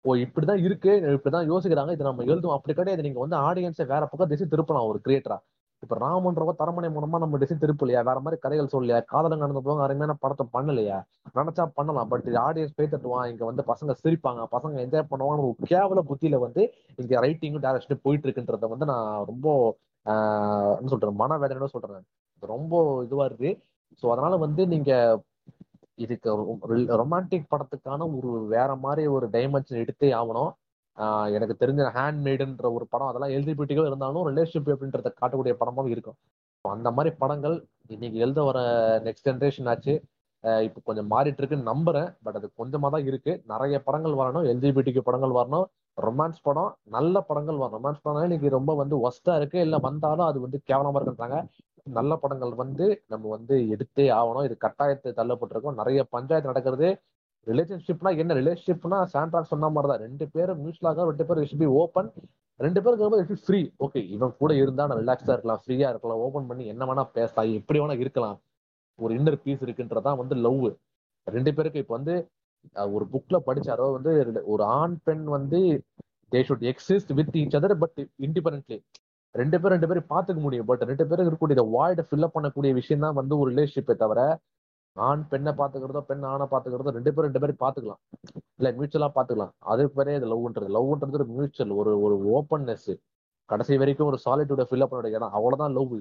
ஓ இப்படிதான் இருக்கு இப்படிதான் யோசிக்கிறாங்க இது நம்ம எழுதுவோம். அப்படி கிடையாது. நீங்க வந்து ஆடியன்ஸை வேற பக்கம் திசை திருப்பலாம் ஒரு கிரியேட்டரா இப்ப ராமன்றவ தரமணை மூலமா நம்ம டிசைன் திருப்பலையா? வேற மாதிரி கதைகள் சொல்லலையா? காதலங்க நடந்து போவாங்க அருமையான படத்தை பண்ணலையா? நினைச்சா பண்ணலாம். பட் ஆடியன்ஸ் பே தட்டுவான் இங்க வந்து பசங்க சிரிப்பாங்க. பசங்க என்ஜாய் பண்ணுவாங்க ஒரு கேவல புத்தியில வந்து இங்க ரைட்டிங்கும் டேரக்ஷனும் போயிட்டு இருக்குன்றத வந்து நான் ரொம்ப என்ன சொல்றேன் மனவேதனையோட சொல்றேன். ரொம்ப இதுவா இருக்கு. ஸோ அதனால வந்து நீங்க இதுக்கு ரொமான்டிக் படத்துக்கான ஒரு வேற மாதிரி ஒரு டைமென்ஷன் எடுத்தே ஆகணும். எனக்கு தெரிஞ்ச ஹேண்ட்மேடுன்ற ஒரு படம் அதெல்லாம் எல்ஜிபிடிக்கோ இருந்தாலும் ரிலேஷன்ஷிப் அப்படின்றத காட்டக்கூடிய படமும் இருக்கும். அந்த மாதிரி படங்கள் இன்னைக்கு எழுத வர நெக்ஸ்ட் ஜென்ரேஷன் ஆச்சு. இப்போ கொஞ்சம் மாறிட்டு இருக்குன்னு நம்புறேன். பட் அது கொஞ்சமா தான் இருக்கு. நிறைய படங்கள் வரணும். எல்ஜிபிடிக்கு படங்கள் வரணும். ரொமான்ஸ் படம் நல்ல படங்கள் வரும் ரொமான்ஸ் படம் இன்னைக்கு ரொம்ப வந்து ஒஸ்டா இருக்கு. இல்லை வந்தாலும் அது வந்து கேவலமா இருக்குன்றாங்க. நல்ல படங்கள் வந்து நம்ம வந்து எடுத்தே ஆகணும். இது கட்டாயத்தை தள்ளப்பட்டிருக்கோம். நிறைய பஞ்சாயத்து நடக்கிறது. ரிலேஷன்ஷிப்னா என்ன? ரிலேஷன்ஷிப்னா சாண்ட்ராக் சொன்ன மாதிரி தான் ரெண்டு பேரும் மியூச்சுவலாக ரெண்டு பேரும் இட் பி ஓப்பன் ரெண்டு பேருக்கு இட் ஃப்ரீ ஓகே இவன் கூட இருந்தா நான் ரிலாக்ஸா இருக்கலாம் ஃப்ரீயா இருக்கலாம். ஓப்பன் பண்ணி என்ன வேணா பேசலாம் எப்படி வேணா இருக்கலாம். ஒரு இன்னர் பீஸ் இருக்குன்றதான் வந்து லவ் ரெண்டு பேருக்கு இப்ப வந்து ஒரு புக்ல படிச்சாரோ வந்து ஒரு ஆண் பெண் வந்து they should exist with each other but independently ரெண்டு பேரும் ரெண்டு பேரும் பாத்துக்க முடியும். பட் ரெண்டு பேரும் இருக்கக்கூடிய வாய்ட ஃபில்அப் பண்ணக்கூடிய விஷயம் தான் வந்து ஒரு ரிலேஷன்ஷிப்பே தவிர ஆண் பெண்ணை பாத்துக்கிறதோ பெண் ஆணை பாத்துக்கிறதோ ரெண்டு பேரும் ரெண்டு பேரும் பாத்துக்கலாம் இல்ல மியூச்சுவலா பாத்துக்கலாம் அது பேரே இது லவ்ன்றது லவ்ன்றது ஒரு மியூச்சுவல் ஒரு ஒரு ஓப்பன்னஸ் கடைசி வரைக்கும் ஒரு சாலிட்யூட ஃபில்அப் பண்ண இடம். அவ்வளவுதான் லவ்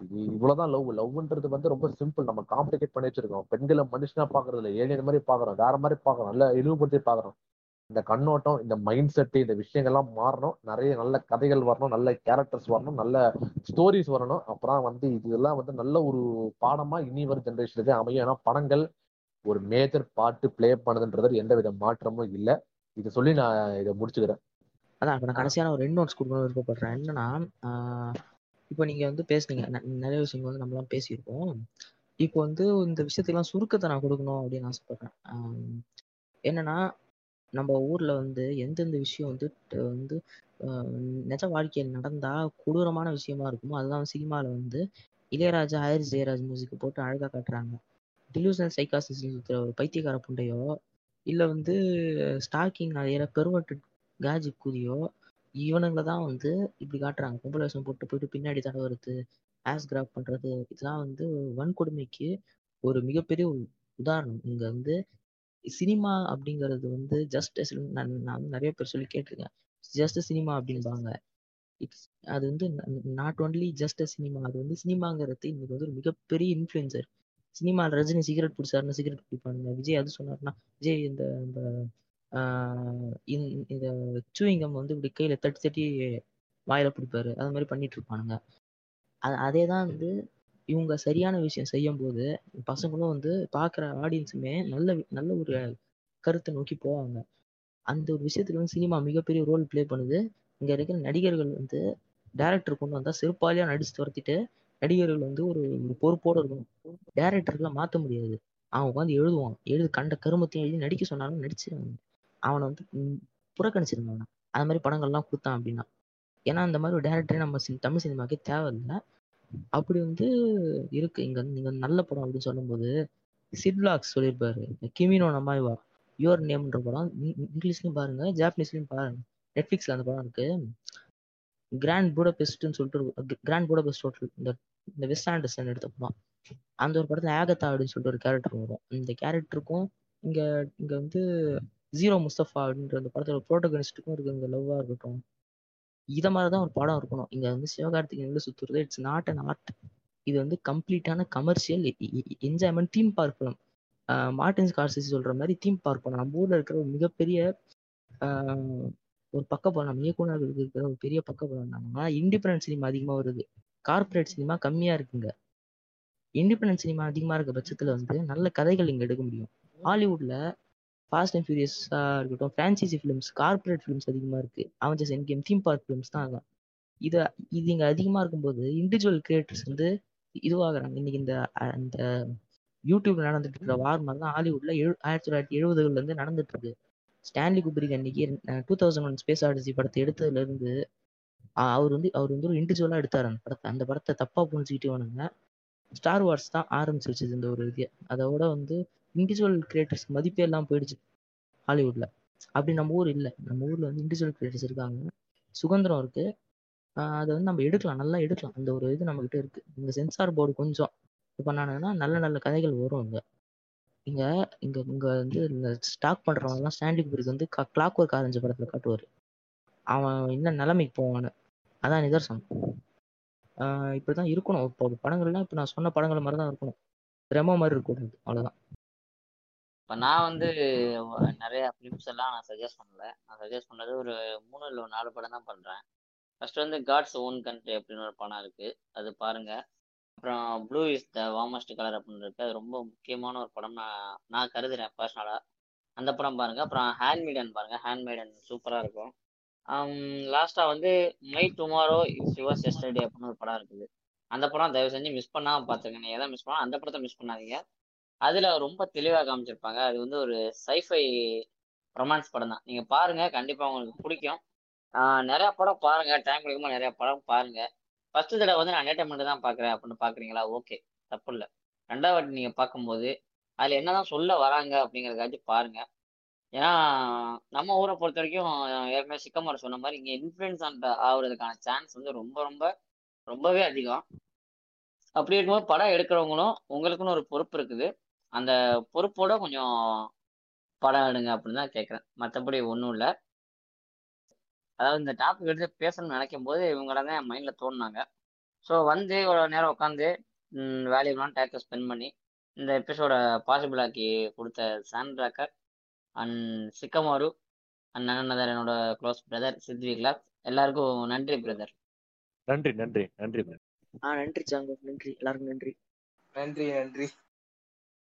இது இவ்வளவுதான் லவ் லவ்ன்றது வந்து ரொம்ப சிம்பிள் நம்ம காம்ப்ளிகேட் பண்ணி வச்சிருக்கோம். பெண்களை மனுஷனா பாக்குறது இல்ல ஏழியன் மாதிரி பாக்குறோம் வேற மாதிரி பாக்குறோம் இல்லை இழிவுபடுத்தி பாக்குறோம் இந்த கண்ணோட்டம் இந்த மைண்ட் செட்டு இந்த விஷயங்கள்லாம் மாறணும். நிறைய நல்ல கதைகள் வரணும் நல்ல கேரக்டர்ஸ் வரணும் நல்ல ஸ்டோரிஸ் வரணும். அப்புறம் வந்து இதெல்லாம் வந்து நல்ல ஒரு பாடமா இனி வரும் ஜென்ரேஷனுக்கு அமையும். ஏன்னா படங்கள் ஒரு மேஜர் பாட்டு ப்ளே பண்ணுதுன்றது எந்த வித மாற்றமும் இல்லை. இதை சொல்லி நான் இதை முடிச்சுக்கிறேன். அதான் இப்போ நான் கடைசியான ஒரு ரெண்டு நோட்ஸ் கொடுக்கணும்னு விருப்பப்படுறேன். என்னன்னா இப்போ நீங்க வந்து பேசுனீங்க. நிறைய விஷயங்கள் வந்து நம்மளாம் பேசியிருக்கோம். இப்போ வந்து இந்த விஷயத்தெல்லாம் சுருக்கத்தை நான் கொடுக்கணும் அப்படின்னு ஆசைப்படுறேன். என்னன்னா நம்ம ஊர்ல வந்து எந்தெந்த விஷயம் வந்து ட- வந்து நிஜ வாழ்க்கையில் நடந்தா கொடூரமான விஷயமா இருக்குமோ அதுதான் சினிமால வந்து இளையராஜா ஹாரிஸ் ஜெயராஜ் மியூசிக் போட்டு அழகா காட்டுறாங்க. டிலூசனல் சைக்காசிஸ் இருக்கிற ஒரு பைத்தியக்கார புண்டையோ இல்ல வந்து ஸ்டாக்கிங் நிறைய பெருவட்டு காஜி கூதியோ இவனுங்களை தான் வந்து இப்படி காட்டுறாங்க. பொம்பளை வேஷம் போட்டு போயிட்டு பின்னாடி தடவுறது ஆஸ் கிராப் பண்றது இதெல்லாம் வந்து வன்கொடுமைக்கு ஒரு மிகப்பெரிய உதாரணம். இங்க வந்து சினிமா அப்படிங்கிறது வந்து ஜஸ்ட் நான் நான் வந்து நிறைய பேர் சொல்லி கேட்டிருக்கேன். ஜஸ்ட் சினிமா அப்படின்பாங்க இட்ஸ் அது வந்து நாட் ஒன்லி ஜஸ்ட் சினிமா அது வந்து சினிமாங்கிறது இன்னைக்கு வந்து ஒரு மிகப்பெரிய இன்ஃப்ளூயன்சர் சினிமா ரஜினி சிகரெட் பிடிச்சாருன்னா சிகரெட் பிடிப்பாங்க விஜய் அது சொன்னார்னா விஜய் இந்த இந்த இந்த- சூயிங்கம் வந்து இப்படி கையில தட்டி தட்டி வாயில பிடிப்பாரு. அது மாதிரி பண்ணிட்டு இருப்பானுங்க. அதே தான் வந்து இவங்க சரியான விஷயம் செய்யும் போது பசங்களும் வந்து பார்க்குற ஆடியன்ஸுமே நல்ல நல்ல ஒரு கருத்தை நோக்கி போவாங்க. அந்த ஒரு விஷயத்துல வந்து சினிமா மிகப்பெரிய ரோல் ப்ளே பண்ணுது. இங்க இருக்கிற நடிகர்கள் வந்து டேரக்டர் கொண்டு வந்தா செருப்பாலியா நடிச்சு துரத்திட்டு நடிகர்கள் வந்து ஒரு ஒரு பொறுப்போட இருக்கணும். டேரக்டர்லாம் மாத்த முடியாது. அவன் உட்காந்து எழுதுவான். எழுது கண்ட கருமத்தையும் எழுதி நடிக்க சொன்னாலும் நடிச்சு அவனை வந்து அவனை அது மாதிரி படங்கள்லாம் கொடுத்தான் அப்படின்னா. ஏன்னா அந்த மாதிரி ஒரு டேரக்டரே நம்ம தமிழ் சினிமாக்கே தேவையில்லை. அப்படி வந்து இருக்கு. இங்க வந்து நீங்க நல்ல படம் அப்படின்னு சொல்லும்போது சிட்லாக்ஸ் சொல்லியிருப்பாரு. கிமினோ நமாய்வா யுவர் நேம்ன்ற படம் இங்கிலீஷ்லயும் பாருங்க ஜாப்பனீஸ்லயும் பாருங்க. நெட்ஃபிளிக்ஸ்ல அந்த படம் இருக்கு. கிராண்ட் பூடபெஸ்ட்னு சொல்லிட்டு கிராண்ட் பூடபெஸ்ட் ஹோட்டல் இந்த இந்த வெஸ்ட் ஆண்டர்சன் எடுத்த படம். அந்த ஒரு படத்துல ஆகத்தா அப்படின்னு சொல்லிட்டு ஒரு கேரக்டர் வரும். இந்த கேரக்டருக்கும் இங்க இங்க வந்து ஜீரோ முஸ்தபா அப்படின்ற அந்த படத்தோட ப்ரோட்டகனிஸ்டுக்கும் இருக்க இந்த லவ்வா இருக்கட்டும் இத மாதிரிதான் ஒரு படம் இருக்கணும். இங்க வந்து சிவகார்த்திகேயன் உள்ள சுத்துறது இட்ஸ் நாட் அன் ஆர்ட் இது வந்து கம்ப்ளீட்டான கமர்ஷியல் என்ஜாய்மெண்ட் தீம் பார்க் படம் மார்டின் ஸ்கார்சிஸ் சொல்ற மாதிரி தீம் பார்க் படம் நம்ம ஊர்ல இருக்கிற ஒரு மிகப்பெரிய ஒரு பக்க படம் நம்ம இயக்குனர்களுக்கு இருக்கிற ஒரு பெரிய பக்க படம் என்னன்னா இண்டிபெண்டன்ட் சினிமா அதிகமா வருது. கார்ப்பரேட் சினிமா கம்மியா இருக்குங்க. இண்டிபெண்டன்ட் சினிமா அதிகமா இருக்க பட்சத்துல வந்து நல்ல கதைகள் இங்க எடுக்க முடியும். ஹாலிவுட்ல ஃபாஸ்ட் அண்ட் ஃபியூரியஸாக இருக்கட்டும் ஃப்ரான்ச்சைசி ஃபிலிம்ஸ் கார்ப்பரேட் ஃபிலிம்ஸ் அதிகமாக இருக்குது Avengers endgame theme park films தான் ஆகும் இது இது இங்கே அதிகமாக இருக்கும்போது இண்டிவிஜுவல் கிரியேட்டர்ஸ் வந்து இதுவாகிறாங்க. இன்னைக்கு இந்த அந்த யூடியூப்பில் யூடியூப்ல நடந்துட்டு இருக்கிற வார் மாதிரி தான் ஹாலிவுட்ல எழு ஆயிரத்தி தொள்ளாயிரத்தி எழுபதுகள்ல இருந்து நடந்துட்டு இருக்கு ஸ்டான்லி குப்ரிக் அன்னைக்கு two thousand one space odyssey படத்தை எடுத்ததுல இருந்து அவர் வந்து அவர் வந்து ஒரு இண்டிவிஜுவலா எடுத்தார் அந்த படத்தை. அந்த படத்தை தப்பா புரிஞ்சுக்கிட்டே வேணுங்க ஸ்டார் வார்ஸ் தான் ஆரம்பிச்சு வச்சது இந்த ஒரு இது. அதோட வந்து இண்டிவிஜுவல் கிரியேட்டர்ஸ் மதிப்பே எல்லாம் போயிடுச்சு ஹாலிவுட்ல. அப்படி நம்ம ஊர் இல்லை. நம்ம ஊர்ல வந்து இண்டிவிஜுவல் கிரியேட்டர்ஸ் இருக்காங்க. சுதந்திரம் இருக்கு. அதை வந்து நம்ம எடுக்கலாம். நல்லா எடுக்கலாம். அந்த ஒரு இது நம்ம கிட்ட இருக்கு. இந்த சென்சார் போர்டு கொஞ்சம் இது பண்ணானுங்கன்னா நல்ல நல்ல கதைகள் வரும் இங்க. இங்க இங்க இங்க வந்து இந்த ஸ்டாக் பண்றவங்க எல்லாம் ஸ்டாண்டி வந்து கிளாக் ஒர்க் ஆரஞ்சு படத்துல காட்டுவாரு. அவன் என்ன நிலைமைக்கு போவான்னு. அதான் நிதர்சனம். இப்படிதான் இருக்கணும். இப்போ படங்கள்லாம் இப்ப நான் சொன்ன படங்கள் மாதிரி தான் இருக்கணும். ரெமோ மாதிரி இருக்கக்கூடாது. அவ்வளவுதான். இப்போ நான் வந்து நிறைய ஃபிலிம்ஸ் எல்லாம் நான் சஜஸ்ட் பண்ணல. நான் சஜஸ்ட் பண்ணது ஒரு மூணு இல்லை ஒரு நாலு படம் தான் பண்ணுறேன் ஃபர்ஸ்ட் வந்து காட்ஸ் ஓன் கண்ட்ரி அப்படின்னு ஒரு படம் இருக்குது அது பாருங்கள் அப்புறம் blue is the warmest colour அப்படின்னு இருக்கு. அது ரொம்ப முக்கியமான ஒரு படம் நான் நான் கருதுறேன் பர்சனலாக அந்த படம் பாருங்கள் அப்புறம் ஹேண்ட்மேடன் பாருங்கள் ஹேண்ட்மேடன் சூப்பராக இருக்கும். லாஸ்ட்டாக வந்து my tomorrow is your yesterday அப்படின்னு ஒரு படம் இருக்குது. அந்த படம் தயவு செஞ்சு மிஸ் பண்ணாமல் பார்த்துருக்கேன் நீங்கள் எதை மிஸ் பண்ணால் அந்த படத்தை மிஸ் பண்ணாதீங்க. அதுல ரொம்ப தெளிவா காமிச்சிருப்பாங்க. அது வந்து ஒரு சைஃபை ரொமான்ஸ் படம் தான். நீங்க பாருங்க கண்டிப்பா உங்களுக்கு பிடிக்கும். நிறைய படம் பாருங்க. டைம் கிடைக்கும்போது நிறைய படம் பாருங்க. ஃபர்ஸ்ட் தடவை வந்து நான் என்டர்டைன்மெண்ட் தான் பாக்குறேன் அப்படின்னு பாக்குறீங்களா? ஓகே தப்பு இல்லை. ரெண்டாவது நீங்க பார்க்கும்போது அதுல என்னதான் சொல்ல வராங்க அப்படிங்கறதுக்காச்சும் பாருங்க. ஏன்னா நம்ம ஊரை பொறுத்த வரைக்கும் ஏற்கனவே சிக்கமார் சொன்ன மாதிரி இங்க இன்ஃபுளுன்ஸ் ஆகுறதுக்கான சான்ஸ் வந்து ரொம்ப ரொம்ப ரொம்பவே அதிகம். அப்படி இருக்கும்போது படம் எடுக்கிறவங்களும் உங்களுக்குன்னு ஒரு பொறுப்பு இருக்குது. அந்த பொறுப்போட கொஞ்சம் படம் எடுங்க அப்படின்னு தான் கேட்குறேன் மற்றபடி ஒன்றும் இல்லை. அதாவது இந்த டாபிக் எடுத்து பேசணும்னு நினைக்கும் போது இவங்கள தான் என் மைண்டில் தோணுனாங்க. ஸோ வந்து இவ்வளோ நேரம் உட்காந்து வேல்யூபிளான டயத்தை ஸ்பெண்ட் பண்ணி இந்த எபிசோட பாசிபிள் ஆக்கி கொடுத்த சாண்ட்ராக்கர் அண்ட் சிக்கமாரு அண்ட் அண்ணன் என்னோட க்ளோஸ் பிரதர் சித்வி கிளாஸ் எல்லாருக்கும் நன்றி பிரதர் நன்றி நன்றி நன்றி ஆ நன்றி ஜாங்கோ நன்றி. எல்லாருக்கும் நன்றி. நன்றி நன்றி.